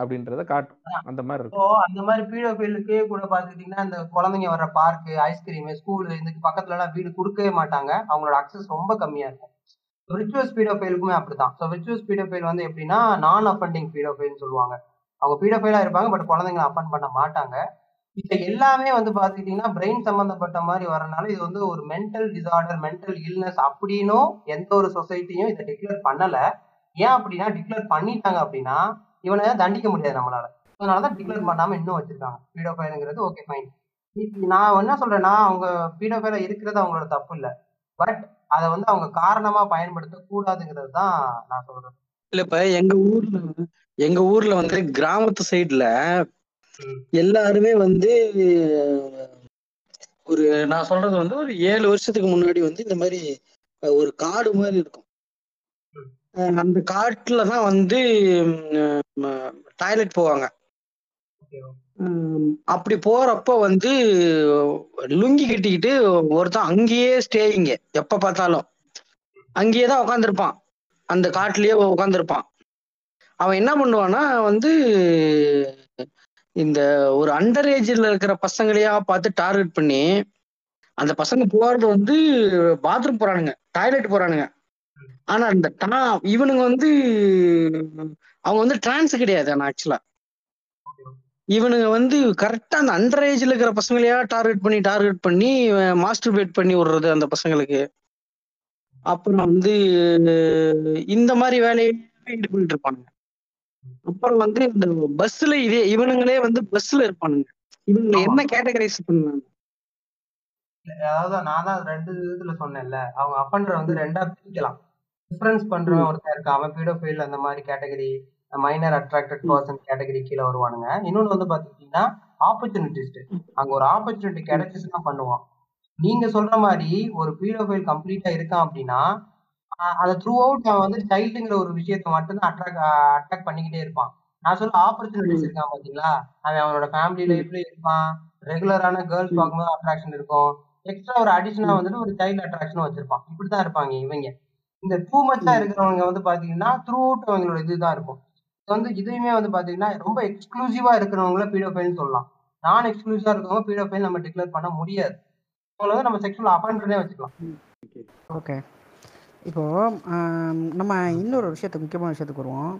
அப்படின்றத காட்டும் அந்த மாதிரி இருக்கும் அந்த மாதிரி பீடோஃபைலுக்கு கூட பாத்துக்கிட்டீங்கன்னா இந்த குழந்தைங்க வர்ற பார்க்கு ஐஸ்கிரீம் ஸ்கூல் இதுக்கு பக்கத்துல எல்லாம் வீடு கொடுக்கவே மாட்டாங்க. அவங்களோட அக்சஸ் ரொம்ப கம்மியா இருக்கும். விர்ச்சுவஸ் பீடோஃபைலுக்குமே அப்படிதான் ஸோ விர்ச்சுவஸ் பீடோஃபைல் வந்து எப்படின்னா நான் அஃபண்டிங் பீடோஃபைல்னு சொல்லுவாங்க. அவங்க பீடோஃபைலா இருப்பாங்க பட் குழந்தைங்களை அஃபண்ட் பண்ண மாட்டாங்க. இது எல்லாமே வந்து பாத்துக்கிட்டீங்கன்னா பிரெயின் சம்பந்தப்பட்ட மாதிரி வரனால இது வந்து ஒரு மென்டல் டிசார்டர் மென்டல் இல்னஸ் அப்படின்னும் எந்த ஒரு சொசைட்டியும் இதை டிக்ளேர் பண்ணல. ஏன் அப்படின்னா டிக்ளேர் பண்ணிட்டாங்க அப்படின்னா இவனை தண்டிக்க முடியாது நம்மளால. அதனாலதான் டிக்ளேர் பண்ணாம இன்னும் வச்சிருக்காங்க. பீடோஃபைலுங்கிறது ஓகே ஃபைன் நான் என்ன சொல்றேன்னா அவங்க பீடோஃபைல இருக்கிறது அவங்களோட தப்பு இல்ல. பட் அதை வந்து அவங்க காரணமா பயன்படுத்த கூடாதுங்கிறது தான் நான் சொல்றேன். இல்ல இப்ப எங்க ஊர்ல எங்க ஊர்ல வந்து கிராமத்து சைடுல எல்லாருமே வந்து ஒரு நான் சொல்றது வந்து ஒரு ஏழு வருஷத்துக்கு முன்னாடி வந்து இந்த மாதிரி ஒரு காடு மாதிரி இருக்கும். அந்த காட்டுல தான் வந்து டாய்லெட் போவாங்க. அப்படி போறப்ப வந்து லுங்கி கட்டிக்கிட்டு ஒருத்தன் அங்கேயே ஸ்டேயிங்க எப்ப பார்த்தாலும். அங்கேயே தான் உட்காந்துருப்பான் அந்த காட்டுலயே உட்காந்துருப்பான் அவன் என்ன பண்ணுவான்னா வந்து இந்த ஒரு அண்டர் ஏஜ்ல இருக்கிற பசங்களையா பார்த்து டார்கெட் பண்ணி அந்த பசங்க போறது வந்து பாத்ரூம் போறானுங்க டாய்லெட் போறானுங்க. ஆனா அந்த டா இவனுங்க வந்து அவங்க வந்து டிரான்ஸ் கிடையாது ஆனா ஆக்சுவலா இவனுங்க வந்து கரெக்டா அந்த அண்டர் ஏஜ்ல இருக்கிற பசங்களையா டார்கெட் பண்ணி டார்கெட் பண்ணி மாஸ்டர்பேட் பண்ணி விடுறது அந்த பசங்களுக்கு. அப்புறம் வந்து இந்த மாதிரி வேலையை ஈடுபட்டு இருப்பானுங்க. அப்புறம் வந்து இந்த பஸ்ல இதே இவனுங்களே வந்து பஸ்ல இருப்பானுங்க. இவங்களை ஆமா. என்ன கேட்டகரைஸ் பண்ணுவாங்க? அதாவது நான் தான் ரெண்டு இதுல சொன்னேன்ல. அவங்க அஃபண்டர் வந்து ரெண்டா பிரிக்கலாம். டிஃபரன்ஸ் பண்றவன் ஒருத்தன் இருக்கான். அவன் பீடோஃபைல் அந்த மாதிரி category minor attracted person category கீழே வருவானுங்க. இன்னொன்னு வந்து பாத்துக்கிட்டீங்கன்னா ஆப்பர்ச்சுனிட்டிஸ்ட் அங்க ஒரு ஆப்பர்ச்சுனிட்டி கிடைச்சிச்சுன்னா பண்ணுவான். நீங்க சொல்ற மாதிரி ஒரு பீடோஃபைல் கம்ப்ளீட்டா இருக்கான் அப்படின்னா அதை த்ரூ அவுட் அவன் வந்து சைல்டுங்கிற ஒரு விஷயத்த மட்டும்தான் அட்ராக்ட் அட்ராக்ட் பண்ணிக்கிட்டே இருப்பான். நான் சொல்ல ஆப்பர்ச்சுனிட்டிஸ் இருக்கான் பாத்தீங்களா? அவன் அவனோட ஃபேமிலி லைஃப்ல இருப்பான்? ரெகுலரான கேர்ள்ஸ் பார்க்கும்போது அட்ராக்ஷன் இருக்கும். எக்ஸ்ட்ரா ஒரு அடிஷனா வந்துட்டு ஒரு சைல்டு அட்ராக்ஷனும் வச்சிருப்பான். இப்படிதான் இருப்பாங்க இவங்க. இந்த டூ மச்சா இருக்கிறவங்க வந்து பாத்தீங்கன்னா த்ரூ அவுட் அவங்களோட இதுதான் இருக்கும். இது வந்து இதுவுமே வந்து பாத்தீங்கன்னா ரொம்ப எக்ஸ்க்ளூசிவா இருக்கிறவங்கள பீடோஃபைல்னு சொல்லலாம். நான் எக்ஸ்க்ளூசிவா இருக்கவங்க பீடோஃபைல் நம்ம டிக்ளேர் பண்ண முடியாது. அவங்கள வந்து நம்ம செக்ஷுவல் அஃபண்டரே வச்சுக்கலாம். ஓகே இப்போது நம்ம இன்னொரு விஷயத்துக்கு முக்கியமான விஷயத்துக்கு வருவோம்.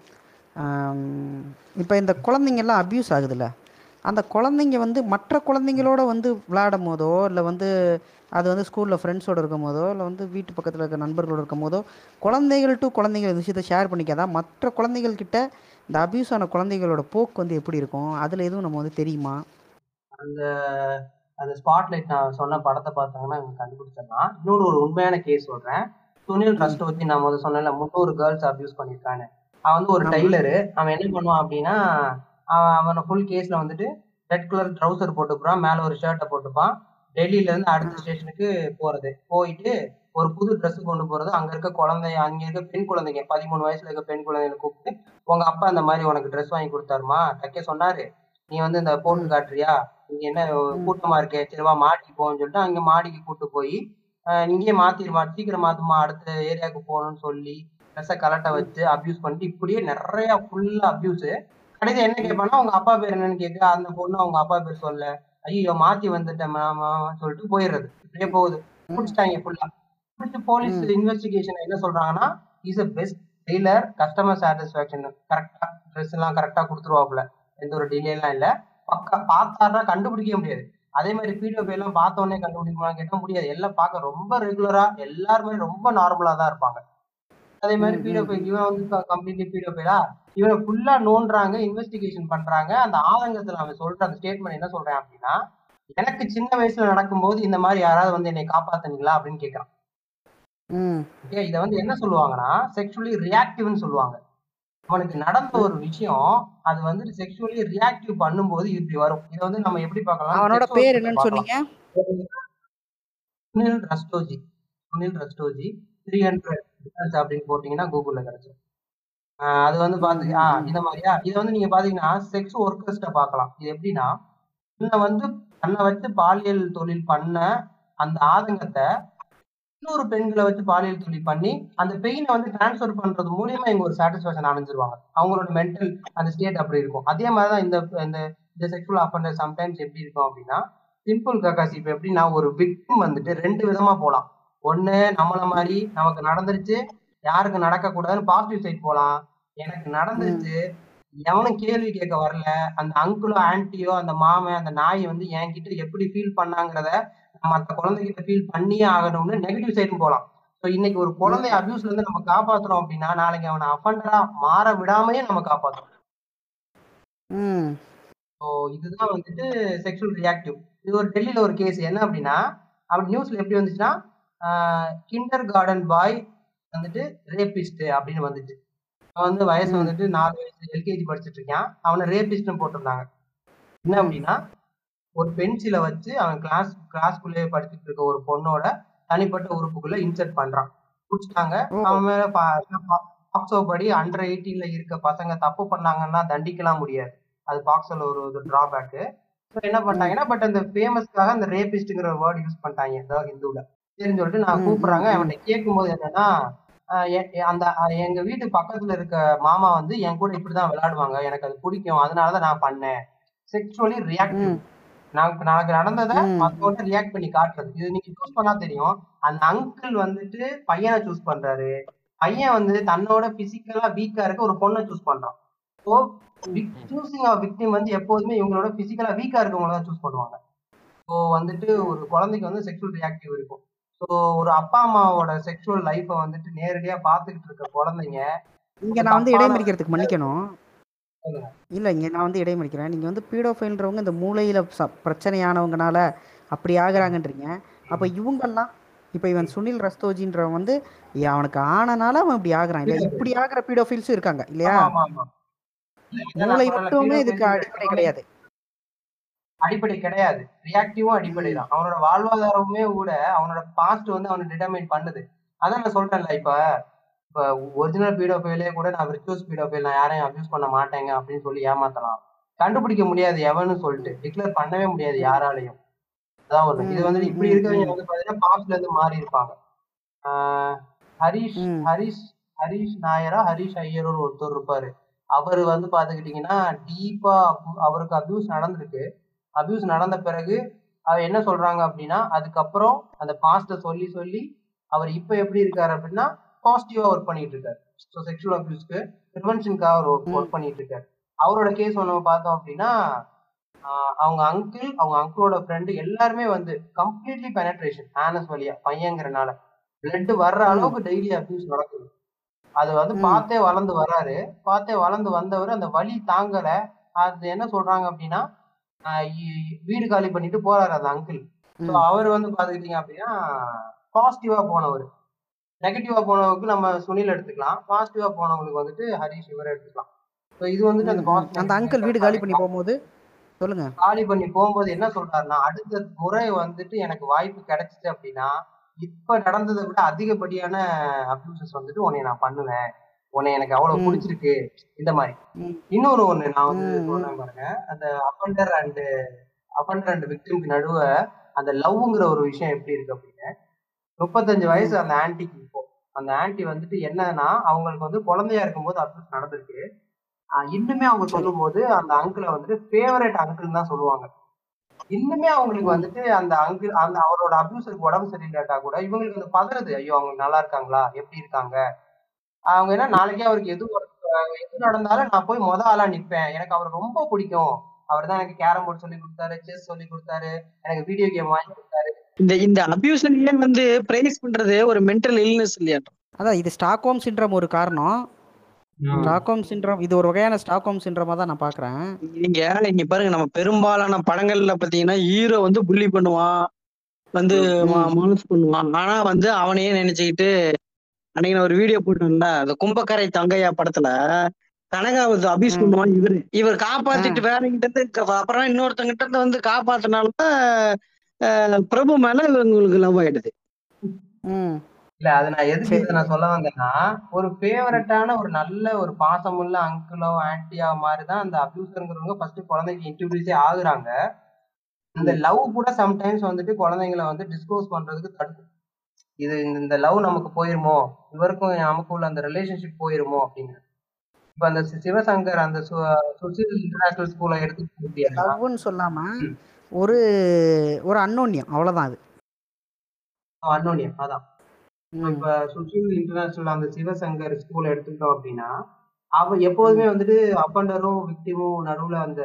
இப்போ இந்த குழந்தைங்கெல்லாம் அப்யூஸ் ஆகுதுல்ல. அந்த குழந்தைங்க வந்து மற்ற குழந்தைங்களோட வந்து விளையாடும் போதோ இல்லை வந்து அது வந்து ஸ்கூலில் ஃப்ரெண்ட்ஸோடு இருக்கும் போதோ இல்லை வந்து வீட்டு பக்கத்தில் இருக்க நண்பர்களோடு இருக்கும் போதோ குழந்தைகள் டு குழந்தைகள் இந்த விஷயத்தை ஷேர் பண்ணிக்காதான் மற்ற குழந்தைகள்கிட்ட இந்த அப்யூஸ் ஆன குழந்தைகளோட போக்கு வந்து எப்படி இருக்கும்? அதில் எதுவும் நம்ம வந்து தெரியுமா? அந்த அந்த ஸ்பாட்லைட் நான் சொன்ன படத்தை பார்த்தாங்கன்னா இவங்க கண்டுபிடிச்சிடலாம். இன்னொரு ஒரு உண்மையான கேஸ் சொல்கிறேன் சுனில் ட்ரஸ்ட் வச்சு நான் முதல்ல சொன்னேன்ல முந்நூறு கேர்ள்ஸ் அபியூஸ் பண்ணியிருக்கான்னு அவன் வந்து ஒரு. டைலரு அவன் என்ன பண்ணுவான் அப்படின்னா அவன் அவனை ஃபுல் கேஸ்ல வந்துட்டு ரெட் கலர் ட்ரௌசர் போட்டுக்கிறான் மேல ஒரு ஷர்ட்டை போட்டுப்பான். டெல்லியில இருந்து அடுத்த ஸ்டேஷனுக்கு போறது. போயிட்டு ஒரு புது Dress கொண்டு போறது. அங்க இருக்க குழந்தை அங்க இருக்க பெண் குழந்தைங்க பதிமூணு வயசுல இருக்க பெண் குழந்தைகளை கூப்பிட்டு உங்க அப்பா இந்த மாதிரி உனக்கு Dress வாங்கி கொடுத்தாருமா? தைக்க சொன்னாரு. நீ வந்து இந்த போட்டு காட்டுறியா? இங்க என்ன கூட்டமா இருக்கே? சரி வா மாடிக்கு போன்னு சொல்லிட்டு அங்க மாடிக்கு கூட்டு போய் இங்கேயே மாத்திருமா சீக்கிரம் மாத்துமா அடுத்த ஏரியாவுக்கு போகணும்னு சொல்லி ட்ரெஸ்ஸை கலட்ட வச்சு அபியூஸ் பண்ணிட்டு இப்படியே நிறைய ஃபுல்லா அபியூஸ் கடைசி என்ன கேட்பான்னா உங்க அப்பா பேர் என்னன்னு கேட்க அந்த பொண்ணு அவங்க அப்பா பேர் சொல்ல ஐயோ மாத்தி வந்துட்டேன் சொல்லிட்டு போயிடுறது. இப்படியே போகுது. முடிச்சிட்டாங்க ஃபுல்லா முடிச்சு போலீஸ். இன்வெஸ்டிகேஷன் என்ன சொல்றாங்கன்னா is a best tailor customer satisfaction கரெக்டா ட்ரெஸ் எல்லாம் கரெக்டா கொடுத்துருவாப்புல. எந்த ஒரு டிலே எல்லாம் இல்ல. பக்கா பார்த்தாருன்னா கண்டுபிடிக்க முடியாது. அதே மாதிரி பிடிஎஃப் எல்லாம் பார்த்த உடனே கண்டுபிடிக்கலாம் கேட்டா முடியாது. எல்லாம் பார்க்க ரொம்ப ரெகுலரா எல்லாருமே ரொம்ப நார்மலா தான் இருப்பாங்க. அதே மாதிரி பிடிஎஃப். இவன் வந்து கம்ப்ளீட்லி பிடிஎஃப்டா இவனை ஃபுல்லா நோண்டுறாங்க இன்வெஸ்டிகேஷன் பண்றாங்க. அந்த ஆதங்கத்துல அவன் சொல்ற அந்த ஸ்டேட்மெண்ட் என்ன சொல்றேன் அப்படின்னா எனக்கு சின்ன வயசுல நடக்கும்போது இந்த மாதிரி யாராவது வந்து என்னை காப்பாத்துனீங்களா? அப்படின்னு கேட்கறான் இதை வந்து என்ன சொல்லுவாங்கன்னா செக்ஷுவலி ரியாக்டிவ்னு சொல்லுவாங்க. அவனுக்கு நடந்த ஒரு விஷயம் அது வந்து செக்ஷுவலி ரியாக்டிவ் பண்ணும்போது இப்படி வரும். இதை வந்து நம்ம எப்படி பார்க்கலாம்? அவனோட பேர் என்னன்னு. சொன்னீங்க? சுனில் ரஸ்டோஜி சுனில் ரஸ்டோஜி த்ரீ ஹண்ட்ரட் அப்படின்னு போட்டீங்கன்னா கூகுள்ல கிடைச்சிடும் ஆஹ் அது வந்து பாத்து ம், ஆ ம், ம். இந்த மாதிரியா? இதை வந்து நீங்க பாத்தீங்கன்னா செக்ஸ் ஒர்க்கர்ஸ்ட பார்க்கலாம். இது எப்படின்னா தன்னை வந்து தன்னை வச்சு பாலியல் தொழில் பண்ண அந்த ஆதங்கத்தை இன்னொரு பெண்களை வச்சு பாலியல் தொழில் பண்ணி அந்த பெயினை வந்து டிரான்ஸ்ஃபர் பண்றது மூலியமா இவங்க ஒரு சாட்டிஸ்ஃபேக்ஷன் அடைஞ்சிருவாங்க. அவங்களோட மென்டல் அந்த ஸ்டேட் அப்படி இருக்கும். அதே மாதிரிதான் இந்த இந்த இந்த செக்ஷுவல் அப்பண்டர் சம்டைம்ஸ் எப்படி இருக்கும் அப்படின்னா சிம்பிள் கக்காசி இப்ப எப்படின்னா ஒரு விக்டிம் வந்துட்டு ரெண்டு விதமா போலாம். ஒண்ணு நம்மள மாதிரி நமக்கு நடந்துருச்சு யாருக்கு நடக்க கூடாதுன்னு பாசிட்டிவ் சைட் போலாம். எனக்கு நடந்துருச்சு எவனும் கேள்வி கேட்க வரல அந்த அங்குலோ ஆன்ட்டியோ அந்த மாமன் அந்த நாய் வந்து என்கிட்ட எப்படி ஃபீல் பண்ணாங்கிறத அந்த குழந்தைகிட்ட ஃபீல் பண்ணியே ஆகணும்னு நெகட்டிவ் சைடும் போலாம். ஸோ இன்னைக்கு ஒரு குழந்தை அபியூஸ்ல இருந்து நம்ம காப்பாத்துறோம் அப்படின்னா நாளைக்கு அவனை அஃபண்டரா மாற விடாமையே நம்ம காப்பாத்துறோம். ஸோ இதுதான் வந்துட்டு செக்ஷுவல் ரியாக்டிவ் இது ஒரு டெல்லியில ஒரு கேஸ் என்ன அப்படின்னா அப்படி நியூஸ்ல எப்படி வந்துச்சுன்னா கிண்டர் கார்டன் பாய் வந்துட்டு ரேபிஸ்ட் அப்படின்னு வந்துச்சு. அவன் வந்து வயசு. வந்துட்டு நாலு வயசு எல்கேஜி படிச்சுட்டு இருக்கான். அவனை ரேபிஸ்ட்னு போட்டிருந்தாங்க. என்ன அப்படின்னா ஒரு பென்சிலை வச்சு அவன் கிளாஸ் கிளாஸ்க்குள்ளேயே படிச்சுட்டு இருக்க ஒரு பொண்ணோட தனிப்பட்ட உறுப்புக்குள்ள இன்சர்ட் பண்றான். பிடிச்சிட்டாங்க. ஓ. அவன் மேல பாக்ஸோ படி அண்டர் எயிட்டீன்ல இருக்க பசங்க தப்பு பண்ணாங்கன்னா தண்டிக்கலாம் முடியாது. அது பாக்ஸோல ஒரு ஒரு டிராபேக்கு என்ன பண்ணிட்டாங்கன்னா பட் அந்த ஃபேமஸ்க்காக அந்த ரேபிஸ்ட்ங்கிற வேர்ட் யூஸ் பண்ணிட்டாங்க. ஏதாவது ஹிந்துல சரின்னு சொல்லிட்டு நான் கூப்பிடுறாங்க. அவன்கிட்ட கேட்கும்போது என்னன்னா ஆஹ் எ- எ- அந்த எங்க வீட்டு பக்கத்துல இருக்க மாமா வந்து என் கூட இப்படிதான் விளையாடுவாங்க. எனக்கு அது பிடிக்கும். அதனாலதான் நான் பண்ணேன். செக்ஷுவலி ரியாக்டிவ் ம் நமக்கு நமக்கு நடந்ததை. மத்தவங்க ரியாக்ட் பண்ணி காட்டுறது. இது நீங்க சூஸ் பண்ணா தெரியும். அந்த அங்கிள் வந்துட்டு பையனை சூஸ் பண்றாரு. பையன் வந்து தன்னோட பிசிக்கலா வீக்கா இருக்க ஒரு பொண்ணை சூஸ் பண்றான். ஸோ சூசிங் ஆஃப் விக்டிம் வந்து எப்போதுமே இவங்களோட பிசிக்கலா வீக்கா இருக்கவங்கள தான் சூஸ் பண்ணுவாங்க. ஸோ வந்துட்டு ஒரு குழந்தைக்கு வந்து செக்ஷுவல் ரியாக்டிவ் இருக்கும். ஸோ ஒரு அப்பா அம்மாவோட செக்ஷுவல் லைஃப்பை வந்துட்டு நேரடியா பார்த்துக்கிட்டு இருக்க குழந்தைங்க இங்க நான் வந்து இடைமறிக்கிறதுக்கு மன்னிக்கணும். இல்ல இங்க நான் வந்து இடைமறிக்கிறேன். நீங்க வந்து பீடோஃபைல்ன்றவங்க இந்த மூளையில ச- பிரச்சனையானவங்கனால அப்படி ஆகுறாங்கன்றீங்க. அப்ப இவங்கெல்லாம் இப்ப இவன் சுனில் ரஸ்தோஜின்றவன் வந்து அவனுக்கு ஆனனால அவன் இப்படி ஆகுறான். இல்ல இப்படி ஆகுற பீடோஃபைல்ஸும் இருக்காங்க இல்லையா? மூளை. மட்டுமே இதுக்கு அடிப்படை கிடையாது. அடிப்படை கிடையாது. ரியாக்டிவும் அடிப்படை தான். அவனோட வாழ்வாதாரமுமே கூட அவனோட பாஸ்ட் வந்து அவனை டிட்டர்மைன் பண்ணுது. அதான் நான் சொல்றேன்ல இப்ப இப்ப ஒரிஜினல் பீடோஃபைலே கூட நான் விர்ச்சுவஸ் பீடோஃபைல் நான் யாரையும் அபியூஸ் பண்ண மாட்டேங்க அப்படின்னு சொல்லி ஏமாத்தலாம். கண்டுபிடிக்க முடியாது எவன்னு சொல்லிட்டு. டிக்ளேர் பண்ணவே முடியாது யாராலையும். அதான் ஒண்ணு இது வந்து இப்படி ம். வந்து பாத்தீங்கன்னா பாஸ்ட்ல இருந்து மாறி இருப்பாங்க. ஹரிஷ். ஹரிஷ் ஹரிஷ் நாயரா ஹரிஷ் ஐயரோட ஒருத்தர் இருப்பாரு. அவர் வந்து பாத்துக்கிட்டீங்கன்னா டீப்பா அவருக்கு அபியூஸ் நடந்திருக்கு. அபியூஸ் நடந்த பிறகு அவர் என்ன சொல்றாங்க அப்படின்னா அதுக்கப்புறம் அந்த பாஸ்ட சொல்லி சொல்லி அவர் இப்ப எப்படி இருக்காரு அப்படின்னா பாசிட்டிவா ஒர்க் பண்ணிட்டு இருக்காரு ஸோ செக்ஷுவல் அபியூஸ்க்கு ப்ரிவென்ஷனுக்காக அவர். ஒர்க் பண்ணிட்டு இருக்காரு அவரோட கேஸ் ஒன்று பார்த்தோம் அப்படின்னா அவங்க அங்கிள் அவங்க அங்கிளோட ஃப்ரெண்டு எல்லாருமே வந்து கம்ப்ளீட்லி பெனட்ரேஷன் ஆனஸ் வழியா பையங்கிறனால பிளட் வர்ற. அளவுக்கு டெய்லி அபியூஸ் நடக்குது அது வந்து. பார்த்தே வளர்ந்து வராரு பார்த்தே வளர்ந்து வந்தவர் அந்த வலி தாங்கல அது என்ன சொல்றாங்க அப்படின்னா வீடு காலி பண்ணிட்டு போறாரு அந்த அங்கிள் ஸோ. அவர் வந்து பாத்துக்கிட்டீங்க அப்படின்னா பாசிட்டிவா போனவர் நெகட்டிவா போனவருக்கு நம்ம சுனில் எடுத்துக்கலாம். பாசிட்டிவா போனவங்களுக்கு வந்துட்டு ஹரிஷ் இவரை எடுத்துக்கலாம். ஸோ இது வந்துட்டு அந்த அந்த அங்கிள் வீடு காலி பண்ணி போகும்போது சொல்லுங்க. காலி பண்ணி போகும்போது என்ன சொல்றாருன்னா அடுத்த முறை வந்துட்டு எனக்கு வாய்ப்பு கிடைச்சிச்சு அப்படின்னா இப்ப நடந்ததை விட அதிகப்படியான அபியூசஸ் வந்துட்டு உன்னை நான் பண்ணுவேன். உன்னை எனக்கு அவ்வளவு. பிடிச்சிருக்கு. இந்த மாதிரி. இன்னொரு ஒண்ணு நான் வந்து. சொல்றேன் பாருங்க. அந்த அஃபண்டர் அண்ட் அஃபண்டர் அண்ட் விக்டிம்க்கு நடுவ அந்த லவ்ங்கிற ஒரு விஷயம் எப்படி இருக்கு அப்படின்னு முப்பத்தஞ்சு வயசு அந்த ஆன்ட்டிக்கு இப்போ. அந்த ஆன்ட்டி வந்துட்டு என்னன்னா அவங்களுக்கு வந்து குழந்தையா இருக்கும்போது அபியூஸ் நடந்திருக்கு. இன்னுமே அவங்க சரி. சொல்லும்போது அந்த அங்கிளை வந்துட்டு ஃபேவரட் அங்கிள் தான் சொல்லுவாங்க. இன்னுமே அவங்களுக்கு. வந்துட்டு அந்த அங்கிள் அந்த அவரோட அபியூசருக்கு உடம்பு சரியில்லாட்டா கூட இவங்களுக்கு வந்து பதறது ஐயோ அவங்க நல்லா இருக்காங்களா? எப்படி இருக்காங்க? அவங்க என்ன நாளைக்கே அவருக்கு எது எது நடந்தாலும் நான் போய் மொத ஆளா நிப்பேன். எனக்கு அவர் ரொம்ப பிடிக்கும். அவர் தான் எனக்கு கேரம் போர்டு சொல்லி கொடுத்தாரு செஸ் சொல்லி கொடுத்தாரு எனக்கு வீடியோ கேம் வாங்கி கொடுத்தாரு. இந்த இந்த அபியூஷன்லயே வந்து பிரைஸ் பண்றது ஒரு மென்டல் இல்னஸ் இல்லையா? அதான் இது ஸ்டாக்ஹோம் சிண்ட்ரம் ஒரு காரணம். ஸ்டாக்ஹோம் சிண்ட்ரம் இது ஒரு வகையான ஸ்டாக்ஹோம் சிண்ட்ரமா தான் நான் பார்க்குறேன். நீங்க இங்க பாருங்க நம்ம பெரும்பாலான படங்கள்ல பாத்தீங்கன்னா ஹீரோ வந்து புள்ளி பண்ணுவான் வந்து மானஸ் பண்ணுவான். ஆனா வந்து அவனையே நினைச்சுக்கிட்டு அன்னைக்கு நான் ஒரு வீடியோ போட்டேன்ல அந்த கும்பக்கரை தங்கையா படத்துல கனகா வந்து அபியூஸ் ம். பண்ணுவான் இவரு. இவர் காப்பாத்திட்டு வேற கிட்ட இருந்து அப்புறம் இன்னொருத்தங்கிட்ட இருந்து வந்து காப்பாத்தினால பிரபு மேல இவங்களுக்கு லவ் ஆயிடுது. ம். இல்ல அது நான் எதுக்கு. இதை நான் சொல்ல வந்தேன்னா ஒரு ஃபேவரட்டான ஒரு நல்ல ஒரு பாசமுள்ள அங்கிளோ ஆன்ட்டியா மாதிரி தான் அந்த அபியூசருங்கிறவங்க ஃபர்ஸ்ட் குழந்தைக்கு இன்ட்ரடியூஸே ஆகுறாங்க. இந்த லவ் கூட சம்டைம்ஸ் வந்துட்டு குழந்தைங்களை வந்து டிஸ்கோஸ் பண்றதுக்கு தடுக்கும். இது இந்த- இந்த லவ் நமக்கு போயிருமோ? இவருக்கும் நமக்கும் உள்ள அந்த ரிலேஷன்ஷிப் போயிருமோ? அப்படிங்கிறது இப்ப அந்த சிவசங்கர் அந்த சுசில் இன்டர்நேஷனல் ஸ்கூலை எடுத்து லவ்னு சொல்லாம ஒரு ஒரு அன்னோன்யம். அவ்வளவுதான் அது. அன்னோனியம். அதான். இப்ப சுஷில் இன்டர்நேஷனல் அந்த சிவசங்கர் ஸ்கூல் எடுத்துக்கிட்டோம் அப்படின்னா அவ எப்போதுமே வந்துட்டு அப்பண்டரும் விக்டிமும் நடுவுல அந்த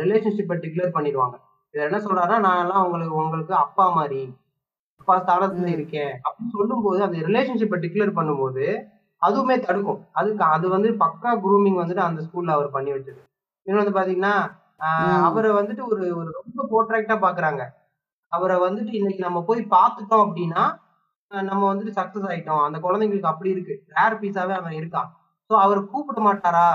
ரிலேஷன்ஷிப்பை டிக்ளேர் பண்ணிடுவாங்க. இவர் என்ன சொல்றாருன்னா நான் எல்லாம் உங்களுக்கு உங்களுக்கு அப்பா மாதிரி அப்பா ஸ்தானத்துல. இருக்கேன் அப்படின்னு சொல்லும்போது அந்த ரிலேஷன்ஷிப்பை டிக்ளேர் பண்ணும்போது அதுவுமே தடுக்கும். அதுக்கு அது வந்து பக்கா குரூமிங் வந்துட்டு அந்த ஸ்கூல்ல அவர் பண்ணி வச்சது இன்னொன்று வந்து பாத்தீங்கன்னா. அவரை வந்துட்டு ஒரு ஒரு ரொம்ப போர்ட்ராக்டா பாக்குறாங்க. அவரை வந்துட்டு இன்னைக்கு நம்ம போய் பார்த்துட்டோம் அப்படின்னா நம்ம வந்துட்டு சக்சஸ் ஆயிட்டோம். அந்த குழந்தைங்களுக்கு அப்படி இருக்கு. ரேர் பீஸாவே அவன் இருக்கான் சோ அவர் கூப்பிட மாட்டாரா.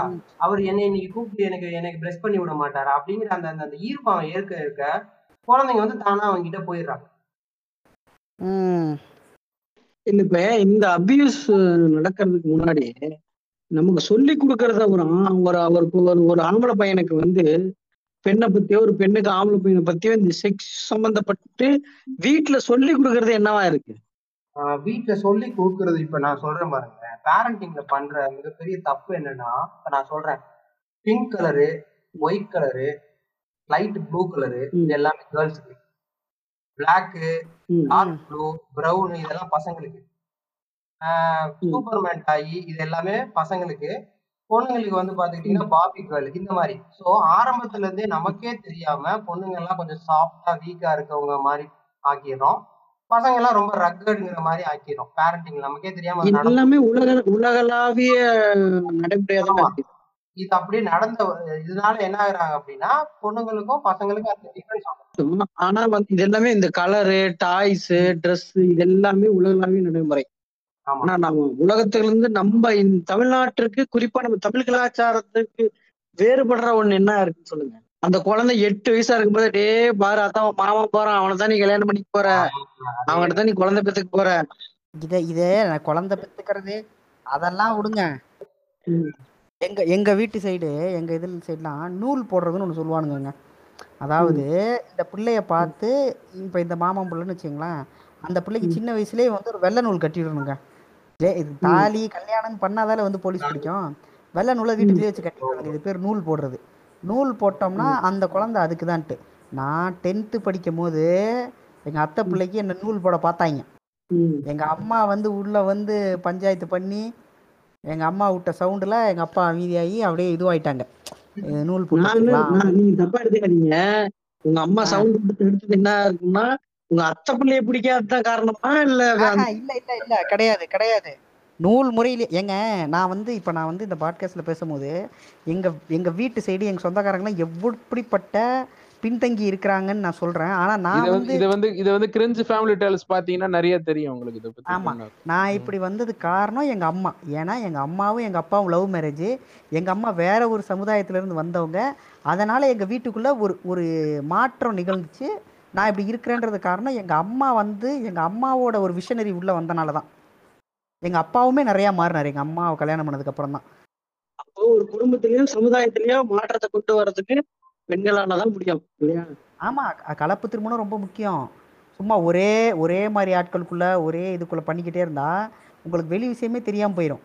அவர் என்னை இன்னைக்கு கூப்பிட்டு எனக்கு எனக்கு பிளஸ் பண்ணி விட மாட்டாரா? அப்படிங்கிற அந்த அந்த ஈர்ப்பு அவன் ஏற்க இருக்க குழந்தைங்க வந்து தானா அவங்க கிட்ட போயிடுறாங்க இல்ல இப்ப இந்த அபியூஸ் நடக்கிறதுக்கு முன்னாடி நமக்கு சொல்லி கொடுக்கறத ஒரு ஆ- ஒரு அவருக்கு ஒரு ஒரு ஆம்பளை பையனுக்கு வந்து பெண்ணை பத்தியோ ஒரு பெண்ணுக்கு ஆம்பளை பையனை பத்தியோ இந்த செக்ஸ் சம்பந்தப்பட்டு வீட்டுல சொல்லி கொடுக்கறது என்னவா இருக்கு? ஆஹ் வீட்ல சொல்லி கொடுக்கறது இப்ப நான் சொல்றேன் பாருங்க. பேரண்டிங்ல பண்ற மிகப்பெரிய தப்பு என்னன்னா இப்ப நான் சொல்றேன். Pink colour white colour light blue colour ம். இது எல்லாமே கேர்ள்ஸுக்கு பிளாக்கு. டார்க் ப்ளூ பிரவுன் இதெல்லாம் பசங்களுக்கு. சூப்பர்மேன் டாயி இது எல்லாமே பசங்களுக்கு. பொண்ணுங்களுக்கு வந்து பாத்துக்கிட்டீங்கன்னா பாபி கேர்ள் இந்த மாதிரி. சோ ஆரம்பத்துல இருந்தே நமக்கே தெரியாம பொண்ணுங்க எல்லாம் கொஞ்சம் சாஃப்டா வீக்கா இருக்கவங்க மாதிரி ஆக்கிடுறோம். பசங்க எல்லாம் ரொம்ப ரக்கடுங்கிற மாதிரி ஆக்கிடும் பேரண்டிங் நமக்கே தெரியாம எல்லாமே உலக உலகளாவிய நடைமுறையா தான் இது அப்படியே நடந்த இதனால என்ன ஆகுறாங்க அப்படின்னா பொண்ணுங்களுக்கும் பசங்களுக்கும் அந்த டிஃபரன்ஸ் ஆனா வந்து இது எல்லாமே இந்த கலரு டாய்ஸ் Dress இது எல்லாமே உலகளாவிய நடைமுறை. ஆமா. ஆனா நம்ம உலகத்துல இருந்து நம்ம இந்த தமிழ்நாட்டிற்கு குறிப்பா நம்ம தமிழ் கலாச்சாரத்துக்கு வேறுபடுற ஒண்ணு என்ன இருக்குன்னு சொல்லுங்க. அந்த குழந்தை எட்டு வயசா இருக்கும்போது டே பாரு அதான் மாமா போறான். அவனை தான் நீ கல்யாணம் பண்ணிக்க போற. அவன்கிட்ட தான் நீ குழந்தை பெத்துக்க போற. இதை இதை நான் குழந்தை பெற்றுக்கிறது அதெல்லாம் விடுங்க. ம். எங்க எங்க வீட்டு சைடு எங்க இதில் சைட்லாம் நூல் போடுறதுன்னு ஒன்று சொல்லுவானுங்கங்க. அதாவது இந்த பிள்ளைய பார்த்து இப்போ இந்த மாமன் பிள்ளைன்னு வச்சுங்களேன் அந்த பிள்ளைக்கு சின்ன வயசுலயே வந்து ஒரு வெள்ளை நூல் கட்டிடணுங்க. இது தாலி கல்யாணம் பண்ணாதால வந்து போலீஸ் பிடிக்கும். வெள்ளை நூலை வீட்டுக்குள்ளேயே வச்சு கட்டிடுவாங்க இது பேர் நூல் போடுறது. நூல் போட்டோம்னா அந்த குழந்தை அதுக்கு தான்ட்டு நான் டென்த்து படிக்கும் போது எங்க அத்தை பிள்ளைக்கு என்ன நூல் போட பார்த்தாங்க. ம். எங்க அம்மா வந்து உள்ள வந்து பஞ்சாயத்து பண்ணி எங்க அம்மா விட்ட சவுண்டுல எங்க அப்பா அமைதியாகி அப்படியே இதுவாயிட்டாங்க. இது நூல் நீங்க தப்பா எடுத்துக்காதீங்க. உங்க அம்மா சவுண்ட் எடுத்து எடுத்தது என்ன இருக்குன்னா உங்க அத்தை பிள்ளைய பிடிக்காததான் காரணமா இல்ல இல்ல இல்ல இல்ல. கிடையாது கிடையாது. நூல் முறையிலே ஏங்க நான் வந்து இப்போ நான் வந்து இந்த பாட்காஸ்ட்டில் பேசும்போது எங்கள் எங்கள் வீட்டு சைடு எங்கள் சொந்தக்காரங்களாம் எப்படிப்பட்ட பின்தங்கி இருக்கிறாங்கன்னு நான் சொல்கிறேன் ஆனால் நான் இது வந்து இது வந்து இது வந்து கிரிஞ்சு ஃபேமிலி டேல்ஸ் பாத்தீங்கன்னா நிறைய தெரியும் உங்களுக்கு இதை பத்தி. ஆமா. நான் இப்படி வந்தது காரணம் எங்கள் அம்மா. ஏன்னா எங்கள் அம்மாவும் எங்கள் அப்பாவும் லவ் மேரேஜ் எங்கள் அம்மா வேற ஒரு சமுதாயத்திலேருந்து வந்தவங்க. அதனால் எங்கள் வீட்டுக்குள்ளே ஒரு ஒரு மாற்றம் நிகழ்ந்துச்சு. நான் இப்படி இருக்கிறேன்றது காரணம் எங்கள் அம்மா வந்து எங்கள் அம்மாவோட ஒரு விஷனரி உள்ளே வந்தனால தான். எங்கள் அப்பாவுமே நிறையா மாறினார். எங்கள் அம்மாவை கல்யாணம் பண்ணதுக்கப்புறம் தான் அப்போ ஒரு குடும்பத்திலயும் சமுதாயத்திலயும் மாற்றத்தை கொண்டு வர்றதுக்கு பெண்களால தான் முடியும் இல்லையா? ஆமாம் கலப்பு திருமணம் ரொம்ப முக்கியம். சும்மா ஒரே ஒரே மாதிரி ஆட்களுக்குள்ள ஒரே இதுக்குள்ளே பண்ணிக்கிட்டே இருந்தால் உங்களுக்கு வெளி விஷயமே தெரியாமல் போயிடும்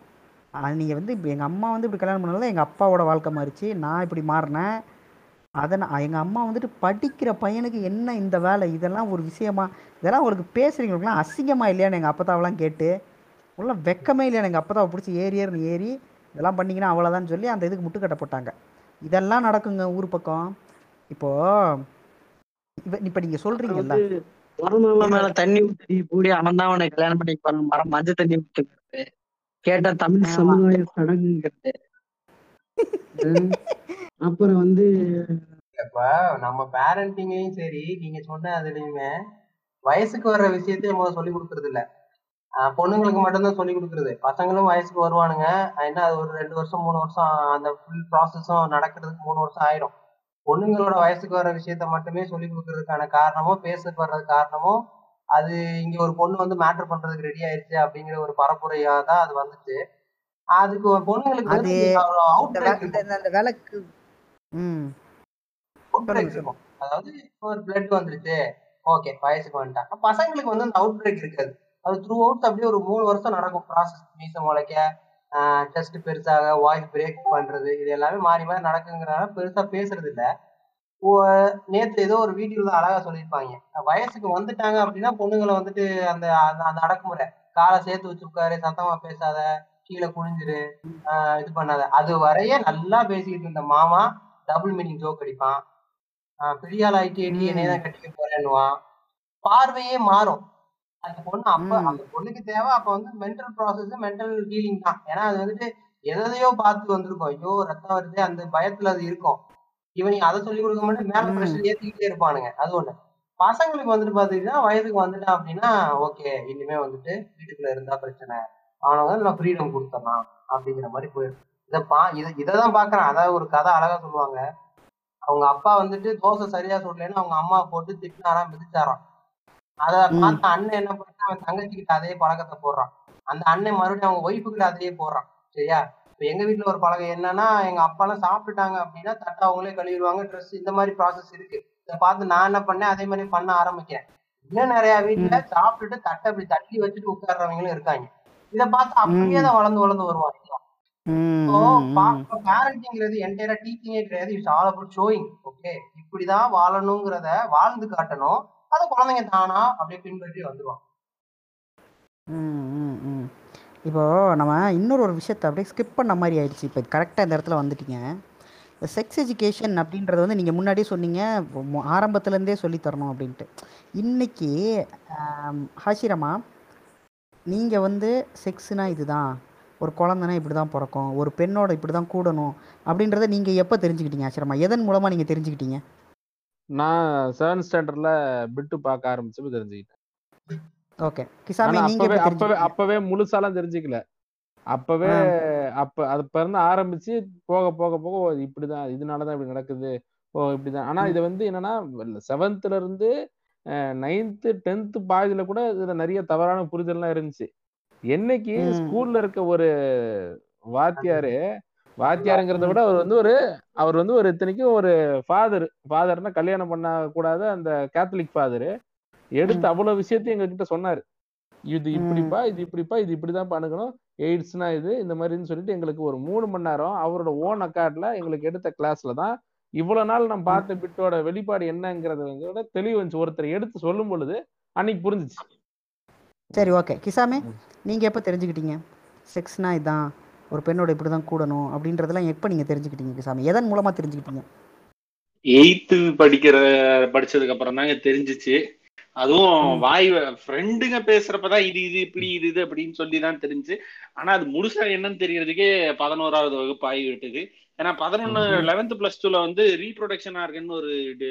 நீங்கள் வந்து இப்போ எங்கள் அம்மா வந்து இப்படி கல்யாணம் பண்ணனால எங்கள் அப்பாவோட வாழ்க்கை மாறிச்சு நான் இப்படி மாறினேன். அதை நான் எங்கள் அம்மா வந்துட்டு படிக்கிற பையனுக்கு என்ன இந்த வேலை இதெல்லாம் ஒரு விஷயமா இதெல்லாம் உங்களுக்கு பேசுகிறீங்களுக்குலாம் அசிங்கமா இல்லையான்னு எங்கள் அப்பத்தாவெல்லாம் கேட்டு உள்ள வெக்கமே இல்லை எனக்கு அப்பத்தாவை பிடிச்சி ஏறி ஏறி ஏறி இதெல்லாம் பண்ணிங்கன்னா அவ்வளோதான்னு சொல்லி அந்த இதுக்கு முட்டுக்கட்டை போட்டாங்க. இதெல்லாம் நடக்குங்க ஊர் பக்கம். இப்போ இப்போ நீங்கள் சொல்கிறீங்கல்ல வந்து மரமாம மேல தண்ணி ஊத்தி கூடி அவன் தான் அவனை கல்யாணம் பண்ணி பண்ண மரம் மஞ்சள் தண்ணி ஊத்துக்கிறது கேட்டா தமிழ். சமுதாய சடங்குங்கிறது. அப்புறம் வந்து இப்ப நம்ம பேரண்டிங்கையும் சரி நீங்க சொன்ன அதுலயுமே வயசுக்கு வர்ற விஷயத்தையும் நம்ம சொல்லி கொடுக்கறது இல்ல பொண்ணுங்களுக்கு மட்டும்தான் சொல்லி கொடுக்கறது. பசங்களும் வயசுக்கு வருவானுங்க. என்ன அது ஒரு ரெண்டு வருஷம் மூணு வருஷம் அந்த ஃபுல் ப்ராசஸும் நடக்கிறதுக்கு மூணு வருஷம் ஆயிடும். பொண்ணுங்களோட வயசுக்கு வர விஷயத்த மட்டுமே சொல்லி கொடுக்கறதுக்கான காரணமும் பேசுறதுக்கு வர்றது காரணமும் அது இங்க ஒரு பொண்ணு வந்து மேட்டர் பண்றதுக்கு ரெடி ஆயிருச்சு அப்படிங்கிற ஒரு பரப்புரையா தான் அது வந்துச்சு. அதுக்கு பொண்ணுங்களுக்கு அது இந்த விளக்கு அதாவது ஒரு பிளட் வந்துருச்சு. ஓகே வயசுக்கு வந்துட்டாங்க. பசங்களுக்கு வந்து அந்த அவுட் பிரேக் இருக்காது. அது த்ரூ அவுட் அப்படியே ஒரு மூணு வருஷம் நடக்கும் ப்ராசஸ் மீச முளைக்க டெஸ்ட் பெருசாக வாய்ஸ் பிரேக் பண்றது இது எல்லாமே மாறி மாறி நடக்குங்கிறனால பெருசா பேசுறது இல்ல. நேத்து ஏதோ ஒரு வீடியோல அழகா சொல்லியிருப்பாங்க. வயசுக்கு வந்துட்டாங்க அப்படின்னா பொண்ணுங்களை வந்துட்டு அந்த அந்த அடக்குமுறை. காலை சேர்த்து வச்சு உட்காரு சத்தமா பேசாத கீழே குனிஞ்சிரு இது பண்ணாத. அது வரைய நல்லா பேசிக்கிட்டு இருந்த மாமா டபுள் மீனிங் ஜோக் அடிப்பான். பெரிய ஆள் என்னைய தான் கட்டிக்க போறேன்னுவான். பார்வையே மாறும். அந்த பொண்ணு அப்ப. அந்த பொண்ணுக்கு தேவை அப்ப வந்து மென்டல் ப்ராசஸ் மென்டல் ஹீலிங் தான். ஏன்னா அது வந்துட்டு எதையோ பார்த்து வந்திருக்கும். ஐயோ ரத்தம் வருது அந்த பயத்துல அது இருக்கும். இவன் அதை சொல்லி கொடுக்க மாட்டேன் மேல. ப்ரெஷர் ஏத்திக்கிட்டே இருப்பானுங்க. அது ஒண்ணு. பசங்களுக்கு வந்துட்டு பாத்தீங்கன்னா வயசுக்கு வந்துட்டான் அப்படின்னா ஓகே இனிமே வந்துட்டு வீட்டுக்குள்ள இருந்தா பிரச்சனை. அவனை வந்து நான் ஃப்ரீடம் கொடுத்துடலாம். அப்படிங்கிற மாதிரி போயிடும் இதை பா இதை இதைதான் பாக்குறேன். அதாவது ஒரு கதை அழகா சொல்லுவாங்க. அவங்க அப்பா வந்துட்டு தோசை சரியா சுடலைன்னு அவங்க அம்மா போட்டு திட்டினாராம் மிதிச்சாராம். அத. பார்த்த அண்ணன் என்ன பண்ணா அவன் தங்கச்சி கிட்ட அதே பழக்கத்தை போடுறான். அந்த அண்ணன் மறுபடியும் அவங்க ஒய்ஃபு கிட்ட அதையே போடுறான். சரியா? இப்ப எங்க வீட்ல ஒரு பழக்கம் என்னன்னா எங்க அப்பா எல்லாம் சாப்பிட்டுட்டாங்க அப்படின்னா தட்டை அவங்களே கழுவிடுவாங்க ட்ரெஸ் இந்த மாதிரி ப்ராசஸ் இருக்கு. இதை பார்த்து நான் என்ன பண்ணேன்? அதே மாதிரி பண்ண ஆரம்பிக்கிறேன். இன்னும் நிறைய வீட்டுல சாப்பிட்டுட்டு தட்டை அப்படி தட்டி வச்சுட்டு உட்கார்றவங்களும் இருக்காங்க. இதை பார்த்து அப்படியே தான் வளர்ந்து வளர்ந்து வருவாங்க. பேரண்டிங்கிறது என்டையரா டீச்சிங்கே கிடையாது. It's all about showing okay இப்படிதான் வாழணுங்கிறத வாழ்ந்து காட்டணும். அதை குழந்தைங்க தானா? அப்படியே பின்பற்றி வந்துருவாங்க. ம், ம், ம். இப்போ நம்ம இன்னொரு ஒரு விஷயத்த அப்படியே ஸ்கிப் பண்ண மாதிரி ஆயிடுச்சு. இப்போ கரெக்டாக இந்த இடத்துல வந்துட்டீங்க. இந்த செக்ஸ் எஜுகேஷன் அப்படின்றது வந்து நீங்கள் முன்னாடியே சொன்னீங்க. ஆரம்பத்துலேருந்தே சொல்லித்தரணும் அப்படின்ட்டு. இன்னைக்கு ஆம், ஹாஷிரமா நீங்கள் வந்து செக்ஸ்னா இதுதான். ஒரு குழந்தைனா இப்படி தான் பிறக்கும். ஒரு பெண்ணோட இப்படி தான் கூடணும். அப்படின்றத நீங்கள் எப்போ தெரிஞ்சுக்கிட்டீங்க ஆசிரமா எதன் மூலமாக நீங்கள் தெரிஞ்சுக்கிட்டீங்க? நான் செவன்த் ஸ்டாண்டர்ட்ல பிட்டு பார்க்க ஆரம்பிச்சப்ப தெரிஞ்சுக்கிட்டேன். ஓகே. கிசாமி ஆனா நீங்கள் அப்பவே அப்பவே முழுசாலாம் தெரிஞ்சுக்கல. அப்பவே அப்ப அப்ப இருந்து ஆரம்பிச்சு போக போக போக இப்படிதான் இதனாலதான் இப்படி நடக்குது. ஓ இப்படிதான். ஆனா இது வந்து என்னன்னா செவன்த்ல இருந்து நைன்த்து டென்த்து பாதியில கூட இதுல நிறைய தவறான புரிதல்லாம் இருந்துச்சு. என்னைக்கு ஸ்கூல்ல இருக்க ஒரு வாத்தியாரு வாத்தியாருங்கிறத விட அவர் வந்து ஒரு அவர் வந்து ஒரு இத்தனைக்கும் ஒரு ஃபாதர் ஃபாதர்னா கல்யாணம் பண்ண கூடாத அந்த கேத்தலிக் ஃபாதர் எடுத்து அவ்வளவு விஷயத்தையும் எங்க கிட்ட சொன்னாரு. இது இப்படிப்பா இது இப்படிப்பா இது இப்படிதான் பண்ணணும் எய்ட்ஸ்னா இது இந்த மாதிரின்னு சொல்லிட்டு எங்களுக்கு ஒரு மூணு மணி நேரம் அவரோட ஓன் அக்கார்ட்ல எங்களுக்கு எடுத்த கிளாஸ்ல தான் இவ்வளவு நாள் நான் ம். பார்த்த பிட்டோட வெளிப்பாடு என்னங்கிறத விட தெளிவு வந்துச்சு ஒருத்தர் எடுத்து சொல்லும் பொழுது அன்னைக்கு புரிஞ்சுச்சு. சரி ஓகே கிசாமே ம். நீங்கள் எப்போ தெரிஞ்சுக்கிட்டீங்க? செக்ஸ்னா இதான். ஒரு பெண்ணோட இப்படி தான் கூடணும் அப்படின்றதெல்லாம் எப்போ நீங்கள் தெரிஞ்சுக்கிட்டீங்க கிசாமி எதன் மூலமாக தெரிஞ்சுக்கிட்டீங்க? எயித்து படிக்கிற படிச்சதுக்கு அப்புறம் தாங்க தெரிஞ்சிச்சு. அதுவும் வாய் ஃப்ரெண்டுங்க பேசுறப்பதான் இது இது இப்படி இது இது அப்படின்னு சொல்லி தான் தெரிஞ்சு. ஆனா அது முழுசா என்னன்னு தெரியறதுக்கே பதினோராவது வகுப்பு ஆகி விட்டது ஏன்னா பதினொன்னு லெவன்த் பிளஸ் டூல வந்து ரீப்ரொடக்ஷன் ஆர்கன் ஒரு இது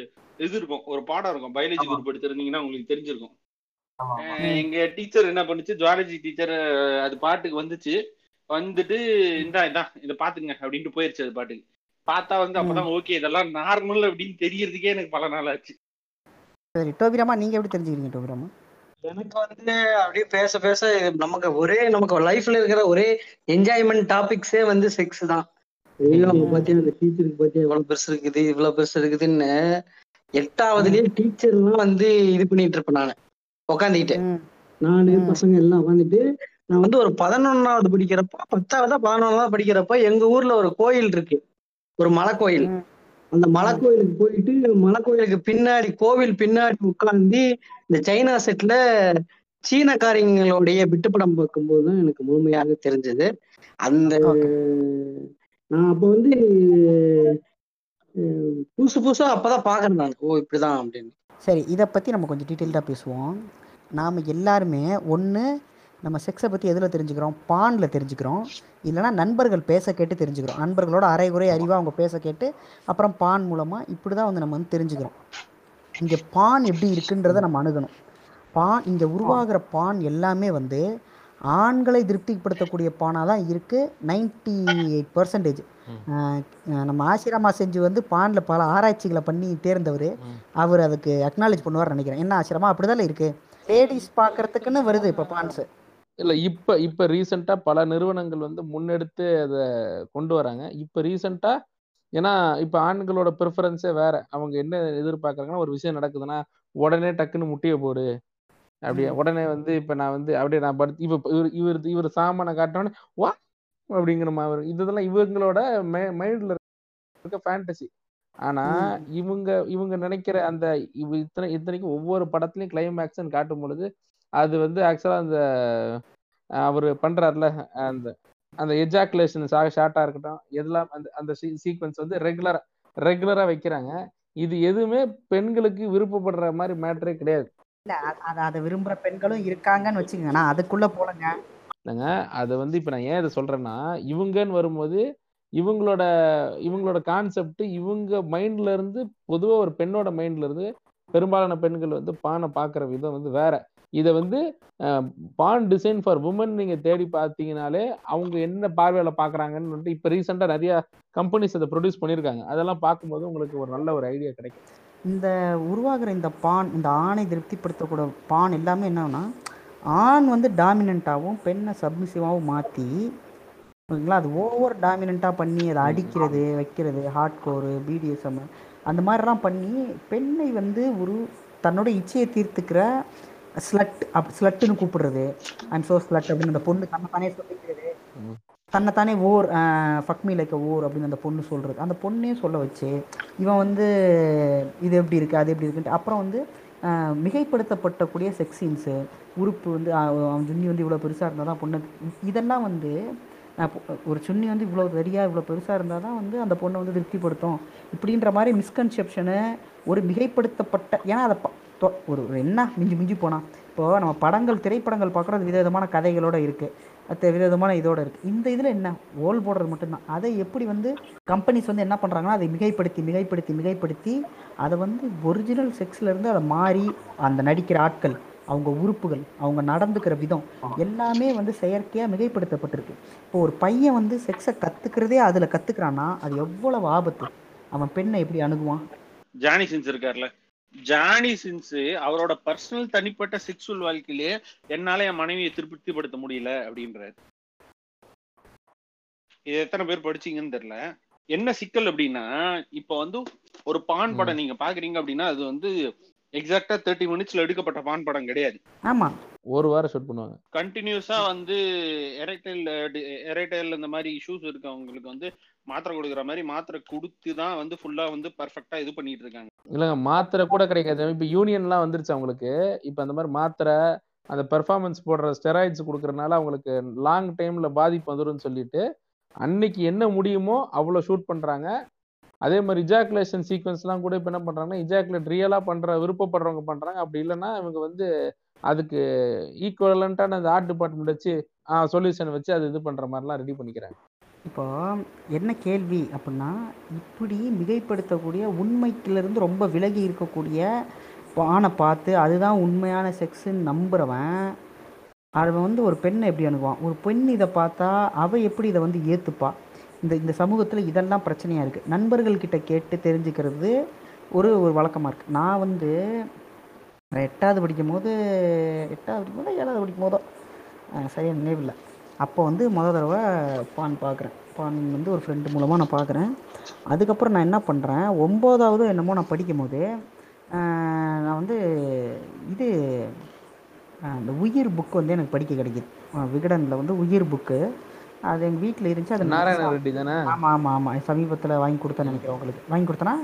இருக்கும். ஒரு பாடம் இருக்கும். பயாலஜி குரூப் எடுத்திருந்தீங்கன்னா உங்களுக்கு தெரிஞ்சிருக்கும். எங்க டீச்சர் என்ன பண்ணுச்சு? ஜுவாலஜி டீச்சர் அது பாட்டுக்கு வந்துச்சு. வந்துட்டு இந்தா இதான் இதை பாத்துங்க அப்படின்ட்டு போயிருச்சு அது பாட்டுக்கு. பார்த்தா வந்து அப்பதான் ஓகே இதெல்லாம் நார்மல் அப்படின்னு தெரியறதுக்கே எனக்கு பல நாள் ஆச்சு. சரி டோபிராமா நீங்கள் எப்படி தெரிஞ்சுக்கிறீங்க டோபிராமா? எனக்கு வந்து அப்படியே பேச பேச நமக்கு ஒரே நமக்கு லைஃப்ல இருக்கிற ஒரே என்ஜாய்மெண்ட் டாபிக்ஸே வந்து செக்ஸ் தான். ஐயோ அவங்க ம். பாத்தியா அந்த டீச்சருக்கு பாத்தியா இவ்வளவு பெருசு இருக்குது இவ்வளவு பெருசு இருக்குதுன்னு எட்டாவதுலயே டீச்சர்லாம் வந்து இது பண்ணிட்டு இருப்பேன் நானு. உக்காந்துக்கிட்டு. ம். நானு பசங்க எல்லாம் உட்காந்துட்டு நான் வந்து ஒரு பதினொன்னாவது படிக்கிறப்ப பத்தாவதா பதினொன்னாவது படிக்கிறப்ப எங்க ஊர்ல ஒரு கோயில் இருக்கு. ஒரு மலை கோயில் ம். அந்த மலை கோயிலுக்கு போயிட்டு மலை கோயிலுக்கு பின்னாடி கோவில் பின்னாடி உட்கார்ந்து இந்த சைனா செட்ல சீனக்காரங்களுடைய விட்டுப்படம் பார்க்கும்போது எனக்கு முழுமையாக தெரிஞ்சது. அந்த நான் அப்போ வந்து புதுசு புதுசா அப்பதான் பாக்குறேன் நான். ஓ இப்படிதான் அப்படின்னு. சரி இதை பற்றி நம்ம கொஞ்சம் டீட்டெயில்டாக பேசுவோம். நாம் எல்லாருமே ஒன்று நம்ம செக்ஸை பற்றி எதில் தெரிஞ்சுக்கிறோம்? பானில் தெரிஞ்சுக்கிறோம். இல்லைனா நண்பர்கள் பேச கேட்டு தெரிஞ்சுக்கிறோம். நண்பர்களோட அரைகுறை அறிவாக அவங்க பேச கேட்டு அப்புறம் பான் மூலமாக இப்படி தான் வந்து நம்ம வந்து தெரிஞ்சுக்கிறோம். இங்கே பான் எப்படி இருக்குன்றதை நம்ம அணுகணும். பான் இங்கே உருவாகிற பான் எல்லாமே வந்து ஆண்களை திருப்திப்படுத்தக்கூடிய பானாக தான் இருக்குது நைன்டி எயிட் பர்சன்டேஜ் நம்ம ஆசிரமா செஞ்சு வந்து பானில் பல ஆராய்ச்சிகளை பண்ணி தேர்ந்தவர். அவர் அதுக்கு அக்னாலேஜ் பண்ணுவார் நினைக்கிறேன். என்ன ஆசிரமா? அப்படிதானே இருக்கு. லேடிஸ் பார்க்கறதுக்குன்னு வருது இப்போ பான்ஸ். இல்ல இப்ப இப்ப ரீசெண்டா பல நிறுவனங்கள் வந்து முன்னெடுத்து அதை கொண்டு வராங்க. இப்ப ரீசெண்டா ஏன்னா இப்ப ஆண்களோட ப்ரிஃபரன்ஸே வேற. அவங்க என்ன எதிர்பார்க்கறாங்கன்னா ஒரு விஷயம் நடக்குதுன்னா உடனே டக்குன்னு முட்டிய போடு. அப்படியே உடனே வந்து இப்ப நான் வந்து அப்படியே நான் படுத்து இப்ப இவர் இவர் இவர் சாமானை காட்டினோடனே வா! அப்படிங்கிற மாதிரி. இதெல்லாம் இவங்களோட மைண்ட்ல இருக்க ஃபேண்டசி ஆனா இவங்க இவங்க நினைக்கிற அந்த இவ இத்தனை இத்தனைக்கும் ஒவ்வொரு படத்துலயும் கிளைமேக்ஸ்ன்னு காட்டும் பொழுது அது வந்து ஆக்சுவலா அந்த அவர் பண்றாருல அந்த அந்த எஜாக்குலேஷன் ஷார்ட்டா இருக்கட்டும் எதெல்லாம் அந்த அந்த சீக்வன்ஸ் வந்து ரெகுலரா ரெகுலரா வைக்கிறாங்க. இது எதுவுமே பெண்களுக்கு விருப்பப்படுற மாதிரி மேட்டரே கிடையாது. இல்ல அதை அதை விரும்புற பெண்களும் இருக்காங்கன்னு வச்சுக்கோங்க. நான் அதுக்குள்ள போலங்க. இல்லைங்க அது வந்து இப்ப நான் ஏன் இதை சொல்றேன்னா இவங்கன்னு வரும்போது இவங்களோட இவங்களோட கான்செப்ட் இவங்க மைண்ட்ல இருந்து பொதுவா ஒரு பெண்ணோட மைண்ட்ல இருந்து பெரும்பாலான பெண்கள் வந்து பானை பார்க்குற விதம் வந்து வேற. இதை வந்து பான் டிசைன் ஃபார் உமன் நீங்க தேடி பார்த்தீங்கனாலே அவங்க என்ன பார்வையில பாக்குறாங்கன்னு வந்துட்டு இப்ப ரீசெண்டா நிறைய கம்பெனிஸ் அதை ப்ரொடியூஸ் பண்ணியிருக்காங்க. அதெல்லாம் பார்க்கும்போது உங்களுக்கு ஒரு நல்ல ஒரு ஐடியா கிடைக்கும். இந்த உருவாகிற இந்த பான் இந்த ஆணை திருப்திப்படுத்தக்கூடிய பான் எல்லாமே என்னன்னா ஆண் வந்து டாமினண்ட்டாகவும் பெண்ணை சப்மிசிவாகவும் மாற்றி ஓகேங்களா அது ஓவர் டாமினண்ட்டாக பண்ணி அதை அடிக்கிறது வைக்கிறது ஹார்ட் கோரு பிடிஎஸ்எம் அந்த மாதிரிலாம் பண்ணி பெண்ணை வந்து ஒரு தன்னோட இச்சையை தீர்த்துக்கிற ஸ்லட் அப் ஸ்லட்டுன்னு கூப்பிடுறது. ஐம் சோ ஸ்லட் அப்படின்னு அந்த பொண்ணு தன்னை தானே சொல்லிக்கிறது. தன்னைத்தானே ஓர் ஃபக்மி லைக் ஓர் அப்படின்னு அந்த பொண்ணு சொல்கிறது அந்த பொண்ணையும் சொல்ல வச்சு இவன் வந்து இது எப்படி இருக்குது அது எப்படி இருக்குன்ட்டு அப்புறம் வந்து மிகைப்படுத்தப்பட்டக்கூடிய செக்ஸ் சீன்ஸு உறுப்பு வந்து அவன் சுன்னி வந்து இவ்வளோ பெருசாக இருந்தால் தான் பொண்ணு இதெல்லாம் வந்து ஒரு சுன்னி வந்து இவ்வளோ சரியாக இவ்வளோ பெருசாக இருந்தால் தான் வந்து அந்த பொண்ணை வந்து திருப்திப்படுத்தும். இப்படின்ற மாதிரி மிஸ்கன்செப்ஷனு ஒரு மிகைப்படுத்தப்பட்ட ஏன்னா அதை ஒரு ஒரு என்ன? மிஞ்சி மிஞ்சி போனால் இப்போ நம்ம படங்கள் திரைப்படங்கள் பார்க்குறது விதவிதமான கதைகளோட இருக்குது அது விதவிதமான இதோட இருக்குது இந்த இதில் என்ன? ஓல் போடுறது மட்டும்தான். அதை எப்படி வந்து கம்பெனிஸ் வந்து என்ன பண்ணுறாங்கன்னா அதை மிகைப்படுத்தி மிகைப்படுத்தி மிகைப்படுத்தி அதை வந்து ஒரிஜினல் செக்ஸ்லேருந்து அதை மாறி அந்த நடிக்கிற ஆட்கள் அவங்க உறுப்புகள் அவங்க நடந்துக்கிற விதம் எல்லாமே வந்து செயற்கையாக மிகைப்படுத்தப்பட்டிருக்கு. இப்போ ஒரு பையன் வந்து செக்ஸை கற்றுக்கிறதே அதில் கற்றுக்கிறான்னா அது எவ்வளவு ஆபத்து? அவன் பெண்ணை எப்படி அணுகுவான்? ஜானி சின்ஸ் ஜானி சின்ஸ் அவரோட பர்சனல் தனிப்பட்ட செக்ஷுவல் வாழ்க்கையிலேயே என்னால என் மனைவியை திருப்திப்படுத்த முடியல அப்படின்றாரு. இது எத்தனை பேர் படிச்சீங்கன்னு தெரியல. என்ன சிக்கல் அப்படின்னா இப்ப வந்து ஒரு பான் படம் நீங்க பாக்குறீங்க அப்படின்னா அது வந்து எக்ஸாக்டா தேர்ட்டி மினிட்ஸ்ல எடுக்கப்பட்ட பான் படம் கிடையாது. ஆமாம் ஒரு வாரம் ஷூட் பண்ணுவாங்க. கண்டினியூஸா வந்து எரைட்டைல் எரைட்டைல் இந்த மாதிரி இஷ்யூஸ் இருக்கவங்களுக்கு வந்து மாத்திரை கொடுக்குற மாதிரி மாத்திரை கொடுத்து தான் வந்து ஃபுல்லா வந்து பர்ஃபெக்டா இது பண்ணிட்டு இருக்காங்க. இல்லைங்க மாத்திரை கூட கிடைக்காது. இப்போ யூனியன்லாம் வந்துருச்சு அவங்களுக்கு. இப்போ அந்த மாதிரி மாத்திரை அந்த பெர்ஃபார்மன்ஸ் போடுற ஸ்டெராய்ட்ஸ் கொடுக்கறனால அவங்களுக்கு லாங் டைம்ல பாதிப்பு வந்துடும் சொல்லிட்டு அன்னைக்கு என்ன முடியுமோ அவ்வளோ ஷூட் பண்றாங்க. அதே மாதிரி இஜாக்குலேஷன் சீக்வன்ஸ்லாம் கூட இப்போ என்ன பண்ணுறாங்கன்னா இஜாக்குலேட் ரியலாக பண்ணுற விருப்பப்படுறவங்க பண்ணுறாங்க அப்படி இல்லைன்னா இவங்க வந்து அதுக்கு ஈக்குவலண்ட்டான அந்த ஆர்ட் டிபார்ட்மெண்ட் வச்சு சொல்யூஷன் வச்சு அது இது பண்ணுற மாதிரிலாம் ரெடி பண்ணிக்கிறாங்க. இப்போ என்ன கேள்வி அப்படின்னா இப்படி மிகைப்படுத்தக்கூடிய உண்மைக்கிலிருந்து ரொம்ப விலகி இருக்கக்கூடிய பானை பார்த்து அதுதான் உண்மையான செக்ஸுன்னு நம்புறவன் அவன் வந்து ஒரு பெண்ணை எப்படி அணுகுவான்? ஒரு பெண் இதை பார்த்தா அவள் எப்படி இதை வந்து ஏற்றுப்பா இந்த இந்த சமூகத்தில் இதெல்லாம் பிரச்சனையாக இருக்குது நண்பர்கள்கிட்ட கேட்டு தெரிஞ்சுக்கிறது ஒரு ஒரு வழக்கமாக இருக்குது நான் வந்து எட்டாவது படிக்கும் போது எட்டாவது படிக்கும் போதோ ஏழாவது படிக்கும் போதோ சரியாக நினைவில்லை. அப்போ வந்து முத தடவை பான் பார்க்குறேன். பான் வந்து ஒரு ஃப்ரெண்டு மூலமாக நான் பார்க்குறேன். அதுக்கப்புறம் நான் என்ன பண்ணுறேன் ஒம்போதாவது என்னமோ நான் படிக்கும் போது அஹ் நான் வந்து இது அந்த உயிர் புக் வந்து எனக்கு படிக்க கிடைக்குது. விகடனில் வந்து உயிர் புக்கு அது எங்கள் வீட்டில் இருந்துச்சு அது நாராயண ரெட்டி தானே? ஆமாம் ஆமாம் ஆமாம் சமீபத்தில் வாங்கி கொடுத்தேன் நினைக்கிறேன் உங்களுக்கு. வாங்கி கொடுத்தனா?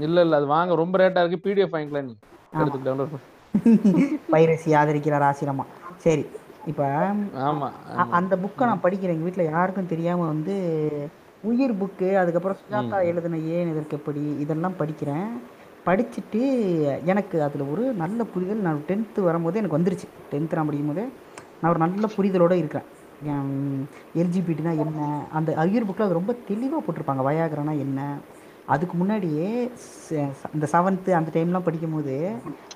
இல்ல இல்ல. அது வாங்க. ரொம்ப ரேட்டா இருக்கு. பிடிஎஃப் வாங்கிக்கலாம் நீ பைரசி ஆதரிக்கிறார் ஆசிரமா சரி. இப்போ ஆமா அ- அந்த புக்கை நான் படிக்கிறேன். எங்கள் வீட்டில் யாருக்கும் தெரியாமல் வந்து உயிர் புக்கு அதுக்கப்புறம் சுஜாதா எழுதின ஏன் இதற்கு எப்படி இதெல்லாம் படிக்கிறேன். படிச்சுட்டு எனக்கு அதில் ஒரு நல்ல புரிதல் நான் டென்த்து வரும்போது எனக்கு வந்துருச்சு. டென்த்து நான் படிக்கும் போதே நான் ஒரு நல்ல புரிதலோடு இருக்கிறேன். எல்ஜிபிடினா என்ன? அந்த உயிர் புக்கில் அது ரொம்ப தெளிவாக போட்டிருப்பாங்க. வயாகரனா என்ன? அதுக்கு முன்னாடியே இந்த செவன்த்து அந்த டைம்லாம் படிக்கும்போது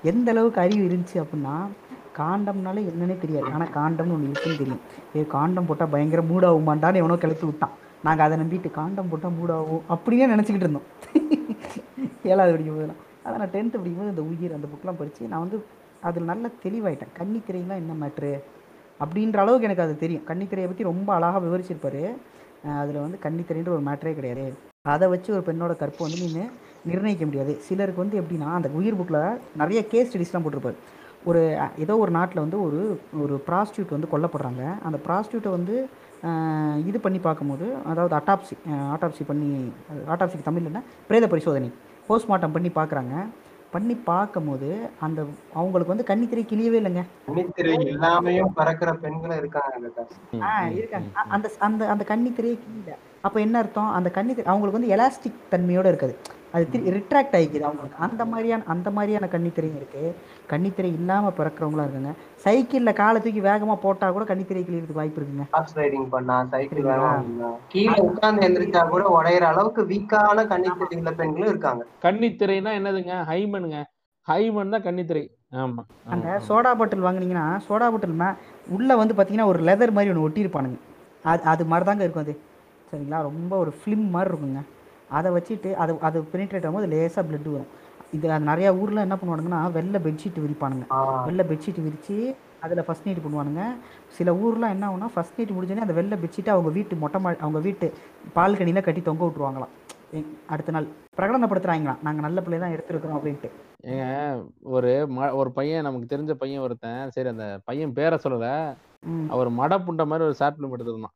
எந்த அளவுக்கு அறிவு இருந்துச்சு அப்படின்னா காண்டம்னாலே என்னன்னே தெரியாது. ஆனால் காண்டம்னு ஒன்று இருக்குன்னு தெரியும். ஏ காண்டம் போட்டால் பயங்கர மூடாகுமாண்டான்னு எவனோ கிளப்பி விட்டான். நாங்கள் அதை நம்பிட்டு காண்டம் போட்டால் மூடாகும் அப்படியே நினச்சிக்கிட்டு இருந்தோம். ஏழாவது படிக்கும் போதெல்லாம் அதான் நான் டென்த்து படிக்கும்போது இந்த உயிர் அந்த புக்கெலாம் படித்து நான் வந்து அதில் நல்ல தெளிவாயிட்டேன். கன்னித்திரைலாம் என்ன மேட்ரு அப்படின்ற அளவுக்கு எனக்கு அது தெரியும். கன்னித்திரையை பற்றி ரொம்ப அழகாக விவரிச்சிருப்பார். அதில் வந்து கன்னித்திரைன்ற ஒரு மேட்ரே கிடையாது. அதை வச்சு ஒரு பெண்ணோட கற்பை வந்து நீங்கள் நிர்ணயிக்க முடியாது. சிலருக்கு வந்து எப்படின்னா அந்த உயிர் புக்கில் நிறைய கேஸ் ஸ்டடிஸ்லாம் போட்டிருப்பார். ஒரு ஏதோ ஒரு நாட்டில் வந்து ஒரு ஒரு ப்ராஸ்டியூட் வந்து கொல்லப்படுறாங்க. அந்த ப்ராஸ்டியூட்டை வந்து இது பண்ணி பார்க்கும்போது அதாவது அட்டாப்சி ஆட்டாப்சி பண்ணி ஆட்டாப்சிக்கு தமிழ் என்ன பிரேத பரிசோதனை போஸ்ட்மார்ட்டம் பண்ணி பார்க்குறாங்க. பண்ணி பார்க்கும்போது அந்த அவங்களுக்கு வந்து கன்னித்திரை கிளியவே இல்லைங்க. கன்னித்திரை இல்லாமையும் பறக்கிற பெண்களும் இருக்காங்க. ஆ இருக்காங்க. அந்த அந்த அந்த கன்னித்திரையே கிளியில அப்போ என்ன அர்த்தம்? அந்த கன்னித்திரை அவங்களுக்கு வந்து எலாஸ்டிக் தன்மையோட இருக்குது. அது ரிட்ராக்ட் ஆகிக்குது அவங்களுக்கு அந்த மாதிரியான அந்த மாதிரியான கன்னித்திரையும் இருக்கு. கன்னித்திரை இல்லாமல் பிறக்கிறவங்களா இருக்காங்க. சைக்கிளில் காலை தூக்கி வேகமாக போட்டால் கூட கன்னித்திரை கிளியறதுக்கு வாய்ப்பு இருக்குங்க. ஹார்ஸ் ரைடிங் பண்ணா சைக்கிள் கீழே உட்கார்ந்து எந்திரிச்சா கூட உடையிற அளவுக்கு வீக்கான கன்னித்திரை உள்ள பெண்களும் இருக்காங்க. கன்னித்திரைனா என்னதுங்க? ஹைமனுங்க. ஹைமன் தான் கன்னித்திரை. ஆமா. அந்த. சோடா பாட்டில் வாங்குனீங்கன்னா சோடா பாட்டில் மே உள்ளே வந்து பார்த்தீங்கன்னா ஒரு லெதர் மாதிரி ஒன்று ஒட்டியிருப்பானுங்க. அது அது மாதிரி தாங்க இருக்கும் அது. சரிங்களா? ரொம்ப ஒரு ஃபிலிம் மாதிரி இருக்குங்க. அதை வச்சுட்டு அது அது பெனிட்ரேட் ஆகும்போது லேசாக blood வரும். இது அது நிறையா ஊரில் என்ன பண்ணுவானுங்கன்னா வெள்ளை பெட்ஷீட் விரிப்பானுங்க. வெள்ளை பெட்ஷீட் விரித்து அதில் ஃபஸ்ட் நைட் பண்ணுவானுங்க. சில ஊர்லாம் என்ன ஆகும்னா ஃபஸ்ட் நைட் முடிஞ்சோடனே அந்த வெள்ளை பெட்ஷீட்டை அவங்க வீட்டு மொட்டை மா அவங்க வீட்டு பால்கனியில் கட்டி தொங்க விட்ருவாங்களாம் அடுத்த நாள். பிரகடனப்படுத்துகிறாங்களாம் நாங்கள் நல்ல பிள்ளை தான் எடுத்துருக்குறோம் அப்படின்ட்டு. ஏங்க ஒரு ம ஒரு பையன் நமக்கு தெரிஞ்ச பையன் ஒருத்தன். சரி அந்த பையன் பேரை சொல்லல. அவர் மடப்புண்ட மாதிரி ஒரு ஷார்ட் ஃபிலிம் எடுத்திருந்தான்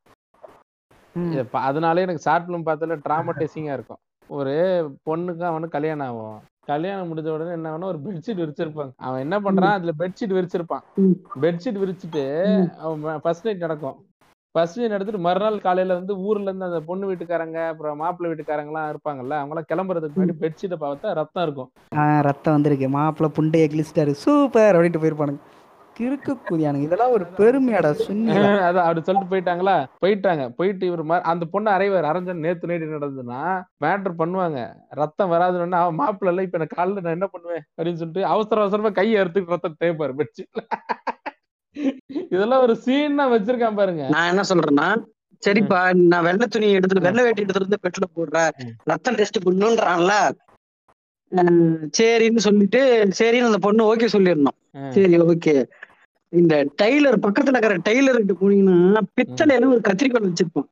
அதனாலே எனக்கு ஷார்ட் ஃபிலிம் பார்த்தால ட்ராமடைசிங்கா இருக்கும். ஒரு பொண்ணுக்கு அவனுக்கு கல்யாணம் ஆகும். கல்யாணம் முடிஞ்ச உடனே என்ன ஆகும்னா ஒரு பெட்ஷீட் விரிச்சிருப்பாங்க. அவன் என்ன பண்றான்? அதுல பெட்ஷீட் விரிச்சிருப்பான். பெட்ஷீட் விரிச்சிட்டு அவன் ஃபர்ஸ்ட் நைட் நடக்கும். ஃபர்ஸ்ட் நைட் எடுத்துட்டு மறுநாள் காலையில வந்து ஊர்ல இருந்து அந்த பொண்ணு வீட்டுக்காரங்க அப்புறம் மாப்பிள்ளை வீட்டுக்காரங்க எல்லாம் இருப்பாங்கல்ல அவங்க எல்லாம் கிளம்புறதுக்கு முன்னாடி பெட்ஷீட்டை பார்த்தா ரத்தம் இருக்கும். ரத்தம் வந்திருக்கு. மாப்பிள்ளை புண்டைய கிழிச்சிட்டாரு. சூப்பர்! அப்படின்ட்டு போயிருப்பானுங்க. கிறுக்கு கூதியானுங்க இதெல்லாம் ஒரு பெருமையாடா சுண்ணிடா அதான் அப்படி சொல்லிட்டு போயிட்டாங்களா? போயிட்டாங்க. போயிட்டு இவர் அந்த பொண்ணு அரைவர் அரைஞ்சன் நேத்து நைட்டு நடந்ததுன்னா மேட்டர் பண்ணுவாங்க. ரத்தம் வராதுன்னா அவன் மாப்பிள்ள இல்ல இப்ப எனக்கு காலைல நான் என்ன பண்ணுவேன்? அப்படின்னு சொல்லிட்டு அவசர அவசரமா கையை அறுத்துட்டு ரத்தம் தேய்ப்பாரு பெட்ஷீட்ல. இதெல்லாம் ஒரு சீனா வச்சிருக்கான் பாருங்க. நான் என்ன சொல்றேன்னா சரிப்பா நான் வெள்ளை துணி எடுத்துட்டு வெள்ளை வேட்டி எடுத்துட்டு வந்து பெட்ல போடுற. ம். ரத்தம் டெஸ்ட் பண்ணுன்றான்ல. சரின்னு சொல்லிட்டு சரின்னு அந்த பொண்ணு ஓகே சொல்லிடணும் ம். சரி ஓகே இந்த டெய்லர் பக்கத்துல இருக்கிற டெய்லர் கிட்ட போனீங்கன்னா பித்தளையில ஒரு கத்திரிக்கோல் வச்சிருப்பான்.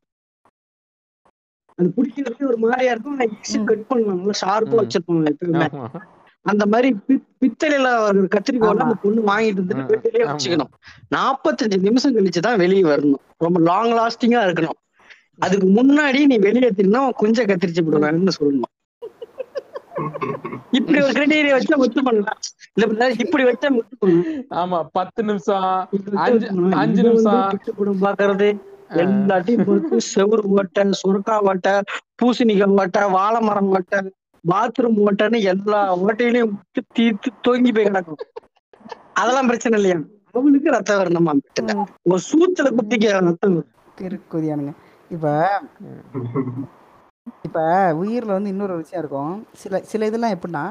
அது பிடிக்கிறதுக்கு ஒரு மாதிரியா இருக்கும். ஈஸி கட் பண்ணலாம் ஷார்ப்பா ம். வச்சிருப்பாங்க எப்பயுமே. அந்த மாதிரி பி- பித்தளையில ஒரு கத்திரிக்கோல அந்த பொண்ணு வாங்கிட்டு வந்துட்டு வீட்டிலேயே. வச்சுக்கணும். நாற்பத்தஞ்சு நிமிஷம் கழிச்சு தான் வெளியே வரணும். ரொம்ப லாங் லாஸ்டிங்கா இருக்கணும். அதுக்கு முன்னாடி நீ வெளியேற்றினா கொஞ்சம் கத்திரிச்சு விடுவேன்னு சொல்லணும். இப்படி ஒரு கிரைட்டீரியா வச்சா ஒத்து பண்ணலாம். இல்ல இப்படி வச்சா ஒத்து பண்ணலாம். ஆமா பத்து நிமிஷம் அஞ்சு-. அஞ்சு நிமிஷம். பாக்குறது. எல்லாத்தையும் பார்த்து செவுரு ஓட்டை சுரக்கா ஓட்டை பூசணிக்காய் ஓட்டை வாழை மரம் ஓட்டை பாத்ரூம் ஓட்டைன்னு எல்லா ஓட்டையிலையும் தீர்த்து தொங்கி போய் கிடக்கும். அதெல்லாம் பிரச்சனை இல்லையா? அவனுக்கு ரத்தம் வரணுமா ஒரு சூத்துல குத்திக்க ரத்தம் வரும். கிறுக்குதியானுங்க இப்போ இப்போ உயிரில் வந்து இன்னொரு விஷயம் இருக்கும். சில சில இதெல்லாம் எப்படின்னா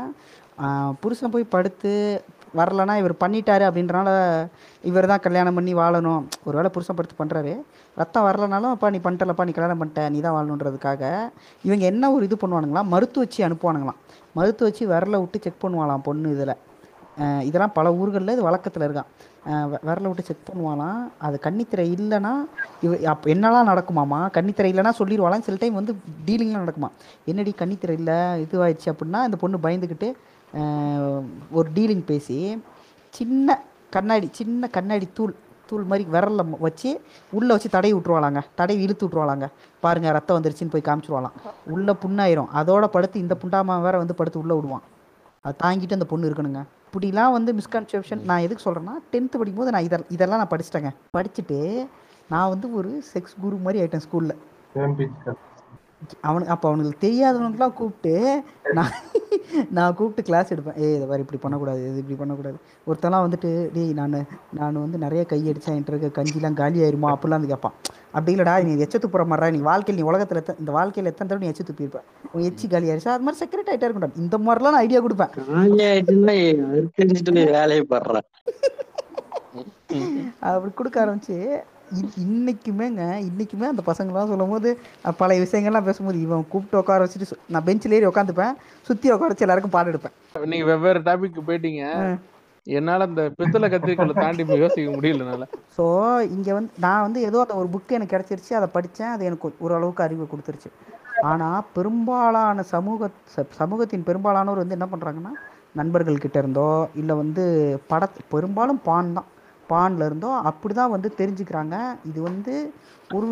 புருஷன் போய் படுத்து வரலன்னா இவர் பண்ணிட்டாரு அப்படின்றனால இவர் தான் கல்யாணம் பண்ணி வாழணும். ஒரு வேளை புருஷன் படுத்து பண்ணுறாரு ரத்தம் வரலனாலும் அப்பா நீ பண்ணிட்டலப்பா நீ கல்யாணம் பண்ணிட்ட நீ தான் வாழணுன்றதுக்காக இவங்க என்ன ஒரு இது பண்ணுவானுங்களாம் மருத்துவ வச்சு அனுப்புவானுங்களாம். மருத்துவ வச்சு விரல விட்டு செக் பண்ணுவாங்களாம் பொண்ணு இதில். இதெல்லாம் பல ஊர்களில் இது வழக்கத்தில் இருக்கான் விரல விட்டு செக் பண்ணுவாலாம் அது கன்னித்திரை இல்லைன்னா இவ அப்போ என்னெல்லாம் நடக்குமாமா கன்னித்திரை இல்லைன்னா சொல்லிடுவாளாம் சில டைம் வந்து டீலிங்லாம் நடக்குமா? என்னடி கன்னித்திரை இல்லை இதுவாயிடுச்சு அப்படின்னா இந்த பொண்ணு பயந்துக்கிட்டு ஒரு டீலிங் பேசி சின்ன கண்ணாடி சின்ன கண்ணாடி தூள் தூள் மாதிரி விரலில் வச்சு உள்ளே வச்சு தடவி விட்ருவாளாங்க தடவி இழுத்து விட்ருவாளாங்க பாருங்கள் ரத்தம் வந்துருச்சுன்னு போய் காமிச்சிருவாளாம். உள்ளே புண்ணாயிரும். அதோட படுத்து இந்த புண்டாமா வேற வந்து படுத்து உள்ளே விடுவான். அதை தாங்கிட்டு அந்த பொண்ணு இருக்கணுங்க. இப்படிலாம் வந்து மிஸ்கன்செப்ஷன் நான் எதுக்கு சொல்கிறேன்னா டென்த்து படிக்கும்போது நான் இதெல்லாம் இதெல்லாம் நான் படிச்சிட்டேங்க. படிச்சுட்டு நான் வந்து ஒரு செக்ஸ் குரு மாதிரி ஆயிட்டேன் ஸ்கூலில் அவனுக்கு அப்போ அவனுக்கு தெரியாதவனுக்குலாம் கூப்பிட்டு நான் நான் கூப்பிட்டு கிளாஸ் எடுப்பேன். ஏய் இதை மாதிரி இப்படி பண்ணக்கூடாது இது இப்படி பண்ணக்கூடாது. ஒருத்தலாம் வந்துட்டு டேய் நான் நான் வந்து நிறைய கை அடித்தேன் என்கிட்ட இருக்க கஞ்சிலாம் காலி ஆயிருமா? அப்படிலாம் வந்து கேட்பான். அப்படி இல்லைடா நீ எச்ச துப்புற மாதிரிடா நீ வாழ்க்கையில் நீ உலகத்தில் எத்த இந்த வாழ்க்கையில் எத்தனை தடவை நீ எச்ச துப்பியிருப்ப உன் எச்சி காலி ஆயிடுச்சு அது மாதிரி செக்ரெட் ஆகிட்டே இருக்கட்டும் இந்த மாதிரிலாம் நான் ஐடியா கொடுப்பேன். வேலையை படுற அப்படி கொடுக்க ஆரம்பிச்சு இன்னைக்குமேங்க இன்னைக்குமே அந்த பசங்களாம் சொல்லும் போது பழைய விஷயங்கள்லாம் பேசும்போது இவன் கூப்பிட்டு உட்கார வச்சுட்டு நான் பெஞ்சில் ஏறி உட்காந்துப்பேன் சுற்றி உட்கார வச்சு எல்லாருக்கும் பாடம் எடுப்பேன். நீங்க வெவ்வேறு டாபிக் போயிட்டீங்க. என்னால அந்த பித்தளை கத்திரிக்கோலை தாண்டி யோசிக்க முடியல என்னால. ஸோ இங்கே வந்து நான் வந்து ஏதோ அந்த ஒரு புக்கு எனக்கு கிடச்சிருச்சு அதை படித்தேன் அது எனக்கு ஓரளவுக்கு அறிவு கொடுத்துருச்சு. ஆனால் பெரும்பாலான சமூக சமூகத்தின் பெரும்பாலானோர் வந்து என்ன பண்ணுறாங்கன்னா நண்பர்கள் கிட்ட இருந்தோ இல்லை வந்து பட பெரும்பாலும் பான் தான். பான்ல இருந்தோ அப்படி தான் வந்து தெரிஞ்சுக்கிறாங்க. இது வந்து ஒரு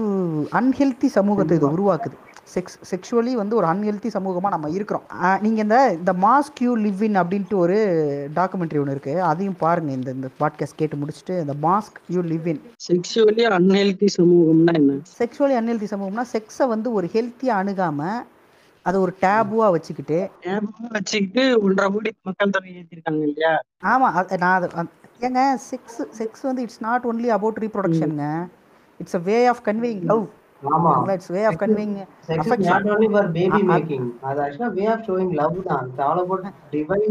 அன்ஹெல்த்தி சமூகத்தை இது உருவாக்குது. செக்ஸ் செக்ஷுவலி வந்து ஒரு அன்ஹெல்த்தி சமூகமாக நம்ம இருக்கிறோம். நீங்கள் இந்த இந்த மாஸ்க் யூ லிவ் இன் அப்படின்ட்டு ஒரு டாக்குமெண்ட்ரி ஒன்று இருக்குது அதையும் பாருங்கள் இந்த இந்த பாட்காஸ்ட் கேட்டு முடிச்சுட்டு இந்த mask you live in sexually unhealthy சமூகம்னா என்ன? செக்ஷுவலி அன்ஹெல்தி சமூகம்னா செக்ஸை வந்து ஒரு ஹெல்த்தியாக அணுகாமல் அதை ஒரு டேபுவாக வச்சுக்கிட்டு வச்சுக்கிட்டு ஒன்றரை கோடி மக்கள் தொகை ஏற்றிருக்காங்க இல்லையா? ஆமாம் நான் ஏங்க செக்ஸ் செக்ஸ் வந்து it's not only about ரீப்ரொடக்ஷனுங்க it's a way of conveying love ஆமா. It's way of conveying sex affection. Not only for baby making அது ஆக்சுவலா வே ஆஃப் ஷோயிங் லவ் தான். இட்ஸ் ஆல் அபவுட் டிவைன்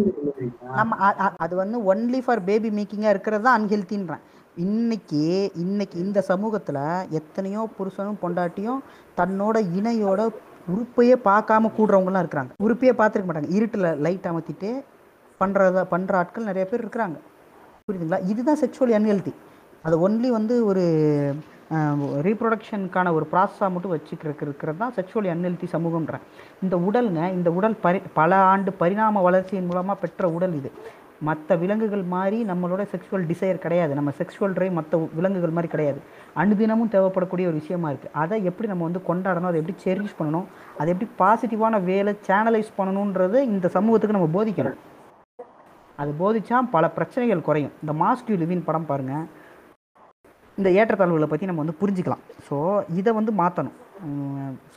நம்ம அது வந்து only for baby மேக்கிங்காக இருக்கிறது தான் அன்ஹெல்த்தின்றேன் இன்னைக்கு இன்னைக்கு இந்த சமூகத்தில் எத்தனையோ புருஷனும் பொண்டாட்டியும் தன்னோட இணையோட உறுப்பையே பார்க்காம கூடுறவங்கலாம் இருக்கிறாங்க. உறுப்பையே பார்த்துருக்க மாட்டாங்க. இருட்டில் லைட் அமர்த்திட்டு பண்ணுறத பண்ணுற ஆட்கள் நிறைய பேர் இருக்கிறாங்க. புரியுதுங்களா? இதுதான் செக்ஷுவல் அன்ஹெல்தி அது ஒன்லி வந்து ஒரு ரீப்ரொடக்ஷனுக்கான ஒரு ப்ராசஸாக மட்டும் வச்சுக்கிறதுக்கு இருக்கிறது தான் செக்ஷுவலி அன்ஹெல்த்தி சமூகம்ன்றேன் இந்த உடலுங்க இந்த உடல் பரி பல ஆண்டு பரிணாம வளர்ச்சியின் மூலமாக பெற்ற உடல் இது. மற்ற விலங்குகள் மாதிரி நம்மளோட செக்ஷுவல் டிசைர் கிடையாது. நம்ம செக்ஷுவல் ட்ரைவ் மற்ற விலங்குகள் மாதிரி கிடையாது. அனுதினமும் தேவைப்படக்கூடிய ஒரு விஷயமா இருக்குது அதை எப்படி நம்ம வந்து கொண்டாடணும்? அதை எப்படி செரிஷ் பண்ணணும்? அதை எப்படி பாசிட்டிவான வேலை சேனலைஸ் பண்ணணுன்றது இந்த சமூகத்துக்கு நம்ம போதிக்கணும். அது போதிச்சா பல பிரச்சனைகள் குறையும். இந்த மாஸ்க் லிவின் படம் பாருங்க. இந்த ஏற்றத்தாழ்வுகளை பற்றி நம்ம வந்து புரிஞ்சுக்கலாம். ஸோ இதை வந்து மாற்றணும்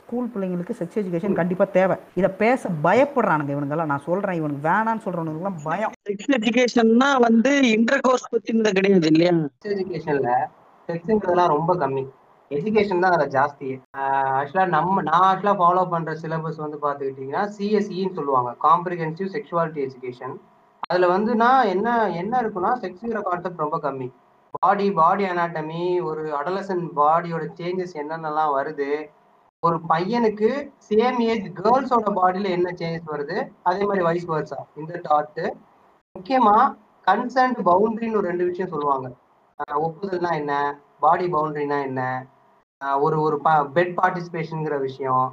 ஸ்கூல் பிள்ளைங்களுக்கு செக்ஸ் எஜுகேஷன் கண்டிப்பாக தேவை. இதை பேச பயப்படுறானுங்க இவனுங்கெல்லாம். நான் சொல்கிறேன் இவனுக்கு வேணான்னு சொல்கிறவனுக்குலாம் பயம். செக்ஸ் எஜுகேஷன்னா வந்து இன்டர் கோர்ஸ் பத்தினது கிடையாது இல்லையா? எஜுகேஷன்ல செக்ஸுங்கிறதுலாம் ரொம்ப கம்மி. எஜுகேஷன் தான் அதில் ஜாஸ்தி. ஆக்சுவலா நம்ம நான் ஆக்சுவலா ஃபாலோ பண்ற சிலபஸ் வந்து பார்த்துக்கிட்டிங்கன்னா சிஎஸ்இன்னு சொல்லுவாங்க. காம்ப்ரிஹென்சிவ் செக்ஷுவாலிட்டி எஜுகேஷன் அதுல வந்துனா என்ன என்ன இருக்குன்னா செக்ஸுங்கிற கான்செப்ட் ரொம்ப கம்மி. பாடி பாடி அனாட்டமி ஒரு அடலசன் பாடியோட சேஞ்சஸ் என்னென்னலாம் வருது ஒரு பையனுக்கு சேம் ஏஜ் கேர்ள்ஸோட பாடியில என்ன சேஞ்சஸ் வருது அதே மாதிரி வைஸ் வர்ஸா இந்த டாட்டு முக்கியமா கன்சர்ன்ட் பவுண்டரின்னு ஒரு ரெண்டு விஷயம் சொல்லுவாங்க. ஒப்புதல்னா என்ன பாடி பவுண்டரினா என்ன ஒரு ஒரு பெட் பார்ட்டிசிபேஷனுங்கிற விஷயம்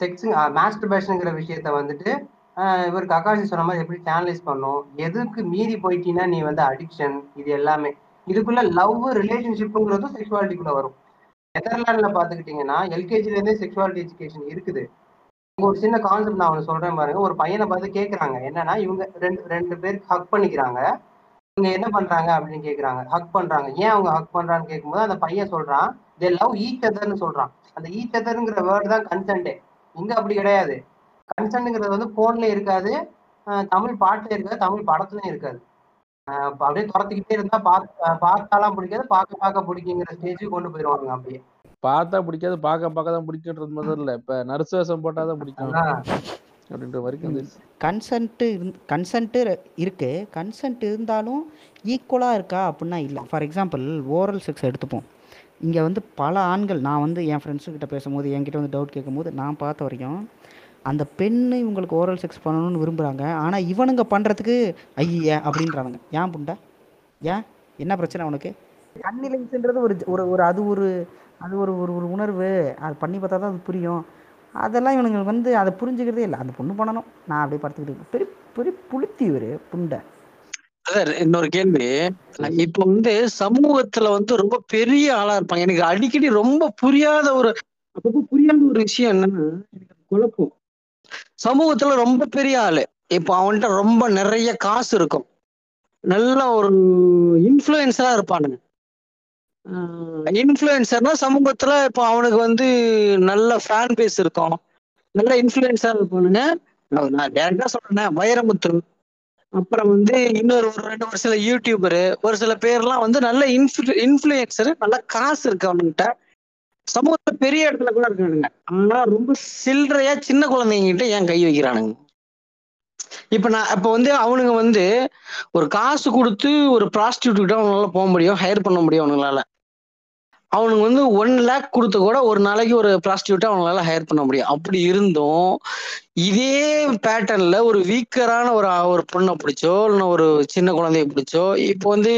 செக்ஸ் மாஸ்டர்பேஷனுங்கிற விஷயத்த வந்துட்டு இவருக்கு இவர் சொன்ன மாதிரி எப்படி சேனலைஸ் பண்ணும் எதுக்கு மீறி போயிட்டீங்கன்னா நீ வந்து அடிக்ஷன் இது எல்லாமே. இதுக்குள்ள லவ் ரிலேஷன்ஷிப்புங்கிறதும் செக்ஷுவாலிட்டிக்குள்ள வரும். நெதர்லாண்ட்ல பாத்துக்கிட்டீங்கன்னா எல்கேஜில இருந்தே செக்ஷுவாலிட்டி எஜுகேஷன் இருக்குது. இங்க ஒரு சின்ன கான்செப்ட் நான் அவனுக்கு சொல்றேன் பாருங்க. ஒரு பையனை பார்த்து கேக்குறாங்க. என்னன்னா இவங்க ரெண்டு ரெண்டு பேருக்கு ஹக் பண்ணிக்கிறாங்க. இவங்க என்ன பண்றாங்க அப்படின்னு கேக்குறாங்க. ஹக் பண்றாங்க. ஏன் அவங்க ஹக் பண்றான்னு கேட்கும்போது அந்த பையன் சொல்றான் தே லவ் ஈச் அதர்னு சொல்றான். அந்த ஈச் அதர்ங்கிற வேர்டு தான் கன்சென்ட்டே இங்க அப்படி கிடையாது. கன்சென்ட்ங்கிறது வந்து போன்ல இருக்காது. தமிழ் பாட்டுல இருக்காது தமிழ் படத்துலயும் இருக்காது. அப்படியே துரத்திக்கிட்டே இருந்தா பார்த்து பார்த்தாலாம் பிடிக்காது பார்க்க பார்க்க பிடிக்குங்கிற ஸ்டேஜுக்கு கொண்டு போயிடுவாங்க அப்படியே. பார்த்தா பிடிக்காது பார்க்க பார்க்க தான் பிடிக்குன்றது மாதிரி இல்ல. இப்ப நர்ஸ் வேஷம் போட்டாதான் பிடிக்கும். அப்படின்ற வரைக்கும். கன்சென்ட்டு கன்சென்ட்டு இருக்குது கன்சென்ட் இருந்தாலும் ஈக்குவலாக இருக்கா அப்படின்னா இல்லை. ஃபார் எக்ஸாம்பிள் ஓரல் செக்ஸ் எடுத்துப்போம். இங்கே வந்து பல ஆண்கள் நான் வந்து என் ஃப்ரெண்ட்ஸுக்கிட்ட பேசும்போது என்கிட்ட வந்து டவுட் கேட்கும்போது நான் பார்த்த வரைக்கும் அந்த பெண்ணு இவங்களுக்கு ஓரல் செக்ஸ் பண்ணணும்னு விரும்புகிறாங்க ஆனால் இவனுங்க பண்ணுறதுக்கு ஐய அப்படின்றானுங்க. ஏன் புண்டை? ஏன்? என்ன பிரச்சனை உனக்கு? கன்னிலிங்ஸ்ன்றது ஒரு ஒரு ஒரு அது ஒரு அது ஒரு ஒரு ஒரு உணர்வு. அது பண்ணி பார்த்தா தான் அது புரியும். அதெல்லாம் இவனுங்களுக்கு வந்து அதை புரிஞ்சுக்கிறதே இல்லை. அந்த பொண்ணு பண்ணணும். நான் அப்படியே படுத்துக்கிட்டு. பெரிய பெரிய புளுத்தி இவர் புண்டை. சார் இன்னொரு கேள்வி. இப்போ வந்து சமூகத்துல வந்து ரொம்ப பெரிய ஆளா இருப்பாங்க. எனக்கு அடிக்கடி ரொம்ப புரியாத ஒரு புரியாத ஒரு விஷயம் என்னன்னா எனக்கு குழப்பம். சமூகத்துல ரொம்ப பெரிய ஆளு. இப்போ அவன்கிட்ட ரொம்ப நிறைய காசு இருக்கும். நல்ல ஒரு இன்ஃப்ளூயன்ஸரா இருப்பானுங்க. இன்ஃப்ளூயன்சர்னா சமூகத்துல இப்போ அவனுக்கு வந்து நல்ல ஃபேன் பேஸ் இருக்கும். நல்ல இன்ஃப்ளூயன்ஸா இருப்பானுங்க. நான் நான் டேரக்டா சொல்றேன் வைரமுத்து. அப்புறம் வந்து இன்னொரு ஒரு ரெண்டு ஒரு சில யூடியூபரு ஒரு சில பேர்லாம் வந்து நல்ல இன்ஃப்ளு இன்ஃப்ளூயன்சரு நல்ல காசு இருக்கு அவனுங்கிட்ட. சமூகத்துல பெரிய இடத்துல கூட இருக்கானுங்க. ஆனா ரொம்ப சில்லறையா சின்ன குழந்தைங்கிட்ட ஏன் கை வைக்கிறானுங்க? இப்ப நான் இப்ப வந்து அவனுங்க வந்து ஒரு காசு கொடுத்து ஒரு ப்ராஸ்டியூட் கிட்ட அவங்களால போக முடியும் ஹையர் பண்ண முடியும் அவனுங்களால. அவனுங்க வந்து ஒன் லேக் கொடுத்து கூட ஒரு நாளைக்கு ஒரு ப்ராஸ்டியூட்டை அவங்களால ஹையர் பண்ண முடியும். அப்படி இருந்தும் இதே பேட்டர்ன்ல ஒரு வீக்கரான ஒரு ஒரு பொண்ணை பிடிச்சோ இல்லைன்னா ஒரு சின்ன குழந்தைய பிடிச்சோ இப்போ வந்து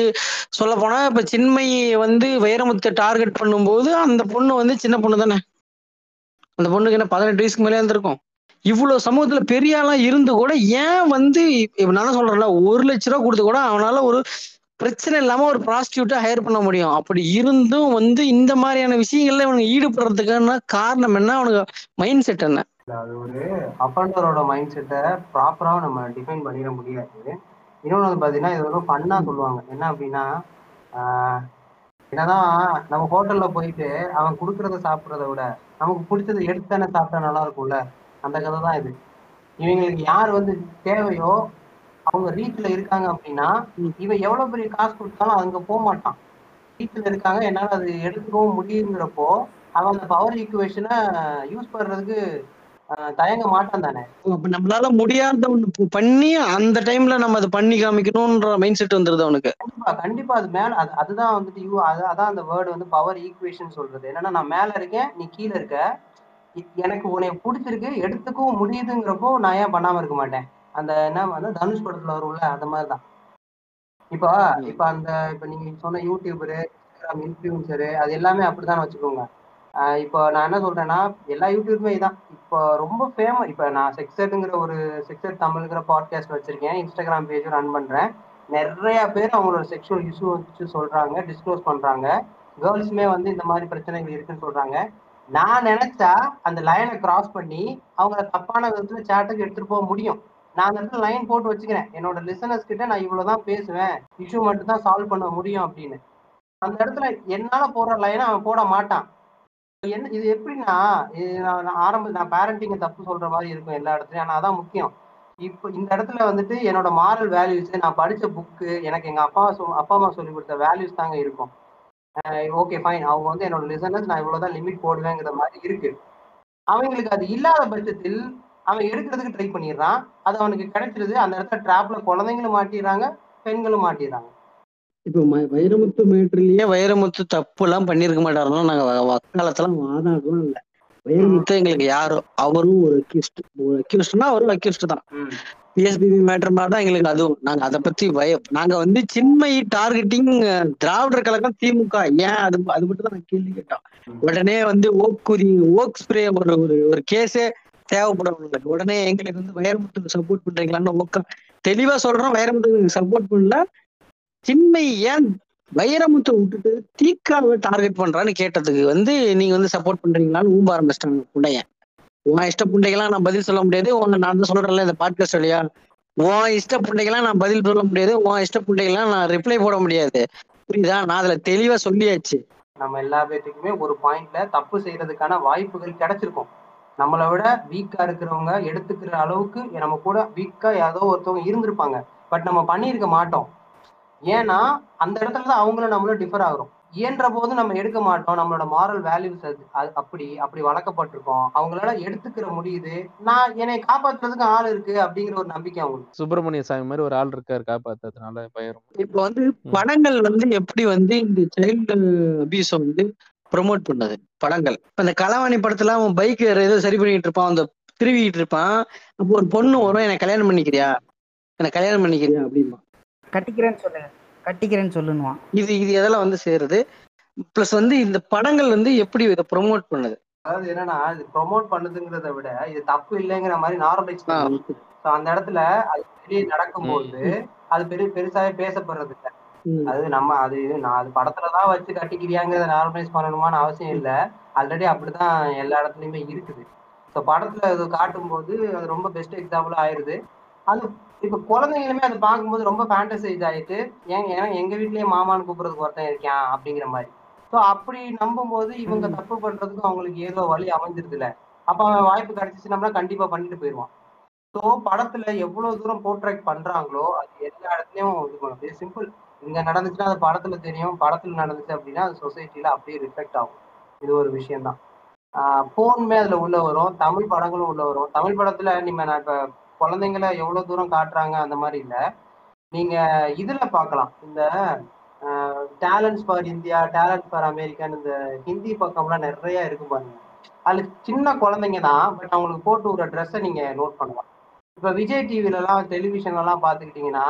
சொல்ல போனா இப்ப சின்மையை வந்து வைரமுத்தை டார்கெட் பண்ணும்போது அந்த பொண்ணு வந்து சின்ன பொண்ணு தானே? அந்த பொண்ணுக்கு என்ன பதினெட்டு வயசுக்கு மேலே இருந்திருக்கும்? இவ்வளவு சமூகத்துல பெரிய ஆளா இருந்து கூட ஏன் வந்து இப்ப நான் சொல்றேன்ல ஒரு லட்ச ரூபா கொடுத்து கூட அவனால ஒரு பிரச்சனை இல்லாம ஒரு ப்ராஸ்டியூட்டை ஹையர் பண்ண முடியும். அப்படி இருந்தும் வந்து இந்த மாதிரியான விஷயங்கள்ல இவனுக்கு ஈடுபடுறதுக்கான காரணம் என்ன? அவனுக்கு மைண்ட் செட் என்ன அது ஒரு அப்பண்டரோட மைண்ட் செட்டை ப்ராப்பரா நம்ம டிஃபைன் பண்ணிட முடியாது. இன்னொன்று வந்து பார்த்தீங்கன்னா இது ஒரு ஃபன்னாக சொல்லுவாங்க. என்ன அப்படின்னா என்னதான் நம்ம ஹோட்டல்ல போயிட்டு அவன் கொடுக்கறத சாப்பிட்றத விட நமக்கு பிடிச்சது எடுத்து தானே சாப்பிட்டா நல்லா இருக்கும்ல? அந்த கதை தான் இது. இவங்களுக்கு யார் வந்து தேவையோ அவங்க ரீச்ல இருக்காங்க அப்படின்னா இவன் எவ்வளவு பெரிய காசு கொடுத்தாலும் அங்க போக மாட்டான். ரீச்ல இருக்காங்க என்னால அது எடுத்துக்கவும் முடியுங்கிறப்போ அவன் அந்த பவர் ஈக்குவேஷனை யூஸ் பண்றதுக்கு தயங்க மாட்டான் தானே. நம்மளால முடியாத பண்ணி அந்த டைம்ல நம்ம அதை பண்ணி காமிக்கணும்ன்ற மைண்ட் செட் வந்துருது அவனுக்கு. கண்டிப்பா கண்டிப்பா அது மேல அது அதுதான் வந்துட்டு யூ அது அதான் அந்த வேர்டு வந்து பவர் ஈக்குவேஷன் சொல்றது. என்னன்னா நான் மேல இருக்கேன் நீ கீழே இருக்க. எனக்கு உன்னை பிடிச்சிருக்கு எடுத்துக்கவும் முடியுதுங்கிறப்போ நான் ஏன் பண்ணாம இருக்க மாட்டேன்? அந்த என்ன வந்து தனுஷ் படத்துல வரும்ல அந்த மாதிரிதான். இப்போ இப்ப அந்த இப்ப நீங்க சொன்ன யூடியூபரு இன்ஸ்டாகிராம் இன்ஃபுளுசரு அது எல்லாமே அப்படிதான் வச்சுக்கோங்க. இப்போ நான் என்ன சொல்றேன்னா எல்லா யூடியூபுமே இதான். இப்போ ரொம்ப ஃபேமஸ் இப்போ நான் செக்ஸெட்டுங்கிற ஒரு செக்ஸெட் தமிழ்ங்கிற பாட்காஸ்ட் வச்சிருக்கேன். இன்ஸ்டாகிராம் பேஜும் ரன் பண்றேன். நிறைய பேர் அவங்களோட செக்ஷுவல் இஷ்யூ வச்சு சொல்றாங்க டிஸ்க்ளோஸ் பண்றாங்க. கேர்ள்ஸுமே வந்து இந்த மாதிரி பிரச்சனைகள் இருக்குன்னு சொல்றாங்க. நான் நினைச்சா அந்த லைனை கிராஸ் பண்ணி அவங்கள தப்பான விதத்துல சேட்டுக்கு எடுத்துட்டு போக முடியும். நான் அந்த இடத்துல லைன் போட்டு வச்சுக்கிறேன். என்னோட லிசனர்ஸ் கிட்ட நான் இவ்வளவுதான் பேசுவேன். இஷ்யூ மட்டும் தான் சால்வ் பண்ண முடியும் அப்படின்னு. அந்த இடத்துல என்னால போடுற லைனை அவன் போட மாட்டான். என்ன இது எப்படின்னா இது நான் ஆரம்ப நான் பேரண்டிங்க தப்பு சொல்ற மாதிரி இருக்கும் எல்லா இடத்துலயும். ஆனா அதான் முக்கியம். இப்போ இந்த இடத்துல வந்துட்டு என்னோட மாரல் வேல்யூஸ் நான் படிச்ச புக்கு எனக்கு எங்க அப்பா அப்பா அம்மா சொல்லி கொடுத்த வேல்யூஸ் தாங்க இருக்கும். ஓகே ஃபைன் அவங்க வந்து என்னோட லிசனர்ஸ் நான் இவ்வளவுதான் லிமிட் போடுவேங்கிற மாதிரி இருக்கு. அவங்களுக்கு அது இல்லாத பட்சத்தில் அவன் எடுக்கிறதுக்கு ட்ரை பண்ணிடுறான். அது அவனுக்கு கிடைச்சிருது. அந்த இடத்துல ட்ராப்ல குழந்தைங்களும் மாட்டிடுறாங்க பெண்களும் மாட்டிடுறாங்க. இப்ப வைரமுத்து மேட்ரிலேயே வைரமுத்து தப்பு எல்லாம் பண்ணிருக்க மாட்டாருன்னா நாங்க வ- வக்காலத்தெல்லாம் வாதாடலாம் இல்ல. வைரமுத்து எங்களுக்கு யாரோ அவரும் ஒரு அக்யூஸ்ட் ஒரு அக்யூஸ்ட்னா அவரும் அக்யூஸ்ட் தான். பிஎஸ்பிபி மேட்டர் மாதிரி தான் எங்களுக்கு அதுவும். நாங்க அதை பத்தி பய நாங்க வந்து சின்மை டார்கெட்டிங் திராவிடர் கழகம் திமுக. ஏன் அது அது மட்டும் தான் நான் கேள்வி கேட்டோம் உடனே வந்து ஓக்குதி ஓக் ஸ்ப்ரே ஒரு ஒரு கேஸே தேவைப்படும். உடனே எங்களுக்கு வந்து வைரமுத்துக்கு சப்போர்ட் பண்றீங்களான்னு ஓக்க தெளிவா சொல்றோம் வைரமுத்துக்கு சப்போர்ட் பண்ணல. சின்மை ஏன் வைரமுத்தை விட்டுட்டு தீக்காவை டார்கெட் பண்றான்னு கேட்டதுக்கு வந்து நீங்க வந்து சப்போர்ட் பண்றீங்களான்னு ஊம்ப ஆரம்பிச்சிட்டாங்க புண்டையன் உன் இஷ்ட புண்டைக்கெல்லாம் நான் பதில் சொல்ல முடியாது. உங்க நான் தான் சொல்றேன்ல இந்த பாட்காஸ்ட் வழியா. உன் இஷ்ட புண்டைக்கெல்லாம் நான் பதில் சொல்ல முடியாது. உன் இஷ்ட புண்டைக்கெல்லாம் நான் ரிப்ளை போட முடியாது. புரியுதா? நான் அதுல தெளிவா சொல்லியாச்சு. நம்ம எல்லா பேத்துக்குமே ஒரு பாயிண்ட்ல தப்பு செய்யறதுக்கான வாய்ப்புகள் கிடைச்சிருக்கும். நம்மளை விட வீக்கா இருக்கிறவங்க எடுத்துக்கிற அளவுக்கு நம்ம கூட வீக்கா ஏதோ ஒருத்தவங்க இருந்திருப்பாங்க. பட் நம்ம பண்ணியிருக்க மாட்டோம். ஏன்னா அந்த இடத்துல தான் அவங்களும் நம்மளும் டிஃபர் ஆகுறோம். இயன்ற போது நம்ம எடுக்க மாட்டோம். நம்மளோட மாரல் வேல்யூஸ் அது அது அப்படி அப்படி வளர்க்கப்பட்டிருக்கோம். அவங்களால எடுத்துக்கிற முடியுது. நான் என்னை காப்பாத்துறதுக்கு ஆள் இருக்கு அப்படிங்கிற ஒரு நம்பிக்கை அவங்களுக்கு. சுப்பிரமணிய சாமி மாதிரி ஒரு ஆள் இருக்காரு காப்பாத்துறதுனால பயிரும். இப்ப வந்து படங்கள் வந்து எப்படி வந்து இந்த சைல்டு அபியூஸ வந்து ப்ரொமோட் பண்ணது படங்கள். இப்ப இந்த களவாணி படத்துல அவன் பைக் ஏதோ சரி பண்ணிட்டு இருப்பான் அந்த திருவிக்கிட்டு இருப்பான். அப்போ ஒரு பொண்ணு வரும் என்னை கல்யாணம் பண்ணிக்கிறியா? என்னை கல்யாணம் பண்ணிக்கிறியா? அப்படிமா கட்டிக்கிறேன்னு சொல்லுங்க கட்டிக்கிறேன்னு சொல்லுன்னுவான். இது இது எதெல்லாம் வந்து சேருது? பிளஸ் வந்து இந்த படங்கள் வந்து எப்படி இதை ப்ரொமோட் பண்ணுது? அதாவது என்னன்னா இது ப்ரொமோட் பண்ணுதுங்கிறத விட இது தப்பு இல்லைங்கிற மாதிரி நார்மலைஸ் பண்ணுது. ஸோ அந்த இடத்துல அது வெளியே நடக்கும்போது அது பெரிய பெருசாவே பேசப்படுறது இல்ல. அது நம்ம அது இது நான் அது படத்துலதான் வச்சு கட்டிக்கிறியாங்கிறத நார்மலைஸ் பண்ணணுமான்னு அவசியம் இல்ல. ஆல்ரெடி அப்படிதான் எல்லா இடத்துலயுமே இருக்குது. ஸோ படத்துல அது காட்டும்போது அது ரொம்ப பெஸ்ட் எக்ஸாம்பிள் ஆயிருது. அது இப்ப குழந்தைங்களுமே அதை பார்க்கும்போது ரொம்ப ஃபேண்டசைஸ் ஆயிட்டு ஏன் ஏன்னா எங்க வீட்லயே மாமான்னு கூப்பிடுறதுக்கு ஒருத்தன் இருக்கான் அப்படிங்கிற மாதிரி. ஸோ அப்படி நம்பும்போது இவங்க ம். தப்பு பண்றதுக்கு அவங்களுக்கு ஏதோ வழி அமைஞ்சிருதுல அப்ப அவன் வாய்ப்பு கிடைச்சிச்சுன்னா கண்டிப்பா பண்ணிட்டு போயிடுவான். ஸோ படத்துல எவ்வளவு தூரம் போர்ட்ரேட் பண்றாங்களோ அது எல்லா இடத்துலயும் இது பண்ணும் சிம்பிள் இங்க நடந்துச்சுன்னா அது படத்துல தெரியும். படத்துல நடந்துச்சு அப்படின்னா அது சொசைட்டில அப்படியே ரிஃப்ளெக்ட் ஆகும். இது ஒரு விஷயம்தான். ஆஹ் போனுமே அதுல உள்ள வரும். தமிழ் படங்களும் உள்ள வரும். தமிழ் படத்துல நீங்க நான் இப்ப குழந்தைங்களை எவ்வளவு தூரம் காட்டுறாங்க அந்த மாதிரி இல்ல. நீங்க இதுல பாக்கலாம் இந்த talents for India talent for அமெரிக்கான்னு இந்த ஹிந்தி பக்கம்லாம் நிறைய இருக்கு பாருங்க. அதுல சின்ன குழந்தைங்க தான் பட் அவங்களுக்கு போட்டு விடுற ட்ரெஸ்ஸை நீங்க நோட் பண்ணலாம். இப்ப விஜய் டிவில எல்லாம் டெலிவிஷன்ல எல்லாம் பாத்துக்கிட்டீங்கன்னா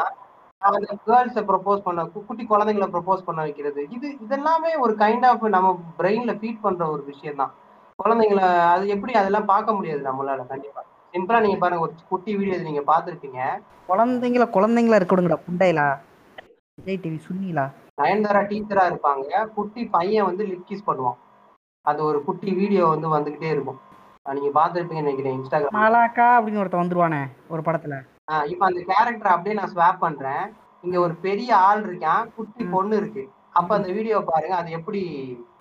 அந்த கேர்ள்ஸை ப்ரப்போஸ் பண்ண குட்டி குழந்தைங்களை ப்ரப்போஸ் பண்ண வைக்கிறது. இது இதெல்லாமே ஒரு கைண்ட் ஆஃப் நம்ம பிரெயின்ல ஃபீட் பண்ற ஒரு விஷயம் தான் குழந்தைங்கள அது எப்படி அதெல்லாம் பார்க்க முடியாது நம்மளால கண்டிப்பா. சிம்பிளா நீங்க பாருங்க ஒரு குட்டி வீடியோ நீங்க பார்த்திருப்பீங்க. குழந்தைங்கள குழந்தைங்களா இருக்கணுங்கடா புண்டைலா விஜய் டிவி சுன்னிலா நயன்தாரா டீச்சரா இருப்பாங்க. குட்டி பையன் வந்து லிப் கிஸ் பண்ணுவான். அது ஒரு குட்டி வீடியோ வந்து வந்துகிட்டே இருக்கும். நீங்க பார்த்திருப்பீங்கன்னு நினைக்கிறேன் இன்ஸ்டாகிராம் மாலாக்கா அப்படின்னு ஒருத்தன் வந்துருவானே ஒரு படத்துல. இப்ப அந்த கேரக்டர் அப்படியே நான் ஸ்வாப் பண்றேன். இங்க ஒரு பெரிய ஆள் இருக்கான் குட்டி. பொண்ணு இருக்கு. அப்ப அந்த வீடியோ பாருங்க அது எப்படி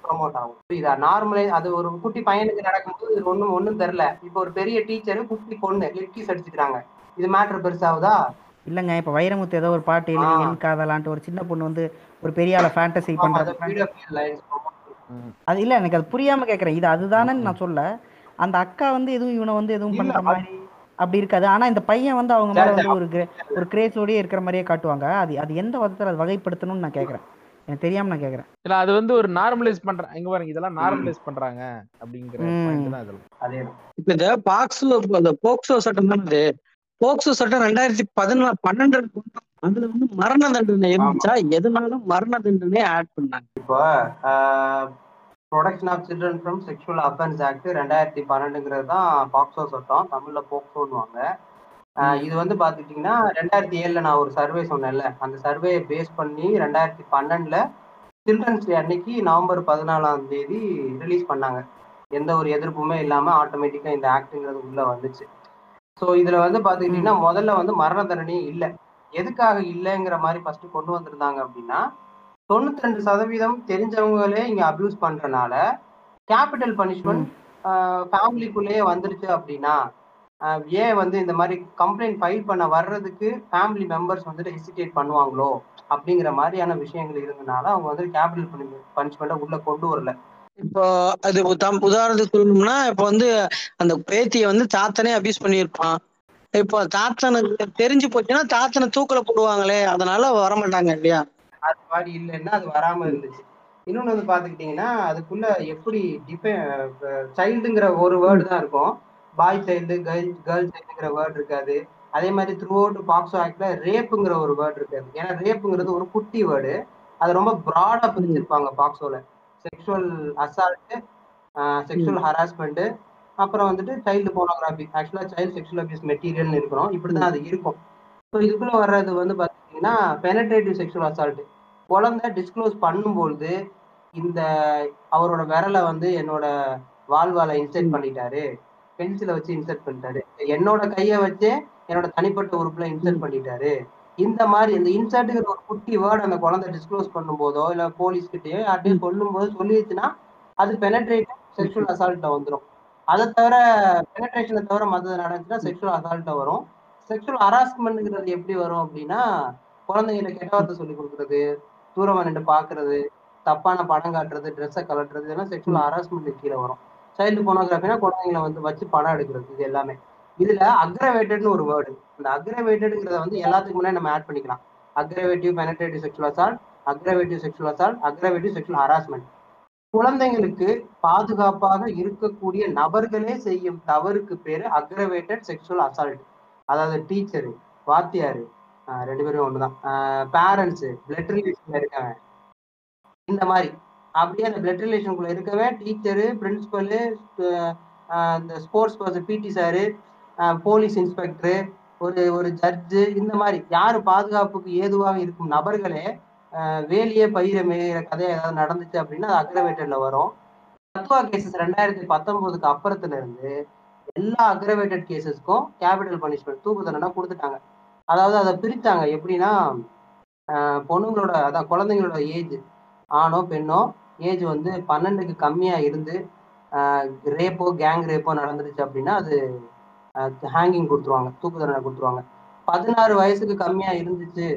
ப்ரோமோட் ஆகும். புரியுதா? நார்மலே அது ஒரு குட்டி பையனுக்கு நடக்கும்போது இது ஒண்ணும் ஒண்ணும் தெரியல. இப்போ ஒரு பெரிய டீச்சர் குட்டி பொண்ணு லிப் கிஸ் அடிச்சுக்கிறாங்க. இது மேட்ரு பெருசாகுதா? இல்லைங்க இப்போ வைரமுத்து ஏதோ ஒரு பாட்டு எழுதி. என் காதலான்ட்டு ஒரு சின்ன பொண்ணு வந்து ஒரு பெரிய ஆளை ஃபேண்டசி லைன்ஸ் அது இல்ல எனக்கு அது புரியாம கேக்குறேன். இது அதுதானேன்னு நான் சொல்ல அந்த அக்கா வந்து எதுவும் இவனை வந்து எதுவும் பண்ற மாதிரி அப்படி இருக்காது. ஆனா இந்த பையன் வந்து அவங்க மேல வந்து ஒரு ஒரு கிரேஸோடயே இருக்கிற மாதிரியே காட்டுவாங்க. அது அது எந்த விதத்துல அது வகைப்படுத்தணும்னு நான் கேக்குறேன். எனக்கு தெரியாம நான் கேக்குறேன். இல்ல அது வந்து ஒரு நார்மலைஸ் பண்றாங்க இங்க பாருங்க இதெல்லாம் நார்மலைஸ் பண்றாங்க அப்படிங்கிற அதே இப்ப இந்த பாக்ஸோ அந்த போக்சோ சட்டம் தான் இது. போக்சோ சட்டம் ரெண்டாயிரத்தி பதினாலு பன்னெண்டு அதுல வந்து மரண தண்டனை இருந்துச்சா? எதனால மரண தண்டனை ஆட் பண்ணாங்க? இப்போ protection of children from sexual offence act ரெண்டாயிரத்தி பன்னெண்டுங்கிறது தான் பாக்ஸோ சட்டம். தமிழ்ல போக்சோன்னுவாங்க இது வந்து பாத்துக்கிட்டீங்கன்னா ரெண்டாயிரத்தி ஏழுல நான் ஒரு சர்வே சொன்னேன்ல. அந்த சர்வேயை பேஸ் பண்ணி ரெண்டாயிரத்தி பன்னெண்டுல சில்ட்ரன்ஸ் டே அன்னைக்கு நவம்பர் பதினாலாம் தேதி ரிலீஸ் பண்ணாங்க. எந்த ஒரு எதிர்ப்புமே இல்லாம ஆட்டோமேட்டிக்கா இந்த ஆக்ட்ங்கிறது உள்ள வந்துச்சு. ஸோ இதுல வந்து பாத்துக்கிட்டீங்கன்னா முதல்ல வந்து மரண தண்டனையே இல்லை. எதுக்காக இல்லைங்கிற மாதிரி ஃபர்ஸ்ட் கொண்டு வந்திருந்தாங்க அப்படின்னா தொண்ணூத்தி ரெண்டு சதவீதம் தெரிஞ்சவங்களே இங்க அபியூஸ் பண்றனால கேபிட்டல் பனிஷ்மெண்ட் ஃபேமிலிக்குள்ளேயே வந்துருச்சு அப்படின்னா ஏன் வந்து இந்த மாதிரி கம்ப்ளைண்ட் ஃபைல் பண்ண வர்றதுக்கு ஃபேமிலி மெம்பர்ஸ் வந்துட்டு ஹெசிடேட் பண்ணுவாங்களோ அப்படிங்கிற மாதிரியான விஷயங்கள் இருந்தனால அவங்க வந்து கேபிட்டல் பனிஷ்மெண்ட்டை உள்ள கொண்டு வரல. இப்போ அது தம் உதாரணத்துக்கு சொல்லணும்னா இப்போ வந்து அந்த பேத்தியை வந்து தாத்தனே அபியூஸ் பண்ணியிருப்பான். இப்போ தாத்தனுக்கு தெரிஞ்சு போச்சுன்னா தாத்தனை தூக்கல போடுவாங்களே அதனால வரமாட்டாங்க இல்லையா? அது மாதிரி இல்லைன்னா அது வராம இருந்துச்சு. இன்னொன்னு வந்து பாத்துக்கிட்டீங்கன்னா அதுக்குள்ள எப்படி டிஃபை சைல்டுங்கிற ஒரு வேர்டு தான் இருக்கும். பாய் சைல்டு கேர்ள் கேர்ள் சைல்டுங்கிற வேர்டு இருக்காது. அதே மாதிரி த்ரூ அவுட் பாக்ஸோ ஆக்ட்ல ரேப்புங்கிற ஒரு வேர்டு இருக்காது. ஏன்னா ரேப்புங்கிறது ஒரு குட்டி வேர்டு அது ரொம்ப ப்ராடா பிரிச்சிருப்பாங்க பாக்ஸோல செக்ஷுவல் அசால்ட் செக்ஷுவல் ஹராஸ்மெண்ட் அப்புறம் வந்துட்டு சைல்டு போனோகிராஃபி ஆக்சுவலா சைல்டு செக்ஷுவல் அபியூஸ் மெட்டீரியல்னு இருக்கணும் இப்படிதான் அது இருக்கும். ஸோ இதுக்குள்ள வர்றது வந்து பாத்தீங்கன்னா பெனட்ரேட்டிவ் செக்ஷுவல் அசால்ட் குழந்தை டிஸ்க்ளோஸ் பண்ணும்பொழுது இந்த அவரோட விரலை வந்து என்னோட வாழ்வால இன்சர்ட் பண்ணிட்டாரு. பென்சிலை வச்சு இன்சர்ட் பண்ணிட்டாரு. என்னோட கையை வச்சே என்னோட தனிப்பட்ட உறுப்புல இன்சர்ட் பண்ணிட்டாரு. இந்த மாதிரி இந்த இன்சர்ட்டுங்கிற ஒரு குட்டி வேர்டு அந்த குழந்தை டிஸ்க்ளோஸ் பண்ணும்போதோ இல்ல போலீஸ் கிட்டயோ யார்ட்டையும் சொல்லும் போது சொல்லிடுச்சுன்னா அது பெனட்ரேட்டிவ் செக்ஷுவல் அசால்ட்ட வந்துடும் அதை தவிர பெனட்ரேஷனை தவிர மற்றது நடந்துச்சுன்னா செக்ஷுவல் அசால்ட்ட வரும். செக்ஷுவல் ஹராஸ்மெண்ட்ங்கிறது எப்படி வரும் அப்படின்னா குழந்தைங்களை கெட்ட வார்த்தை சொல்லி கொடுக்குறது தூரமா நின்று பாக்குறது தப்பான படம் காட்டுறது ட்ரெஸ்ஸை கலட்டுறது இதெல்லாம் செக்ஷுவல் ஹராஸ்மெண்ட் கீழே வரும். சைல்டு போனோகிராஃபினா குழந்தைங்களை வந்து வச்சு படம் எடுக்கிறது இது எல்லாமே. இதுல அக்ரவேட்டட்னு ஒரு வேர்டு இந்த அக்ரவேட்டட்ங்கிறத வந்து எல்லாத்துக்கு முன்னாடி நம்ம ஆட் பண்ணிக்கலாம். Aggravative penetrative sexual assault aggravative sexual assault aggravative sexual harassment குழந்தைங்களுக்கு பாதுகாப்பாக இருக்கக்கூடிய நபர்களே செய்யும் தவறுக்கு பேரு அக்ரவேட்டட் செக்ஷுவல் அசால்ட் அதாவது டீச்சரு வாத்தியாரு ரெண்டு பேரும் ஒண்ணுதான். பேரண்ட்ஸ் பிளட் ரிலேஷன்ல இருக்கவன். இந்த மாதிரி. அப்படியே அந்த பிளட் ரிலேஷனுக்குள்ள இருக்கவே டீச்சரு பிரின்சிபலு இந்த sports person PT sir police inspector ஒரு ஒரு ஜட்ஜு இந்த மாதிரி. யார் பாதுகாப்புக்கு ஏதுவாக இருக்கும் நபர்களே வேலியே பயிர மேயிற கதை ஏதாவது நடந்துச்சு அப்படின்னா அது அக்ரவேட்டட்ல வரும். தத்துவா கேசஸ் ரெண்டாயிரத்தி பத்தொன்பதுக்கு அப்புறத்துல இருந்து எல்லா அக்ரவேட்டட் கேசஸ்க்கும் கேபிட்டல் பனிஷ்மெண்ட் தூக்கு தண்டனை கொடுத்துட்டாங்க. அதாவது அதை பிரித்தாங்க எப்படின்னா பொண்ணுங்களோட அதான் குழந்தைங்களோட ஏஜ். ஆணோ பெண்ணோ ஏஜ் வந்து பன்னெண்டுக்கு கம்மியாக இருந்து ரேப்போ கேங் ரேப்போ நடந்துருச்சு அப்படின்னா அது ஹேங்கிங் கொடுத்துருவாங்க. தூக்கு தண்டனை கொடுத்துருவாங்க. பதினாறு வயசுக்கு கம்மியாக இருந்துச்சு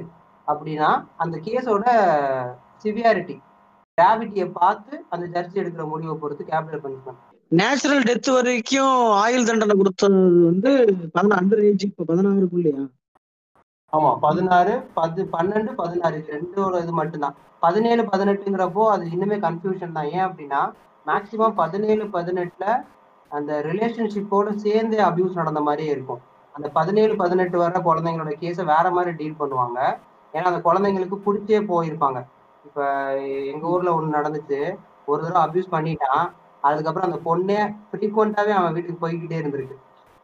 அப்படின்னா அந்த கேஸோட சிவியாரிட்டி கிராவிட்டியை பார்த்து அந்த ஜட்ஜி எடுக்கிற முடிவை பொறுத்து கேபிட்டல் பனிஷ்மெண்ட் நேச்சுரல் டெத் வரைக்கும் ஆயுள் தண்டனை கொடுத்தது வந்து பதினாறு அண்டர் ஏஜ் இப்போ பதினாறுக்குள்ளயா? ஆமா பதினாறு பத்து பன்னெண்டு பதினாறு. இது ரெண்டோட இது மட்டும்தான். பதினேழு பதினெட்டுங்கிறப்போ அது இன்னுமே கன்ஃபியூஷன் தான். ஏன் அப்படின்னா மேக்சிமம் பதினேழு பதினெட்டுல அந்த ரிலேஷன்ஷிப்போட சேர்ந்து அபியூஸ் நடந்த மாதிரியே இருக்கும். அந்த பதினேழு பதினெட்டு வர குழந்தைங்களோட கேஸை வேற மாதிரி டீல் பண்ணுவாங்க. ஏன்னா அந்த குழந்தைங்களுக்கு பிடிச்சே போயிருப்பாங்க. இப்ப எங்க ஊர்ல ஒண்ணு நடந்துச்சு. ஒரு தடவை அபியூஸ் பண்ணிட்டான். அதுக்கப்புறம் அந்த பொண்ணே ஃப்ரீக்வெண்டாவே அவன் வீட்டுக்கு போய்கிட்டே இருந்திருக்கு.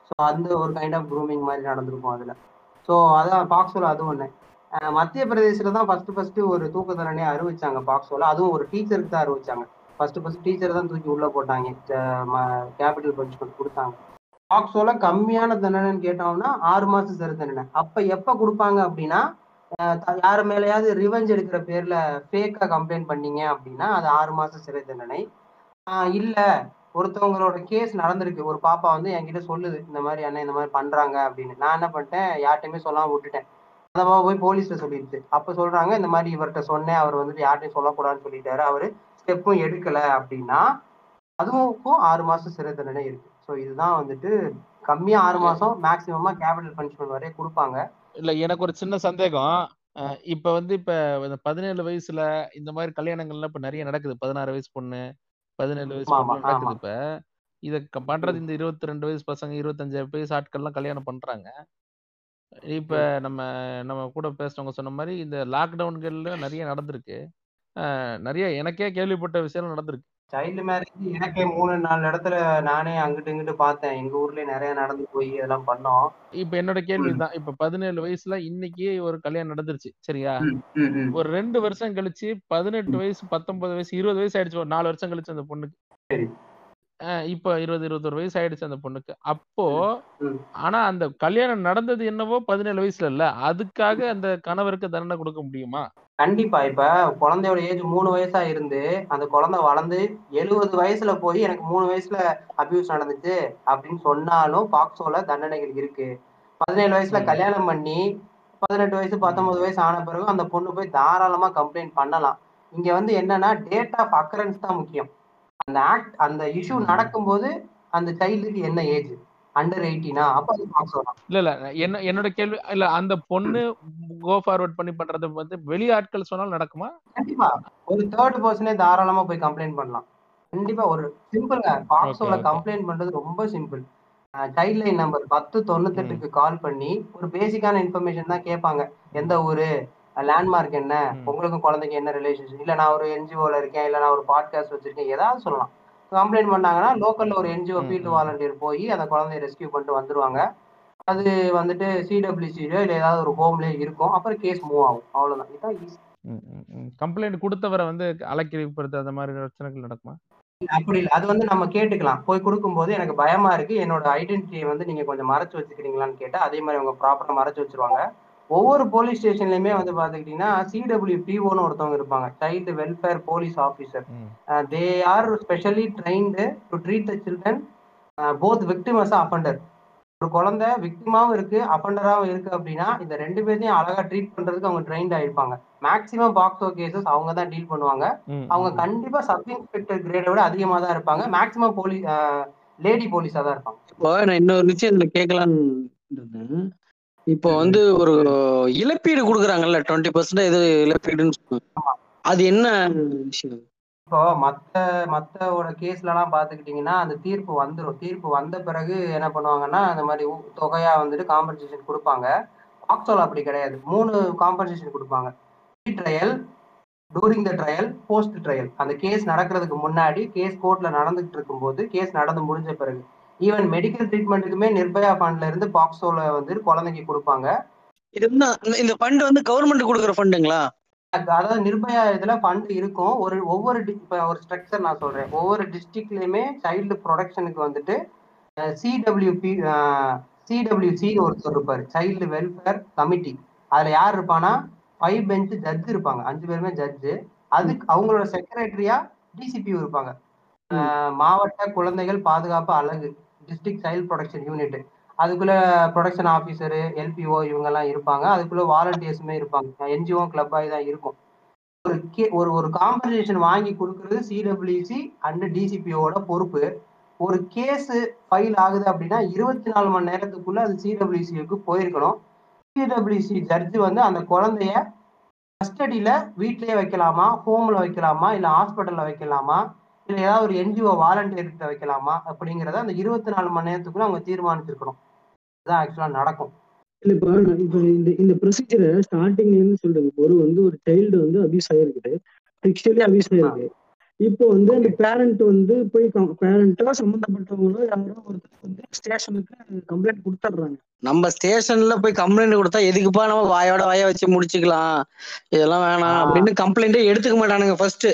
ஸோ அந்த ஒரு கைண்ட் ஆஃப் க்ரூமிங் மாதிரி நடந்திருக்கும் அதுல. ஸோ அதான் பாக்ஸோல அது ஒன்று மத்திய பிரதேசில தான் ஃபர்ஸ்ட் ஃபர்ஸ்ட் ஒரு தூக்கு தண்டனையை அறிவிச்சாங்க பாக்ஸோல அதுவும் ஒரு டீச்சருக்கு தான் அறிவிச்சாங்க. ஃபர்ஸ்ட் ஃபர்ஸ்ட் டீச்சர் தான் தூக்கி உள்ள போட்டாங்க. கேபிட்டல் பனிஷ்மெண்ட் கொடுத்தாங்க. பாக்ஸோல கம்மியான தண்டனைன்னு கேட்டோம்னா ஆறு மாசம் சிறு தண்டனை. அப்ப எப்ப கொடுப்பாங்க அப்படின்னா யார் மேலையாவது ரிவெஞ்ச் எடுக்கிற பேர்ல ஃபேக்கா கம்ப்ளைண்ட் பண்ணீங்க அப்படின்னா அது ஆறு மாசம் சிறை தண்டனை. இல்லை இல்ல ஒருத்தவங்களோட கேஸ் நடந்திருக்கு. ஒரு பாப்பா வந்து என்கிட்ட சொல்லுது இந்த மாதிரி அண்ணன் இந்த மாதிரி பண்றாங்க அப்படின்னு. நான் என்ன பண்ணிட்டேன்? யார்ட்டையுமே சொல்லாம விட்டுட்டேன். அந்த பாப்பா போய் போலீஸ்ல சொல்லிடுச்சு. அப்ப சொல்றாங்க இந்த மாதிரி இவர்கிட்ட சொன்னேன் அவர் வந்துட்டு யார்ட்டையும் சொல்லக்கூடாதுன்னு சொல்லிட்டாரு. அவரு ஸ்டெப்பும் எடுக்கல அப்படின்னா அதுவும் ஆறு மாசம் சிறை தண்டனை இருக்கு. ஸோ இதுதான் வந்துட்டு கம்மியா ஆறு மாசம் மேக்சிமமா கேபிட்டல் பனிஷ்மெண்ட் வரைய கொடுப்பாங்க. இல்ல எனக்கு ஒரு சின்ன சந்தேகம். இப்ப வந்து இப்ப பதினேழு வயசுல இந்த மாதிரி கல்யாணங்கள்லாம் இப்ப நிறைய நடக்குது. பதினாறு வயசு பொண்ணு பதினேழு வயசு. நடக்குது இப்ப. இத பண்றது இந்த இருபத்தி ரெண்டு வயசு பசங்க இருபத்தஞ்சு வயசு ஆட்கள்லாம் கல்யாணம் பண்றாங்க. இப்ப நம்ம நம்ம கூட பேசுனவங்க சொன்ன மாதிரி இந்த லாக்டவுன்கள்ல நிறைய நடந்திருக்கு. நிறைய எனக்கே கேள்விப்பட்ட விஷயம் நடந்திருக்கு. சைல்டு மேரேஜ் எனக்கே மூணு நாலு இடத்துல நானே அங்கிட்டு இங்கிட்டு பார்த்தேன். எங்க ஊர்லயே நிறைய நடந்து போய் இதெல்லாம் பண்ணோம். இப்ப என்னோட கேள்வி தான். இப்ப பதினேழு வயசுல இன்னைக்கே ஒரு கல்யாணம் நடந்துருச்சு. சரியா. ஒரு ரெண்டு வருஷம் கழிச்சு பதினெட்டு வயசு பத்தொன்பது வயசு இருபது வயசு ஆயிடுச்சு. ஒரு நாலு வருஷம் கழிச்சு அந்த பொண்ணுக்கு. இப்ப இருபது இருபத்தொரு வயசு ஆயிடுச்சு அந்த பொண்ணுக்கு. அப்போ. ஆனா அந்த கல்யாணம் நடந்தது என்னவோ பதினேழு வயசுல இல்ல. அதுக்காக அந்த கணவருக்கு தண்டனை கொடுக்க முடியுமா? கண்டிப்பா. இப்ப குழந்தையோட ஏஜ் மூணு வயசா இருந்து அந்த குழந்தை வளர்ந்து எழுபது வயசுல போய் எனக்கு மூணு வயசுல அபியூஸ் நடந்துச்சு அப்படின்னு சொன்னாலும் பாக்ஸோல தண்டனைகள் இருக்கு. பதினேழு வயசுல. கல்யாணம் பண்ணி பதினெட்டு வயசு பத்தொன்பது வயசு ஆன பிறகு அந்த பொண்ணு போய் தாராளமா கம்ப்ளைண்ட் பண்ணலாம். இங்க வந்து என்னன்னா டேட் ஆஃப் அக்கரன்ஸ் தான் முக்கியம். அந்த ஆக்ட் அந்த இஷ்யூ. நடக்கும்போது அந்த சைல்டுக்கு என்ன ஏஜ் அண்டர் எயிட்டீனா அப்ப அது பாக்ஸோ தான் இல்ல இல்ல. என்ன என்னோட கேள்வி இல்ல அந்த பொண்ணு கோ ஃபார்வர்ட் பண்ணி பண்றது வந்து வெளி ஆட்கள் சொன்னாலும் நடக்குமா? கண்டிப்பா. ஒரு தேர்ட் பர்சனே தாராளமா போய் கம்ப்ளைண்ட் பண்ணலாம். கண்டிப்பா ஒரு Okay, okay. கம்ப்ளைண்ட் பண்றது ரொம்ப சிம்பிள் சைல்ட் லைன் நம்பர் பத்து தொண்ணூத்தெட்டுக்கு கால் பண்ணி ஒரு பேசிக்கான இன்ஃபர்மேஷன் தான் கேட்பாங்க. எந்த ஊரு? லேண்ட்மார்க் என்ன. உங்களுக்கும் குழந்தைக்கு என்ன ரிலேஷன்ஷிப் இல்ல நான் ஒரு என்ஜிஓல இருக்கேன் இல்ல நான் ஒரு பாட்காஸ்ட் வச்சிருக்கேன் ஏதாவது சொல்லலாம். கம்ப்ளைண்ட் பண்ணாங்கன்னா லோக்கல்ல ஒரு என்ஜிஓ ஃபீல்டு. வாலண்டியர் போய் அந்த குழந்தைய ரெஸ்கியூ பண்ணிட்டு வந்துருவாங்க. அது வந்துட்டு சிடபிள்யூசிலோ இல்ல ஏதாவது ஒரு ஹோம்லயே இருக்கும். அப்புறம் கேஸ் மூவ் ஆகும். அவ்வளவுதான். இதான் ஈஸி கம்ப்ளைண்ட் கொடுத்தவரை வந்து அலக்கழிப்படுத்த அந்த மாதிரி பிரச்சனைகள் நடக்குமா? அப்படி இல்லை. அது வந்து நம்ம கேட்டுக்கலாம். போய் கொடுக்கும்போது எனக்கு பயமா இருக்கு. என்னோட ஐடென்டிட்டியை வந்து நீங்க கொஞ்சம் மறைச்சு வச்சுக்கிறீங்களான்னு கேட்டா அதே மாதிரி அவங்க ப்ராப்பரா மறைச்சு வச்சிருவாங்க. ஒவ்வொரு போலீஸ் ஸ்டேஷன்லயுமே வந்து பாத்துக்கிட்டீங்கன்னா சிடபிள்யூ பிஓன்னு ஒருத்தவங்க இருப்பாங்க. Child welfare police officer. They are specially trained to treat the children both victim as offender ஒரு குழந்தை விக்டிமாவும் இருக்கு அஃபண்டராகவும் இருக்கு அப்படின்னா இந்த ரெண்டு பேர்த்தையும் அழகா ட்ரீட் பண்றதுக்கு அவங்க ட்ரைன்ட் ஆயிருப்பாங்க. மேக்ஸிமம் பாக்ஸோ கேசஸ் அவங்க தான் டீல் பண்ணுவாங்க. அவங்க. கண்டிப்பா சப் இன்ஸ்பெக்டர் கிரேடை விட அதிகமா தான் இருப்பாங்க. மேக்ஸிமம் போலீஸ் லேடி போலீஸா தான் இருப்பாங்க. இப்போ நான் இன்னொரு விஷயம் இதுல கேட்கலான்னு. இப்போ வந்து ஒரு இழப்பீடு கொடுக்குறாங்கல்ல டுவெண்ட்டி பர்சன்ட் இது இழப்பீடுன்னு அது என்ன விஷயம்? இப்போ மத்த மத்தோட கேஸ்ல எல்லாம் பாத்துக்கிட்டீங்கன்னா அந்த தீர்ப்பு வந்துரும். தீர்ப்பு வந்த பிறகு என்ன பண்ணுவாங்கன்னா அந்த மாதிரி தொகையா வந்துட்டு காம்பன்சேஷன் கொடுப்பாங்க. பாக்ஸோல அப்படி கிடையாது. மூணு காம்பன்சேஷன் கொடுப்பாங்க. Trial during the trial post trial அந்த கேஸ் நடக்கிறதுக்கு முன்னாடி கேஸ் கோர்ட்ல நடந்துகிட்டு இருக்கும்போது கேஸ் நடந்து முடிஞ்ச பிறகு. ஈவன் மெடிக்கல் ட்ரீட்மெண்ட்டுக்குமே நிர்பயா ஃபண்ட்ல இருந்து பாக்ஸோல வந்து குழந்தைக்கு கொடுப்பாங்க. இது வந்து இந்த- ஃபண்ட் வந்து கவர்மெண்ட் கொடுக்குற ஃபண்டுங்களா அதாவது நிர்பயா இதுல ஃபண்ட் இருக்கும். ஒரு ஒவ்வொரு ஒரு ஸ்ட்ரக்சர் நான் சொல்றேன். ஒவ்வொரு டிஸ்ட்ரிக்ட்லயுமே சைல்டு ப்ரொடக்ஷனுக்கு வந்துட்டு சிடபிள்யூபி சிடபிள்யூசி ஒருத்தர் இருப்பாரு. சைல்டு வெல்ஃபேர் கமிட்டி அதுல யார் இருப்பானா ஃபைவ் பெஞ்ச் ஜட்ஜ் இருப்பாங்க. அஞ்சு பேருமே ஜட்ஜு அதுக்கு அவங்களோட செக்ரட்டரியா டிசிபி இருப்பாங்க. மாவட்ட குழந்தைகள் பாதுகாப்பு அலகு. District child protection unit. அதுக்குள்ள ப்ரொடக்ஷன் ஆஃபீஸரு எல்பிஓ இவங்கெல்லாம் இருப்பாங்க. அதுக்குள்ள வாலண்டியர்ஸுமே இருப்பாங்க. என்ஜிஓ கிளப் ஆகி தான் இருக்கும். ஒரு கே ஒரு ஒரு காம்பன்சேஷன் வாங்கி கொடுக்கறது சிடபிள்யூசி அண்ட் டிசிபிஓட பொறுப்பு. ஒரு கேஸ் ஃபைல் ஆகுது அப்படின்னா இருபத்தி நாலு மணி நேரத்துக்குள்ள அது சிடபிள்யூசிக்கு போயிருக்கணும். சிடபிள்யூசி ஜட்ஜு வந்து அந்த குழந்தைய கஸ்டடியில வீட்லயே வைக்கலாமா ஹோம்ல வைக்கலாமா இல்ல ஹாஸ்பிட்டல்ல வைக்கலாமா? இல்ல ஏதாவது ஒரு என்ஜிஓ வாலண்டியர்கிட்ட வைக்கலாமா அப்படிங்கறத அந்த இருபத்தி நாலு மணி நேரத்துக்குள்ள அவங்க தீர்மானிச்சிருக்கணும். இதுதான் ஆக்சுவலா நடக்கும். இல்ல இப்ப இப்ப இந்த இந்த ப்ரொசீஜரை ஸ்டார்டிங்ல இருந்து சொல்றேன். ஒரு வந்து ஒரு சைல்டு வந்து அபியூஸ் ஆயிருக்குது. செக்ஷுவலி அபியூஸ் ஆயிருக்கு இப்போ வந்து அந்த பேரண்ட் வந்து போய் பேரண்டோ சம்பந்தப்பட்டவங்களோ யாரோ ஒருத்தர் வந்து ஸ்டேஷனுக்கு கம்ப்ளைண்ட் கொடுத்துட்றாங்க. நம்ம ஸ்டேஷன்ல போய் கம்ப்ளைண்ட் கொடுத்தா எதுக்குப்பா நம்ம வாயோட வாய வச்சு முடிச்சுக்கலாம்? இதெல்லாம் வேணாம். அப்படின்னு கம்ப்ளைண்டே எடுத்துக்க மாட்டானுங்க ஃபர்ஸ்ட்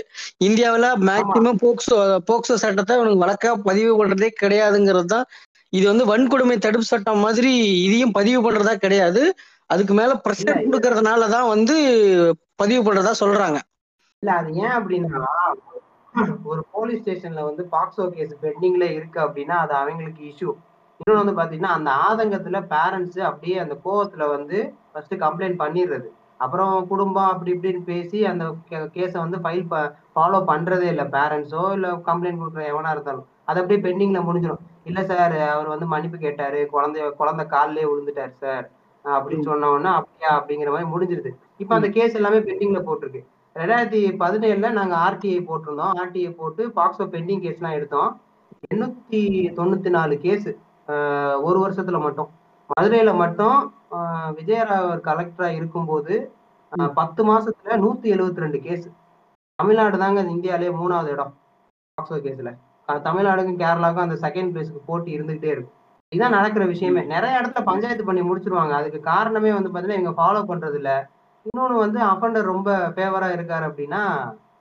இந்தியாவுல மேக்சிமம் போக்சோ போக்சோ சட்டத்தை அவனுக்கு வழக்கா பதிவு பண்றதே கிடையாதுங்கிறது தான். இது வந்து வன்கொடுமை தடுப்பு சட்டம் மாதிரி இதையும் பதிவு பண்றதா கிடையாது. அதுக்கு மேல ப்ரெஷர். கொடுக்கறதுனால தான் வந்து பதிவு பண்றதா சொல்றாங்க. இல்ல அது ஏன் அப்படின்னா ஒரு போலீஸ் ஸ்டேஷன்ல வந்து பாக்ஸோ கேஸ் பெண்டிங்ல இருக்கு அப்படின்னா அது அவங்களுக்கு இஷ்யூ இன்னொன்று வந்து பாத்தீங்கன்னா அந்த ஆதங்கத்துல பேரண்ட்ஸ் அப்படியே அந்த கோவத்துல வந்து ஃபர்ஸ்ட் கம்ப்ளைண்ட் பண்ணிடுறது. அப்புறம் குடும்பம் அப்படி இப்படின்னு பேசி அந்த கேஸை வந்து ஃபைல் ஃபாலோ பண்றதே இல்லை. பேரண்ட்ஸோ இல்ல கம்ப்ளைண்ட் கொடுக்குற எவனா இருந்தாலும். அது அப்படியே பெண்டிங்ல முடிஞ்சிடும் இல்ல சார் அவர் வந்து மன்னிப்பு கேட்டாரு. குழந்தைய குழந்தை காலிலே விழுந்துட்டாரு சார் அப்படின்னு சொன்ன உடனே அப்படியா அப்படிங்கிற மாதிரி முடிஞ்சிருது. இப்போ அந்த கேஸ் எல்லாமே பெண்டிங்ல போட்டிருக்கு. ரெண்டாயிரத்தி பதினேழுல நாங்க ஆர்டிஐ போட்டிருந்தோம். ஆர்டிஐ போட்டு பாக்ஸோ பெண்டிங் கேஸ்லாம் எடுத்தோம். எண்ணூத்தி தொண்ணூத்தி நாலு கேஸ் ஒரு வருஷத்துல மட்டும். மதுரையில மட்டும் விஜயராவ் கலெக்டரா இருக்கும்போது பத்து மாசத்துல நூத்தி எழுவத்தி ரெண்டு கேஸ் தமிழ்நாடு தாங்க இந்தியாவிலேயே மூணாவது இடம் பாக்ஸோ கேஸ்ல தமிழ்நாடுக்கும் கேரளாவுக்கும் அந்த செகண்ட் பிளேஸ்க்கு போட்டி இருந்துகிட்டே இருக்கும். இதுதான் நடக்கிற விஷயமே. நிறைய இடத்துல பஞ்சாயத்து பண்ணி முடிச்சிருவாங்க. அதுக்கு காரணமே வந்து பாத்தீங்கன்னா இவங்க ஃபாலோ பண்றது இல்ல இன்னொன்னு வந்து அஃபண்டர் ரொம்ப ஃபேவரா இருக்காரு அப்படின்னா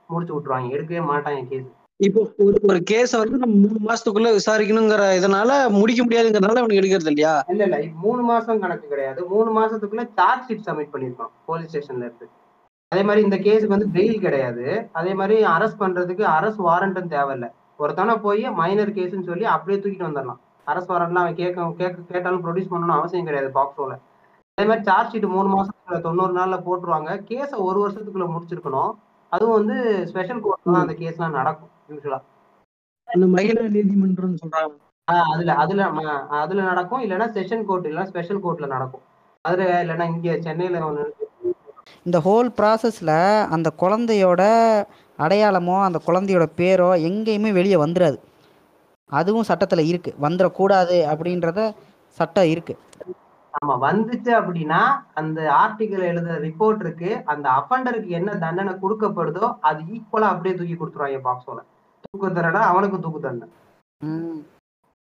முடிச்சு விட்டுருவாங்க. எடுக்கவே மாட்டாங்க கேஸ் இப்போ ஒரு ஒரு கேஸ வந்து நம்ம மூணு மாசத்துக்குள்ள விசாரிக்கணுங்கிற இதனால முடிக்க முடியாதுங்கிறதுனால அவனுக்கு எடுக்கிறது இல்லையா? இல்ல இல்ல. மூணு மாசம் கணக்கு கிடையாது. மூணு மாசத்துக்குள்ள சார்ஜ் ஷீட் சப்மிட் பண்ணிருக்கோம் போலீஸ் ஸ்டேஷன்ல இருந்து. அதே மாதிரி இந்த கேஸுக்கு வந்து பெயில் கிடையாது. அதே மாதிரி அரெஸ்ட் பண்றதுக்கு அரெஸ்ட் வாரண்ட்டும் தேவையில்ல. ஒருத்தவன போய் மைனர் கேஸ்னு சொல்லி அப்படியே தூக்கிட்டு வந்துடலாம். அரெஸ்ட் வாரண்ட்லாம் அவன் கேட்க கேட்க கேட்டாலும் ப்ரொடியூஸ் பண்ணணும் அவசியம் கிடையாது பாக்ஸோல அதே மாதிரி சார்ஜ் ஷீட் மூணு மாசத்துல தொண்ணூறு நாள்ல போட்டுருவாங்க. கேஸை ஒரு வருஷத்துக்குள்ள முடிச்சிருக்கணும். அதுவும் வந்து ஸ்பெஷல் கோர்ட்ல தான் அந்த கேஸ்லாம் நடக்கும் யூஸ்வலா அந்த மகிழா நீதிமன்றம் சொல்றாங்க. ஆஹ் அதுல அதுல அதுல நடக்கும். இல்லைன்னா செஷன் கோர்ட் இல்லைன்னா ஸ்பெஷல் கோர்ட்ல நடக்கும். அதுல இல்லைன்னா இங்க சென்னையில ஒன்று இந்த ஹோல் ப்ராசஸில் அந்த குழந்தையோட அடையாளமோ அந்த குழந்தையோட பேரோ எங்கேயுமே வெளியே வந்துடாது அதுவும் சட்டத்தில் இருக்குது வந்துடக்கூடாது அப்படின்றத சட்டம் இருக்குது ஆமா வந்துச்சு அப்படின்னா அந்த ஆர்டிகிள் எழுதுற ரிப்போர்ட் இருக்கு அந்த அஃபண்டருக்கு என்ன தண்டனை கொடுக்கப்படுதோ அது ஈக்குவலா அப்படியே தூக்கி கொடுத்துருவாங்க பாக்ஸோல தூக்கு தண்டனை அவனுக்கு தூக்கு தண்டனை.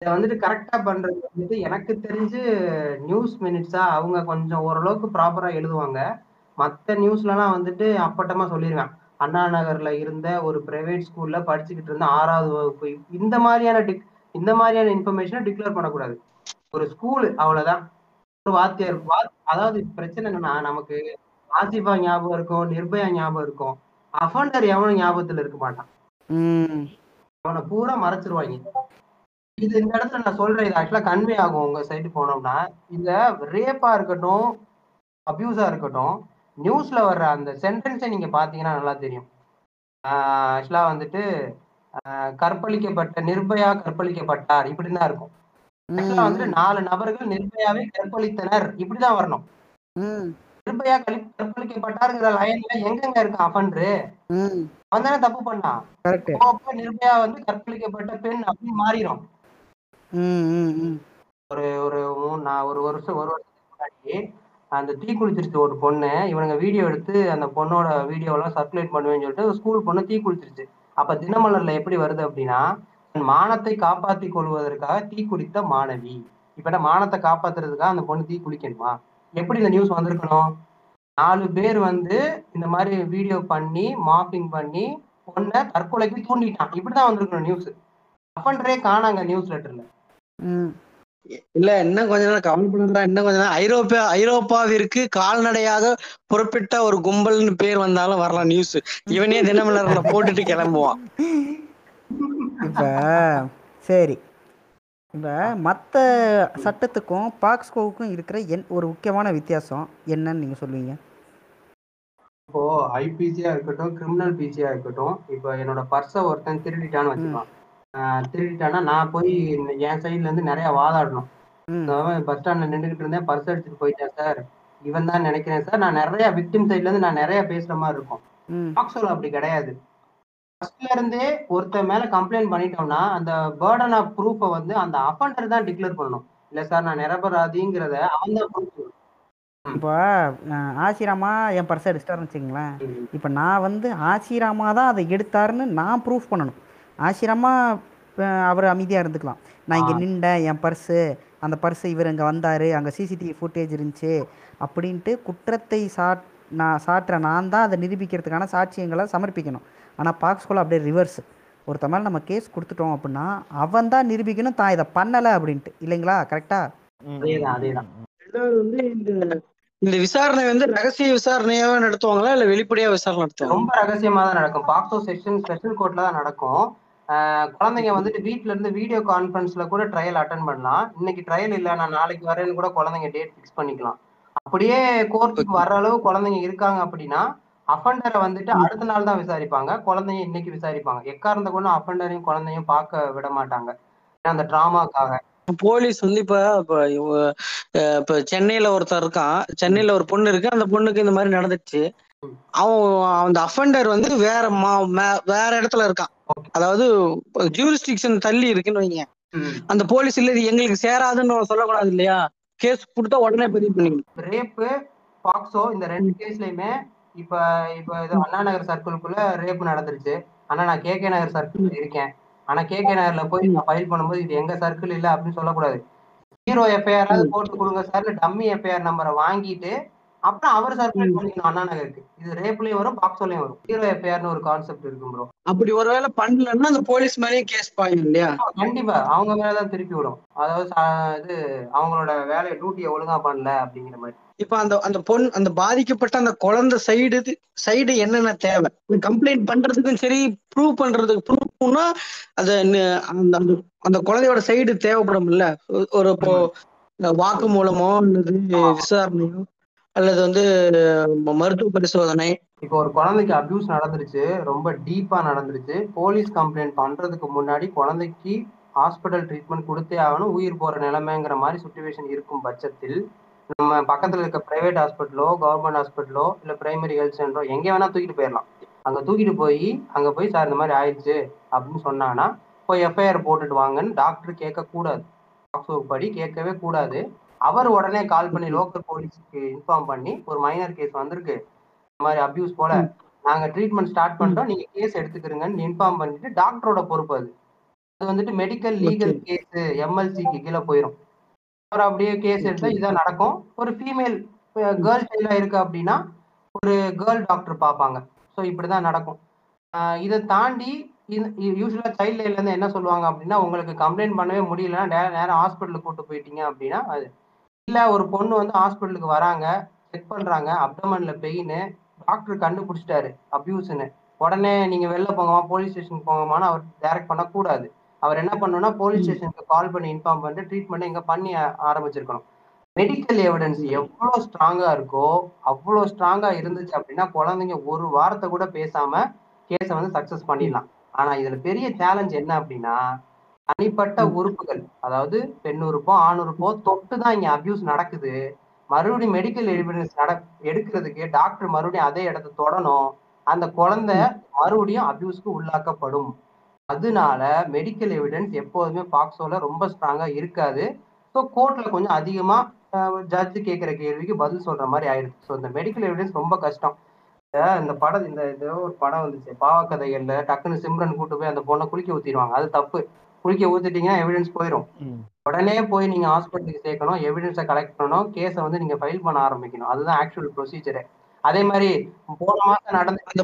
இதை வந்துட்டு கரெக்டா பண்றது வந்துட்டு எனக்கு தெரிஞ்சு நியூஸ் மினிட்ஸா அவங்க கொஞ்சம் ஓரளவுக்கு ப்ராப்பரா எழுதுவாங்க. மத்த நியூஸ்லலாம் வந்துட்டு அப்பட்டமா சொல்லிடுவேன் அண்ணா நகர்ல இருந்த ஒரு பிரைவேட் ஸ்கூல்ல படிச்சுக்கிட்டு இருந்த ஆறாவது வகுப்பு இந்த மாதிரியான டிக் இந்த மாதிரியான இன்ஃபர்மேஷனை டிக்ளேர் பண்ணக்கூடாது. ஒரு ஸ்கூல் அவ்வளவுதான். ஒரு வாத்தியார் அதாவது பிரச்சனை என்னன்னா நமக்கு ஆசிஃபா ஞாபகம் இருக்கும் நிர்பயா ஞாபகம் இருக்கும் அஃபண்டர் எவனும் ஞாபகத்துல இருக்க மாட்டான். அவனை பூரா மறைச்சிருவாங்க. இது இந்த இடத்துல நான் சொல்றேன் இது ஆக்சுவலா கன்வே ஆகும் உங்க சைடு போனோம்னா. இந்த ரேப்பா இருக்கட்டும் அபியூஸா இருக்கட்டும் நியூஸ்ல வர்ற அந்த சென்டென்ஸை நீங்க பாத்தீங்கன்னா நல்லா தெரியும். ஆக்சுவலா வந்துட்டு கற்பழிக்கப்பட்ட நிர்பயா கற்பழிக்கப்பட்டார் இப்படிதான் தான் இருக்கும். வந்துட்டு நாலு நபர்கள் நிர்பயாவை கற்பழித்தனர். இப்படிதான் வரணும். நிர்பயா கலி கற்பழிக்கப்பட்டாருங்கிற லைன்ல எங்கெங்க இருக்கு ம். அவன் தானே தப்பு பண்ணான். நிர்பயா வந்து கற்பழிக்கப்பட்ட பெண் அப்படின்னு மாறிடும். ஒரு ஒரு மூணு ஒரு வருஷம் ஒரு வருஷத்துக்கு முன்னாடி அந்த தீக்குளிச்சிருச்சு ஒரு பொண்ணு. இவனுங்க வீடியோ எடுத்து அந்த பொண்ணோட வீடியோ எல்லாம் சர்க்குலேட் பண்ணுவேன்னு சொல்லிட்டு ஸ்கூல் பொண்ணு தீக்குளிச்சிருச்சு அப்ப தினமலர்ல எப்படி வருது அப்படின்னா மானத்தை காப்பாத்தி கொள்வதற்காக தீக்குளித்த மாணவி. இப்ப மானத்தை காப்பாத்துறதுக்காக அந்த பொண்ணு தீ குளிக்கணுமா? எப்படி இந்த நியூஸ் வந்திருக்கணும்? நாலு பேர் வந்து இந்த மாதிரி வீடியோ பண்ணி மாஃபிங் பண்ணி பொண்ணை தற்கொலைக்கு தூண்டிட்டான் இப்படிதான் வந்திருக்கணும் நியூஸ் அஃபண்டரே காணாங்க நியூஸ் லெட்டர்ல இல்ல இன்னும் கொஞ்ச நேரம் கவலைப்படுறா இன்னும் கொஞ்ச நேரம் ஐரோப்பியா ஐரோப்பாவிற்கு கால்நடையாக புறப்பட்ட ஒரு கும்பல்னு பேர் வந்தாலும் வரலாம் நியூஸ் இவனே தினமலர்ல போட்டுட்டு கிளம்புவான். இப்போ சரி. இப்போ மற்ற சட்டத்துக்கும் பாக்ஸ்கோவுக்கும் இருக்கிற என் ஒரு முக்கியமான வித்தியாசம் என்னன்னு நீங்கள் சொல்லுவீங்க? இப்போ ஐபிசியா இருக்கட்டும் கிரிமினல் பிசியா இருக்கட்டும் இப்போ என்னோட பர்ஸை ஒருத்தன் திருடிட்டான்னு வச்சுக்கலாம் திருடிட்டான்னா நான் போய் என் சைட்ல இருந்து நிறைய வாதாடணும். பஸ் ஸ்டாண்ட்ல நின்றுகிட்டு இருந்தேன் பர்ஸ் எடுத்துட்டு போயிட்டேன் சார் இவன் தான் நினைக்கிறேன் சார் நான் நிறைய விக்டிம் சைட்ல இருந்து நான் நிறைய பேசுற மாதிரி இருக்கும். பாக்ஸோல அப்படி கிடையாது. ஃபர்ஸ்ட்ல இருந்தே ஒருத்தன் மேல கம்ப்ளைண்ட் பண்ணிட்டோம்னா அந்த பேர்டன் ஆஃப் ப்ரூஃபை வந்து அந்த அஃபண்டர் தான் டிக்ளேர் பண்ணணும். இல்ல சார் நான் நிரபராதிங்கிறத அவன் தான் ப்ரூஃப் இப்போ ஆசிராமா என் பர்ஸை எடுத்துட்டாருன்னு வச்சுங்களேன் இப்போ நான் வந்து ஆசிராமா தான் அதை எடுத்தாருன்னு நான் ப்ரூஃப் பண்ணணும். ஆசிராமா அவர் அமைதியாக இருந்துக்கலாம். நான் இங்கே. நின்றேன் என் பர்ஸு அந்த பர்ஸு இவர் இங்கே வந்தார் அங்கே சிசிடிவி ஃபுட்டேஜ் இருந்துச்சு அப்படின்ட்டு குற்றத்தை சாட் நான் சாட்டுற நான் தான் அதை நிரூபிக்கிறதுக்கான சாட்சியங்களை சமர்ப்பிக்கணும். ஆனால் பாக்ஸ்கோல அப்படியே ரிவர்ஸ் ஒருத்த மேலே நம்ம கேஸ் கொடுத்துட்டோம் அப்படின்னா அவன் தான் நிரூபிக்கணும் தான் இதை பண்ணலை அப்படின்ட்டு. இல்லைங்களா? கரெக்டாக அதேதான் அதேதான். ரெண்டாவது வந்து இந்த இந்த விசாரணை வந்து ரகசிய விசாரணையாவே நடத்துவாங்களா? இல்ல வெளிப்படையா விசாரணை நடத்துவாங்க ரொம்ப ரகசியமா தான் நடக்கும் பாக்ஸோ செக்ஷன் ஸ்பெஷல் கோர்ட்ல தான் நடக்கும். ஆஹ் குழந்தைங்க வந்துட்டு வீட்ல இருந்து வீடியோ கான்ஃபரன்ஸ்ல கூட ட்ரையல் அட்டன் பண்ணலாம். இன்னைக்கு ட்ரையல் இல்ல நான் நாளைக்கு வரேன்னு கூட குழந்தைங்க டேட் ஃபிக்ஸ் பண்ணிக்கலாம். அப்படியே கோர்ட்டுக்கு வர்ற அளவு குழந்தைங்க இருக்காங்க அப்படின்னா அஃபண்டரை வந்துட்டு அடுத்த நாள் தான் விசாரிப்பாங்க. குழந்தைங்க இன்னைக்கு விசாரிப்பாங்க. எக்காரணத்தை கொண்டு அஃபண்டரையும் குழந்தையும் பார்க்க விட மாட்டாங்க. அந்த டிராமாக்காக. போலீஸ் வந்து இப்ப இப்ப சென்னையில ஒருத்தர் இருக்கான். சென்னையில ஒரு பொண்ணு இருக்கு. அந்த பொண்ணுக்கு இந்த மாதிரி நடந்துச்சு அவன் அந்த அஃபண்டர் வந்து வேற வேற இடத்துல இருக்கான். அதாவது ஜூரிஸ்டிக்ஷன் தள்ளி இருக்குன்னு வைங்க. அந்த போலீஸ் இல்ல இது எங்களுக்கு சேராதுன்னு சொல்லக்கூடாது இல்லையா? கேஸ் கொடுத்தா உடனே பதிவு பண்ணிக்கணும். ரேப்பு பாக்ஸோ இந்த ரெண்டு கேஸ்லயுமே இப்ப இப்ப இது அண்ணா நகர் சர்க்கிள்குள்ள ரேப் நடந்துருச்சு. ஆனா நான் கே கே நகர் சர்க்கிள் இருக்கேன். ஆனா கே கே நகர்ல போய் நான் ஃபைல் பண்ணும்போது இது எங்க சர்க்கிள் இல்ல அப்படின்னு சொல்லக்கூடாது. ஹீரோ எஃப்ஐஆர் போட்டு கொடுங்க சார் டம்மி எஃப்ஐஆர் நம்பரை வாங்கிட்டு அப்புறம் அவர் சர்க்கிள் பண்ணிக்கணும் அண்ணா நகருக்கு இது ரேப்லயும் வரும் பாக்ஸோலயும் வரும். ஹீரோ எஃப்ஐஆர்னு ஒரு கான்செப்ட் இருக்கும் ப்ரோ அப்படி ஒருவேளை பண்ணலன்னா அந்த போலீஸ் மேலேயும் கேஸ் பாயும் இல்லையா? கண்டிப்பா. அவங்க மேலதான் திருப்பி விடும். அதாவது இது அவங்களோட வேலையை டியூட்டியை ஒழுங்கா பண்ணல அப்படிங்கிற மாதிரி. இப்ப அந்த அந்த பொண் அந்த பாதிக்கப்பட்ட அந்த குழந்தை சைடு சைடு என்னென்ன தேவை? கம்ப்ளைண்ட் பண்றதுக்கும் சரி ப்ரூவ் பண்றதுக்கு ப்ரூவ்னா அது அந்த அந்த அந்த குழந்தையோட சைடு தேவைப்படும் இல்ல? ஒரு- ஒரு இப்போ வாக்கு மூலமோ அல்லது விசாரணையோ? அல்லது வந்து மருத்துவ பரிசோதனை. இப்போ ஒரு குழந்தைக்கு அபியூஸ் நடந்துருச்சு ரொம்ப டீப்பா நடந்துருச்சு போலீஸ் கம்ப்ளைண்ட் பண்றதுக்கு முன்னாடி குழந்தைக்கு ஹாஸ்பிட்டல் ட்ரீட்மெண்ட் கொடுத்தே ஆகணும் உயிர் போற நிலைமைங்கிற மாதிரி சுச்சுவேஷன் இருக்கும் பட்சத்தில் நம்ம பக்கத்துல இருக்க பிரைவேட் ஹாஸ்பிட்டலோ கவர்மெண்ட் ஹாஸ்பிட்டலோ இல்ல பிரைமரி ஹெல்த் சென்டரோ எங்க வேணா தூக்கிட்டு போயிடலாம் அங்க தூக்கிட்டு போய் அங்க போய் சார் இந்த மாதிரி ஆயிடுச்சு அப்படின்னு சொன்னாங்கன்னா போய் எஃப்ஐஆர் போட்டுட்டு வாங்கன்னு டாக்டர் கேட்க கூடாது படி கேட்கவே கூடாது. அவர் உடனே கால் பண்ணி லோக்கல் போலீஸ்க்கு இன்ஃபார்ம் பண்ணி ஒரு மைனர் கேஸ் வந்திருக்கு. இந்த மாதிரி அபியூஸ் போல நாங்க ட்ரீட்மெண்ட் ஸ்டார்ட் பண்றோம். நீங்க கேஸ் எடுத்துக்கிறீங்கன்னு இன்ஃபார்ம் பண்ணிட்டு டாக்டரோட பொறுப்பு அது. அது வந்துட்டு மெடிக்கல் லீகல் கேஸ் எம்எல்சிக்கு கீழே போயிடும் அவர் அப்படியே கேஸ் எடுத்தா இதான் நடக்கும். ஒரு ஃபீமேல் கேர்ள் சைல்டா இருக்கு அப்படின்னா ஒரு கேர்ள் டாக்டர் பார்ப்பாங்க. ஸோ இப்படிதான் நடக்கும். இதை தாண்டி யூஸ்வலா சைல்ட் லைன்ல இருந்து என்ன சொல்லுவாங்க அப்படின்னா உங்களுக்கு கம்ப்ளைண்ட் பண்ணவே முடியலன்னா நே- நேரா ஹாஸ்பிட்டலுக்கு கூட்டு போயிட்டீங்க அப்படின்னா அது இல்ல ஒரு பொண்ணு வந்து ஹாஸ்பிட்டலுக்கு வராங்க செக் பண்றாங்க அப்டமன்ல பெயின் டாக்டர் கண்டுபிடிச்சிட்டாரு அபியூஸ்னு உடனே நீங்க வெளில போங்கம்மா போலீஸ் ஸ்டேஷன் போங்கம்மான்னு அவர் டைரக்ட் பண்ணக்கூடாது. அவர் என்ன பண்ணணும்னா போலீஸ் ஸ்டேஷனுக்கு கால் பண்ணி இன்ஃபார்ம் பண்ணிட்டு ட்ரீட்மெண்ட் இங்க பண்ணி ஆ- ஆரம்பிச்சிருக்கணும். மெடிக்கல் எவிடன்ஸ் எவ்வளவு ஸ்ட்ராங்கா இருக்கோ அவ்வளவு ஸ்ட்ராங்கா இருந்துச்சு அப்படின்னா குழந்தைங்க ஒரு வாரத்தை கூட பேசாம கேஸை வந்து சக்சஸ் பண்ணிடலாம். ஆனா இதுல பெரிய சேலஞ்ச் என்ன அப்படின்னா தனிப்பட்ட உறுப்புகள் அதாவது பெண் உறுப்போ ஆண் உறுப்போ தொட்டு தான் இங்க அபியூஸ் நடக்குது. மறுபடியும் மெடிக்கல் எவிடன்ஸ் நட எடுக்கிறதுக்கு டாக்டர் மறுபடியும் அதே இடத்த தொடணும். அந்த குழந்தை மறுபடியும் அபியூஸ்க்கு உள்ளாக்கப்படும். அதனால மெடிக்கல் எவிடன்ஸ் எப்போதுமே பாக்ஸோல ரொம்ப ஸ்ட்ராங்கா இருக்காது. ஸோ கோர்ட்ல கொஞ்சம் அதிகமா ஜட்ஜு கேட்குற கேள்விக்கு பதில் சொல்ற மாதிரி ஆயிடுது ஸோ இந்த மெடிக்கல் எவிடன்ஸ் ரொம்ப கஷ்டம். இந்த- படம் இந்த இது ஒரு படம் வந்துச்சு. பாவக்கதைகள்ல டக்குன்னு சிம்ரன் கூட்டு போய் அந்த பொண்ணை குளிக்க ஊத்திடுவாங்க. அது தப்பு. குளிக்க ஊத்திட்டீங்கன்னா எவிடன்ஸ் போயிடும் உடனே போய் நீங்க ஹாஸ்பிட்டலுக்கு சேர்க்கணும் எவிடன்ஸை கலெக்ட் பண்ணணும் கேஸை வந்து நீங்க ஃபைல் பண்ண ஆரம்பிக்கணும். அதுதான் ஆக்சுவல் ப்ரொசீஜரு அதே மாதிரி போன மாசம் நடந்த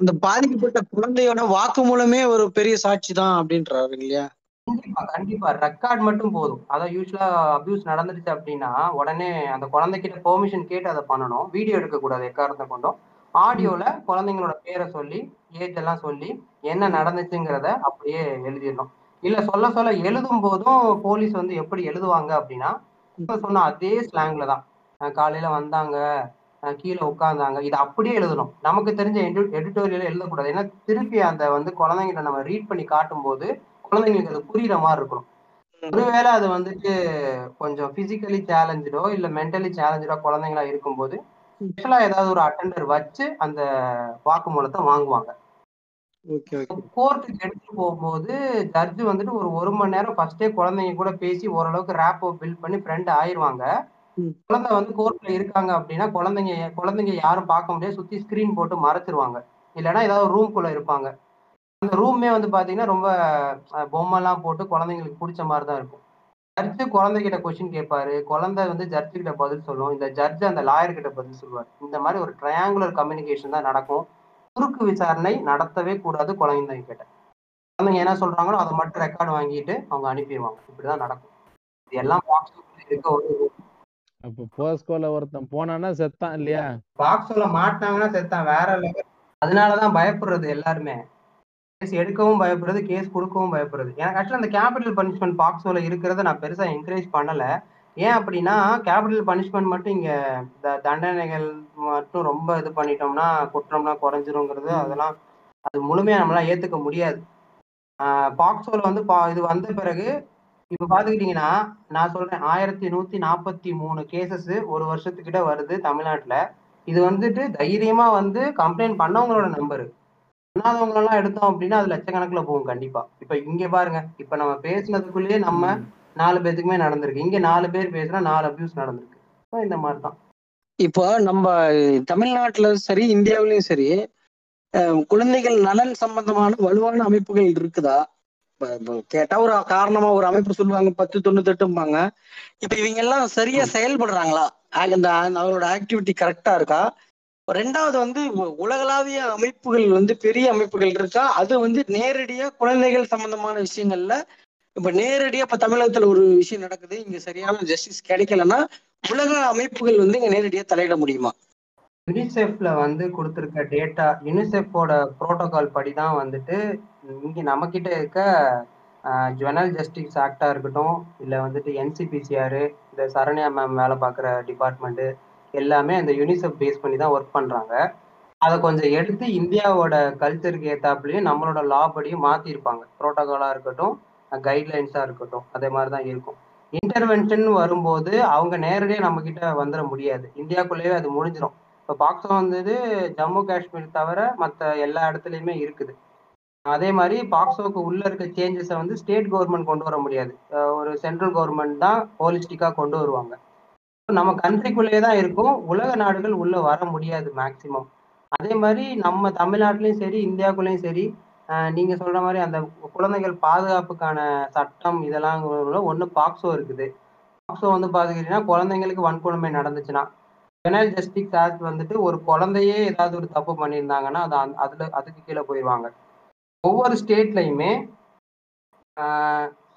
அந்த பாதிக்கப்பட்ட குழந்தையோட வாக்குமூலமே ஒரு பெரிய சாட்சி தான் அப்படின்றாரு இல்லையா? கண்டிப்பா கண்டிப்பா. ரெக்கார்ட் மட்டும் போதும். அதான் யூஸ்வலா அபியூஸ் நடந்துருச்சு அப்படின்னா உடனே அந்த குழந்தைகிட்ட பெர்மிஷன் கேட்டு அதை பண்ணணும். வீடியோ எடுக்க கூடாது எக்காரணத்தை கொண்டும். ஆடியோல குழந்தைங்களோட பேரை சொல்லி ஏஜ் எல்லாம் சொல்லி என்ன நடந்துச்சுங்கிறத அப்படியே எழுதிடணும். இல்ல சொல்ல சொல்ல எழுதும் போதும் போலீஸ் வந்து எப்படி எழுதுவாங்க அப்படின்னா இப்ப சொன்ன அதே ஸ்லாங்ல தான். காலையில வந்தாங்க கீழே உட்கார்ந்தாங்க இது அப்படியே எழுதணும். நமக்கு தெரிஞ்ச எடிட்டோரியல் எழுதக்கூடாது. ஏன்னா திருப்பி அந்த வந்து குழந்தைங்கிட்ட நம்ம ரீட் பண்ணி காட்டும் போது குழந்தைங்களுக்கு அது புரியுற மாதிரி இருக்கணும். ஒருவேளை அது வந்துட்டு கொஞ்சம் பிசிக்கலி சேலஞ்சோ இல்ல மென்டலி சேலஞ்சா குழந்தைங்களா இருக்கும்போது ஸ்பெஷலா ஏதாவது ஒரு அட்டெண்டர் வச்சு அந்த வாக்குமூலத்தை வாங்குவாங்க. கோர்ட்டுக்கு எடுத்துட்டு போகும்போது ஜட்ஜ் வந்துட்டு ஒரு ஒரு மணி நேரம் ஃபர்ஸ்டே குழந்தைங்க கூட பேசி ஓரளவுக்கு ரேப்போ பில்ட் பண்ணி ஃப்ரெண்ட் ஆயிருவாங்க. ம். குழந்தை வந்து கோர்ட்ல இருக்காங்க அப்படின்னா குழந்தைங்க குழந்தைங்க யாரும் பார்க்க முடியாது. சுத்தி ஸ்கிரீன் போட்டு மறைச்சிருவாங்க. இல்லைன்னா ஏதாவது ரூம்குள்ள இருப்பாங்க. அந்த ரூமே வந்து பாத்தீங்கன்னா ரொம்ப அஹ், பொம்மைலாம் போட்டு குழந்தைங்களுக்கு பிடிச்ச மாதிரி தான் இருக்கும். ஜட்ஜு குழந்தைகிட்ட கொஸ்டின் கேட்பாரு. குழந்தை வந்து ஜட்ஜு கிட்ட பதில் சொல்லும். இந்த ஜட்ஜ் அந்த லாயர் கிட்ட பதில் சொல்லுவார். இந்த மாதிரி ஒரு ட்ரையாங்குலர் கம்யூனிகேஷன் தான் நடக்கும். குறுக்கு விசாரணை நடத்தவே கூடாது குழந்தைங்க கிட்ட குழந்தைங்க என்ன சொல்றாங்களோ அதை மட்டும் ரெக்கார்ட் வாங்கிட்டு அவங்க அனுப்பிடுவாங்க. இப்படிதான் நடக்கும். இது எல்லாம் இருக்க அப்போ போஸ்கோல ஒருத்தன் போனான்னா செத்தான் இல்லையா? பாக்ஸ்ல மாட்டாங்கன்னா செத்தான் வேற லெவல் அதனாலதான் பயப்படுறது எல்லாருமே. கேஸ் எடுக்கவும் பயப்படுறது கேஸ் கொடுக்கவும் பயப்படுறது. எனக்கு ஆக்சுவலா அந்த கேபிட்டல் பனிஷ்மெண்ட் பாக்ஸோல இருக்கிறத நான் பெருசா என்கரேஜ் பண்ணல. ஏன் அப்படின்னா கேபிட்டல் பனிஷ்மெண்ட் மட்டும் இங்க த- தண்டனைகள் மட்டும் ரொம்ப இது பண்ணிட்டோம்னா குற்றம்லாம் குறைஞ்சிருங்கிறது அதெல்லாம் அது முழுமையா நம்மளால ஏத்துக்க முடியாது. பாக்ஸோல வந்து பா- இது வந்த பிறகு இப்ப பாத்துக்கிட்டீங்கன்னா நான் சொல்றேன் ஆயிரத்தி நூத்தி நாற்பத்தி மூணு கேசஸ் ஒரு வருஷத்துக்கிட்ட வருது தமிழ்நாட்டுல. இது வந்துட்டு தைரியமா வந்து கம்ப்ளைண்ட் பண்ணவங்களோட நம்பரு பண்ணாதவங்க எல்லாம் எடுத்தோம் அப்படின்னா அது லட்சக்கணக்குல போகும் கண்டிப்பா. இப்ப இங்க பாருங்க இப்ப நம்ம பேசுனதுக்குள்ளேயே நம்ம நாலு பேத்துக்குமே நடந்திருக்கு. இங்க நாலு பேர் பேசுனா நாலு அபியூஸ் நடந்திருக்கு. இந்த மாதிரி தான் இப்போ நம்ம தமிழ்நாட்டுல சரி இந்தியாவிலயும் சரி குழந்தைகள் நலன் சம்பந்தமான வலுவான அமைப்புகள் இருக்குதா? கேட்டா ஒரு காரணமா ஒரு அமைப்பு சொல்லுவாங்க பத்து தொண்ணூத்தெட்டும்பாங்க. இப்ப இவங்க எல்லாம் சரியா செயல்படுறாங்களா? இந்த அவரோட ஆக்டிவிட்டி கரெக்டா இருக்கா? ரெண்டாவது வந்து உலகளாவிய அமைப்புகள் வந்து பெரிய அமைப்புகள் இருக்கா? அது வந்து நேரடியா குழந்தைகள் சம்பந்தமான விஷயங்கள்ல இப்ப நேரடியா இப்ப தமிழகத்துல ஒரு விஷயம் நடக்குது இங்க சரியான ஜஸ்டிஸ் கிடைக்கலன்னா உலக அமைப்புகள் வந்து இங்க நேரடியா தலையிட முடியுமா? யூனிசெஃப்ல வந்து கொடுத்துருக்க டேட்டா யுனிசெஃபோட ப்ரோட்டோகால் படி தான் வந்துட்டு இங்க நம்ம கிட்ட இருக்க ஜுவனல் ஜஸ்டிஸ் ஆக்டா இருக்கட்டும் இல்ல வந்துட்டு என்சிபிசிஆர் இந்த சரண்யா மேம் வேலை பார்க்குற டிபார்ட்மெண்ட் எல்லாமே அந்த யுனிசெஃப் பேஸ் பண்ணி தான் ஒர்க் பண்றாங்க. அதை கொஞ்சம் எடுத்து இந்தியாவோட கல்ச்சருக்கு ஏத்தாப்புலயும் நம்மளோட லா படியும் மாத்திருப்பாங்க. புரோட்டோகாலா இருக்கட்டும் கைட்லைன்ஸா இருக்கட்டும். அதே மாதிரி தான் இருக்கும் இன்டர்வென்ஷன் வரும்போது அவங்க நேரடியாக நம்ம கிட்ட வந்துட முடியாது. இந்தியாக்குள்ளேயே அது முடிஞ்சிடும் இப்போ பாக்ஸோ வந்தது ஜம்மு காஷ்மீர் தவிர மற்ற எல்லா இடத்துலையுமே இருக்குது. அதே மாதிரி பாக்ஸோக்கு உள்ள இருக்க சேஞ்சஸை வந்து ஸ்டேட் கவர்மெண்ட் கொண்டு வர முடியாது. ஒரு சென்ட்ரல் கவர்மெண்ட் தான் ஹோலிஸ்டிக்காக கொண்டு வருவாங்க. நம்ம கண்ட்ரிக்குள்ளேயே தான் இருக்கும். உலக நாடுகள் உள்ள வர முடியாது மேக்சிமம் அதே மாதிரி நம்ம தமிழ்நாட்டிலையும் சரி இந்தியாக்குள்ளேயும் சரி நீங்க சொல்ற மாதிரி அந்த குழந்தைகள் பாதுகாப்புக்கான சட்டம் இதெல்லாம் ஒன்று பாக்ஸோ இருக்குது. பாக்ஸோ வந்து பாத்துக்கிட்டீங்கன்னா குழந்தைங்களுக்கு வன்கொடுமை நடந்துச்சுன்னா பெனல் ஜஸ்டிஸ் ஆக்ட் வந்துட்டு ஒரு குழந்தையே ஏதாவது ஒரு தப்பு பண்ணியிருந்தாங்கன்னா அது அதுல அதுக்கு கீழே போயிடுவாங்க ஒவ்வொரு ஸ்டேட்லையுமே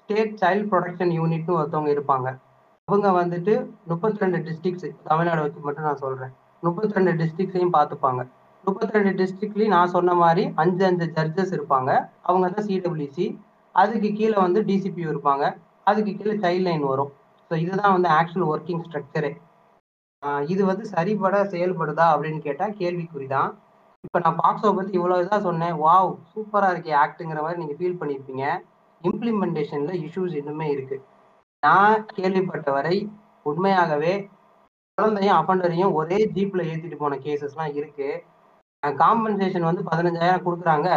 ஸ்டேட் சைல்ட் ப்ரொடெக்ஷன் யூனிட்னு ஒருத்தவங்க இருப்பாங்க. அவங்க வந்துட்டு முப்பத்தி ரெண்டு டிஸ்ட்ரிக்ஸ் தமிழ்நாடு வச்சு மட்டும் நான் சொல்றேன். முப்பத்தி ரெண்டு டிஸ்ட்ரிக்ஸையும் பார்த்துப்பாங்க முப்பத்தி ரெண்டு டிஸ்ட்ரிக்ட்லேயும் நான் சொன்ன மாதிரி அஞ்சு அஞ்சு ஜட்ஜஸ் இருப்பாங்க. அவங்க தான் சிடபிள்யூசி அதுக்கு கீழே வந்து டிசிபி இருப்பாங்க. அதுக்கு கீழே சைல்ட் லைன் வரும். ஸோ இதுதான் வந்து ஆக்சுவல் ஒர்க்கிங் ஸ்ட்ரக்சரே இது வந்து சரிபட செயல்படுதா அப்படின்னு கேட்டால் கேள்விக்குறி தான் இப்போ நான் பாக்ஸோ பற்றி இவ்வளோ இதாக சொன்னேன். வாவ் சூப்பராக இருக்கே ஆக்ட்டுங்கிற மாதிரி நீங்கள் ஃபீல் பண்ணியிருப்பீங்க இம்ப்ளிமெண்டேஷனில் இஷ்யூஸ் இன்னுமே இருக்கு. நான் கேள்விப்பட்ட வரை உண்மையாகவே குழந்தையும் அஃபண்டரையும் ஒரே ஜீப்பில் ஏற்றிட்டு போன கேசஸ்லாம் இருக்குது காம்பன்சேஷன் வந்து பதினஞ்சாயிரம் கொடுக்குறாங்க.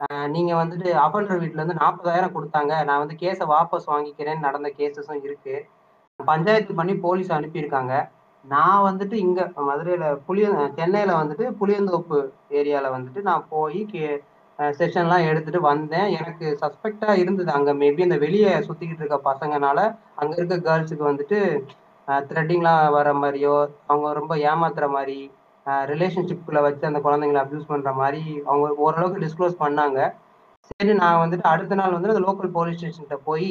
நீங்கள் நீங்க வந்துட்டு அஃபண்டர் வீட்ல இருந்து நாற்பதாயிரம் கொடுத்தாங்க. நான் வந்து கேஸை வாபஸ் வாங்கிக்கிறேன்னு நடந்த கேசஸும் இருக்கு. பஞ்சாயத்து பண்ணி போலீஸ் அனுப்பியிருக்காங்க. நான் வந்துட்டு இங்க மதுரையில புளிய சென்னையில வந்துட்டு புளியந்தோப்பு ஏரியால வந்துட்டு நான் போய் கே செஷன்லாம் எடுத்துட்டு வந்தேன். எனக்கு சஸ்பெக்டா இருந்தது. அங்க மேபி அந்த வெளியே சுத்திக்கிட்டு இருக்க பசங்கனால அங்க இருக்க கேர்ள்ஸுக்கு வந்துட்டு த்ரெட்டிங்லாம் வர மாதிரியோ அவங்க ரொம்ப ஏமாத்துற மாதிரி ரிலேஷன்ஷிப்குள்ள வச்சு அந்த குழந்தைங்களை அப்யூஸ் பண்ற மாதிரி அவங்க ஓரளவுக்கு டிஸ்க்ளோஸ் பண்ணாங்க. சரி நான் வந்துட்டு அடுத்த நாள் வந்து அந்த லோக்கல் போலீஸ் ஸ்டேஷன்கிட்ட போய்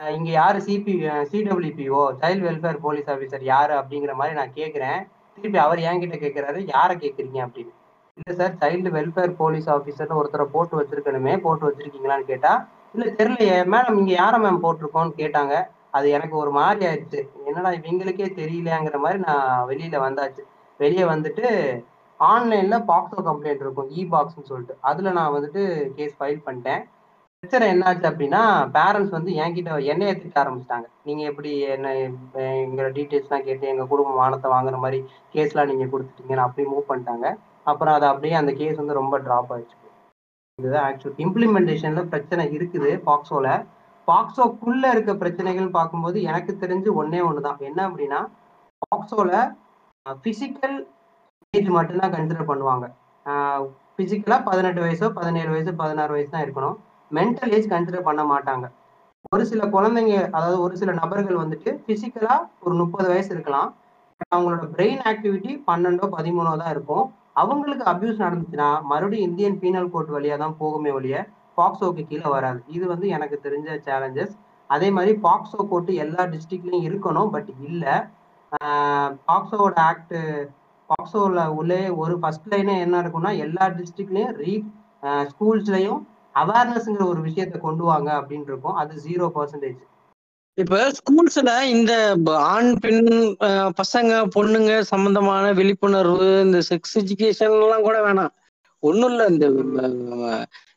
இங்கே இங்க யாரு CP CWPO child welfare police officer யாரு அப்படிங்கிற மாதிரி நான் கேட்குறேன் திருப்பி அவர் என்கிட்ட கேட்குறாரு யாரை கேட்குறீங்க அப்படின்னு. இல்லை சார் சைல்டு வெல்ஃபேர் போலீஸ் ஆஃபீஸர்னு ஒருத்தரை போட்டு வச்சிருக்கணுமே போட்டு வச்சிருக்கீங்களான்னு கேட்டா இல்லை தெரியலையே மேடம் இங்க யாரை மேம் போட்டிருக்கோன்னு கேட்டாங்க. அது எனக்கு ஒரு மாதிரி ஆயிடுச்சு. என்னடா இவங்களுக்கே தெரியலையாங்கிற மாதிரி நான் வெளியில வந்தாச்சு. வெளியே வந்துட்டு ஆன்லைன்ல பாக்ஸோ கம்ப்ளைண்ட் இருக்கும் இ பாக்ஸ்னு சொல்லிட்டு. அதுல நான் வந்துட்டு கேஸ் ஃபைல் பண்ணிட்டேன். பிரச்சனை என்னாச்சு அப்படின்னா பேரண்ட்ஸ் வந்து என்கிட்ட என்னைய திட்ட ஆரம்பிச்சிட்டாங்க. நீங்க எப்படி என்ன எங்களோட டீட்டெயில்ஸ்லாம் கேட்டு எங்க குடும்ப வானத்தை வாங்குற மாதிரி கேஸ்லாம் நீங்க கொடுத்துட்டீங்கன்னு அப்படியே மூவ் பண்ணிட்டாங்க. அப்புறம் அது அப்படியே அந்த கேஸ் வந்து ரொம்ப ட்ராப் ஆயிடுச்சு. இதுதான் ஆக்சுவல் இம்ப்ளிமெண்டேஷன்ல பிரச்சனை இருக்குது பாக்ஸோல பாக்ஸோக்குள்ள இருக்க பிரச்சனைகள் பார்க்கும்போது எனக்கு தெரிஞ்சு ஒன்னே ஒன்று தான் என்ன அப்படின்னா பாக்ஸோல பிசிக்கல் ஏஜ் மட்டும்தான் கன்சிடர் பண்ணுவாங்க. பிசிக்கலா பதினெட்டு வயசோ பதினேழு வயசு பதினாறு வயசு தான் இருக்கணும். மென்டல் ஏஜ் கன்சிடர் பண்ண மாட்டாங்க. ஒரு சில குழந்தைங்க அதாவது ஒரு சில நபர்கள் வந்துட்டு ஃபிசிக்கலாக ஒரு முப்பது வயசு இருக்கலாம். அவங்களோட பிரெயின் ஆக்டிவிட்டி பன்னெண்டோ பதிமூணோ தான் இருக்கும். அவங்களுக்கு அபியூஸ் நடந்துச்சுன்னா மறுபடியும் இந்தியன் பீனல் கோட் வழியா தான் போகுமே ஒழிய பாக்ஸோக்கு கீழே வராது. இது வந்து எனக்கு தெரிஞ்ச சேலஞ்சஸ் அதே மாதிரி பாக்ஸோ கோர்ட்டு எல்லா டிஸ்ட்ரிக்ட்லையும் இருக்கணும் பட் இல்லை பாக்ஸோட ஆக்ட் பாக்ஸோல உள்ளே ஒரு ஃபர்ஸ்ட் லைனே என்ன இருக்கும்னா எல்லா டிஸ்ட்ரிக்ட்லையும் ரீ ஸ்கூல்ஸ்லயும் அவேர்னஸ்ங்கிற ஒரு விஷயத்தை கொண்டு வாங்க அப்படின்னு இருக்கும். அது ஜீரோ பர்சன்டேஜ் இப்ப ஸ்கூல்ஸ்ல இந்த ஆண் பெண் பசங்க பொண்ணுங்க சம்பந்தமான விழிப்புணர்வு இந்த செக்ஸ் எஜுகேஷன் எல்லாம் கூட வேணாம். ஒண்ணும் இல்ல இந்த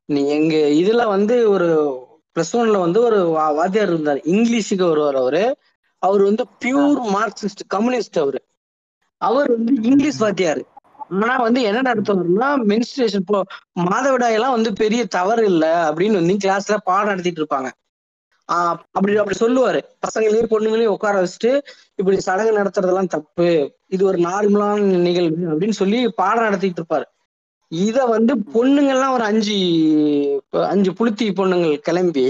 நீ எங்க இதுல வந்து ஒரு பிளஸ் ஒன்ல வந்து ஒரு வா- வாத்தியார் இருந்தார். இங்கிலீஷுக்கு வருவார் அவரு. அவர் வந்து பியூர் மார்க்சிஸ்ட் கம்யூனிஸ்ட் அவரு. அவர் வந்து இங்கிலீஷ் வாத்தியாரு. ஆனா வந்து என்ன நடத்துவாருன்னா மென்ஸ்ட்ரேஷன் இப்போ மாதவிடாய் எல்லாம் வந்து பெரிய தவறு இல்ல அப்படின்னு வந்து கிளாஸ்ல பாடம் நடத்திட்டு இருப்பாங்க. ஆஹ் அப்படி அப்படி சொல்லுவாரு. பசங்களையும் பொண்ணுங்களையும் உட்கார வச்சுட்டு இப்படி சடங்கு நடத்துறதெல்லாம் தப்பு. இது ஒரு நார்மலான நிகழ்வு அப்படின்னு சொல்லி பாடம் நடத்திட்டு இருப்பாரு. இத வந்து பொண்ணுங்கள்லாம் ஒரு அஞ்சு அஞ்சு புளுத்தி பொண்ணுங்கள் கிளம்பி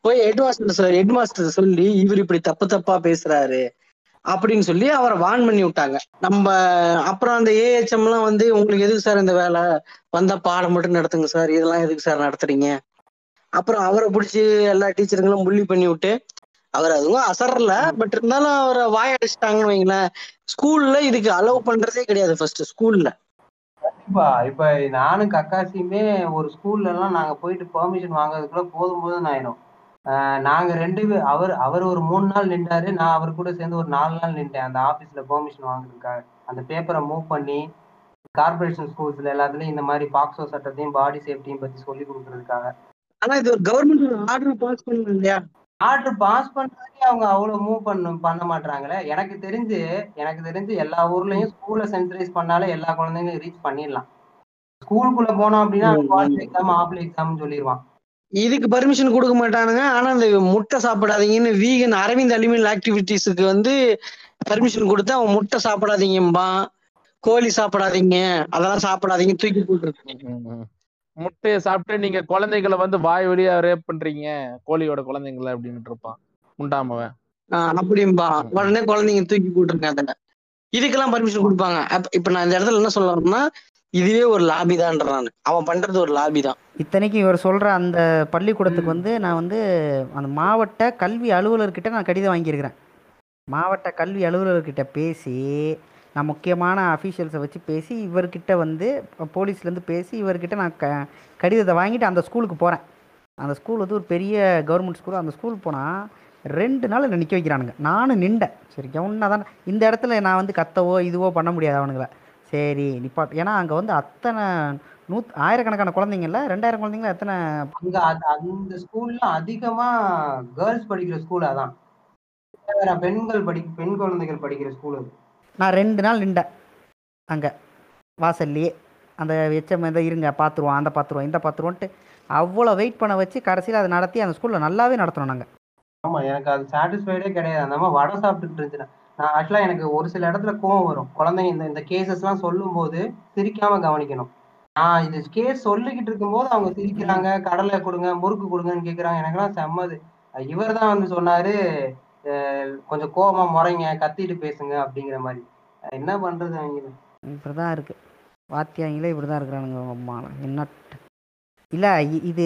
போய் head master sir head master சொல்லி இவர் இப்படி தப்பு தப்பா பேசுறாரு அப்படின்னு சொல்லி அவரை வான் பண்ணி விட்டாங்க. நம்ம அப்புறம் அந்த ஏஹெச்எம் எல்லாம் வந்து உங்களுக்கு எதுக்கு சார் இந்த வேலை? வந்தா பாடம் மட்டும் நடத்துங்க சார். இதெல்லாம் எதுக்கு சார் நடத்துறீங்க? அப்புறம் அவரை பிடிச்சி எல்லா டீச்சருங்களும் புள்ளி பண்ணி விட்டு அவர் அதுவும் அசரல. பட் இருந்தாலும் அவரை வாயடிச்சிட்டாங்கன்னு வைங்களேன். ஸ்கூல்ல இதுக்கு அலோவ் பண்றதே கிடையாது ஃபர்ஸ்ட் ஸ்கூல்ல. கண்டிப்பா. இப்ப நானும் கக்காசியுமே ஒரு ஸ்கூல்ல எல்லாம் நாங்க போயிட்டு பெர்மிஷன் வாங்குறதுக்குள்ள போதும் போதும் ஆயிடும். ஆஹ் நாங்க ரெண்டு பேர் அவர் அவர் ஒரு மூணு நாள் நின்றாரு நான் அவர் கூட சேர்ந்து ஒரு நாலு நாள் நின்றேன் அந்த ஆபீஸ்ல பெர்மிஷன் வாங்குறதுக்காக. அந்த பேப்பரை மூவ் பண்ணி கார்பரேஷன் ஸ்கூல்ஸ்ல எல்லாத்துலயும் இந்த மாதிரி பாக்ஸோ சட்டத்தையும் பாடி சேஃப்டியும் பத்தி சொல்லி கொடுக்கறதுக்காக. ஆனா இது ஒரு கவர்மெண்ட் ஆர்டர் பாஸ் பண்ணணும் இல்லையா? ஆர்டர் பாஸ் பண்றதுக்கே அவங்க அவ்வளவு மூவ் பண்ண பண்ண மாட்டாங்களே எனக்கு தெரிஞ்சு எனக்கு தெரிஞ்சு எல்லா ஊர்லயும் ஸ்கூல்ல சென்ட்ரைஸ் பண்ணாலே எல்லா குழந்தைங்களும் ரீச் பண்ணிடலாம். ஸ்கூலுக்குள்ள போனோம் அப்படின்னா. எக்ஸாம் ஆப்ல எக்ஸாம்னு சொல்லிடுவான். இதுக்கு பர்மிஷன் கொடுக்க மாட்டானுங்க. ஆனா அந்த முட்டை சாப்பிடாதீங்கன்னு வீகன் அரவிந்த் அலிமெண்ட் ஆக்டிவிட்டீஸுக்கு வந்து பர்மிஷன் கொடுத்து அவன் முட்டை சாப்பிடாதீங்கம்பான். கோழி சாப்பிடாதீங்க. அதெல்லாம் சாப்பிடாதீங்க. தூக்கி போட்டுருக்கு ம். முட்டையை சாப்பிட்டு நீங்க குழந்தைகளை வந்து வாய் வழியா ரேப் பண்றீங்க. கோழியோட குழந்தைங்களை அப்படின்னு இருப்பான். உண்டாமவன். அப்படிம்பா. உடனே குழந்தைங்க தூக்கி போட்டுருங்க அதுல. இதுக்கெல்லாம் பர்மிஷன் கொடுப்பாங்க. அப்ப- இப்ப நான் இந்த இடத்துல என்ன சொல்ல வரேன்னா இதுவே ஒரு லாபி நான். அவன் பண்றது ஒரு லாபி தான். இத்தனைக்கும் இவர் சொல்கிற அந்த பள்ளிக்கூடத்துக்கு வந்து நான் வந்து அந்த மாவட்ட கல்வி அலுவலர்கிட்ட நான் கடிதம் வாங்கியிருக்கிறேன். மாவட்ட கல்வி அலுவலர்கிட்ட பேசி நான் முக்கியமான அஃபீஷியல்ஸை வச்சு பேசி இவர்கிட்ட வந்து போலீஸ்லேருந்து பேசி இவர்கிட்ட நான் க கடிதத்தை வாங்கிட்டு அந்த ஸ்கூலுக்கு போகிறேன் அந்த ஸ்கூல் வந்து ஒரு பெரிய கவர்மெண்ட் ஸ்கூல் அந்த ஸ்கூல் போனால் ரெண்டு நாள் என்னை நிற்க வைக்கிறானுங்க. நானும் நின்றேன். சரி கவுன்னா தான் இந்த இடத்துல நான் வந்து கத்தவோ இதுவோ பண்ண முடியாது அவனுங்களை. சரி நிப்பாட் ஏன்னா அங்கே வந்து அத்தனை நூத் ஆயிரக்கணக்கான குழந்தைங்கள்ல ரெண்டாயிரம் குழந்தைங்கள எத்தனை அங்க அது- அந்த ஸ்கூல்ல அதிகமா கேர்ள்ஸ் படிக்கிற ஸ்கூல் அதான். வேற பெண்கள் படி பெண் குழந்தைகள் படிக்கிற ஸ்கூல் அது. நான் ரெண்டு நாள் நின்றேன் அங்கே. வாசல்லையே. அந்த எச்சம் இதை இருங்க பார்த்துருவோம் அந்த பார்த்துருவோம் இந்த பார்த்துருவோன்ட்டு அவ்வளோ வெயிட் பண்ண வச்சு கடைசியில் அதை நடத்தி அந்த ஸ்கூலில் நல்லாவே நடத்தணும் நாங்கள் ஆமாம் எனக்கு அது சாட்டிஸ்ஃபைடே கிடையாது. அந்த மாதிரி வடை சாப்பிட்டுட்டு இருந்துச்சு நான் ஆக்சுவலாக எனக்கு ஒரு சில இடத்துல கோவம் வரும். குழந்தைங்க இந்த இந்த கேசஸ்லாம் சொல்லும்போது சிரிக்காமல் கவனிக்கணும். நான் இது கேஸ் சொல்லிக்கிட்டு இருக்கும்போது அவங்க சிரிக்கிறாங்க கடலை கொடுங்க முறுக்கு கொடுங்கன்னு கேட்குறாங்க எனக்குலாம் செம்மது. இவர் தான் வந்து சொன்னார் கொஞ்சம் கோவமா முறைங்க கத்திட்டு பேசுங்க அப்படிங்கிற மாதிரி. என்ன பண்றது அவங்க இப்படி தான் இருக்குது வாத்தியாங்களே இப்படி தான் இருக்கிறானுங்க அம்மா என்ன இல்ல இது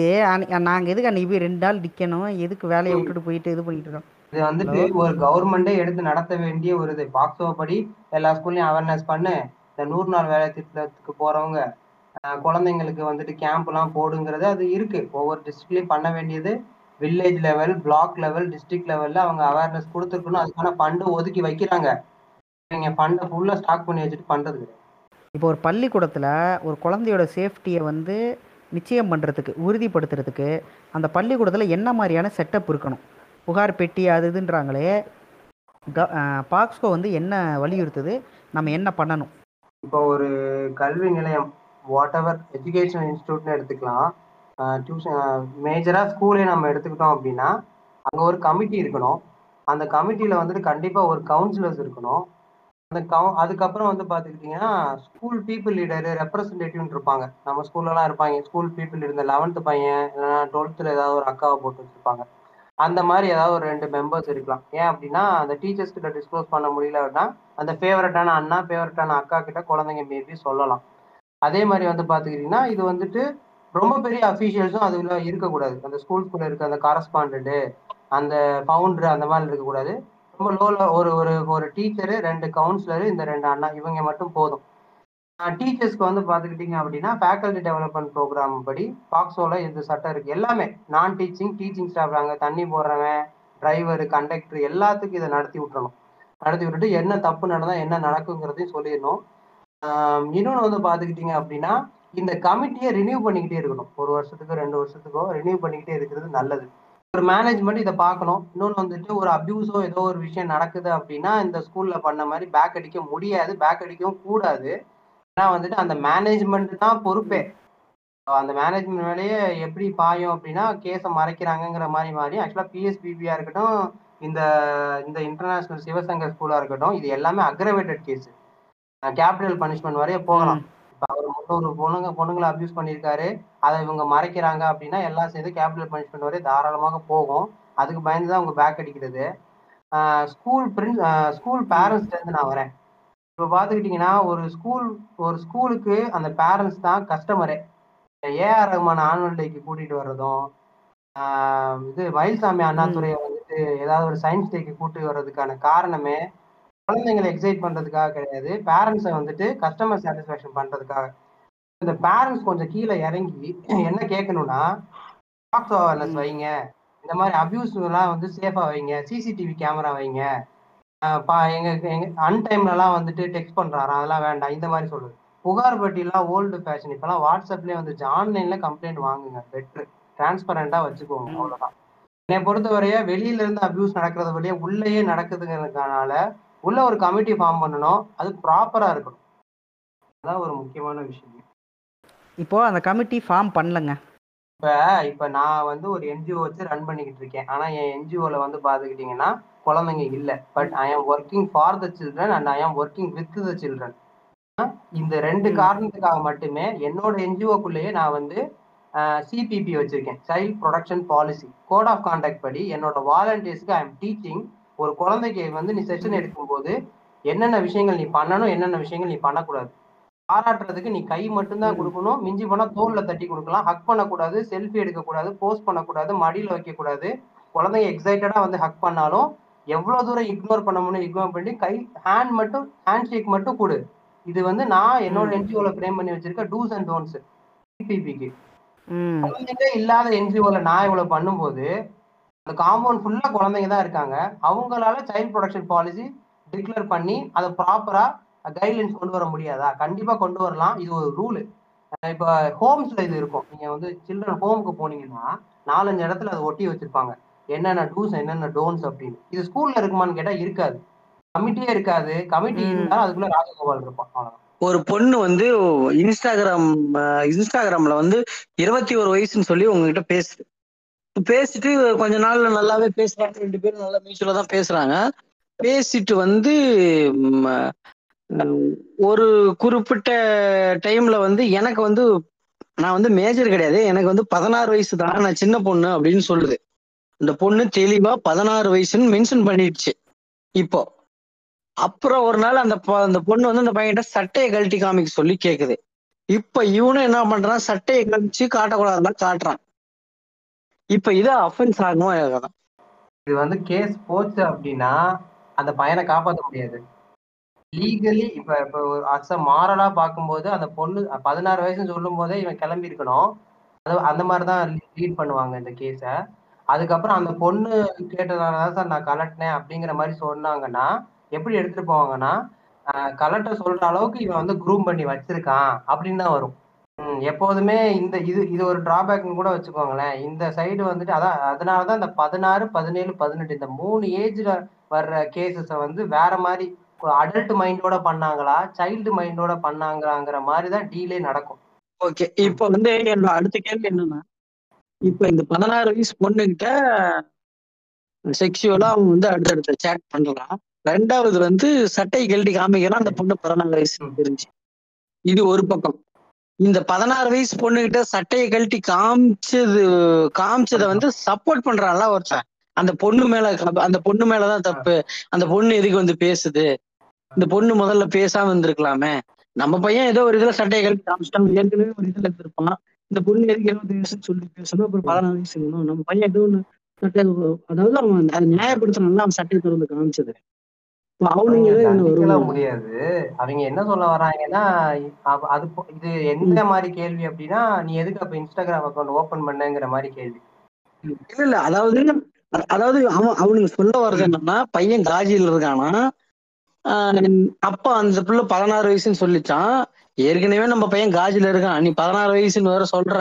நாங்க எதுக்கு அன்னைக்கு போய் ரெண்டு நாள் நிக்கணும்? எதுக்கு வேலையை விட்டுட்டு போயிட்டு இது பண்ணிட்டு இருக்கோம்? இது வந்துட்டு ஒரு கவர்மெண்டே எடுத்து நடத்த வேண்டிய ஒரு இது. பாக்ஸோ படி எல்லா ஸ்கூல்லையும் அவேர்னஸ் பண்ணு. இந்த நூறு நாள் வேலை திட்டத்துக்கு போறவங்க குழந்தைங்களுக்கு வந்துட்டு கேம்ப் எல்லாம் போடுங்கிறது அது இருக்கு. ஒவ்வொரு டிஸ்ட்ரிக்ட்லயும் பண்ண வேண்டியது. Village level block level district லெவல்ல அவங்க அவேர்னஸ் கொடுத்துருக்கணும். அதுக்கான ஃபண்டு ஒதுக்கி வைக்கிறாங்க. நீங்க ஃபண்டை ஃபுல்லா ஸ்டாக் பண்ணி வச்சுட்டு பண்றது கிடையாது. இப்போ ஒரு பள்ளிக்கூடத்தில் ஒரு குழந்தையோட சேஃப்டியை வந்து நிச்சயம் பண்ணுறதுக்கு உறுதிப்படுத்துறதுக்கு அந்த பள்ளிக்கூடத்தில் என்ன மாதிரியான செட்டப் இருக்கணும்? புகார் பெட்டி அது இதுன்றாங்களே க பாக்ஸ்கோ வந்து என்ன வலியுறுத்துது? நம்ம என்ன பண்ணணும்? இப்போ ஒரு கல்வி நிலையம் வாட் எவர் எஜுகேஷன் இன்ஸ்டியூட்னு எடுத்துக்கலாம். டியூஷன் மேஜராக ஸ்கூலே நம்ம எடுத்துக்கிட்டோம் அப்படின்னா அங்கே ஒரு கமிட்டி இருக்கணும். அந்த கமிட்டியில் வந்துட்டு கண்டிப்பாக ஒரு கவுன்சிலர்ஸ் இருக்கணும். அந்த கவு அதுக்கப்புறம் வந்து பார்த்துக்கிட்டிங்கன்னா ஸ்கூல் பீப்புள் லீடரு ரெப்ரசன்டேட்டிவ்னு இருப்பாங்க. நம்ம ஸ்கூல்லலாம் இருப்பாங்க. ஸ்கூல் பீப்புள் இருந்த லெவன்த்து பையன் இல்லைன்னா டுவெல்த்தில் ஏதாவது ஒரு அக்காவை போட்டு வச்சுருப்பாங்க. அந்த மாதிரி ஏதாவது ஒரு ரெண்டு மெம்பர்ஸ் இருக்கலாம். ஏன் அப்படின்னா அந்த டீச்சர்ஸ் கிட்ட டிஸ்க்ளோஸ் பண்ண முடியல அப்படின்னா அந்த ஃபேவரட்டான அண்ணா ஃபேவரட்டான அக்கா கிட்ட குழந்தைங்க மேபி சொல்லலாம். அதே மாதிரி வந்து பார்த்துக்கிட்டிங்கன்னா இது வந்துட்டு ரொம்ப பெரிய அஃபீஷியல்ஸும் அதுல இருக்கக்கூடாது. அந்த ஸ்கூல்ஸ்குள்ள இருக்க அந்த காரஸ்பாண்டன்ட்டு அந்த பவுண்டர் அந்த மாதிரி இருக்கக்கூடாது. ரொம்ப லோல ஒரு ஒரு ஒரு டீச்சரு ரெண்டு கவுன்சிலரு இந்த ரெண்டு அண்ணா இவங்க மட்டும் போதும். டீச்சர்ஸ்க்கு வந்து பார்த்துக்கிட்டிங்க அப்படின்னா ஃபேக்கல்டி டெவலப்மெண்ட் ப்ரோக்ராம் படி பாக்ஸோல இந்த சட்டம் இருக்கு. எல்லாமே நான் டீச்சிங் டீச்சிங் ஸ்டாஃப் அங்கே தண்ணி போடுறவன் டிரைவர் கண்டக்டர் எல்லாத்துக்கும் இதை நடத்தி விட்டுறணும். நடத்தி விட்டுட்டு என்ன தப்பு நடந்தால் என்ன நடக்குங்கிறதையும் சொல்லிடணும். இன்னொன்று வந்து பார்த்துக்கிட்டிங்க அப்படின்னா இந்த கமிட்டியை ரினியூ பண்ணிக்கிட்டே இருக்கணும். ஒரு வருஷத்துக்கோ ரெண்டு வருஷத்துக்கோ ரினியூ பண்ணிக்கிட்டே இருக்கிறது நல்லது. ஒரு மேனேஜ்மெண்ட் இதை பார்க்கணும். இன்னொன்று வந்துட்டு ஒரு அபியூஸோ ஏதோ ஒரு விஷயம் நடக்குது அப்படின்னா இந்த ஸ்கூல்ல பண்ண மாதிரி பேக் அடிக்க முடியாது. பேக் அடிக்கவும் கூடாது. ஏன்னா வந்துட்டு அந்த மேனேஜ்மெண்ட் தான் பொறுப்பே. அந்த மேனேஜ்மெண்ட் மேலேயே எப்படி பாயும் அப்படின்னா கேஸை மறைக்கிறாங்கங்கிற மாதிரி மாதிரி ஆக்சுவலாக பிஎஸ்பிபியா இருக்கட்டும் இந்த இந்த இன்டர்நேஷ்னல் சிவசங்கர் ஸ்கூலாக இருக்கட்டும் இது எல்லாமே அக்ரவேட்டட் கேஸ் கேபிட்டல் பனிஷ்மெண்ட் வரைய போகலாம். அவர் மட்டும் ஒரு பொண்ணுங்க பொண்ணுங்களை அபியூஸ் பண்ணியிருக்காரு. அதை இவங்க மறைக்கிறாங்க அப்படின்னா எல்லாம் சேர்ந்து கேபிட்டல் பனிஷ்மெண்ட் வரைய தாராளமாக போகும். அதுக்கு பயந்து தான் அவங்க பேக் அடிக்கிறது. ஸ்கூல் பிரின்ஸ் ஸ்கூல் பேரண்ட்ஸ்ல இருந்து நான் வரேன். இப்போ பார்த்துக்கிட்டிங்கன்னா ஒரு ஸ்கூல் ஒரு ஸ்கூலுக்கு அந்த பேரண்ட்ஸ் தான் கஸ்டமரே ஏஆர் ரஹ்மான் ஆனுவல் டேக்கு கூட்டிட்டு வர்றதும் இது மயில்சாமி அண்ணாதுரையை வந்துட்டு ஏதாவது ஒரு சயின்ஸ் டேக்கு கூட்டி வர்றதுக்கான காரணமே குழந்தைங்களை எக்ஸைட் பண்றதுக்காக கிடையாது. பேரண்ட்ஸை வந்துட்டு கஸ்டமர் சாட்டிஸ்ஃபேக்ஷன் பண்றதுக்காக. இந்த பேரண்ட்ஸ் கொஞ்சம் கீழே இறங்கி என்ன கேட்கணும்னா பாக்ஸ் அவேர்னஸ் வைங்க. இந்த மாதிரி அபியூஸ்லாம் வந்து சேஃபாக வைங்க. சிசிடிவி கேமரா வைங்க. பா எங்க எங்க அன்டைம்லலாம் வந்துட்டு டெக்ஸ்ட் பண்றாரா? அதெல்லாம் வேண்டாம். இந்த மாதிரி சொல்லுது புகார் பட்டிலாம் ஓல்டு ஃபேஷன் இப்பெல்லாம் வாட்ஸ்அப்லேயே வந்துச்சு ஆன்லைன்ல கம்ப்ளைண்ட் வாங்குங்க. பெட்ரு. டிரான்ஸ்பரண்டா வச்சுக்கோங்க. அவ்வளோதான் என்னை பொறுத்தவரைய வெளியில இருந்து அபியூஸ் நடக்கிறது வழியே உள்ளேயே நடக்குதுங்கிறதுனால உள்ள ஒரு கமிட்டி ஃபார்ம் பண்ணணும். அது ப்ராப்பரா இருக்கணும். அதான் ஒரு முக்கியமான விஷயம். இப்போ அந்த கமிட்டி ஃபார்ம் பண்ணலங்க. இப்ப இப்ப நான் வந்து ஒரு என்ஜிஓ வச்சு ரன் பண்ணிக்கிட்டு இருக்கேன். ஆனா என் என்ஜிஓல வந்து பாத்துக்கிட்டீங்கன்னா குழந்தைங்க இல்ல. But I am working for the children and I am working with the children இந்த ரெண்டு காரணத்துக்காக மட்டுமே என்னோட என்ஜிஓக்குள்ளேயே நான் வந்து சிபிபி வச்சிருக்கேன். Child protection policy code of conduct படி என்னோட வாலண்டியர்ஸ்க்கு ஐ எம் டீச்சிங் ஒரு குழந்தைக்கு வந்து நீ செஷன் எடுக்கும்போது என்னென்ன விஷயங்கள் நீ பண்ணணும் என்னென்ன விஷயங்கள் நீ பண்ணக்கூடாது. பாராட்டுறதுக்கு நீ கை மட்டும்தான் கொடுக்கணும். மிஞ்சி போனா தோல்ல தட்டி கொடுக்கலாம். ஹக் பண்ணக்கூடாது செல்ஃபி எடுக்கக்கூடாது போஸ்ட் பண்ணக்கூடாது மடியில வைக்கக்கூடாது. குழந்தைங்க எக்ஸைட்டடா வந்து ஹக் பண்ணாலும் எவ்வளவு தூரம் இக்னோர் பண்ண முடியும் இக்னோர் பண்ணி கை ஹேண்ட் மட்டும் ஹேண்ட் ஷேக் மட்டும் கொடு. இது வந்து நான் என்னோட என்ஜிஓல ஃப்ரேம் பண்ணி வச்சிருக்க டூஸ் அண்ட் டோன்ஸ் சிபிபிக்கு குழந்தைங்க இல்லாத என்ஜிஓல நான் இவ்வளவு பண்ணும்போது அந்த காம்பவுண்ட் ஃபுல்லா குழந்தைங்க தான் இருக்காங்க. அவங்களால சைல்ட் ப்ரொடக்ஷன் பாலிசி டிக்ளேர் பண்ணி அதை ப்ராப்பரா கைட்லைன்ஸ் கொண்டு வர முடியாதா? கண்டிப்பா கொண்டு வரலாம். இது ஒரு ரூலு இப்போ ஹோம்ஸ்ல இது இருக்கும். நீங்க வந்து சில்ட்ரன் ஹோமுக்கு போனீங்கன்னா நாலஞ்சு இடத்துல அதை ஒட்டி வச்சிருப்பாங்க. என்னென்ன டூஸ் என்னென்ன டோன்ஸ் அப்படின்னு. இது ஸ்கூல்ல இருக்குமான்னு கேட்டா இருக்காது. கமிட்டியே இருக்காது. கமிட்டி இருந்தாலும் அதுக்குள்ள ராஜகோபால் இருப்பான். அவ்வளவுதான். ஒரு பொண்ணு வந்து இன்ஸ்டாகிராம் இன்ஸ்டாகிராம்ல வந்து இருபத்தி ஒரு வயசுன்னு சொல்லி உங்ககிட்ட பேசுது. பேசிட்டு கொஞ்ச நாள்ல நல்லாவே பேசுறாங்க. ரெண்டு பேரும் நல்லா மியூச்சுவலா தான் பேசுறாங்க. பேசிட்டு வந்து ஒரு குறிப்பிட்ட டைம்ல வந்து எனக்கு வந்து நான் வந்து மேஜர் கிடையாது. எனக்கு வந்து பதினாறு வயசு தான். நான் சின்ன பொண்ணு அப்படின்னு சொல்லுது. இந்த பொண்ணு தெளிவா பதினாறு வயசுன்னு மென்ஷன் பண்ணிடுச்சு. இப்போ. அப்புறம் ஒரு நாள் அந்த அந்த பொண்ணு வந்து அந்த பையன்கிட்ட சட்டையை கழட்டி காமிக்க சொல்லி கேக்குது. இப்ப இவனும் என்ன பண்றான்? சட்டையை கழிச்சு காட்டக்கூடாதுலாம் காட்டுறான். இப்ப இது அஃபென்ஸ் ஆகுமோ ஆகாதா? இது வந்து கேஸ் போச்சு அப்படின்னா அந்த பையனை காப்பாற்ற முடியாது. லீகலி இப்ப இப்ப அஸ் அ மாரலா பார்க்கும்போது அந்த பொண்ணு பதினாறு வயசுன்னு சொல்லும் போதே இவன் கிளம்பி இருக்கணும் அது அந்த மாதிரி தான் லீட் பண்ணுவாங்க இந்த கேஸை அதுக்கப்புறம் அந்த பொண்ணு கேட்டதால தான் சார் நான் கலட்டினேன் அப்படிங்கிற மாதிரி சொன்னாங்கன்னா எப்படி எடுத்துட்டு போவாங்கன்னா கலட்ட சொல்ற அளவுக்கு இவன் வந்து குரூம் பண்ணி வச்சிருக்கான் அப்படின்னு தான் வரும். ம், எப்போதுமே இந்த இது இது ஒரு டிராபேக்னு கூட வச்சுக்கோங்களேன். இந்த சைடு வந்துட்டு அதான் அதனால தான் இந்த பதினாறு பதினேழு பதினெட்டு இந்த மூணு ஏஜ்ல வர்ற கேசஸை வந்து வேற மாதிரி அடல்ட் மைண்டோட பண்ணாங்களா சைல்டு மைண்டோட பண்ணாங்களாங்கிற மாதிரி தான் டீலே நடக்கும். ஓகே இப்ப வந்து என்னோட அடுத்த கேள்வி என்னன்னா இப்ப இந்த பதினாறு வயசு பொண்ணுகிட்ட செக்ஷுவலா அவன் வந்து அடுத்தடுத்த சேட் பண்றான் ரெண்டாவது வந்து சட்டை கழட்டி காமிக்கிறான் அந்த பொண்ணு பதினாறு வயசு தெரிஞ்சு இது ஒரு பக்கம். இந்த பதினாறு வயசு பொண்ணுகிட்ட சட்டையை கழட்டி காமிச்சது காமிச்சதை வந்து சப்போர்ட் பண்றான்ல ஒருத்தன். அந்த பொண்ணு மேல அந்த பொண்ணு மேலதான் தப்பு. அந்த பொண்ணு எதுக்கு வந்து பேசுது? இந்த பொண்ணு முதல்ல பேசாம இருந்திருக்கலாமே. நம்ம பையன் ஏதோ ஒரு இதுல சட்டையை கழட்டி காமிச்சிட்டான். ஏற்கனவே ஒரு இதுல இருந்திருப்பான். இந்த பொண்ணு எதுக்கு இருபது வயசுன்னு சொல்லி பேசணும் அப்புறம் பதினாறு வயசு நம்ம பையன் ஏதோ ஒண்ணு சட்டை அதாவது அவன் அதை நியாயப்படுத்தணும்ல அவன் சட்டையை திறந்து காமிச்சது. முடியாது. அவங்க என்ன சொல்ல வராங்கன்னா அது இது எந்த மாதிரி கேள்வி அப்படின்னா நீ எதுக்கு அப்ப இன்ஸ்டாகிராம் அக்கௌண்ட் ஓபன் பண்ணங்கிற மாதிரி கேள்வி. இல்ல இல்ல அதாவது அதாவது அவன் அவனுக்கு சொல்ல வர்றது என்னன்னா பையன் காஜில இருக்கானா ஆஹ் அப்ப அந்த புள்ள பதினாறு வயசுன்னு சொல்லிச்சான். ஏற்கனவே நம்ம பையன் காஜில இருக்கான். நீ பதினாறு வயசுன்னு வேற சொல்ற.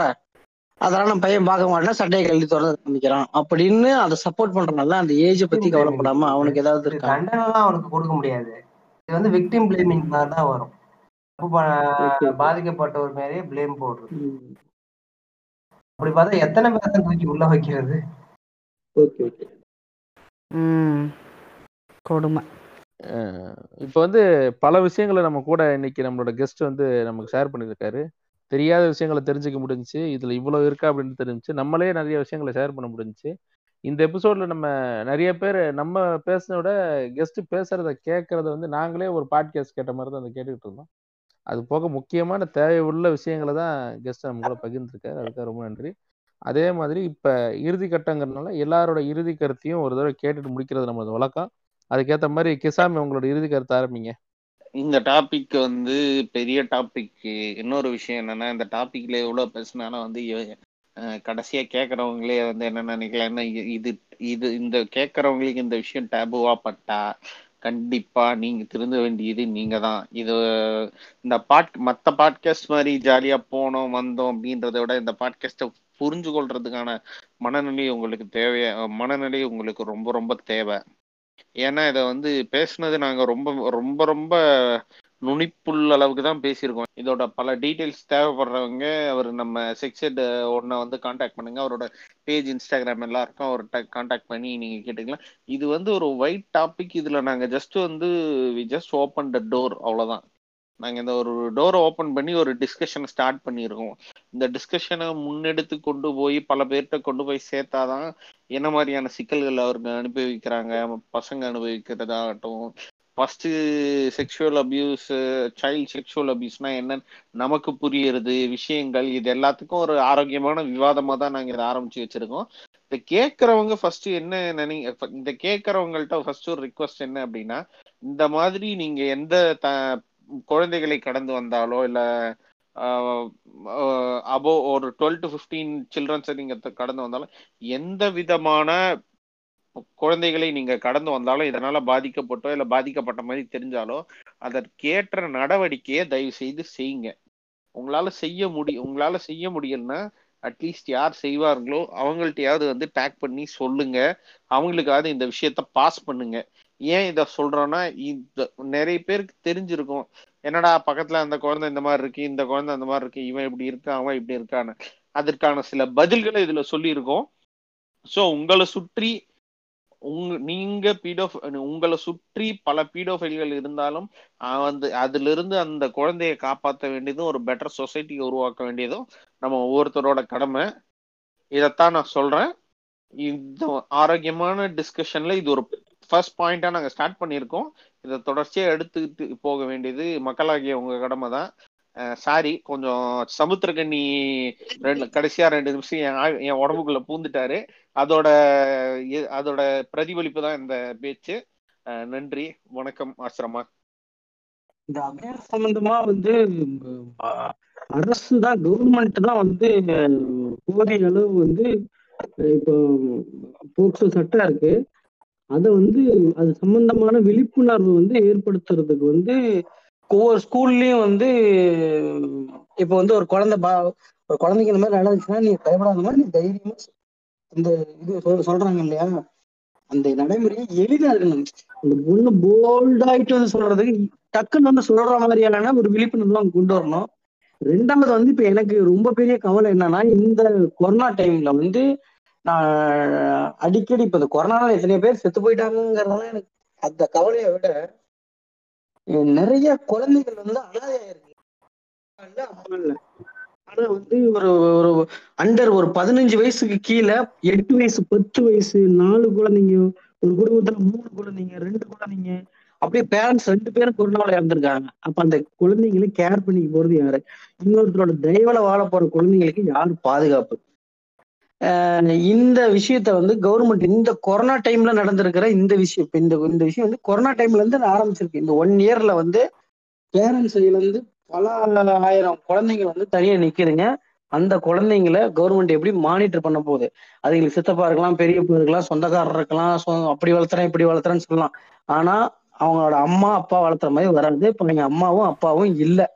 அதனால நம்ம பையன் பார்க்க மாட்டேன் சட்டையை கழட்டி திறந்து காமிக்கிறான். அப்படின்னு அதை சப்போர்ட் பண்றனால அந்த ஏஜை பத்தி கவலைப்படாம அவனுக்கு ஏதாவது இருக்கா? தண்டனைலாம் அவனுக்கு கொடுக்க முடியாது. இது வந்து விக்டிம் பிளேமிங் தான் வரும். பாதிக்கப்பட்டவர் மேலேயே பிளேம் போடுறது. அப்படி பார்த்தா எத்தனை பேர் தான் தூக்கி உள்ள வைக்கிறது? ஓகே ஓகே ம். கொடுமை. இப்போ வந்து பல விஷயங்களை நம்ம கூட இன்னைக்கு நம்மளோட கெஸ்ட் வந்து நமக்கு ஷேர் பண்ணியிருக்காரு. தெரியாத விஷயங்களை தெரிஞ்சுக்க முடிஞ்சுச்சு. இதில் இவ்வளோ இருக்கா அப்படின்னு தெரிஞ்சுச்சு. நம்மளே நிறைய விஷயங்களை ஷேர் பண்ண முடிஞ்சுச்சு. இந்த எபிசோட்ல நம்ம நிறைய பேர் நம்ம பேசினோட கெஸ்ட்டு கெஸ்ட் பேசுறத கேட்கறத வந்து நாங்களே ஒரு பாட்காஸ்ட் கேட்ட மாதிரி தான் அதை கேட்டுக்கிட்டு இருந்தோம். அது போக முக்கியமான தேவையுள்ள விஷயங்களை தான் கெஸ்ட் நம்ம கூட பகிர்ந்துருக்காரு. அதுக்காக ரொம்ப நன்றி. அதே மாதிரி இப்ப இறுதி கட்டங்கிறதுனால எல்லாரோட இறுதி கருத்தையும் ஒரு தடவை கேட்டுட்டு முடிக்கிறது நம்ம வழக்கம். அதுக்கேற்ற மாதிரி கிசாமி உங்களோட இறுதி கருத்தை ஆரம்பிங்க. இந்த டாபிக் வந்து பெரிய டாபிக் இன்னொரு விஷயம் என்னன்னா இந்த டாபிக்ல எவ்வளவு பேசினாலும் வந்து கடைசியா கேக்குறவங்களே வந்து என்ன நினைக்கலாம்னா இ- இது இது இந்த கேக்குறவங்களுக்கு இந்த விஷயம் டேபுவா பட்டா கண்டிப்பா நீங்க திருந்த வேண்டியது நீங்க தான். இது இந்த பாட் மத்த பாட்காஸ்ட் மாதிரி ஜாலியா போனோம் வந்தோம் அப்படின்றத விட இந்த பாட்காஸ்ட்டை புரிஞ்சு கொள்றதுக்கான மனநிலை உங்களுக்கு தேவை மனநிலை உங்களுக்கு ரொம்ப ரொம்ப தேவை. ஏன்னா இதை வந்து பேசுனது நாங்கள் ரொம்ப ரொம்ப ரொம்ப நுனிப்புள்ள அளவுக்கு தான் பேசியிருக்கோம். இதோட பல டீட்டெயில்ஸ் தேவைப்படுறவங்க அவர் நம்ம செக்ஸட் ஒன்றை வந்து காண்டாக்ட் பண்ணுங்க. அவரோட பேஜ் இன்ஸ்டாகிராம் எல்லாம் இருக்கும் அவர்கிட்ட காண்டாக்ட் பண்ணி நீங்க கேட்டுக்கலாம். இது வந்து ஒரு ஒயிட் டாபிக் இதுல நாங்க ஜஸ்ட் வந்து we just open the door அவ்வளவுதான். நாங்க இந்த ஒரு டோரை ஓப்பன் பண்ணி ஒரு டிஸ்கஷன் ஸ்டார்ட் பண்ணியிருக்கோம். இந்த டிஸ்கஷனை முன்னெடுத்து கொண்டு போய் பல பேர்கிட்ட கொண்டு போய் சேர்த்தாதான் என்ன மாதிரியான சிக்கல்கள் அவருங்க அனுபவிக்கிறாங்க? பசங்க அனுபவிக்கிறதாகட்டும் first sexual abuse child sexual அபியூஸ்னா என்னன்னு நமக்கு புரியுறது விஷயங்கள் இது எல்லாத்துக்கும் ஒரு ஆரோக்கியமான விவாதமாக தான் நாங்கள் இதை ஆரம்பிச்சு வச்சிருக்கோம். இதை கேட்குறவங்க ஃபர்ஸ்ட் என்ன நினை இந்த கேட்குறவங்கள்ட்ட ஃபர்ஸ்ட் ஒரு ரிக்வஸ்ட் என்ன அப்படின்னா இந்த மாதிரி நீங்கள் எந்த த குழந்தைகளை கடந்து வந்தாலோ இல்லை அபோ ஒரு டுவெல் டு ஃபிஃப்டீன் சில்ட்ரன்ஸை நீங்கள் கடந்து வந்தாலும் எந்த விதமான குழந்தைகளை நீங்க கடந்து வந்தாலும் இதனால பாதிக்கப்பட்டோ இல்ல பாதிக்கப்பட்ட மாதிரி தெரிஞ்சாலோ அதற்கேற்ற நடவடிக்கையை தயவு செய்து செய்யுங்க. உங்களால செய்ய முடியும் உங்களால செய்ய முடியலன்னா அட்லீஸ்ட் யார் செய்வார்களோ அவங்கள்ட்டயாவது வந்து டேக் பண்ணி சொல்லுங்க. அவங்களுக்காவது இந்த விஷயத்த பாஸ் பண்ணுங்க. ஏன் இதை சொல்றோன்னா இந்த நிறைய பேருக்கு தெரிஞ்சிருக்கும். என்னடா பக்கத்துல அந்த குழந்தை இந்த மாதிரி இருக்கு இந்த குழந்தை அந்த மாதிரி இருக்கு இவன் இப்படி இருக்கான் அவன் இப்படி இருக்கான்னு. அதற்கான சில பதில்களை இதுல சொல்லியிருக்கோம். சோ உங்களை சுற்றி உங்க நீங்க பீடோ உங்களை சுற்றி பல பீடோஃபைல்கள் இருந்தாலும் வந்து அதுல இருந்து அந்த குழந்தையை காப்பாற்ற வேண்டியதும் ஒரு பெட்டர் சொசைட்டியை உருவாக்க வேண்டியதும் நம்ம ஒவ்வொருத்தரோட கடமை. இதைத்தான் நான் சொல்றேன். இந்த ஆரோக்கியமான டிஸ்கஷன்ல இது ஒரு ஃபர்ஸ்ட் பாயிண்டா நாங்க ஸ்டார்ட் பண்ணியிருக்கோம். இதை தொடர்ச்சியா எடுத்துக்கிட்டு போக வேண்டியது மக்களாகிய உங்க கடமை தான் சாரி கொஞ்சம் சமுத்திரக்கண்ணி ரெண்டு கடைசியா ரெண்டு நிமிஷம் என் என் உடம்புக்குள்ள பூந்துட்டாரு. அதோட அதோட பிரதிபலிப்பு தான் இந்த பேச்சு. நன்றி வணக்கம் ஆசிரமா. இந்த அபியான் சம்பந்தமா வந்து அரசு தான் கவர்மெண்ட் தான் வந்து போதிய அளவு வந்து இப்போ போக்சோ சட்டம் இருக்கு. அதை வந்து அது சம்பந்தமான விழிப்புணர்வு வந்து ஏற்படுத்துறதுக்கு வந்து ஒவ்வொரு ஸ்கூல்லயும் வந்து இப்போ வந்து ஒரு குழந்தை பா ஒரு குழந்தைக்கு இந்த மாதிரி நடந்துச்சுன்னா நீ பயப்படாத மாதிரி நீ தைரியமா இந்த இது சொல்- சொல்றாங்க இல்லையா? அந்த நடைமுறையை எளிதா இருக்கணும் அந்த பொண்ணு போல்டாயிட்டு வந்து சொல்றதுக்கு டக்குன்னு வந்து சொல்ற மாதிரியான ஒரு விழிப்புணர்வு அவங்க கொண்டு வரணும். ரெண்டாவது வந்து இப்ப எனக்கு ரொம்ப பெரிய கவலை என்னன்னா இந்த கொரோனா டைம்ல வந்து நான் அடிக்கடி இப்ப இந்த கொரோனால எத்தனையோ பேர் செத்து போயிட்டாங்கிறதெல்லாம் எனக்கு அந்த கவலையை விட நிறைய குழந்தைகள் வந்து அனாதையா இருக்கு ஆனா வந்து ஒரு ஒரு அண்டர் ஒரு பதினஞ்சு வயசுக்கு கீழே எட்டு வயசு பத்து வயசு நாலு குழந்தைங்க ஒரு குடும்பத்துல மூணு குழந்தைங்க ரெண்டு குழந்தைங்க அப்படியே பேரண்ட்ஸ் ரெண்டு பேரும் கொரோனாவில் இறந்துருக்காங்க. அப்ப அந்த குழந்தைங்களை கேர் பண்ணிக்க போறது யாரு? இன்னொருத்தரோட தயவுல வாழ போற குழந்தைங்களுக்கு யாரு பாதுகாப்பு. இந்த விஷயத்த வந்து கவர்மெண்ட் இந்த கொரோனா டைம்ல நடந்திருக்கிற இந்த விஷயம். இந்த இந்த விஷயம் வந்து கொரோனா டைம்ல இருந்து ஆரம்பிச்சிருக்கு இந்த ஒன் இயர்ல வந்து பேரண்ட்ஸ் இருந்து பல ஆயிரம் குழந்தைங்க வந்து தனியா நிக்குதுங்க. அந்த குழந்தைங்கள கவர்மெண்ட் எப்படி மானிட்டர் பண்ண போகுது? அதுங்களுக்கு சித்தப்பா இருக்கலாம் பெரிய இருக்கலாம் சொந்தக்காரர் இருக்கலாம் அப்படி வளர்த்துறேன் இப்படி வளர்த்துறேன்னு சொல்லலாம். ஆனா அவங்களோட அம்மா அப்பா வளர்த்துற மாதிரி வராது. இப்ப நீங்க அம்மாவும் அப்பாவும் இல்லை.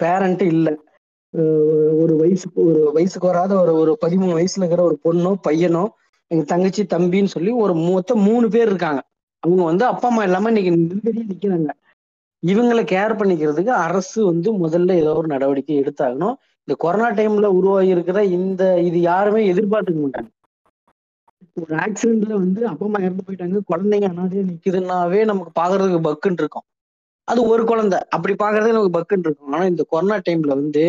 பேரண்ட் இல்லை. ஒரு வயசுக்கு ஒரு வயசுக்கு வராத ஒரு ஒரு பதிமூணு வயசுல இருக்கிற ஒரு பொண்ணோ பையனோ எங்க தங்கச்சி தம்பின்னு சொல்லி ஒரு மொத்தம் மூணு பேர் இருக்காங்க. அவங்க வந்து அப்பா அம்மா இல்லாம இன்னைக்கு நிம்மதியா நிக்கிறாங்க. இவங்களை கேர் பண்ணிக்கிறதுக்கு அரசு வந்து முதல்ல ஏதோ ஒரு நடவடிக்கை எடுத்தாகணும். இந்த கொரோனா டைம்ல உருவாகி இருக்கிற இந்த இது யாருமே எதிர்பார்த்துக்க மாட்டாங்க. ஒரு ஆக்சிடென்ட்ல வந்து அப்பா அம்மா இறந்து போயிட்டாங்க. குழந்தைங்க அனாதையா நிக்குதுன்னாவே நமக்கு பாக்குறதுக்கு பக்குன்னு இருக்கும். அது ஒரு குழந்தை. அப்படி பாக்குறதுக்கு நமக்கு பக்குன்னு இருக்கும். ஆனா இந்த கொரோனா டைம்ல வந்து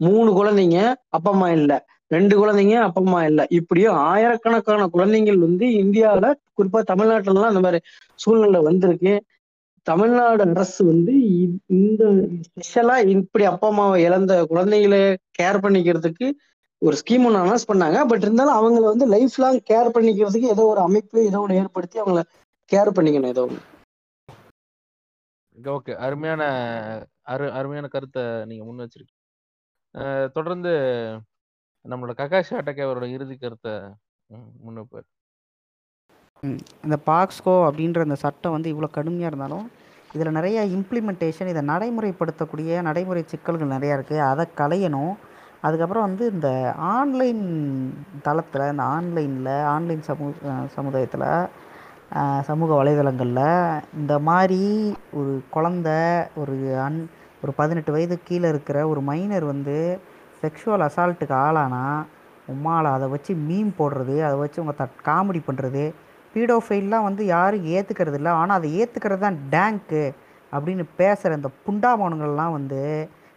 மூணு குழந்தைங்க அப்பா அம்மா இல்ல. ரெண்டு குழந்தைங்க அப்பா அம்மா இல்ல. இப்படியும் ஆயிரக்கணக்கான குழந்தைங்கள் வந்து இந்தியாவுல குறிப்பா தமிழ்நாட்டுல எல்லாம் அந்த மாதிரி சூழ்நிலை வந்திருக்கு. தமிழ்நாடு அரசு வந்து இந்த ஸ்பெஷலா இப்படி அப்பா அம்மாவை இழந்த குழந்தைகளை கேர் பண்ணிக்கிறதுக்கு ஒரு ஸ்கீம் ஒன்று அனௌன்ஸ் பண்ணாங்க. பட் இருந்தாலும் அவங்கள வந்து லைஃப் லாங் கேர் பண்ணிக்கிறதுக்கு ஏதோ ஒரு அமைப்பு ஏதோ ஒன்று ஏற்படுத்தி அவங்கள கேர் பண்ணிக்கணும் ஏதோ ஒன்று ஓகே. அருமையான அரு அருமையான கருத்தை நீங்க முன் வச்சிருக்கீங்க. தொடர்ந்து நம்மளோட ககாஷி அட்டக்கே அவரோட இறுதி கருத்தை ம், ம். இந்த பாக்ஸ்கோ அப்படின்ற இந்த சட்டம் வந்து இவ்வளோ கடுமையாக இருந்தாலும் இதில் நிறைய இம்ப்ளிமெண்டேஷன் இதை நடைமுறைப்படுத்தக்கூடிய நடைமுறை சிக்கல்கள் நிறையா இருக்குது அதை களையணும். அதுக்கப்புறம் வந்து இந்த ஆன்லைன் தளத்தில் இந்த ஆன்லைனில் ஆன்லைன் சமூக சமுதாயத்தில் சமூக வலைதளங்களில் இந்த மாதிரி ஒரு குழந்த ஒரு அன் ஒரு பதினெட்டு வயது கீழே இருக்கிற ஒரு மைனர் வந்து செக்ஷுவல் அசால்ட்டுக்கு ஆளானா உம்மால அதை வச்சு மீம் போடுறது அதை வச்சு உங்கள் தட் காமெடி பண்ணுறது பீடோஃபைல்லாம் வந்து யாரும் ஏற்றுக்கிறது இல்லை. ஆனால் அதை ஏற்றுக்கிறது தான் டேங்க்கு அப்படின்னு பேசுகிற இந்த புண்டாமவனுங்கள்லாம் வந்து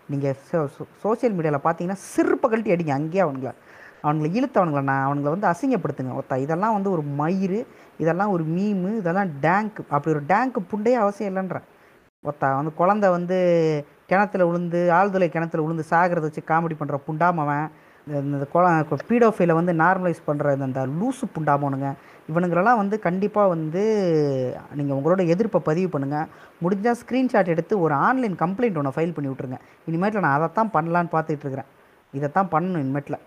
நீங்கள் சோ சோசியல் மீடியாவில் பார்த்தீங்கன்னா சிறுப்பை கழட்டி அடிங்க. அங்கேயே அவனுங்கள அவனுங்களை இழுத்தவனுங்கள நான் அவனுங்களை வந்து அசிங்கப்படுத்துங்க. ஒருத்த இதெல்லாம் வந்து ஒரு மயிறு இதெல்லாம் ஒரு மீமு இதெல்லாம் டேங்க் அப்படி ஒரு டேங்க்கு புண்டே அவசியம் இல்லைன்றேன். ஒத்தா வந்து குழந்த வந்து கிணத்துல விழுந்து ஆழ்துளை கிணத்துல விழுந்து சாகிறத வச்சு காமெடி பண்ணுற புண்டாமவன் இந்த- இந்த குழ பீடோஃபைல வந்து நார்மலைஸ் பண்ணுற இந்த இந்த லூசு புண்டாமோனுங்க. இவனுங்களெல்லாம் வந்து கண்டிப்பாக வந்து நீங்கள் உங்களோட எதிர்ப்பை பதிவு பண்ணுங்கள் முடிஞ்சால் ஸ்க்ரீன்ஷாட் எடுத்து ஒரு ஆன்லைன் கம்ப்ளைண்ட் ஒன்று ஃபைல் பண்ணி விட்ருங்க இனிமேட்டில் நான் அதைத்தான் பண்ணலான்னு பார்த்துட்டு இருக்கிறேன். இதைத்தான் பண்ணணும் இனிமேட்டில்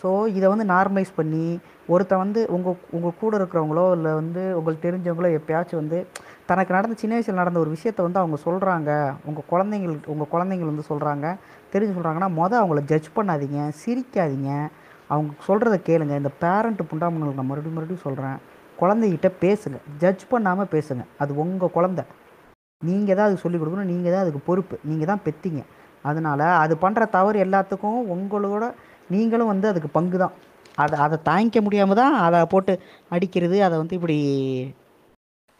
ஸோ இதை வந்து நார்மலைஸ் பண்ணி ஒருத்தன் வந்து உங்கள் உங்கள் கூட இருக்கிறவங்களோ இல்லை வந்து உங்களுக்கு தெரிஞ்சவங்களோ எப்பயாச்சும் வந்து தனக்கு நடந்த சின்ன வயசில் நடந்த ஒரு விஷயத்த வந்து அவங்க சொல்கிறாங்க உங்கள் குழந்தைங்கள் உங்கள் குழந்தைங்கள் வந்து சொல்கிறாங்க தெரிஞ்சு சொல்கிறாங்கன்னா மொதல் அவங்கள ஜட்ஜ் பண்ணாதீங்க சிரிக்காதீங்க. அவங்க சொல்கிறத கேளுங்க. இந்த பேரண்ட் புண்டாமங்களுக்கு நான் மறுபடியும் மறுபடியும் சொல்கிறேன் குழந்தைகிட்ட பேசுங்க. ஜட்ஜ் பண்ணாமல் பேசுங்க. அது உங்கள் குழந்த. நீங்கள் தான் அதுக்கு சொல்லிக் கொடுக்கணும். நீங்கள் தான் அதுக்கு பொறுப்பு. நீங்கள் தான் பெத்தீங்க. அதனால் அது பண்ணுற தவறு எல்லாத்துக்கும் உங்களோட நீங்களும் வந்து அதுக்கு பங்கு தான் அதை அதை தாங்கிக்க முடியாமல் தான் அதை போட்டு அடிக்கிறது அதை வந்து இப்படி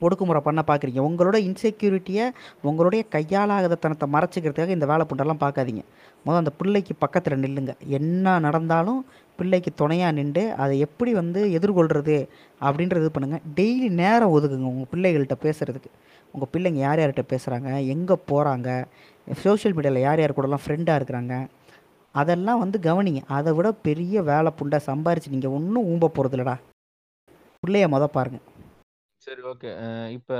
ஒடுக்குமுறை பண்ண பார்க்குறீங்க உங்களோட இன்செக்யூரிட்டியை உங்களுடைய கையாளாகதனத்தை மறைச்சிக்கிறதுக்காக இந்த வேலை புண்டெல்லாம் பார்க்காதீங்க முதல் அந்த பிள்ளைக்கு பக்கத்தில் நில்லுங்க. என்ன நடந்தாலும் பிள்ளைக்கு துணையாக நின்று அதை எப்படி வந்து எதிர்கொள்கிறது அப்படின்றது இது பண்ணுங்கள் டெய்லி நேரம் ஒதுக்குங்க உங்கள் பிள்ளைகள்கிட்ட பேசுகிறதுக்கு உங்கள் பிள்ளைங்க யார் யார்கிட்ட பேசுகிறாங்க எங்கே போகிறாங்க சோஷியல் மீடியாவில் யார் யார் கூடலாம் ஃப்ரெண்டாக இருக்கிறாங்க? அதெல்லாம் வந்து கவனிங்க. அதை விட பெரிய வேலை புண்டை சம்பாரிச்சு நீங்கள் ஒன்றும் ஊம்ப போகிறது இல்லடா பிள்ளைய மொத பாருங்க. சரி ஓகே. இப்போ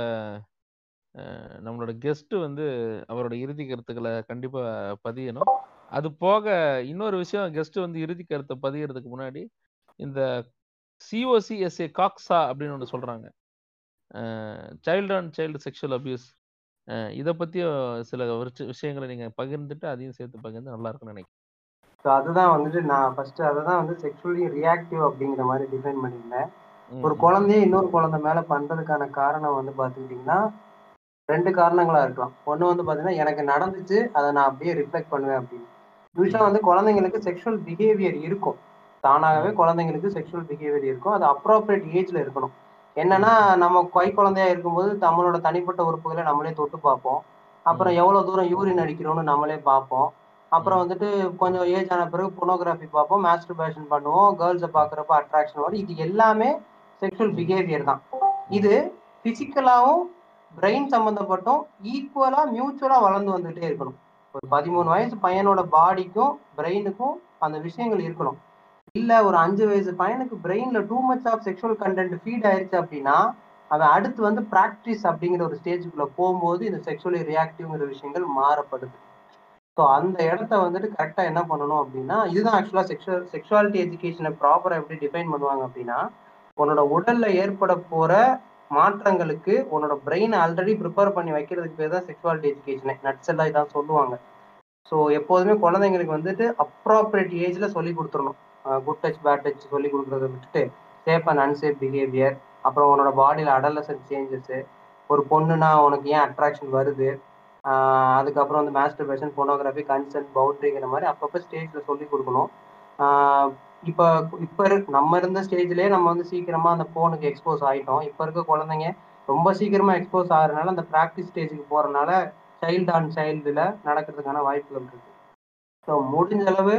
நம்மளோட கெஸ்ட்டு வந்து அவரோட இறுதி கருத்துக்களை கண்டிப்பாக பதியணும். அது போக இன்னொரு விஷயம் கெஸ்ட் வந்து இறுதி கருத்தை பதியறதுக்கு முன்னாடி இந்த சிஓசிஎஸ்ஏ காக்ஸா அப்படின்னு ஒன்று சொல்கிறாங்க child and child sexual abuse இதை பற்றியும் சில விஷயங்களை நீங்கள் பகிர்ந்துட்டு அதையும் சேர்த்து பகிர்ந்து நல்லா இருக்கும்னு நினைக்கிறேன். ஸோ அதுதான் வந்துட்டு நான் ஃபர்ஸ்ட் அதை தான் வந்து செக்ஷுவலி ரியாக்டிவ் அப்படிங்கிற மாதிரி டிஃபைன் பண்ணியிருந்தேன். ஒரு. குழந்தைய இன்னொரு குழந்தை மேல பண்றதுக்கான காரணம் வந்து பாத்துக்கிட்டீங்கன்னா ரெண்டு காரணங்களா இருக்கலாம். ஒண்ணு வந்து பாத்தீங்கன்னா எனக்கு நடந்துச்சு அதை நான் அப்படியே ரிஃப்ளெக்ட் பண்ணுவேன் அப்படின்னு. யூஸ்வலா வந்து குழந்தைங்களுக்கு செக்ஷுவல் பிஹேவியர் இருக்கும். தானாகவே குழந்தைங்களுக்கு செக்ஷுவல் பிஹேவியர் இருக்கும். அது அப்ரோப்ரியேட் ஏஜ்ல இருக்கணும். என்னன்னா நம்ம கை குழந்தையா இருக்கும்போது நம்மளோட தனிப்பட்ட உறுப்புகளை நம்மளே தொட்டு பார்ப்போம். அப்புறம் எவ்வளவு தூரம் யூரின் அடிக்கிறோம்னு நம்மளே பார்ப்போம். அப்புறம் வந்துட்டு கொஞ்சம் ஏஜ் ஆன பிறகு பொனோகிராஃபி பார்ப்போம் மாஸ்டர்பேஷன் பண்ணுவோம் கேர்ள்ஸை பார்க்குறப்ப அட்ராக்ஷன் வரும். இது எல்லாமே செக்ஷுவல் பிஹேவியர் தான். இது பிசிக்கலாவும் பிரெயின் சம்மந்தப்பட்டும் ஈக்குவலா மியூச்சுவலா வளர்ந்து வந்துட்டே இருக்கணும். ஒரு பதிமூணு வயசு பையனோட பாடிக்கும் பிரெயினுக்கும் அந்த விஷயங்கள் இருக்கணும். இல்ல ஒரு அஞ்சு வயசு பையனுக்கு பிரெயின்ல too much of sexual content feed ஆயிருச்சு அப்படின்னா அவன் அடுத்து வந்து பிராக்டிஸ் அப்படிங்கிற ஒரு ஸ்டேஜுக்குள்ள போகும்போது இந்த செக்ஷுவலி ரியாக்டிவ்ங்கிற விஷயங்கள் மாறப்படுது. ஸோ அந்த இடத்த வந்துட்டு கரெக்டாக என்ன பண்ணணும் அப்படின்னா இதுதான் ஆக்சுவலாக செக்ஷுவல் செக்ஷுவாலிட்டி எஜுகேஷனை ப்ராப்பராக எப்படி டிஃபைன் பண்ணுவாங்க அப்படின்னா உன்னோட உடலில் ஏற்பட போகிற மாற்றங்களுக்கு உன்னோட பிரெயின் ஆல்ரெடி ப்ரிப்பேர் பண்ணி வைக்கிறதுக்கு பேர் தான் செக்ஷுவாலிட்டி எஜுகேஷனே நட்ஸ் எல்லாம் இதான் சொல்லுவாங்க. ஸோ எப்போதுமே குழந்தைங்களுக்கு வந்துட்டு அப்ராப்ரியேட் ஏஜில் சொல்லி கொடுத்துடணும். குட் டச் பேட் டச் சொல்லி கொடுக்குறத விட்டுட்டு சேஃப் அண்ட் அன்சேஃப் பிஹேவியர் அப்புறம் உன்னோட பாடியில் அடலசன் சேஞ்சஸ் ஒரு பொண்ணுனா உனக்கு ஏன் அட்ராக்ஷன் வருது? அதுக்கப்புறம் வந்து மாஸ்டர்பேஷன் போனோகிராஃபி கன்சென்ட் பவுண்ட்ரிங்கிற மாதிரி அப்பப்போ ஸ்டேஜில் சொல்லி கொடுக்கணும். இப்போ இப்போ இருக்க நம்ம இருந்த ஸ்டேஜ்லேயே நம்ம வந்து சீக்கிரமாக அந்த ஃபோனுக்கு எக்ஸ்போஸ் ஆகிட்டோம் இப்போ இருக்க குழந்தைங்க ரொம்ப சீக்கிரமாக எக்ஸ்போஸ் ஆகுறதுனால அந்த ப்ராக்டிஸ் ஸ்டேஜுக்கு போகிறனால சைல்டு ஆன் சைல்டில் நடக்கிறதுக்கான வாய்ப்புகள் இருக்குது ஸோ முடிஞ்ச அளவு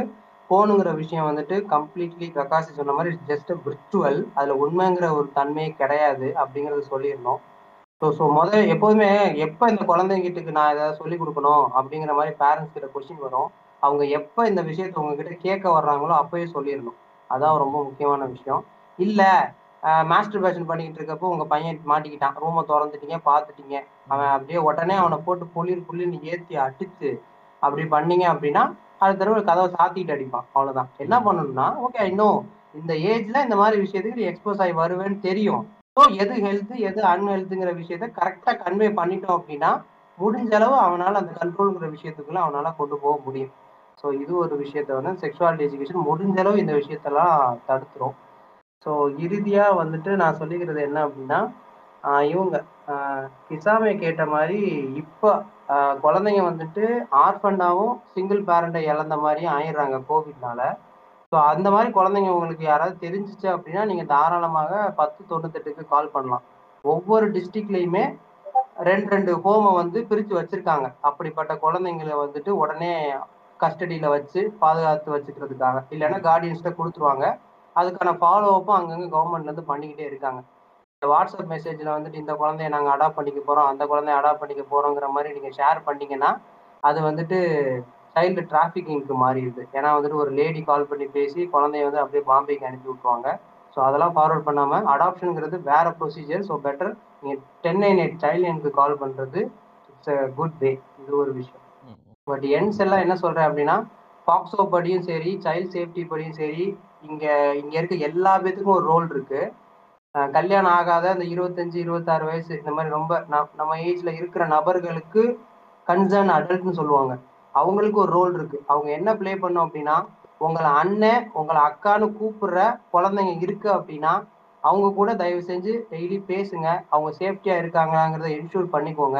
ஃபோனுங்கிற விஷயம் வந்துட்டு கம்ப்ளீட்லி கக்காசி சொன்ன மாதிரி ஜஸ்ட் விர்ச்சுவல் அதில் உண்மைங்கிற ஒரு தன்மையே கிடையாது அப்படிங்கிறத சொல்லியிருந்தோம். ஸோ ஸோ முதல் எப்போதுமே எப்போ இந்த குழந்தைங்கிட்டுக்கு நான் ஏதாவது சொல்லி கொடுக்கணும் அப்படிங்கிற மாதிரி பேரண்ட்ஸ் கிட்ட கொஸ்டின் வரும். அவங்க எப்போ இந்த விஷயத்த உங்ககிட்ட கேட்க வர்றாங்களோ அப்பயே சொல்லிடணும். அதான் ரொம்ப முக்கியமான விஷயம். இல்லை மாஸ்டர் பேஷன் பண்ணிக்கிட்டு இருக்கப்போ உங்கள் பையன் மாட்டிக்கிட்டான். ரூமை திறந்துட்டீங்க பார்த்துட்டீங்க. அவன் அப்படியே உடனே அவனை போட்டு புளிர் புள்ளின்னு ஏற்றி அடிச்சு அப்படி பண்ணீங்க அப்படின்னா அடுத்த தடவை கதவை சாத்திட்டு அடிப்பான். அவ்வளோதான் என்ன பண்ணணும்னா ஓகே இன்னும் இந்த ஏஜ்ல இந்த மாதிரி விஷயத்துக்கு நீ எக்ஸ்போஸ் ஆகி வருவேன்னு தெரியும். ஸோ எது ஹெல்த் எது அன்ஹெல்த்துங்கிற விஷயத்த கரெக்டாக கன்வே பண்ணிட்டோம் அப்படின்னா முடிஞ்ச அளவு அவனால் அந்த கண்ட்ரோலுங்கிற விஷயத்துக்குள்ள அவனால் கொண்டு போக முடியும். ஸோ இது ஒரு விஷயத்த வந்து செக்ஷுவாலிட்டி எஜுகேஷன் முடிஞ்ச அளவு இந்த விஷயத்தெல்லாம் தடுத்துரும். ஸோ இறுதியாக வந்துட்டு நான் சொல்லிக்கிறது என்ன அப்படின்னா இவங்க கிசாமை கேட்ட மாதிரி இப்போ குழந்தைங்க வந்துட்டு ஆர்ஃபண்டாவும் சிங்கிள் பேரண்டை இழந்த மாதிரியும் ஆயிடுறாங்க கோவிட்னால ஸோ அந்த மாதிரி குழந்தைங்க உங்களுக்கு யாராவது தெரிஞ்சிச்சு அப்படின்னா நீங்கள் தாராளமாக பத்து தொண்ணூத்தெட்டுக்கு கால் பண்ணலாம். ஒவ்வொரு டிஸ்ட்ரிக்ட்லயுமே ரெண்டு ரெண்டு ஹோமை வந்து பிரித்து வச்சுருக்காங்க. அப்படிப்பட்ட குழந்தைங்களை வந்துட்டு உடனே கஸ்டடியில் வச்சு பாதுகாத்து வச்சுக்கிறதுக்காக. இல்லைன்னா கார்டியன்ஸ்ட கொடுத்துருவாங்க. அதுக்கான ஃபாலோ அப்பும் அங்கங்கே கவர்மெண்ட்லேருந்து பண்ணிக்கிட்டே இருக்காங்க. இந்த வாட்ஸ்அப் மெசேஜில் வந்துட்டு இந்த குழந்தைய நாங்கள் அடாப்ட் பண்ணிக்க போகிறோம் அந்த குழந்தைய அடாப்ட் பண்ணிக்க போகிறோங்கிற மாதிரி நீங்கள் ஷேர் பண்ணிங்கன்னா அது வந்துட்டு சைல்டு டிராஃபிக்கிங்க்கு மாறிடுது. ஏன்னா வந்துட்டு ஒரு லேடி கால் பண்ணி பேசி குழந்தைய வந்து அப்படியே பாம்பேக்கு அனுப்பி விட்டுருவாங்க. ஸோ அதெல்லாம் ஃபார்வர்ட் பண்ணாம அடாப்ஷனுங்கிறது வேற ப்ரொசீஜர் ஸோ பெட்டர் நீங்க டென் நைன் எயிட் சைல்டு லைனுக்கு கால் பண்றது இட்ஸ் அ குட் வே இது ஒரு விஷயம். பட் என்ஸ் எல்லாம் என்ன சொல்றேன் அப்படின்னா பாக்ஸோ படியும் சரி சைல்ட் சேஃப்டி படியும் சரி இங்க இங்க இருக்க எல்லா பேத்துக்கும் ஒரு ரோல் இருக்கு. கல்யாணம் ஆகாத அந்த இருபத்தஞ்சு இருபத்தாறு வயசு இந்த மாதிரி ரொம்ப ந- நம்ம ஏஜ்ல இருக்கிற நபர்களுக்கு கன்சர்ன் அடல்ட்னு சொல்லுவாங்க. அவங்களுக்கு ஒரு ரோல் இருக்கு. அவங்க என்ன ப்ளே பண்ணும் அப்படின்னா உங்களை அண்ணன் உங்களை அக்கான்னு கூப்பிடுற குழந்தைங்க இருக்கு அப்படின்னா அவங்க கூட தயவு செஞ்சு டெய்லி பேசுங்க. அவங்க சேஃப்டியா இருக்காங்களாங்கிறத என்ஷூர் பண்ணிக்கோங்க.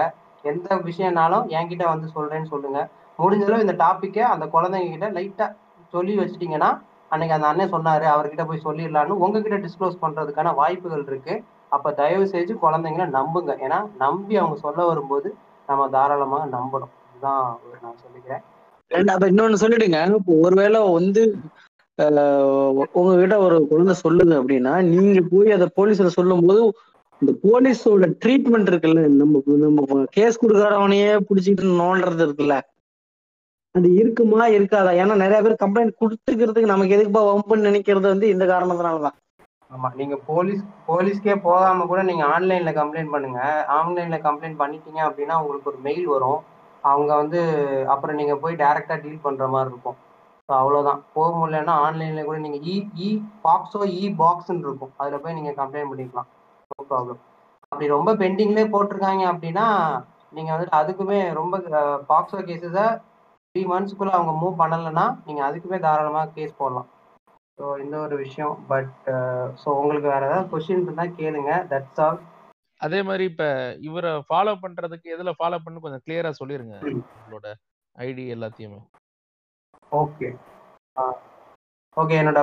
எந்த விஷயம்னாலும் என்கிட்ட வந்து சொல்றேன்னு சொல்லுங்க. முடிஞ்சளவு இந்த டாப்பிக்கை அந்த குழந்தைங்க கிட்ட லைட்டா சொல்லி வச்சிட்டீங்கன்னா அன்னைக்கு அந்த அண்ணன் சொன்னாரு அவர்கிட்ட போய் சொல்லிடலான்னு உங்ககிட்ட டிஸ்க்ளோஸ் பண்றதுக்கான வாய்ப்புகள் இருக்கு. அப்ப தயவு செஞ்சு குழந்தைங்கள நம்புங்க. ஏன்னா நம்பி அவங்க சொல்ல வரும்போது நம்ம தாராளமாக நம்பணும். ஒரு நான் சொல்லிக்கிறேன். அப்ப இன்னொன்னு சொல்லிடுங்க. ஒருவேளை வந்து உங்ககிட்ட ஒரு குழந்தை சொல்லுது அப்படின்னா நீங்க போய் அதை போலீஸ்ல சொல்லும்போது இந்த போலீஸோட ட்ரீட்மெண்ட் இருக்குல்ல நம்ம நம்ம கேஸ் கொடுக்கறவனையே பிடிச்சிட்டு நோண்டுறது இருக்குல்ல. அது இருக்குமா இருக்காதா? ஏன்னா நிறைய பேர் கம்ப்ளைண்ட் கொடுத்துக்கிறதுக்கு நமக்கு எதுக்குப்பா வம்புன்னு நினைக்கிறது வந்து இந்த காரணத்தினாலதான். ஆமா நீங்க போலீஸ் போலீஸ்க்கே போகாம கூட நீங்க ஆன்லைன்ல கம்ப்ளைண்ட் பண்ணுங்க. ஆன்லைன்ல கம்ப்ளைண்ட் பண்ணிட்டீங்க அப்படின்னா உங்களுக்கு ஒரு மெயில் வரும். அவங்க வந்து அப்புறம் நீங்க போய் டைரக்டா டீல் பண்ற மாதிரி இருக்கும். ஸோ அவ்வளோதான் போக முடியலன்னா ஆன்லைன்ல கூட நீங்க இ இ பாக்ஸோ இ பாக்ஸ்ன்னு இருக்கும். அதுல போய் நீங்க கம்ப்ளைண்ட் பண்ணிக்கலாம். நோ ப்ராப்ளம் அப்படி ரொம்ப பெண்டிங்லேயே போட்டிருக்காங்க அப்படின்னா நீங்க வந்துட்டு அதுக்குமே ரொம்ப பாக்ஸோ கேசஸை த்ரீ மந்த்ஸ்க்குள்ள அவங்க மூவ் பண்ணலைன்னா நீங்க அதுக்குமே தாராளமாக கேஸ் போடலாம். ஸோ இந்த ஒரு விஷயம். பட் ஸோ உங்களுக்கு வேற ஏதாவது கொஸ்டின் இருந்தால் கேளுங்க. தட்ஸ் ஆல் அதே மாதிரி இப்ப இவரை ஃபாலோ பண்றதுக்கு எதுல ஃபாலோ பண்ணு கொஞ்சம் கிளியரா சொல்லிருங்க உங்களோட ஐடி எல்லாத்தையுமே. ஓகே ஓகே என்னோட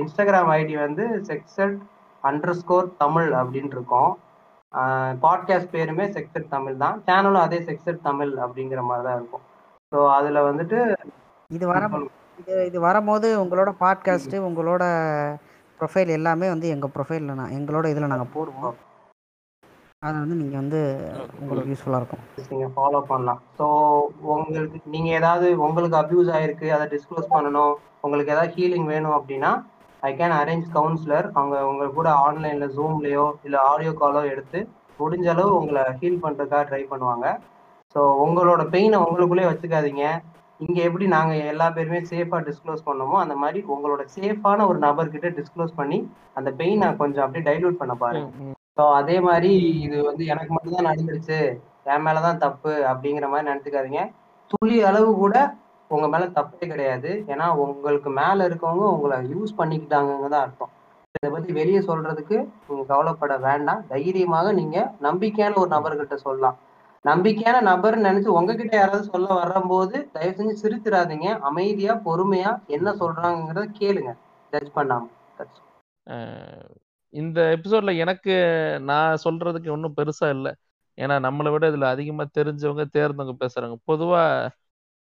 இன்ஸ்டாகிராம் ஐடி வந்து செக்ஸட் அண்டர் ஸ்கோர் தமிழ் அப்படின்னு இருக்கும். பாட்காஸ்ட் பேருமே செக்ஸட் தமிழ் தான். சேனலும் அதே செக்ஸட் தமிழ் அப்படிங்கிற மாதிரி தான் இருக்கும். ஸோ அதில் வந்துட்டு இது வர இது இது வரும்போது உங்களோட பாட்காஸ்ட்டு உங்களோட ப்ரொஃபைல் எல்லாமே வந்து எங்கள் ப்ரொஃபைலில் நான் எங்களோட இதில் நாங்கள் போடுவோம். அதை வந்து நீங்கள் வந்து உங்களுக்கு யூஸ்ஃபுல்லாக இருக்கும். நீங்கள் ஃபாலோ பண்ணலாம். ஸோ உங்களுக்கு நீங்கள் ஏதாவது உங்களுக்கு அப்யூஸ் ஆயிருக்கு அதை டிஸ்க்ளோஸ் பண்ணணும் உங்களுக்கு ஏதாவது ஹீலிங் வேணும் அப்படின்னா ஐ கேன் அரேஞ்ச் கவுன்சிலர் அவங்க உங்க கூட ஆன்லைனில் ஜூம்லேயோ இல்லை ஆடியோ காலோ எடுத்து முடிஞ்ச அளவு உங்களை ஹீல் பண்ணுறதுக்காக ட்ரை பண்ணுவாங்க. ஸோ உங்களோட பெயினை உங்களுக்குள்ளே வச்சுக்காதீங்க. இங்கே எப்படி நாங்கள் எல்லா பேருமே சேஃபாக டிஸ்க்ளோஸ் பண்ணோமோ அந்த மாதிரி உங்களோட சேஃபான ஒரு நபர்கிட்ட டிஸ்க்ளோஸ் பண்ணி அந்த பெயினை கொஞ்சம் அப்படியே டைல்யூட் பண்ண பாருங்க. ஸோ அதே மாதிரி இது வந்து எனக்கு மட்டும்தான் நடந்துருச்சு. என் மேலதான் தப்பு அப்படிங்கிற மாதிரி நினைச்சுக்காதீங்க. துளி அளவு கூட உங்க மேல தப்பே கிடையாது. ஏன்னா உங்களுக்கு மேல இருக்கவங்க உங்களை யூஸ் பண்ணிக்கிட்டாங்க தான் அர்த்தம். இதை பத்தி வெளியே சொல்றதுக்கு நீங்க கவலைப்பட வேண்டாம். தைரியமாக நீங்க நம்பிக்கையான ஒரு நபர்கிட்ட சொல்லலாம். நம்பிக்கையான நபர்னு நினைச்சு உங்ககிட்ட யாராவது சொல்ல வரும்போது தயவு செஞ்சு சிரிச்சிடாதீங்க. அமைதியா பொறுமையா என்ன சொல்றாங்கிறத கேளுங்க. ஜட்ஜ் பண்ணாம. இந்த எபிசோட்ல எனக்கு நான் சொல்றதுக்கு ஒன்றும் பெருசா இல்லை. ஏன்னா நம்மளை விட இதுல அதிகமா தெரிஞ்சவங்க தேர்ந்தவங்க பேசுறாங்க. பொதுவா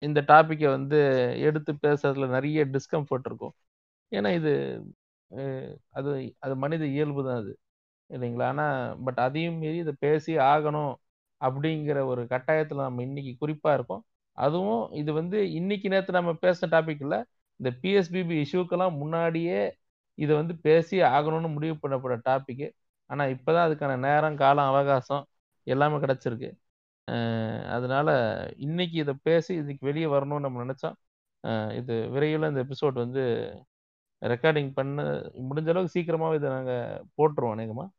இந்த டாப்பிக்கை வந்து எடுத்து பேசுறதுல நிறைய டிஸ்கம்ஃபர்ட் இருக்கும். ஏன்னா இது அது அது மனித இயல்பு தான் அது. இல்லைங்களா? ஆனால் பட் அதையும் மீறி இதை பேசி ஆகணும் அப்படிங்கிற ஒரு கட்டாயத்தில் நம்ம இன்னைக்கு குறிப்பாக இருக்கோம். அதுவும் இது வந்து இன்னைக்கு நேற்று நம்ம பேசின டாபிக் இல்லை. இந்த பிஎஸ்பிபி இஷ்யூக்கெல்லாம் முன்னாடியே இதை வந்து பேசி ஆகணும்னு முடிவு பண்ணப்பட்ட டாப்பிக்கு ஆனால் இப்போ தான் அதுக்கான நேரம் காலம் அவகாசம் எல்லாமே கிடச்சிருக்கு. அதனால இன்னைக்கு இதை பேசி இதுக்கு வெளியே வரணும்னு நம்ம நினச்சோம் இது விரைவில் இந்த எபிசோட் வந்து ரெக்கார்டிங் பண்ண முடிஞ்ச அளவுக்கு சீக்கிரமாகவே இதை நாங்கள் போட்டுருவோம் அநேகமாக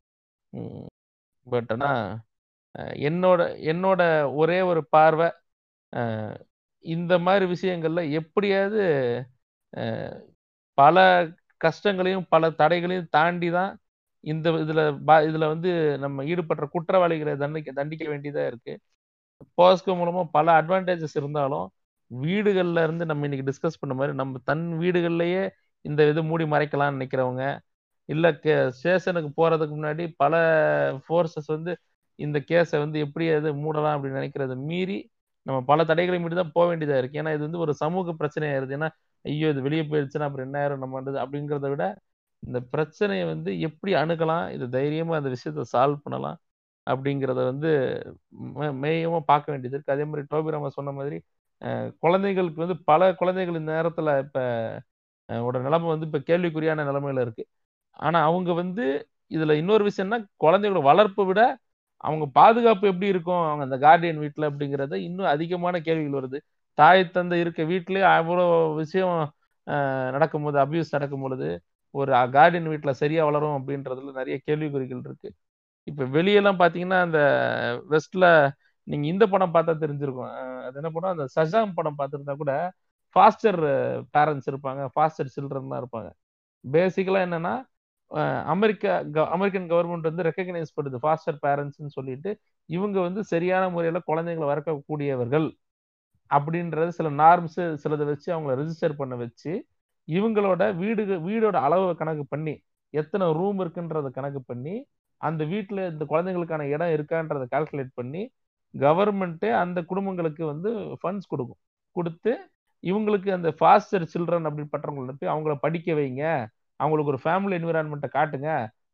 பட் ஆனால் என்னோட என்னோட ஒரே ஒரு பார்வை இந்த மாதிரி விஷயங்கள்ல எப்படியாவது பல கஷ்டங்களையும் பல தடைகளையும் தாண்டி தான் இந்த இதுல இதுல வந்து நம்ம ஈடுபடுற குற்றவாளிகளை தண்டிக்க தண்டிக்க வேண்டியதா இருக்கு. போஸ்கோ மூலமா பல அட்வான்டேஜஸ் இருந்தாலும் வீடுகள்ல இருந்து நம்ம இன்னைக்கு டிஸ்கஸ் பண்ண மாதிரி நம்ம தன் வீடுகள்லயே இந்த இது மூடி மறைக்கலாம்னு நினைக்கிறவங்க இல்ல ஸ்டேஷனுக்கு போறதுக்கு முன்னாடி பல ஃபோர்ஸஸ் வந்து இந்த கேஸை வந்து எப்படி அது மூடலாம் அப்படின்னு நினைக்கிறத மீறி நம்ம பல தடைகளை மீறி தான் போக வேண்டியதா இருக்கு. ஏன்னா இது வந்து ஒரு சமூக பிரச்சனையாயிருது ஏன்னா ஐயோ இது வெளியே போயிடுச்சுன்னா அப்புறம் என்ன ஆயிரும் நம்ம அப்படிங்கிறத விட இந்த பிரச்சனையை வந்து எப்படி அணுகலாம் இது தைரியமா அந்த விஷயத்த சால்வ் பண்ணலாம் அப்படிங்கிறத வந்து மேயமா பார்க்க வேண்டியது இருக்கு. அதே மாதிரி டோபி ராமா சொன்ன மாதிரி குழந்தைகளுக்கு வந்து பல குழந்தைகள் இந்த நேரத்துல இப்ப உட நிலைமை வந்து இப்ப கேள்விக்குறியான நிலைமையில இருக்கு. ஆனா அவங்க வந்து இதுல இன்னொரு விஷயம்னா குழந்தைகளோட வளர்ப்பை விட அவங்க பாதுகாப்பு எப்படி இருக்கும் அவங்க அந்த கார்டியன் வீட்டில் அப்படிங்கிறத இன்னும் அதிகமான கேள்விகள் வருது. தாய் தந்தை இருக்க வீட்லயே அவ்வளோ விஷயம் நடக்கும்போது அபியூஸ் நடக்கும் பொழுது ஒரு கார்டியன் வீட்டில் சரியா வளரும் அப்படின்றதுல நிறைய கேள்விக்குறிகள் இருக்கு. இப்போ வெளியெல்லாம் பார்த்தீங்கன்னா அந்த வெஸ்ட்ல நீங்க இந்த படம் பார்த்தா தெரிஞ்சிருக்கும். அது என்ன படம்? அந்த சஜாம் படம் பார்த்துருந்தா கூட ஃபாஸ்டர் பேரண்ட்ஸ் இருப்பாங்க ஃபாஸ்டர் சில்ட்ரன்லாம் இருப்பாங்க. பேசிக்கலாக என்னன்னா அமெரிக்கா அமெரிக்கன் கவர்மெண்ட் வந்து ரெக்கக்னைஸ் பண்ணுது ஃபாஸ்டர் பேரண்ட்ஸ்னு சொல்லிட்டு இவங்க வந்து சரியான முறையில் குழந்தைங்களை வளர்க்கக்கூடியவர்கள். அப்படின்றது சில நார்ம்ஸ் சிலதை வச்சு அவங்கள ரெஜிஸ்டர் பண்ண வச்சு இவங்களோட வீடு வீடோட அளவை கணக்கு பண்ணி எத்தனை ரூம் இருக்குன்றத கணக்கு பண்ணி அந்த வீட்டில் இந்த குழந்தைங்களுக்கான இடம் இருக்கான்றதை கால்குலேட் பண்ணி கவர்மெண்ட்டே அந்த குடும்பங்களுக்கு வந்து ஃபண்ட்ஸ் கொடுக்கும். கொடுத்து இவங்களுக்கு அந்த ஃபாஸ்டர் சில்ட்ரன் அப்படிப்பட்டவங்களை போய் அவங்கள படிக்க வைங்க. அவங்களுக்கு ஒரு ஃபேமிலி என்விரான்மெண்ட்டை காட்டுங்க.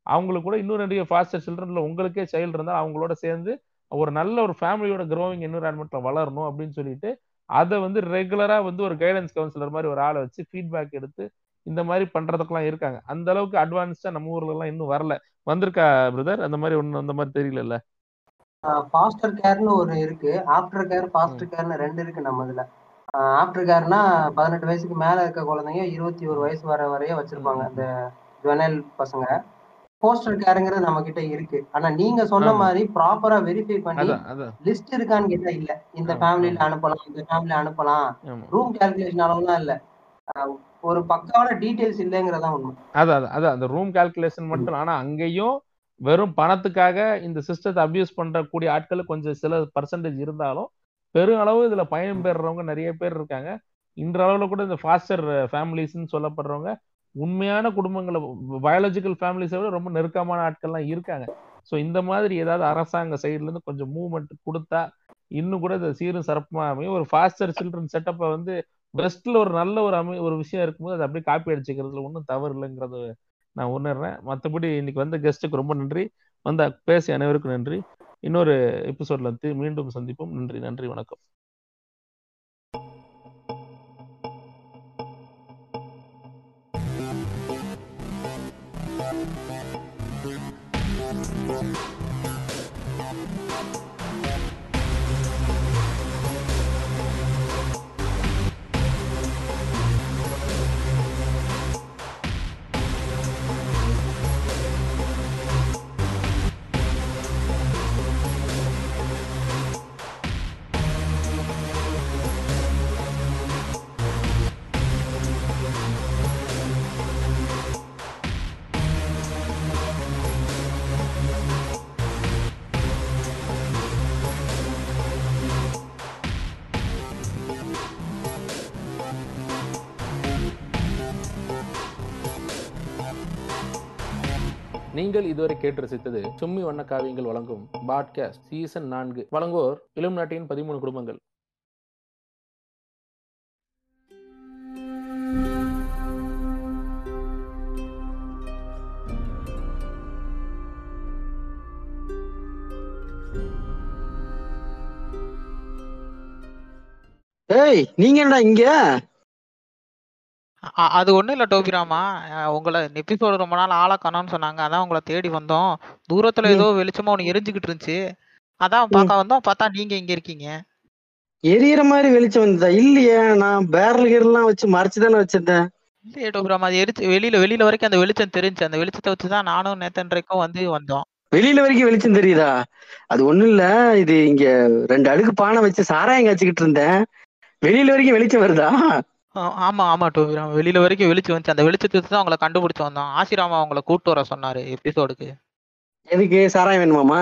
அவங்களுக்கு கூட இன்னும் நிறைய ஃபாஸ்டர் சில்ட்ரனில் உங்களுக்கே சைல்டு இருந்தால் அவங்களோட சேர்ந்து ஒரு நல்ல ஒரு ஃபேமிலியோட க்ரோவிங் என்விரான்மெண்ட்டில் வளரணும் அப்படின்னு சொல்லிட்டு அதை வந்து ரெகுலரா வந்து ஒரு கைடன்ஸ் கவுன்சிலர் மாதிரி ஒரு ஆளை வச்சு ஃபீட்பேக் எடுத்து இந்த மாதிரி பண்றதுக்கெல்லாம் இருக்காங்க. அந்த அளவுக்கு அட்வான்ஸ்டா நம்ம ஊர்ல எல்லாம் இன்னும் வரல. வந்திருக்கா பிரதர் அந்த மாதிரி ஒண்ணு அந்த மாதிரி தெரியல ஃபாஸ்டர் கேர்னு ஒரு இருக்கு. ஆஃப்டர் கேர் ஃபாஸ்டர் கேர்னு ரெண்டு இருக்கு நம்ம இதுல. ஆஃப்டர் கேர்னா பதினெட்டு வயசுக்கு மேல இருக்க குழந்தைங்க இருபத்தி ஒரு வயசு வர வரைய வச்சிருப்பாங்க. அந்த ஜுவனல் பசங்க. போஸ்டர் கேருங்கிறது நம்ம கிட்ட இருக்கு. ஆனா நீங்க சொன்ன. மாதிரி ப்ராப்பரா வெரிஃபை பண்ணி லிஸ்ட் இருக்கான்னு கேட்டா இல்ல. இந்த ஃபேமிலில அனுப்பலாம் இந்த ஃபேமிலி அனுப்பலாம். ரூம் கால்குலேஷன் அளவுலாம் இல்ல. ஒரு பக்காவான டீடைல்ஸ் இல்லைங்கிறதா உண்மை. அதான் அதான், அந்த ரூம் கால்குலேஷன் மட்டும். ஆனா அங்கேயும் வெறும் பணத்துக்காக இந்த சிஸ்டத்தை அபியூஸ் பண்றக்கூடிய ஆட்கள் கொஞ்சம் சில பர்சன்டேஜ் இருந்தாலும் பெரும் அளவு இதுல பயன் பெறுறவங்க நிறைய பேர் இருக்காங்க. இன்றளவுல கூட இந்த ஃபாஸ்டர் ஃபேமிலிஸ்ன்னு சொல்லப்படுறவங்க உண்மையான குடும்பங்களை பயாலஜிக்கல் ஃபேமிலிஸை விட ரொம்ப நெருக்கமான ஆட்கள்லாம் இருக்காங்க. ஸோ இந்த மாதிரி ஏதாவது அரசாங்க சைட்லேருந்து கொஞ்சம் மூவ்மெண்ட் கொடுத்தா இன்னும் கூட இந்த சீரும் சிறப்புமா அமையும். ஒரு ஃபாஸ்டர் சில்ட்ரன் செட்டப்பை வந்து பெஸ்ட்ல ஒரு நல்ல ஒரு அமை ஒரு விஷயம் இருக்கும்போது அதை அப்படியே காப்பி அடிச்சுக்கிறதுல ஒன்றும் தவறு இல்லைங்கிறத நான் உணர்றேன். மற்றபடி இன்னைக்கு வந்த கெஸ்ட்டுக்கு ரொம்ப நன்றி. வந்த பேசிய அனைவருக்கும் நன்றி. இன்னொரு எபிசோட்ல மீண்டும் சந்திப்போம். நன்றி நன்றி வணக்கம். நீங்கள் இதுவரை கேட்டு ரசித்தது சும்மி வண்ண காவியங்கள் வழங்கும் பாட்காஸ்ட் சீசன் நான்கு. வழங்குவோர் இளம் நாட்டின் பதிமூணு குடும்பங்கள். ஏய் நீங்க என்னடா இங்க? அது ஒண்ணும் இல்ல டோபிராமா. அஹ் உங்களை எபிசோடு ரொம்ப நாள் ஆளா காணோம்னு சொன்னாங்க. அதான் உங்களை தேடி வந்தோம். தூரத்துல ஏதோ வெளிச்சமா ஒண்ணு எரிஞ்சுக்கிட்டு இருந்துச்சு. அதான் பார்க்க வந்தோம். பார்த்தா நீங்க இங்க இருக்கீங்க? எரியற மாதிரி வெளிச்சம் வந்ததா? இல்லையே. நான் பேரல் கீரலாம் வச்சு மறைச்சு தானே வச்சிருந்தேன். இல்லையே டோபிராமா. அது எரிச்சு வெளியில வெளியில வரைக்கும் அந்த வெளிச்சம் தெரிஞ்சு அந்த வெளிச்சத்தை வச்சுதான் நானும் நேத்தன்றைக்கும் வந்து வந்தோம். வெளியில வரைக்கும் வெளிச்சம் தெரியுதா? அது ஒண்ணும் இல்ல. இது இங்க ரெண்டு அடுக்கு பானை வச்சு சாராயம் காய்ச்சிக்கிட்டு இருந்தேன். வெளியில வரைக்கும் வெளிச்சம் வருதா? ஆமா ஆமா டோபிராமா வெளியில வரைக்கும் வெளிச்சம் வந்துச்சு. அந்த வெளிச்சத்தை வச்சு தான் அவங்கள கண்டுபிடிச்சு வந்தோம் ஆசிராமா அவங்கள கூட்டு வர சொன்னாரு எபிசோடுக்கு. எதுக்கு? சாராயம் வேணுமாமா